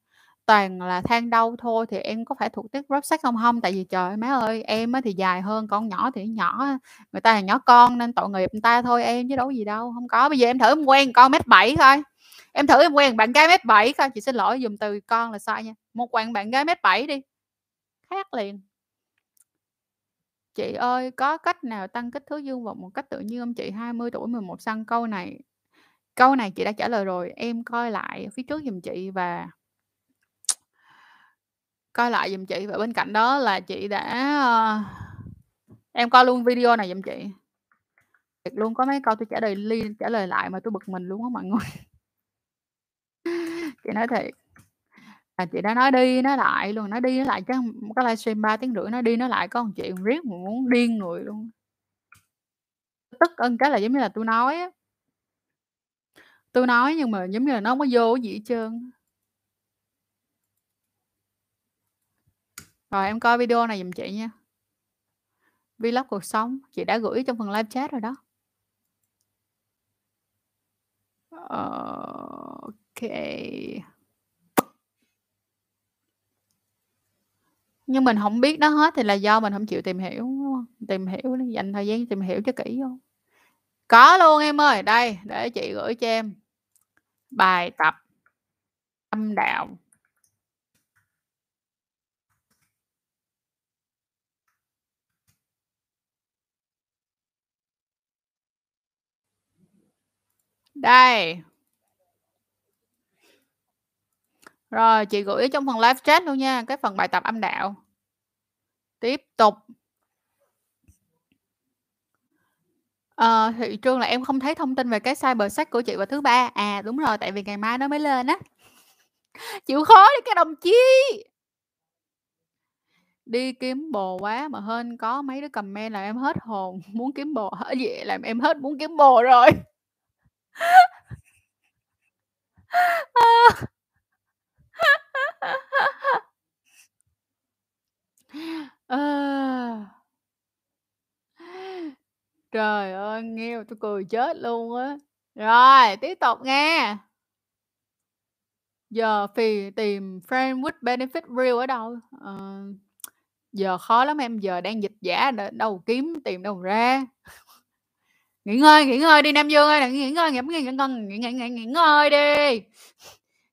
toàn là than đau thôi thì em có phải thuộc tiết group sắc không? không tại vì trời má ơi, em thì dài hơn, con nhỏ thì nhỏ người ta là nhỏ con nên tội nghiệp người ta thôi em chứ đâu gì đâu, không có. Bây giờ em thử em quen con 1m7 coi, em thử em quen bạn gái mét 7 coi, chị xin lỗi dùng từ con là sai nha, một bạn bạn gái mét 7 đi, khác liền. Chị ơi, có cách nào tăng kích thước dương vật một cách tự nhiên không chị? 20 tuổi 11 xăng. Câu này câu này chị đã trả lời rồi, em coi lại phía trước giùm chị và Coi lại giùm chị và bên cạnh đó là chị đã, ờ, em coi luôn video này giùm chị. Thiệt luôn, có mấy câu tôi trả lời li trả lời lại mà tôi bực mình luôn á mọi người. Chị nói thiệt. Là chị đã nói đi nói lại luôn, nói đi nói lại chắc có cái livestream 3 tiếng rưỡi nói đi nói lại có một chuyện riết mà muốn điên người luôn. Tức ơn cái là giống như là tôi nói á. Tôi nói nhưng mà giống như là nó không có vô cái gì hết trơn. Rồi em coi video này giùm chị nha. Vlog cuộc sống, chị đã gửi trong phần live chat rồi đó. Ờ, Okay. Nhưng mình hổng biết nó hết thì là do mình hổng chịu tìm hiểu, đúng hông? Tìm hiểu đi, dành thời gian tìm hiểu cho kỹ vô. Có luôn em ơi, đây, để chị gửi cho em. Bài tập âm đạo. Đây. Rồi, chị gửi trong phần live chat luôn nha, cái phần bài tập âm đạo. Tiếp tục. À, thị trường là em không thấy thông tin về cái cyber của chị vào thứ Ba. À, đúng rồi, tại vì ngày mai nó mới lên á. Chịu khó đi các đồng chí! Đi kiếm bồ quá mà hơn có mấy đứa comment là em hết hồn, muốn kiếm bồ hả gì, làm em hết muốn kiếm bồ rồi. À. Ờ. Trời ơi, nghe mà tui cười chết luôn á. Rồi, tiếp tục nghe. Giờ phì tìm friend with benefit real ở đâu? Ờ, giờ khó lắm em, giờ đang dịch giả đ đâu kiếm, tìm đâu ra. Nghỉ ngơi, nghỉ ngơi đi Nam Dương ơi, nghỉ ngơi, nghỉ nghỉ nghỉ nghỉ nghỉ nghỉ ngơi đi.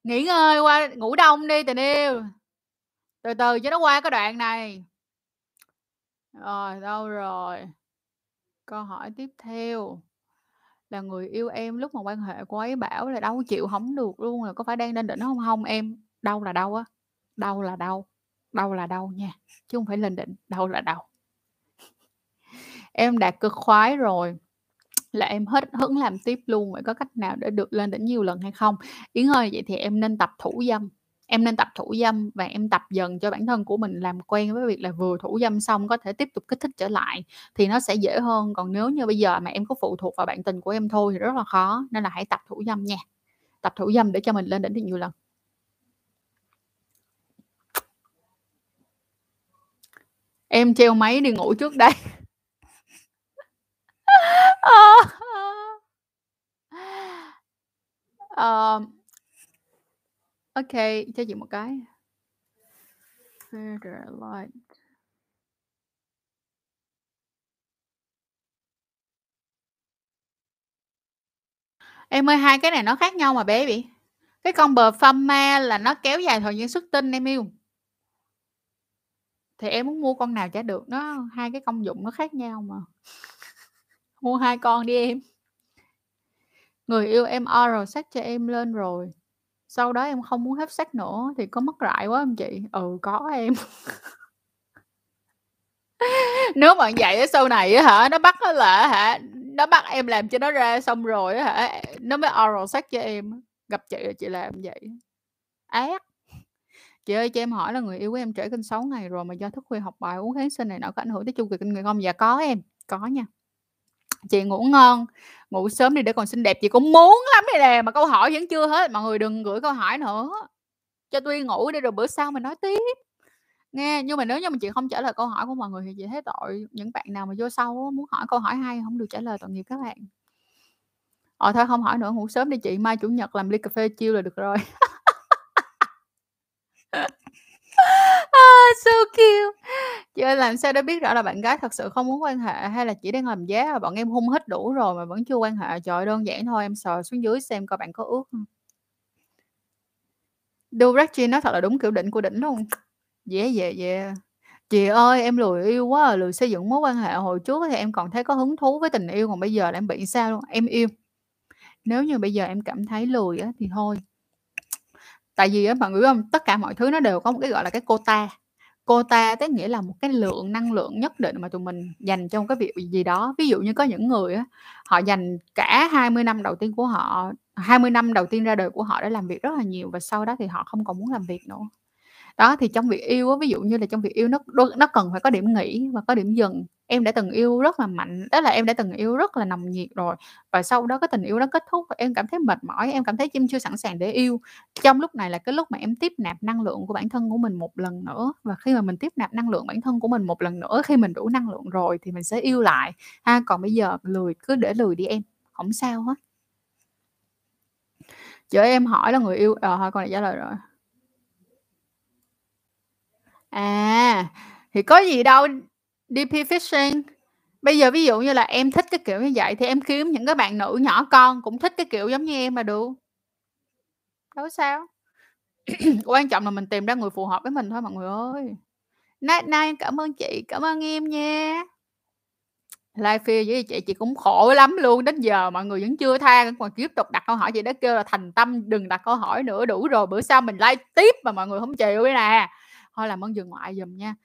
Nghỉ ngơi qua ngủ đông đi tình yêu. Từ từ cho nó qua cái đoạn này. Rồi, đâu rồi? Câu hỏi tiếp theo là người yêu em lúc mà quan hệ cô ấy bảo là đâu chịu không được luôn, là có phải đang lên đỉnh không không em, đâu là đâu á? Đâu là đâu? Đâu là đâu nha, chứ không phải lên đỉnh, đâu là đâu. Em đạt cực khoái rồi, là em hết hứng làm tiếp luôn, vậy có cách nào để được lên đỉnh nhiều lần hay không? Yến ơi, vậy thì em nên tập thủ dâm, em nên tập thủ dâm và em tập dần cho bản thân của mình làm quen với việc là vừa thủ dâm xong có thể tiếp tục kích thích trở lại thì nó sẽ dễ hơn. Còn nếu như bây giờ mà em có phụ thuộc vào bạn tình của em thôi thì rất là khó, nên là hãy tập thủ dâm nha. Tập thủ dâm để cho mình lên đỉnh được nhiều lần. Em treo máy đi ngủ trước đây. Ờ. ờ, ok cho chị một cái. Further light. Em ơi, hai cái này nó khác nhau mà bé bị. Cái con bờ Befama là nó kéo dài thời gian xuất tinh em yêu. Thì em muốn mua con nào chả được, nó hai cái công dụng nó khác nhau mà. Mua hai con đi em. Người yêu em oral sex cho em lên rồi. Sau đó em không muốn hấp sách nữa thì có mất rại quá không chị? Ừ, có em. Nếu mà vậy sau này hả, nó bắt á là hả, nó bắt em làm cho nó ra xong rồi hả, nó mới oral sex cho em. Gặp chị là chị làm vậy. Ác. Chị ơi, cho em hỏi là người yêu của em trễ kinh 6 ngày rồi mà do thức khuya học bài, uống kháng sinh này nọ có ảnh hưởng tới chu kỳ kinh nguyệt không Dạ có em, có nha. Chị ngủ ngon, ngủ sớm đi để còn xinh đẹp, chị cũng muốn lắm đây nè, mà câu hỏi vẫn chưa hết, mọi người đừng gửi câu hỏi nữa. Cho tôi ngủ đi rồi bữa sau mình nói tiếp. Nghe, nhưng mà nếu như mà chị không trả lời câu hỏi của mọi người thì chị thấy tội những bạn nào mà vô sau muốn hỏi câu hỏi hay không được trả lời, tội nghiệp các bạn. Ờ, thôi không hỏi nữa, ngủ sớm đi chị, mai Chủ nhật làm ly cà phê chiêu là được rồi. So cute. Chị ơi, làm sao để biết rõ là bạn gái thật sự không muốn quan hệ hay là chỉ đang làm giá và bọn em hung hít đủ rồi mà vẫn chưa quan hệ? Trời đơn giản thôi, em sờ xuống dưới xem coi bạn có ướt không Durachi nó thật là đúng kiểu đỉnh của đỉnh luôn. dễ dễ dễ Chị ơi, em lười yêu quá à, lười xây dựng mối quan hệ. Hồi trước thì em còn thấy có hứng thú với tình yêu, còn bây giờ là em bị sao luôn? Em yêu. Nếu như bây giờ em cảm thấy lười á thì thôi. Tại vì á, bạn biết không Tất cả mọi thứ nó đều có một cái, gọi là, cái quota. Quota tức nghĩa là một cái lượng năng lượng nhất định mà tụi mình dành cho một cái việc gì đó. Ví dụ như có những người á, họ dành cả 20 năm đầu tiên của họ 20 năm đầu tiên ra đời của họ để làm việc rất là nhiều và sau đó thì họ không còn muốn làm việc nữa. Đó, thì trong việc yêu á, ví dụ như là trong việc yêu nó nó cần phải có điểm nghỉ và có điểm dừng. Em đã từng yêu rất là mạnh, tức là em đã từng yêu rất là nồng nhiệt rồi, và sau đó cái tình yêu đó kết thúc và em cảm thấy mệt mỏi, em cảm thấy em chưa sẵn sàng để yêu. Trong lúc này là cái lúc mà em tiếp nạp năng lượng của bản thân của mình một lần nữa, và khi mà mình tiếp nạp năng lượng bản thân của mình một lần nữa, khi mình đủ năng lượng rồi thì mình sẽ yêu lại ha. Còn bây giờ lười cứ để lười đi em, không sao hết. chở em hỏi là người yêu ờ, thôi con này trả lời rồi. À, thì có gì đâu, DP Fishing. Bây giờ ví dụ như là em thích cái kiểu như vậy thì em kiếm những cái bạn nữ nhỏ con cũng thích cái kiểu giống như em là được. Đâu sao. Quan trọng là mình tìm ra người phù hợp với mình thôi mọi người ơi. Night night, cảm ơn chị, cảm ơn em nha. Live feed với chị, chị cũng khổ lắm luôn, đến giờ mọi người vẫn chưa tha, còn tiếp tục đặt câu hỏi, chị đã kêu là thành tâm đừng đặt câu hỏi nữa, đủ rồi, bữa sau mình live tiếp mà mọi người hông chịu đây nè. Thôi làm ơn dừng ngoại giùm nha.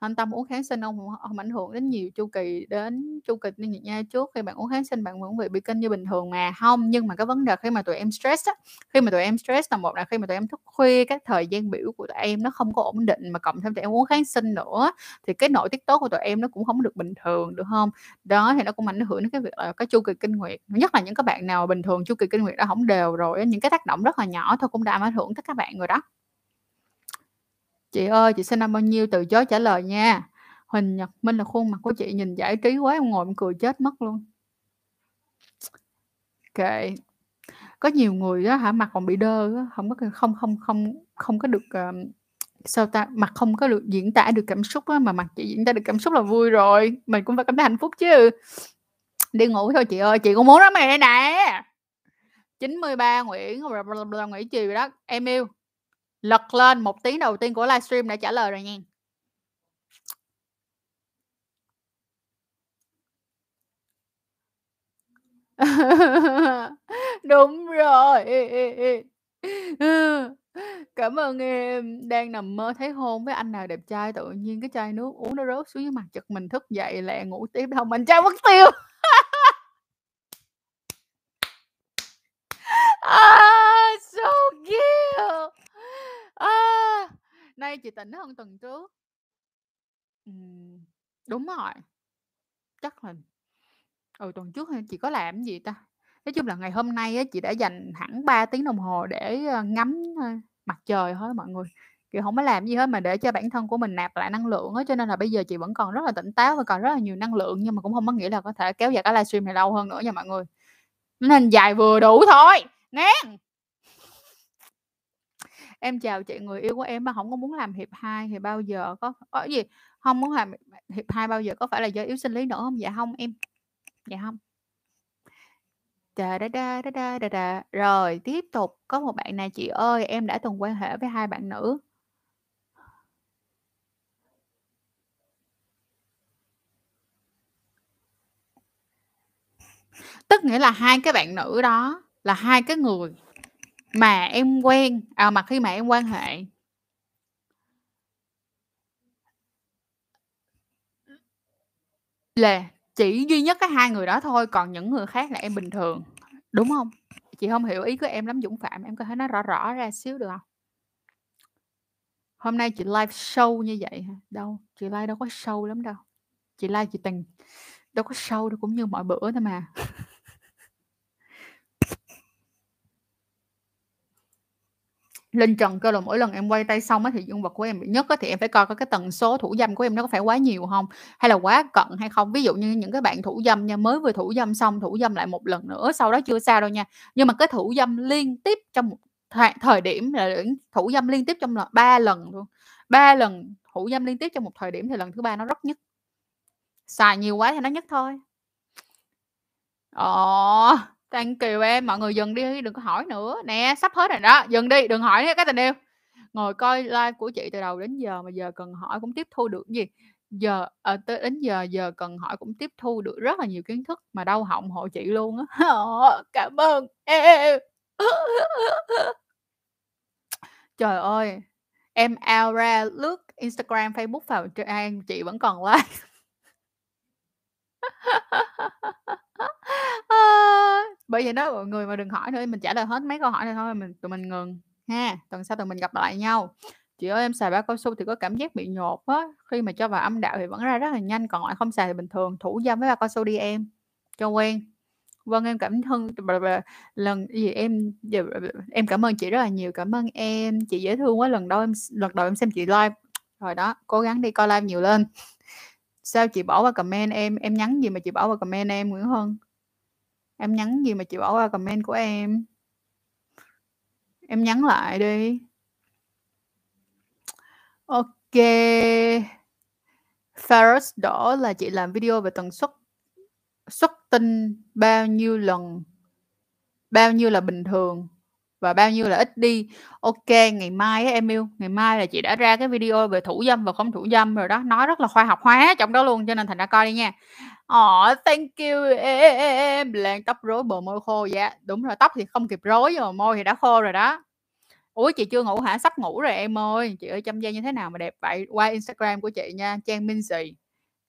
Anh Tâm uống kháng sinh ông không ảnh hưởng đến nhiều chu kỳ đến chu kỳ như nha. Trước khi bạn uống kháng sinh bạn vẫn bị bị kinh như bình thường mà. không nhưng mà cái vấn đề khi mà tụi em stress á, khi mà tụi em stress là một là khi mà tụi em thức khuya, các thời gian biểu của tụi em nó không có ổn định, mà cộng thêm tụi em uống kháng sinh nữa, thì cái nội tiết tố của tụi em nó cũng không được bình thường, được không Đó, thì nó cũng ảnh hưởng đến cái việc là cái chu kỳ kinh nguyệt. Nhất là những các bạn nào bình thường chu kỳ kinh nguyệt đã không đều rồi những cái tác động rất là nhỏ thôi cũng đã ảnh hưởng tới các bạn rồi đó. Chị ơi, chị sinh năm bao nhiêu? Từ chối trả lời nha. Huỳnh Nhật Minh là khuôn mặt của chị nhìn giải trí quá, em ngồi em cười chết mất luôn. Kệ. Có nhiều người đó hả, mặt còn bị đơ á, không có không không không không có được, uh, sao ta, mặt không có được diễn tả được cảm xúc á, mà mặt chị diễn tả được cảm xúc là vui rồi, mình cũng phải cảm thấy hạnh phúc chứ. Đi ngủ thôi chị ơi, chị cũng muốn lắm mày đây nè. 93 Nguyễn Nguyễn Trì rồi đó. Em yêu, lật lên một tiếng đầu tiên của livestream đã trả lời rồi nha. Đúng rồi. Cảm ơn em. Đang nằm mơ thấy hôn với anh nào đẹp trai, tự nhiên cái chai nước uống nó rớt xuống dưới mặt, chật mình thức dậy lẹ ngủ tiếp, đâu mình trai mất tiêu. À, so cute. Nay chị tỉnh hơn tuần trước. Ừm, đúng rồi. Chắc là ừ, tuần trước chị có làm gì ta? Nói chung là ngày hôm nay á, chị đã dành hẳn 3 tiếng đồng hồ để, ơ, ngắm, ơ, mặt trời thôi mọi người, kiểu, hổng có làm gì hết mà để cho bản thân của mình nạp lại năng lượng á, cho nên là bây giờ chị vẫn còn rất là tỉnh táo và còn rất là nhiều năng lượng, nhưng mà cũng hông có nghĩa là có thể kéo dài cái livestream này lâu hơn nữa nha mọi người. Nên dài vừa đủ thôi, nghen. Em chào chị, người yêu của em mà không có muốn làm hiệp hai thì bao giờ có có cái gì? không muốn làm hiệp hai bao giờ có phải là do yếu sinh lý nữa không Dạ không em. Dạ không da da da da da da da Rồi, tiếp tục có một bạn này "Chị ơi, em đã từng quan hệ với hai bạn nữ." Tức nghĩa là hai cái bạn nữ đó là hai cái người mà em quen à, mà khi mà em quan hệ là chỉ duy nhất cái hai người đó thôi, còn những người khác là em bình thường, đúng không Chị không hiểu ý của em lắm Dũng Phạm, em có thể nói rõ rõ ra xíu được không Hôm nay chị live show như vậy hả? Đâu, chị live đâu có show lắm đâu. Chị live chị tình đâu có show đâu, cũng như mọi bữa thôi mà. Linh Trần kêu là mỗi lần em quay tay xong á, thì dương vật của em bị nhức á, thì em phải coi có cái tần số thủ dâm của em nó có phải quá nhiều không Hay là quá cận hay không? Ví dụ như những cái bạn thủ dâm nha, mới vừa thủ dâm xong, thủ dâm lại một lần nữa, sau đó chưa sao đâu nha. Nhưng mà cái thủ dâm liên tiếp trong một thời, thời điểm là thủ dâm liên tiếp trong là ba lần luôn, ba lần thủ dâm liên tiếp trong một thời điểm thì lần thứ ba nó rất nhức. Xài nhiều quá thì nó nhức thôi. Ồ, thank you em, mọi người dừng đi, đừng có hỏi nữa. Nè, sắp hết rồi đó, dừng đi, đừng hỏi nữa các tình yêu. Ngồi coi live của chị từ đầu đến giờ mà giờ cần hỏi cũng tiếp thu được gì. Giờ à, tới đến giờ giờ cần hỏi cũng tiếp thu được rất là nhiều kiến thức mà đau họng hộ chị luôn á. Ờ, cảm ơn em. Trời ơi, em ao ra lướt Instagram, Facebook vào trang chị vẫn còn like. Ơ, ờ, bởi vậy đó mọi người mà đừng hỏi nữa, mình trả lời hết mấy câu hỏi này thôi mình tụi mình ngừng ha, tuần sau tụi mình gặp lại nhau. "Chị ơi, em xài bao cao su thì có cảm giác bị nhột á, khi mà cho vào âm đạo thì vẫn ra rất là nhanh, còn lại không xài thì bình thường, thủ dâm với bao cao su đi em, cho quen." "Vâng, em cảm thân lần gì em em cảm ơn chị rất là nhiều, cảm ơn em, chị dễ thương quá, lần đầu em lần đầu em xem chị live." Rồi đó, cố gắng đi coi live nhiều lên. "Sao chị bỏ qua comment em, em nhắn gì mà chị bỏ qua comment em Nguyễn hơn "Em nhắn gì mà chị bỏ qua comment của em?" "Em nhắn lại đi." ok kê. Faros đỏ là chị làm video về tần suất xuất tinh bao nhiêu lần? Bao nhiêu là bình thường và bao nhiêu là ít đi? ok ngày mai ấy, em yêu, ngày mai là chị đã ra cái video về thủ dâm và không thủ dâm rồi đó, nói rất là khoa học hóa trong đó luôn, cho nên thành ra coi đi nha. Ồ, thank you em, làn tóc rối bờ môi khô, dạ, đúng rồi, tóc thì không kịp rối nhưng mà môi thì đã khô rồi đó. Ủa, chị chưa ngủ hả? Sắp ngủ rồi em ơi. Chị ơi, chăm da như thế nào mà đẹp vậy? Qua Instagram của chị nha, Trang minh Minzy,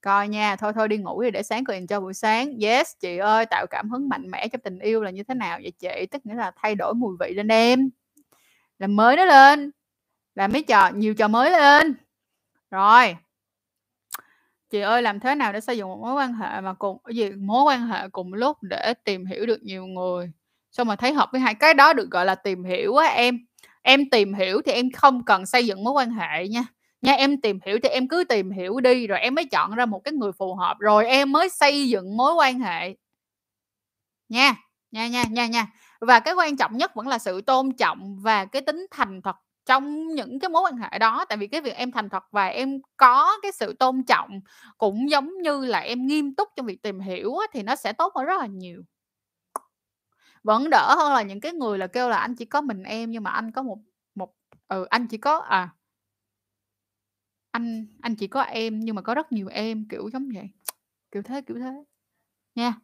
coi nha. Thôi thôi đi ngủ đi để sáng còn cho buổi sáng. Yes, chị ơi, tạo cảm hứng mạnh mẽ cho tình yêu là như thế nào vậy chị? Tức nghĩa là thay đổi mùi vị lên em, làm mới nó lên, làm mấy trò nhiều trò mới lên. Rồi. Chị ơi, làm thế nào để xây dựng một mối quan hệ mà cùng cái gì? Mối quan hệ cùng lúc để tìm hiểu được nhiều người, xong mà thấy hợp với hai cái đó được gọi là tìm hiểu á em. Em tìm hiểu thì em không cần xây dựng mối quan hệ nha. Nha, em tìm hiểu thì em cứ tìm hiểu đi, rồi em mới chọn ra một cái người phù hợp, rồi em mới xây dựng mối quan hệ. Nha, nha, nha, nha, nha. Và cái quan trọng nhất vẫn là sự tôn trọng và cái tính thành thật trong những cái mối quan hệ đó. Tại vì cái việc em thành thật và em có cái sự tôn trọng cũng giống như là em nghiêm túc trong việc tìm hiểu á, thì nó sẽ tốt hơn rất là nhiều. Vẫn đỡ hơn là những cái người là kêu là "Anh chỉ có mình em nhưng mà anh có một một ừ, anh chỉ có à" "Anh anh chỉ có em nhưng mà có rất nhiều em", kiểu giống vậy. Kiểu thế, kiểu thế. Nha.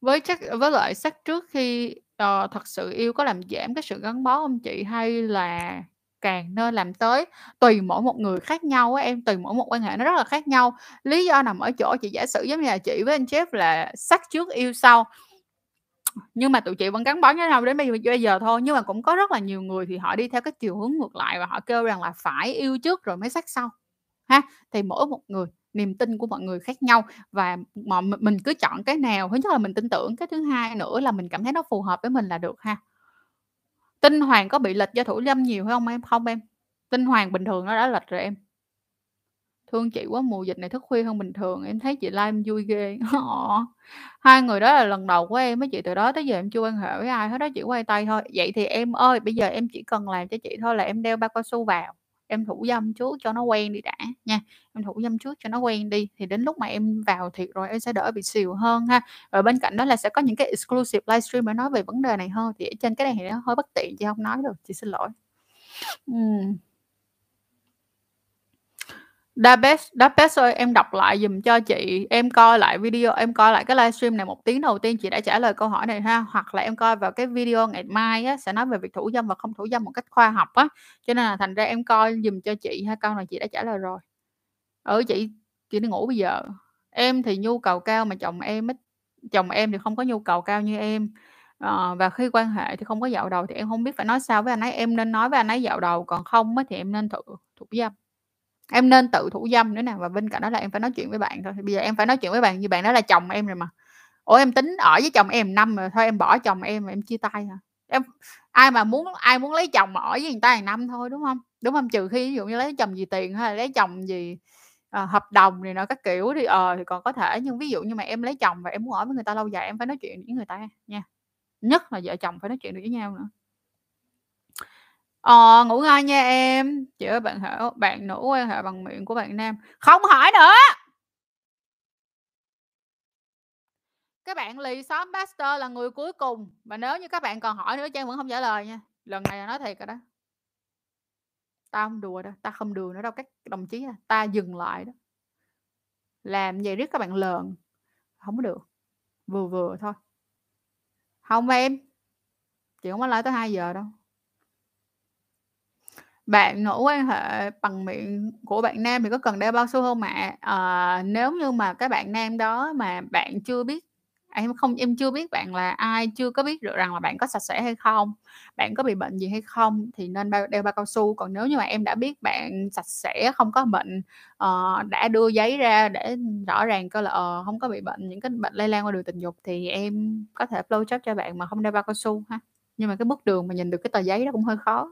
Với chắc với lại sắc trước khi, ờ, thật sự yêu có làm giảm cái sự gắn bó không chị? Hay là càng nên làm tới? Tùy mỗi một người khác nhau á em, tùy mỗi một quan hệ nó rất là khác nhau. Lý do nằm ở chỗ chị giả sử giống như là chị với anh Jeff là sắc trước yêu sau. Nhưng mà tụi chị vẫn gắn bó với nhau đến bây bây giờ thôi, nhưng mà cũng có rất là nhiều người thì họ đi theo cái chiều hướng ngược lại và họ kêu rằng là phải yêu trước rồi mới sắc sau, ha. Thì mỗi một người, niềm tin của mọi người khác nhau và mà mình cứ chọn cái nào thứ nhất là mình tin tưởng, cái thứ hai nữa là mình cảm thấy nó phù hợp với mình là được ha. Tinh Hoàng có bị lệch do thủ dâm nhiều hay em? Không em, Tinh Hoàng bình thường nó đã lệch rồi em. Thương chị quá, mùa dịch này thức khuya hơn bình thường, em thấy chị live em vui ghê. Ờ. Hai người đó là lần đầu của em với chị, từ đó tới giờ em chưa quan hệ với ai hết đó chỉ quay tay thôi. Vậy thì em ơi, bây giờ em chỉ cần làm cho chị thôi là em đeo bao cao su vào, em thủ dâm trước cho nó quen đi đã nha, em thủ dâm trước cho nó quen đi, thì đến lúc mà em vào thiệt rồi em sẽ đỡ bị xìu hơn ha. và bên cạnh đó là sẽ có những cái exclusive livestream để nói về vấn đề này hơn, thì ở trên cái này thì nó hơi bất tiện, chị không nói được, chị xin lỗi. Ừm. Dabex best ơi, em đọc lại dùm cho chị, em coi lại video em coi lại cái livestream này một tiếng đầu tiên chị đã trả lời câu hỏi này ha, hoặc là em coi vào cái video ngày mai á, sẽ nói về việc thủ dâm và không thủ dâm một cách khoa học á, cho nên là thành ra em coi dùm cho chị ha, câu này chị đã trả lời rồi. Ừ, chị chị đi ngủ bây giờ. Em thì nhu cầu cao mà chồng em ít, chồng em thì không có nhu cầu cao như em, à, và khi quan hệ thì không có dạo đầu thì em không biết phải nói sao với anh ấy, em nên nói với anh ấy dạo đầu, còn không á thì em nên thử thủ dâm. Em nên tự thủ dâm nữa nè, và bên cạnh đó là em phải nói chuyện với bạn thôi, bây giờ em phải nói chuyện với bạn như bạn đó là chồng em rồi mà. Ủa, em tính ở với chồng em năm rồi, thôi em bỏ chồng em rồi em chia tay hả? Em ai mà muốn ai muốn lấy chồng mà ở với người ta hàng năm thôi, đúng không Đúng không Trừ khi ví dụ như lấy chồng gì tiền hay là lấy chồng gì à, ờ, hợp đồng này nọ các kiểu thì, ờ, thì còn có thể, nhưng ví dụ như mà em lấy chồng và em muốn ở với người ta lâu dài em phải nói chuyện với người ta nha, nhất là vợ chồng phải nói chuyện được với nhau nữa. Ờ, ngủ ngon nha em. Chị ơi, bạn hở, bạn nữ quan hệ bằng miệng của bạn nam. Không hỏi nữa! Các bạn lì xóm pastor là người cuối cùng, và nếu như các bạn còn hỏi nữa Trang vẫn không trả lời nha. Lần này là nói thiệt rồi đó. Tao không đùa đâu, tao không đùa nữa đâu các đồng chí à, ta dừng lại đó. Làm vậy riết các bạn lờn, không có được, vừa vừa thôi. Không em. Chị không có lại tới 2:00 đâu. Bạn nữ quan hệ bằng miệng của bạn nam thì có cần đeo bao su không ạ? À, nếu như mà cái bạn nam đó mà bạn chưa biết à, em không em chưa biết bạn là ai, chưa có biết được rằng là bạn có sạch sẽ hay không, bạn có bị bệnh gì hay không thì nên bao đeo bao cao su. Còn nếu như mà em đã biết bạn sạch sẽ, không có bệnh, uh, đã đưa giấy ra để rõ ràng coi là, uh, không có bị bệnh, những cái bệnh lây lan qua đường tình dục thì em có thể blow job cho bạn mà không đeo bao cao su ha. Nhưng mà cái bước đường mà nhìn được cái tờ giấy đó cũng hơi khó.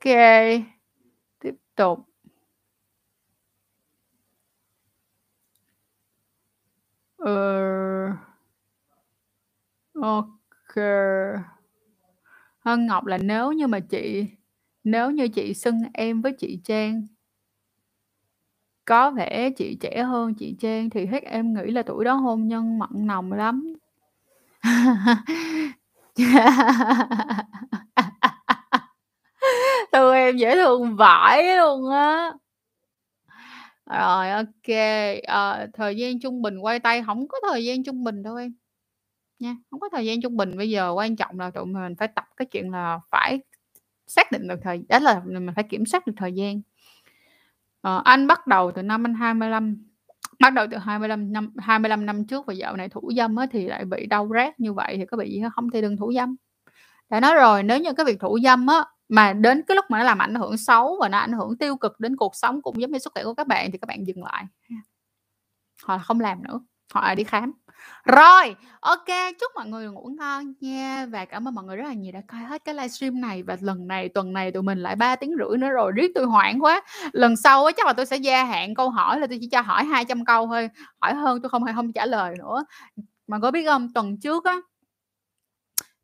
OK, tiếp tục. Ừ. Ô kê. Hân Ngọc là nếu như mà chị, nếu như chị xưng em với chị Trang, có vẻ chị trẻ hơn chị Trang thì hết em nghĩ là tuổi đó hôn nhân mặn nồng lắm. Thương em dễ thương vãi luôn á. Rồi, ok à, thời gian trung bình quay tay không có thời gian trung bình đâu em, nha, không có thời gian trung bình. Bây giờ quan trọng là tụi mình phải tập cái chuyện là phải xác định được thời đó là mình phải kiểm soát được thời gian. à, anh bắt đầu từ năm anh 25, bắt đầu từ 25 năm 25 năm trước và dạo này thủ dâm á thì lại bị đau rát như vậy thì có bị gì không thì đừng thủ dâm. Đã nói rồi, nếu như cái việc thủ dâm á, mà đến cái lúc mà nó làm ảnh hưởng xấu và nó ảnh hưởng tiêu cực đến cuộc sống cũng giống như sức khỏe của các bạn thì các bạn dừng lại họ Hoặc là không làm nữa, hoặc là đi khám. Rồi, ok chúc mọi người ngủ ngon nha và cảm ơn mọi người rất là nhiều đã coi hết cái livestream này và lần này tuần này tụi mình lại 3 tiếng rưỡi nữa rồi, riết tôi hoảng quá. Lần sau á chắc là tôi sẽ gia hạn câu hỏi là tôi chỉ cho hỏi 200 câu thôi, hỏi hơn tôi không hay không trả lời nữa. Mà có biết không tuần trước á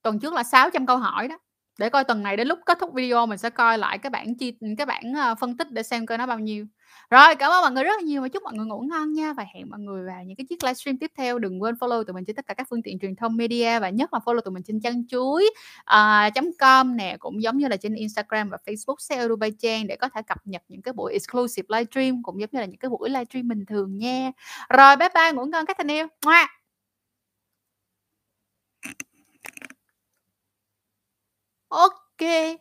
tuần trước là 600 câu hỏi đó, để coi tuần này đến lúc kết thúc video mình sẽ coi lại cái bảng chi cái bảng, ờ, phân tích để xem coi nó bao nhiêu. Rồi, cảm ơn mọi người rất là nhiều và chúc mọi người ngủ ngon nha và hẹn mọi người vào những cái chiếc livestream tiếp theo. Đừng quên follow tụi mình trên tất cả các phương tiện truyền thông media và nhất là follow tụi mình trên chân chuối uh, com nè, cũng giống như là trên Instagram và Facebook xe Dubai Trang để có thể cập nhật những cái buổi exclusive livestream cũng giống như là những cái buổi livestream bình thường nha. Rồi, bye bye, ngủ ngon các tình yêu. Ngoa. Ô kê.